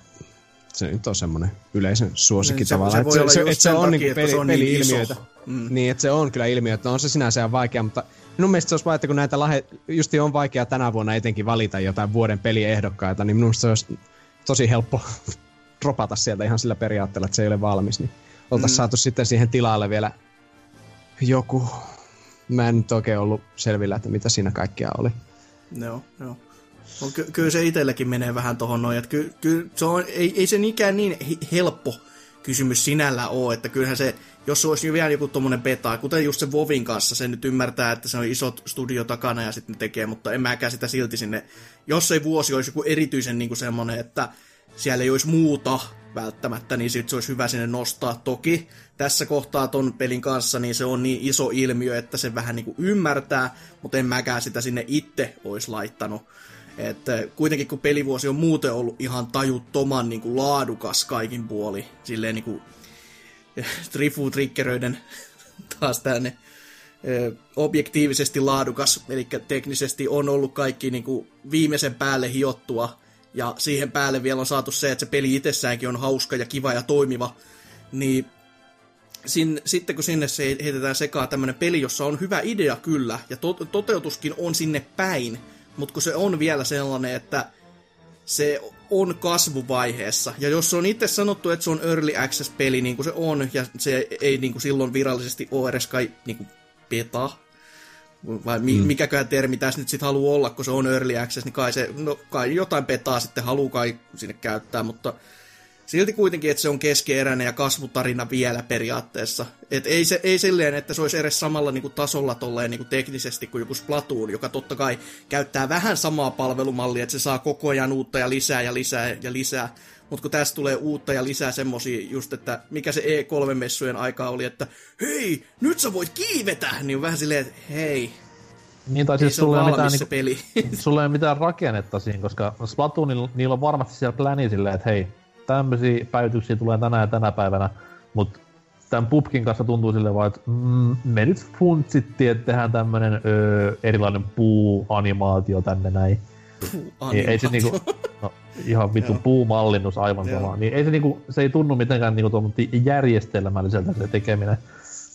se nyt on semmoinen yleisön suosikki Niin, se- tavallaan. se että se, että se sen on takia, niinku peli, se on niin peli-ilmiöitä. iso. Mm. Niin, että se on kyllä ilmiö, että on se sinänsä ihan vaikea, mutta minun mielestä se olisi vaan, että kun näitä lahe, justi on vaikea tänä vuonna etenkin valita jotain vuoden peliehdokkaita, niin minusta se olisi tosi helppo dropata sieltä ihan sillä periaatteella, että se ei ole valmis, niin oltaisiin Mm. saatu sitten siihen tilalle vielä joku, mä en nyt oikein ollut selvillä, että mitä siinä kaikkea oli. Joo, joo. No, ky- kyllä se itselläkin menee vähän tohon noin, että ky- ky- se on, ei, ei se niinkään niin he- helppo kysymys sinällä ole, että kyllähän se, jos se olisi vielä joku tommonen beta, kuten just se Vovin kanssa, se nyt ymmärtää, että se on iso studio takana ja sitten tekee, mutta en mäkään sitä silti sinne, jos ei vuosi olisi joku erityisen niin kuin semmonen, että siellä ei olisi muuta välttämättä, niin sit se olisi hyvä sinne nostaa. Toki tässä kohtaa ton pelin kanssa, niin se on niin iso ilmiö, että se vähän niin kuin ymmärtää, mutta en mäkään sitä sinne itse olisi laittanut. Että kuitenkin kun pelivuosi on muuten ollut ihan tajuttoman niin kuin laadukas kaikin puoli, silleen niin kuin Trifu Triggeröiden taas tänne objektiivisesti laadukas, eli teknisesti on ollut kaikki niin kuin viimeisen päälle hiottua, ja siihen päälle vielä on saatu se, että se peli itsessäänkin on hauska ja kiva ja toimiva, niin sin, sitten kun sinne se heitetään sekaan tämmöinen peli, jossa on hyvä idea kyllä, ja to, toteutuskin on sinne päin, mutta kun se on vielä sellainen, että se on kasvuvaiheessa. Ja jos se on itse sanottu, että se on early access-peli, niin kuin se on, ja se ei niin kuin silloin virallisesti ole edes kai niin kuin beta, vai mi- mm. mikäköhän termi tässä nyt sitten haluaa olla, kun se on early access, niin kai, se, no, kai jotain betaa sitten haluaa kai sinne käyttää, mutta silti kuitenkin, että se on keskeeräinen ja kasvutarina vielä periaatteessa. Et ei, se, ei silleen, että se olisi edes samalla niinku tasolla tolleen niinku teknisesti kuin joku Splatoon, joka totta kai käyttää vähän samaa palvelumallia, että se saa koko ajan uutta ja lisää ja lisää ja lisää. Mutta kun tässä tulee uutta ja lisää semmosia just, että mikä se E3-messujen aika oli, että hei, nyt sä voit kiivetä, niin on vähän silleen, että hei, Niin, tai siis sulla ei, ole mitään, niinku, sulla ei mitään rakennetta siinä, koska Splatoonilla niillä on varmasti siellä pläni silleen, että hei, tämmöisiä päivityksiä tulee tänä ja tänä päivänä, mutta tämän pubkin kanssa tuntuu silleen vaan, että mm, me nyt funtsittiin, että tehdään tämmönen öö, erilainen puu-animaatio tänne näin. Niin ei se niinku, no, ihan vittu puumallinnus aivan sama. Niin ei se niinku, se ei tunnu mitenkään niinku järjestelmälliseltä se tekeminen.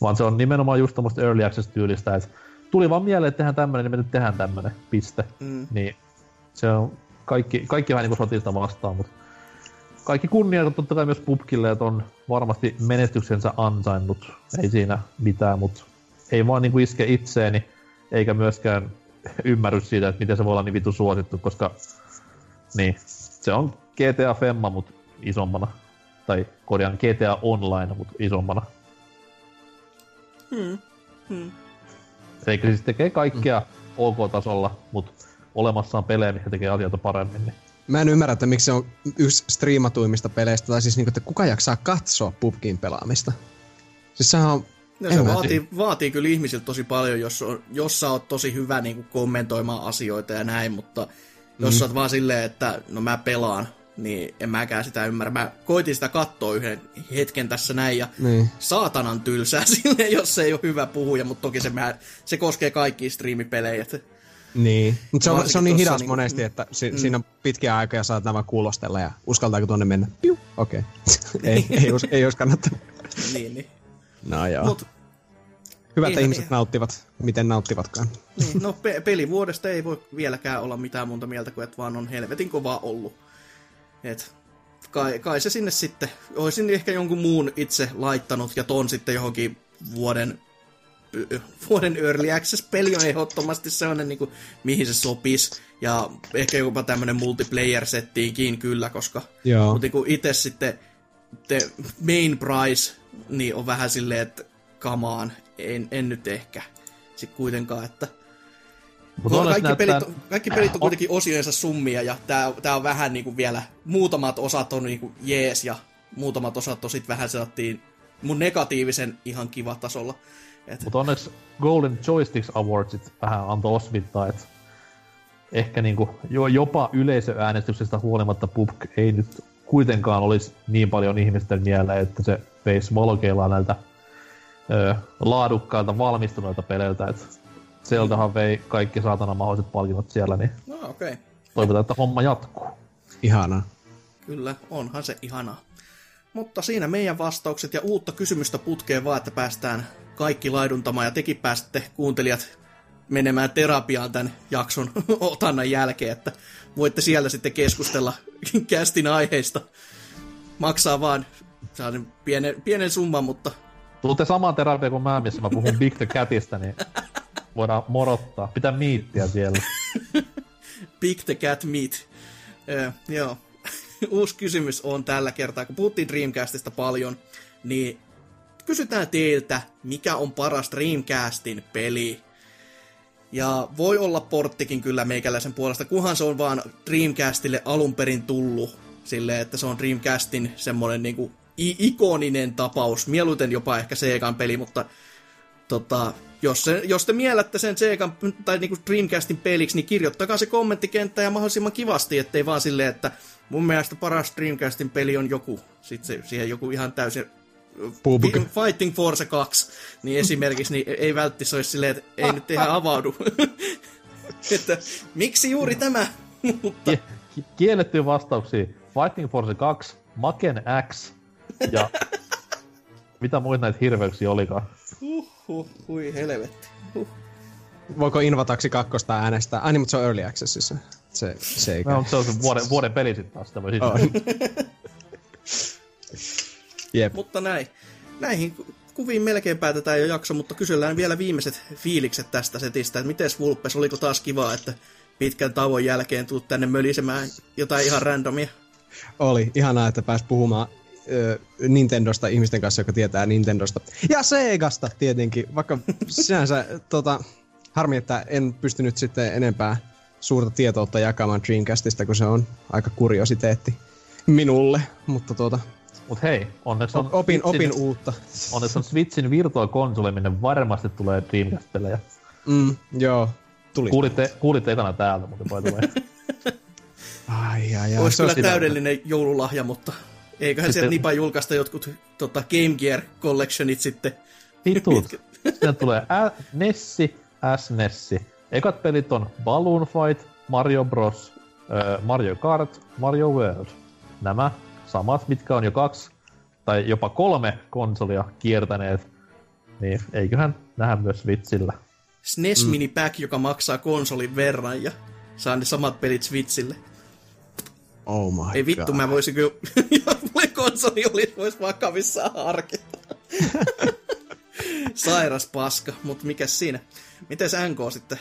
Vaan se on nimenomaan just tuommoista early access tyylistä, että tuli vaan mieleen, että tehdään tämmönen, niin me nyt tehdään tämmönen, piste. Mm. Niin se on kaikki, kaikki vähän niinku sotista vastaan, mutta kaikki kunnia totta kai myös Pupkille, että on varmasti menestyksensä ansainnut. Ei siinä mitään, mutta ei vaan niinku iske itseeni, eikä myöskään ymmärrys siitä, että miten se voi olla niin vitu suosittu, koska niin, se on GTA Femma, mutta isommana. Tai korjaan GTA Online, mutta isommana. Hmm. Hmm. Eikä siis tekee kaikkea OK-tasolla, mutta olemassaan pelejä, mikä tekee asioita paremmin. Niin. Mä en ymmärrä, että miksi se on yksi striimatuimmista peleistä, tai siis niinku, että kuka jaksaa katsoa PUBGin pelaamista. Siis sehän on... No, se vaatii, vaatii kyllä ihmisiltä tosi paljon, jos, on, jos sä oot tosi hyvä niin kuin kommentoimaan asioita ja näin, mutta jos mm. sä oot vaan silleen, että no mä pelaan, niin en mäkään sitä ymmärrä. Mä koitin sitä katsoa yhden hetken tässä näin, ja Niin. saatanan tylsää silleen, jos se ei ole hyvä puhuja, mutta toki se, mä, se koskee kaikkia striimipelejä. Niin. Mutta se on, se on niin hidas niinku- monesti, että si, mm. siinä on pitkiä aikaa ja saat nämä kuulostella ja uskaltaako tuonne mennä? Piu. Okei. Okay. ei, ei, us, ei olisi kannattanut. niin, niin. No joo. Mut, Hyvä, että ihan- ihmiset nauttivat, miten nauttivatkaan. niin, no pe- pelivuodesta ei voi vieläkään olla mitään muuta mieltä kuin, että vaan on helvetin kovaa ollut. Et, kai, kai se sinne sitten, olisin ehkä jonkun muun itse laittanut ja ton sitten johonkin vuoden vuoden Early Access-peli on ehdottomasti sellainen, niin kuin, mihin se sopisi. Ja ehkä jopa tämmönen multiplayer-settiinkin kyllä, koska Joo. mutta niin itse sitten te main price niin on vähän silleen, että kamaan, en, en nyt ehkä sitten kuitenkaan, että Mutta onneksi kaikki, näyttää... pelit, on- kaikki pelit on kuitenkin osioensa summia ja tää, tää on vähän niinku vielä, muutamat osat on niinku jees ja muutamat osat on sit vähän sellainen mun negatiivisen ihan kiva tasolla. Et, Mutta onneksi Golden Joysticks Awardsit vähän antoi osvittaa, että ehkä niinku, jo, jopa yleisöäänestyksestä huolimatta PUBG ei nyt kuitenkaan olisi niin paljon ihmisten mieleen, että se veisi valkeilla näiltä ö, laadukkailta valmistuneilta peleiltä. Et Zeldahan vei kaikki saatana mahdolliset palkinnot siellä, niin No okei. Okay. toivotaan, että homma jatkuu. Ihanaa. Kyllä, onhan se ihanaa. Mutta siinä meidän vastaukset ja uutta kysymystä putkeen vaan, että päästään kaikki laiduntamaan ja tekin pääsette kuuntelijat menemään terapiaan tämän jakson otannan jälkeen, että voitte siellä sitten keskustella kästin aiheista. Maksaa vaan sellainen pienen, pienen summan, mutta Tuutte samaan terapiaan kuin mä, missä mä puhun Big the Catista, niin voidaan morottaa. Pitää miittiä siellä. Big the Cat Meat. Ö, joo. Uusi kysymys on tällä kertaa, kun puhuttiin Dreamcastista paljon, niin kysytään teiltä, mikä on paras Dreamcastin peli. Ja voi olla porttikin kyllä meikäläisen puolesta, kunhan se on vaan Dreamcastille alun perin tullut. Silleen, että se on Dreamcastin semmonen niinku ikoninen tapaus. Mieluiten jopa ehkä Segan peli, mutta tota, jos, se, jos te miellätte sen Segan tai niinku Dreamcastin peliksi, niin kirjoittakaa se kommenttikenttä ja mahdollisimman kivasti, ettei vaan silleen, että mun mielestä paras Dreamcastin peli on joku, sit se, siihen joku ihan täysin PUBG. Fi- Fighting Force 2, niin esimerkiksi niin ei välttis olisi silleen, että ei nyt ihan avaudu. että miksi juuri tämä? Mutta Kie- ki- kiellettyjä vastauksia. Fighting Force 2, Maken X ja mitä muita näitä hirveyksiä olikaan. huh, huh, hui helvetti. Huh. Voiko Invataksi kakkosta äänestää? Ai niin, mutta se on Early Accessissa. Se, se ei No, se on se vuoden, vuoden peli sitten taas. Sitä voi On. Jep. Mutta näin. Näihin ku- kuviin melkein päätetään jo jakso, mutta kysellään vielä viimeiset fiilikset tästä setistä. Että mites Vulpes, oliko taas kivaa, että pitkän tauon jälkeen tulet tänne mölisemään jotain ihan randomia? Oli. Ihanaa, että pääs puhumaan ö, Nintendosta ihmisten kanssa, joka tietää Nintendosta. Ja Segasta tietenkin, vaikka sinänsä tota, harmi, että en pystynyt sitten enempää suurta tietoutta jakamaan Dreamcastista, kun se on aika kuriositeetti minulle, mutta tuota, Mut hei, onneksi on, opin, opin Switchin- uutta. onneksi on Switchin Virtual Console, minne varmasti tulee Dreamcast-pelejä. Mm, joo, tuli. Kuulitte, kuulitte ekana täältä, mutta by the way. Ai, ai, ai. Olisi kyllä sitä- täydellinen joululahja, mutta eiköhän Sitten- sieltä nipa julkaista jotkut tota, Game Gear Collectionit sitten. Vitut. Sinne tulee Ä- Nessi, S-Nessi. Ekat pelit on Balloon Fight, Mario Bros, äh, Mario Kart, Mario World. Nämä samat, mitkä on jo kaksi tai jopa kolme konsolia kiertäneet. Niin eiköhän nähdä myös Switchillä. SNES mm. Mini Pack, joka maksaa konsolin verran ja saa ne samat pelit Switchille. Oh my Ei vittu, God. mä voisin kyllä, jos mulle konsoli olisi, vois vakavissaan harkita. Sairas paska, mutta mikä siinä? Miten NK sitten?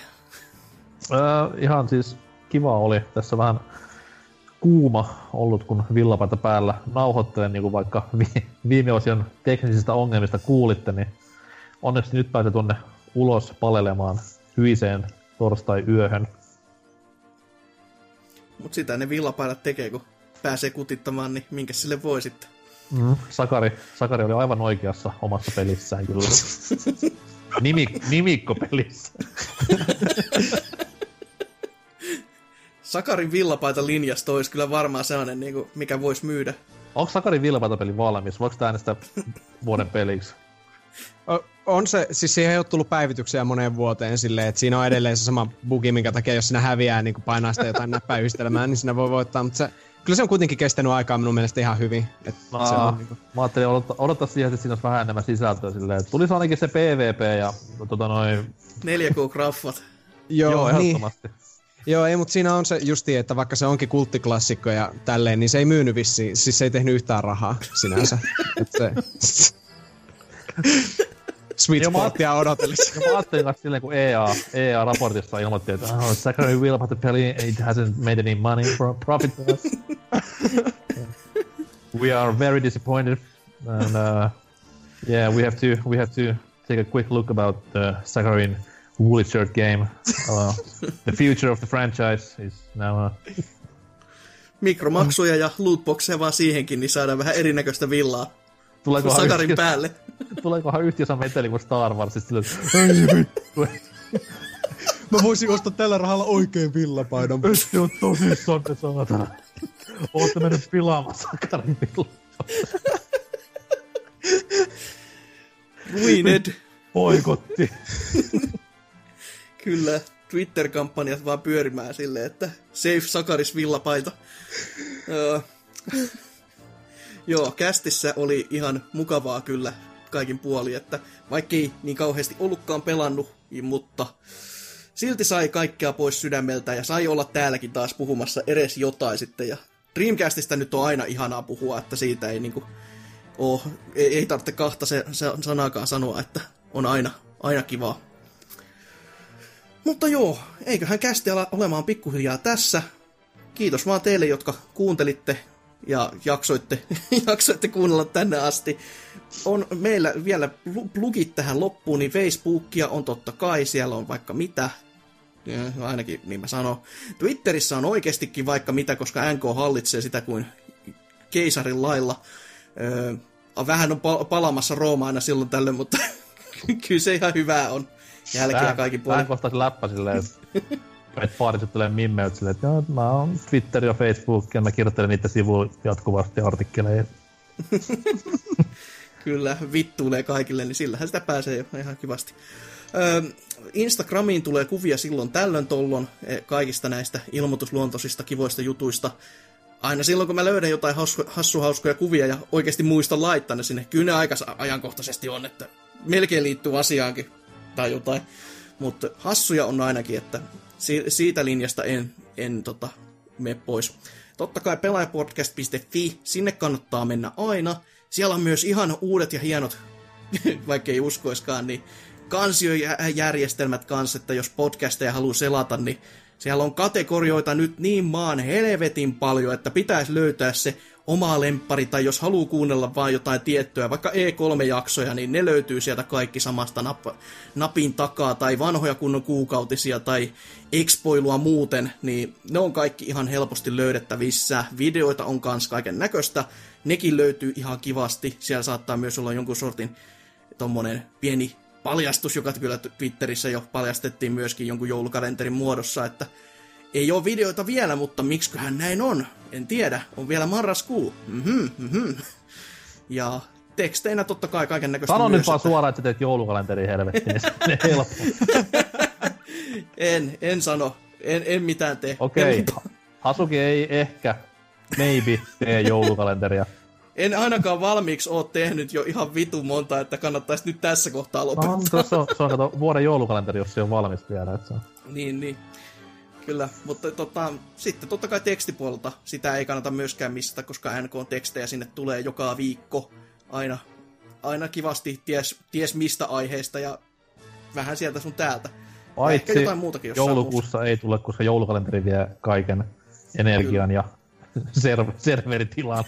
Öö, ihan siis kiva oli. Tässä vähän kuuma ollut, kun villapaita päällä nauhoittelen, niin kuin vaikka vi- viime osion teknisistä ongelmista kuulitte, niin onneksi nyt pääsee tuonne ulos palelemaan hyiseen torstai-yöhön. Mut sitä ne villapaidat tekee, kun pääsee kutittamaan, niin minkä sille voi sitten? Mm. Sakari, Sakari oli aivan oikeassa omassa pelissään kyllä. Nimi, nimikkopelissä. Sakarin villapaita linjasta olisi kyllä varmaan sellainen, niin kuin, mikä voisi myydä. Onko Sakarin villapaitapeli valmis? Voiko tää äänestää vuoden peliksi? On se, siis siihen ei ole tullut päivityksiä moneen vuoteen silleen, että siinä on edelleen se sama bugi, minkä takia jos sinä häviää niin kuin painaa sitä jotain näppäyhdistelmää, niin sinä voi voittaa, mutta se, kyllä se on kuitenkin kestänyt aikaa minun mielestä ihan hyvin. Että se on, niin kuin, Mä ajattelin odottaa, odottaa siihen, että siinä olisi vähän enemmän sisältöä silleen, että tulisi ainakin se PvP ja tota noin, 4K-graffat. joo, joo, niin, ehdottomasti. joo, ei, mutta siinä on se justi, että vaikka se onkin kulttiklassikko ja tälleen, niin se ei myynyt vissiin, siis se ei tehnyt yhtään rahaa sinänsä. se, Sweet mä- Spotia odotellessa. Ja mä ajattelin kanssa silleen, kun EA, EA-raportissa ilmoitti, että oh, Zachary will about the peli, it hasn't made any money for profit for us. we are very disappointed, and uh, yeah, we have to we have to take a quick look about the Sakharin Woolly Shirt game. Uh, the future of the franchise is now. Uh, Mikromaksuja ja lootboxeja vaan siihenkin, niin saadaan vähän erinäköistä villaa. Tuleekohan Sakarin yhtiössä- päälle. Tuleekohan yhtiössä meteli kuin Star Wars, siis silleen, "Ei vittu." Mä voisin ostaa tällä rahalla oikein villapaidan. Se on tosissaan te saatana. Ootte mennyt pilaamassa Sakarin villa. Ruined. Poikotti. Kyllä, Twitter-kampanjat vaan pyörimään silleen, että Safe Sakaris villapaita. Joo. Kästissä oli ihan mukavaa kyllä kaikin puoli, että vaikkei niin kauheasti ollutkaan pelannut, mutta silti sai kaikkea pois sydämeltä ja sai olla täälläkin taas puhumassa edes jotain sitten. Ja Dreamcastista nyt on aina ihanaa puhua, että siitä ei niinku oo, ei, ei tarvitse kahta se, se sanaakaan sanoa, että on aina, aina kivaa. Mutta joo, eiköhän kästi ala olemaan pikkuhiljaa tässä. Kiitos vaan teille, jotka kuuntelitte ja jaksoitte, jaksoitte kuunnella tänne asti. On meillä vielä plu- plugit tähän loppuun, niin Facebookia on totta kai, siellä on vaikka mitä. Ja, ainakin niin mä sanon. Twitterissä on oikeastikin vaikka mitä, koska NK hallitsee sitä kuin keisarin lailla. Öö, vähän on pal- palamassa Rooma aina silloin tällöin, mutta kyllä se ihan hyvää on. Jälkeä kaikin puolin. Vähän kohtaisi läppä silleen, paariset tulee mimmeet silleen, että joo, mä oon Twitter ja Facebook ja mä kirjoittelen niitä sivuja jatkuvasti artikkeleja. Kyllä, vittuilee kaikille, niin sillähän sitä pääsee jo ihan kivasti. Öö, Instagramiin tulee kuvia silloin tällöin tollon eh, kaikista näistä ilmoitusluontoisista kivoista jutuista. Aina silloin, kun mä löydän jotain hassu, hassuhauskoja kuvia ja oikeasti muistan laittaa ne sinne. Kyllä ne aika ajankohtaisesti on, että melkein liittyy asiaankin tai jotain. Mutta hassuja on ainakin, että si- siitä linjasta en, en tota, mene pois. Totta kai pelaajapodcast.fi, sinne kannattaa mennä aina. Siellä on myös ihan uudet ja hienot, vaikka ei uskoiskaan, niin kansiojärjestelmät kanssa, että jos podcasteja haluaa selata, niin siellä on kategorioita nyt niin maan helvetin paljon, että pitäisi löytää se oma lemppari, tai jos haluaa kuunnella vaan jotain tiettyä, vaikka E3-jaksoja, niin ne löytyy sieltä kaikki samasta nap- napin takaa, tai vanhoja kunnon kuukautisia, tai expoilua muuten, niin ne on kaikki ihan helposti löydettävissä. Videoita on kans kaiken näköistä, nekin löytyy ihan kivasti. Siellä saattaa myös olla jonkun sortin tommonen pieni paljastus, joka kyllä Twitterissä jo paljastettiin myöskin jonkun joulukalenterin muodossa, että ei ole videoita vielä, mutta miksiköhän näin on? En tiedä. On vielä marraskuu. Mhm, mhm. Ja teksteinä totta kai kaiken näköistä Sano nyt vaan että- suoraan, että teet joulukalenteri helvettiin, niin helppo. En, en sano. En, en mitään tee. Okei, okay. Hasuki ei ehkä, maybe, tee joulukalenteria. en ainakaan valmiiksi ole tehnyt jo ihan vitu monta, että kannattaisi nyt tässä kohtaa lopettaa. No, se on, se on kato, vuoden joulukalenteri, jos se on valmis vielä. Että se on. Niin, niin. Kyllä, mutta tota, sitten totta kai tekstipuolelta sitä ei kannata myöskään missata, koska NK-tekstejä sinne tulee joka viikko aina, aina kivasti ties, ties mistä aiheesta ja vähän sieltä sun täältä. Ja Ehkä Paitsi jotain muutakin joulukuussa ei tule, koska joulukalenteri vie kaiken energian ja serv- serveritilan.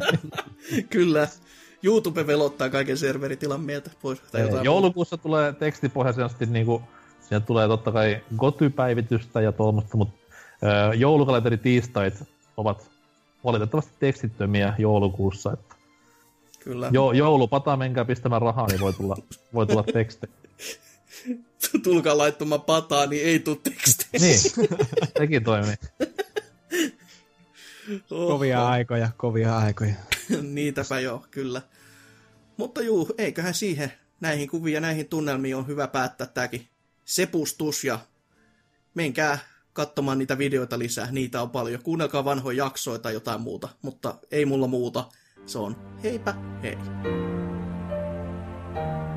Kyllä. YouTube velottaa kaiken serveritilan meiltä pois. Tai jotain Joulukuussa tulee tekstipohjaisesti niinku, siinä tulee totta kai goty-päivitystä ja tuommoista, mutta joulukalenteri tiistait ovat valitettavasti tekstittömiä joulukuussa. Että. Kyllä. jo, joulupata, menkää pistämään rahaa, niin voi tulla, voi tulla teksti. Tulkaa laittamaan pataa, niin ei tule tekstejä. Niin, sekin toimii. Oho. Kovia aikoja, kovia aikoja. Niitäpä joo, kyllä. Mutta juu, eiköhän siihen näihin kuviin ja näihin tunnelmiin on hyvä päättää tämäkin sepustus ja menkää katsomaan niitä videoita lisää, niitä on paljon. Kuunnelkaa vanhoja jaksoja tai jotain muuta, mutta ei mulla muuta. Se on heipä hei. Thank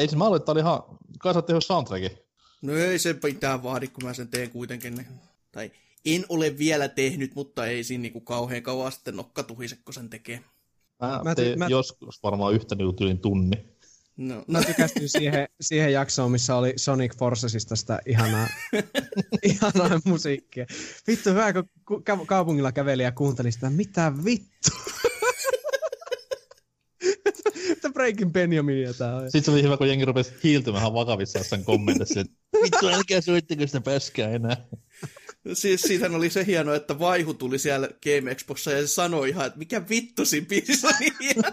Ei siis mä luulen, että oli ihan... Tehnyt soundtrackin. No ei se pitää vaadi, kun mä sen teen kuitenkin. Niin. Tai en ole vielä tehnyt, mutta ei siinä niinku kauhean kauan sitten nokka tuhise, kun sen tekee. Mä, Mä tein mä- joskus varmaan yhtä niinku tyylin tunni. No, Mä tykästyin siihen, siihen jaksoon, missä oli Sonic Forcesista sitä ihanaa, ihanaa musiikkia. Vittu, hyvä, kun ku- ka- kaupungilla käveli ja kuunteli sitä, mitä vittu? Mitä Breaking Benjaminia tää on? Sitten se oli hyvä, kun jengi rupesi hiiltymään ihan vakavissaan sen kommentissa, että vittu älkää soittako sitä päskää enää. siis siitähän oli se hieno, että Vaihu tuli siellä Game Expossa ja se sanoi ihan, että mikä vittu siinä biisissä on niin hieno.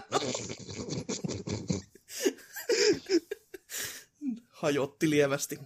Hajotti lievästi.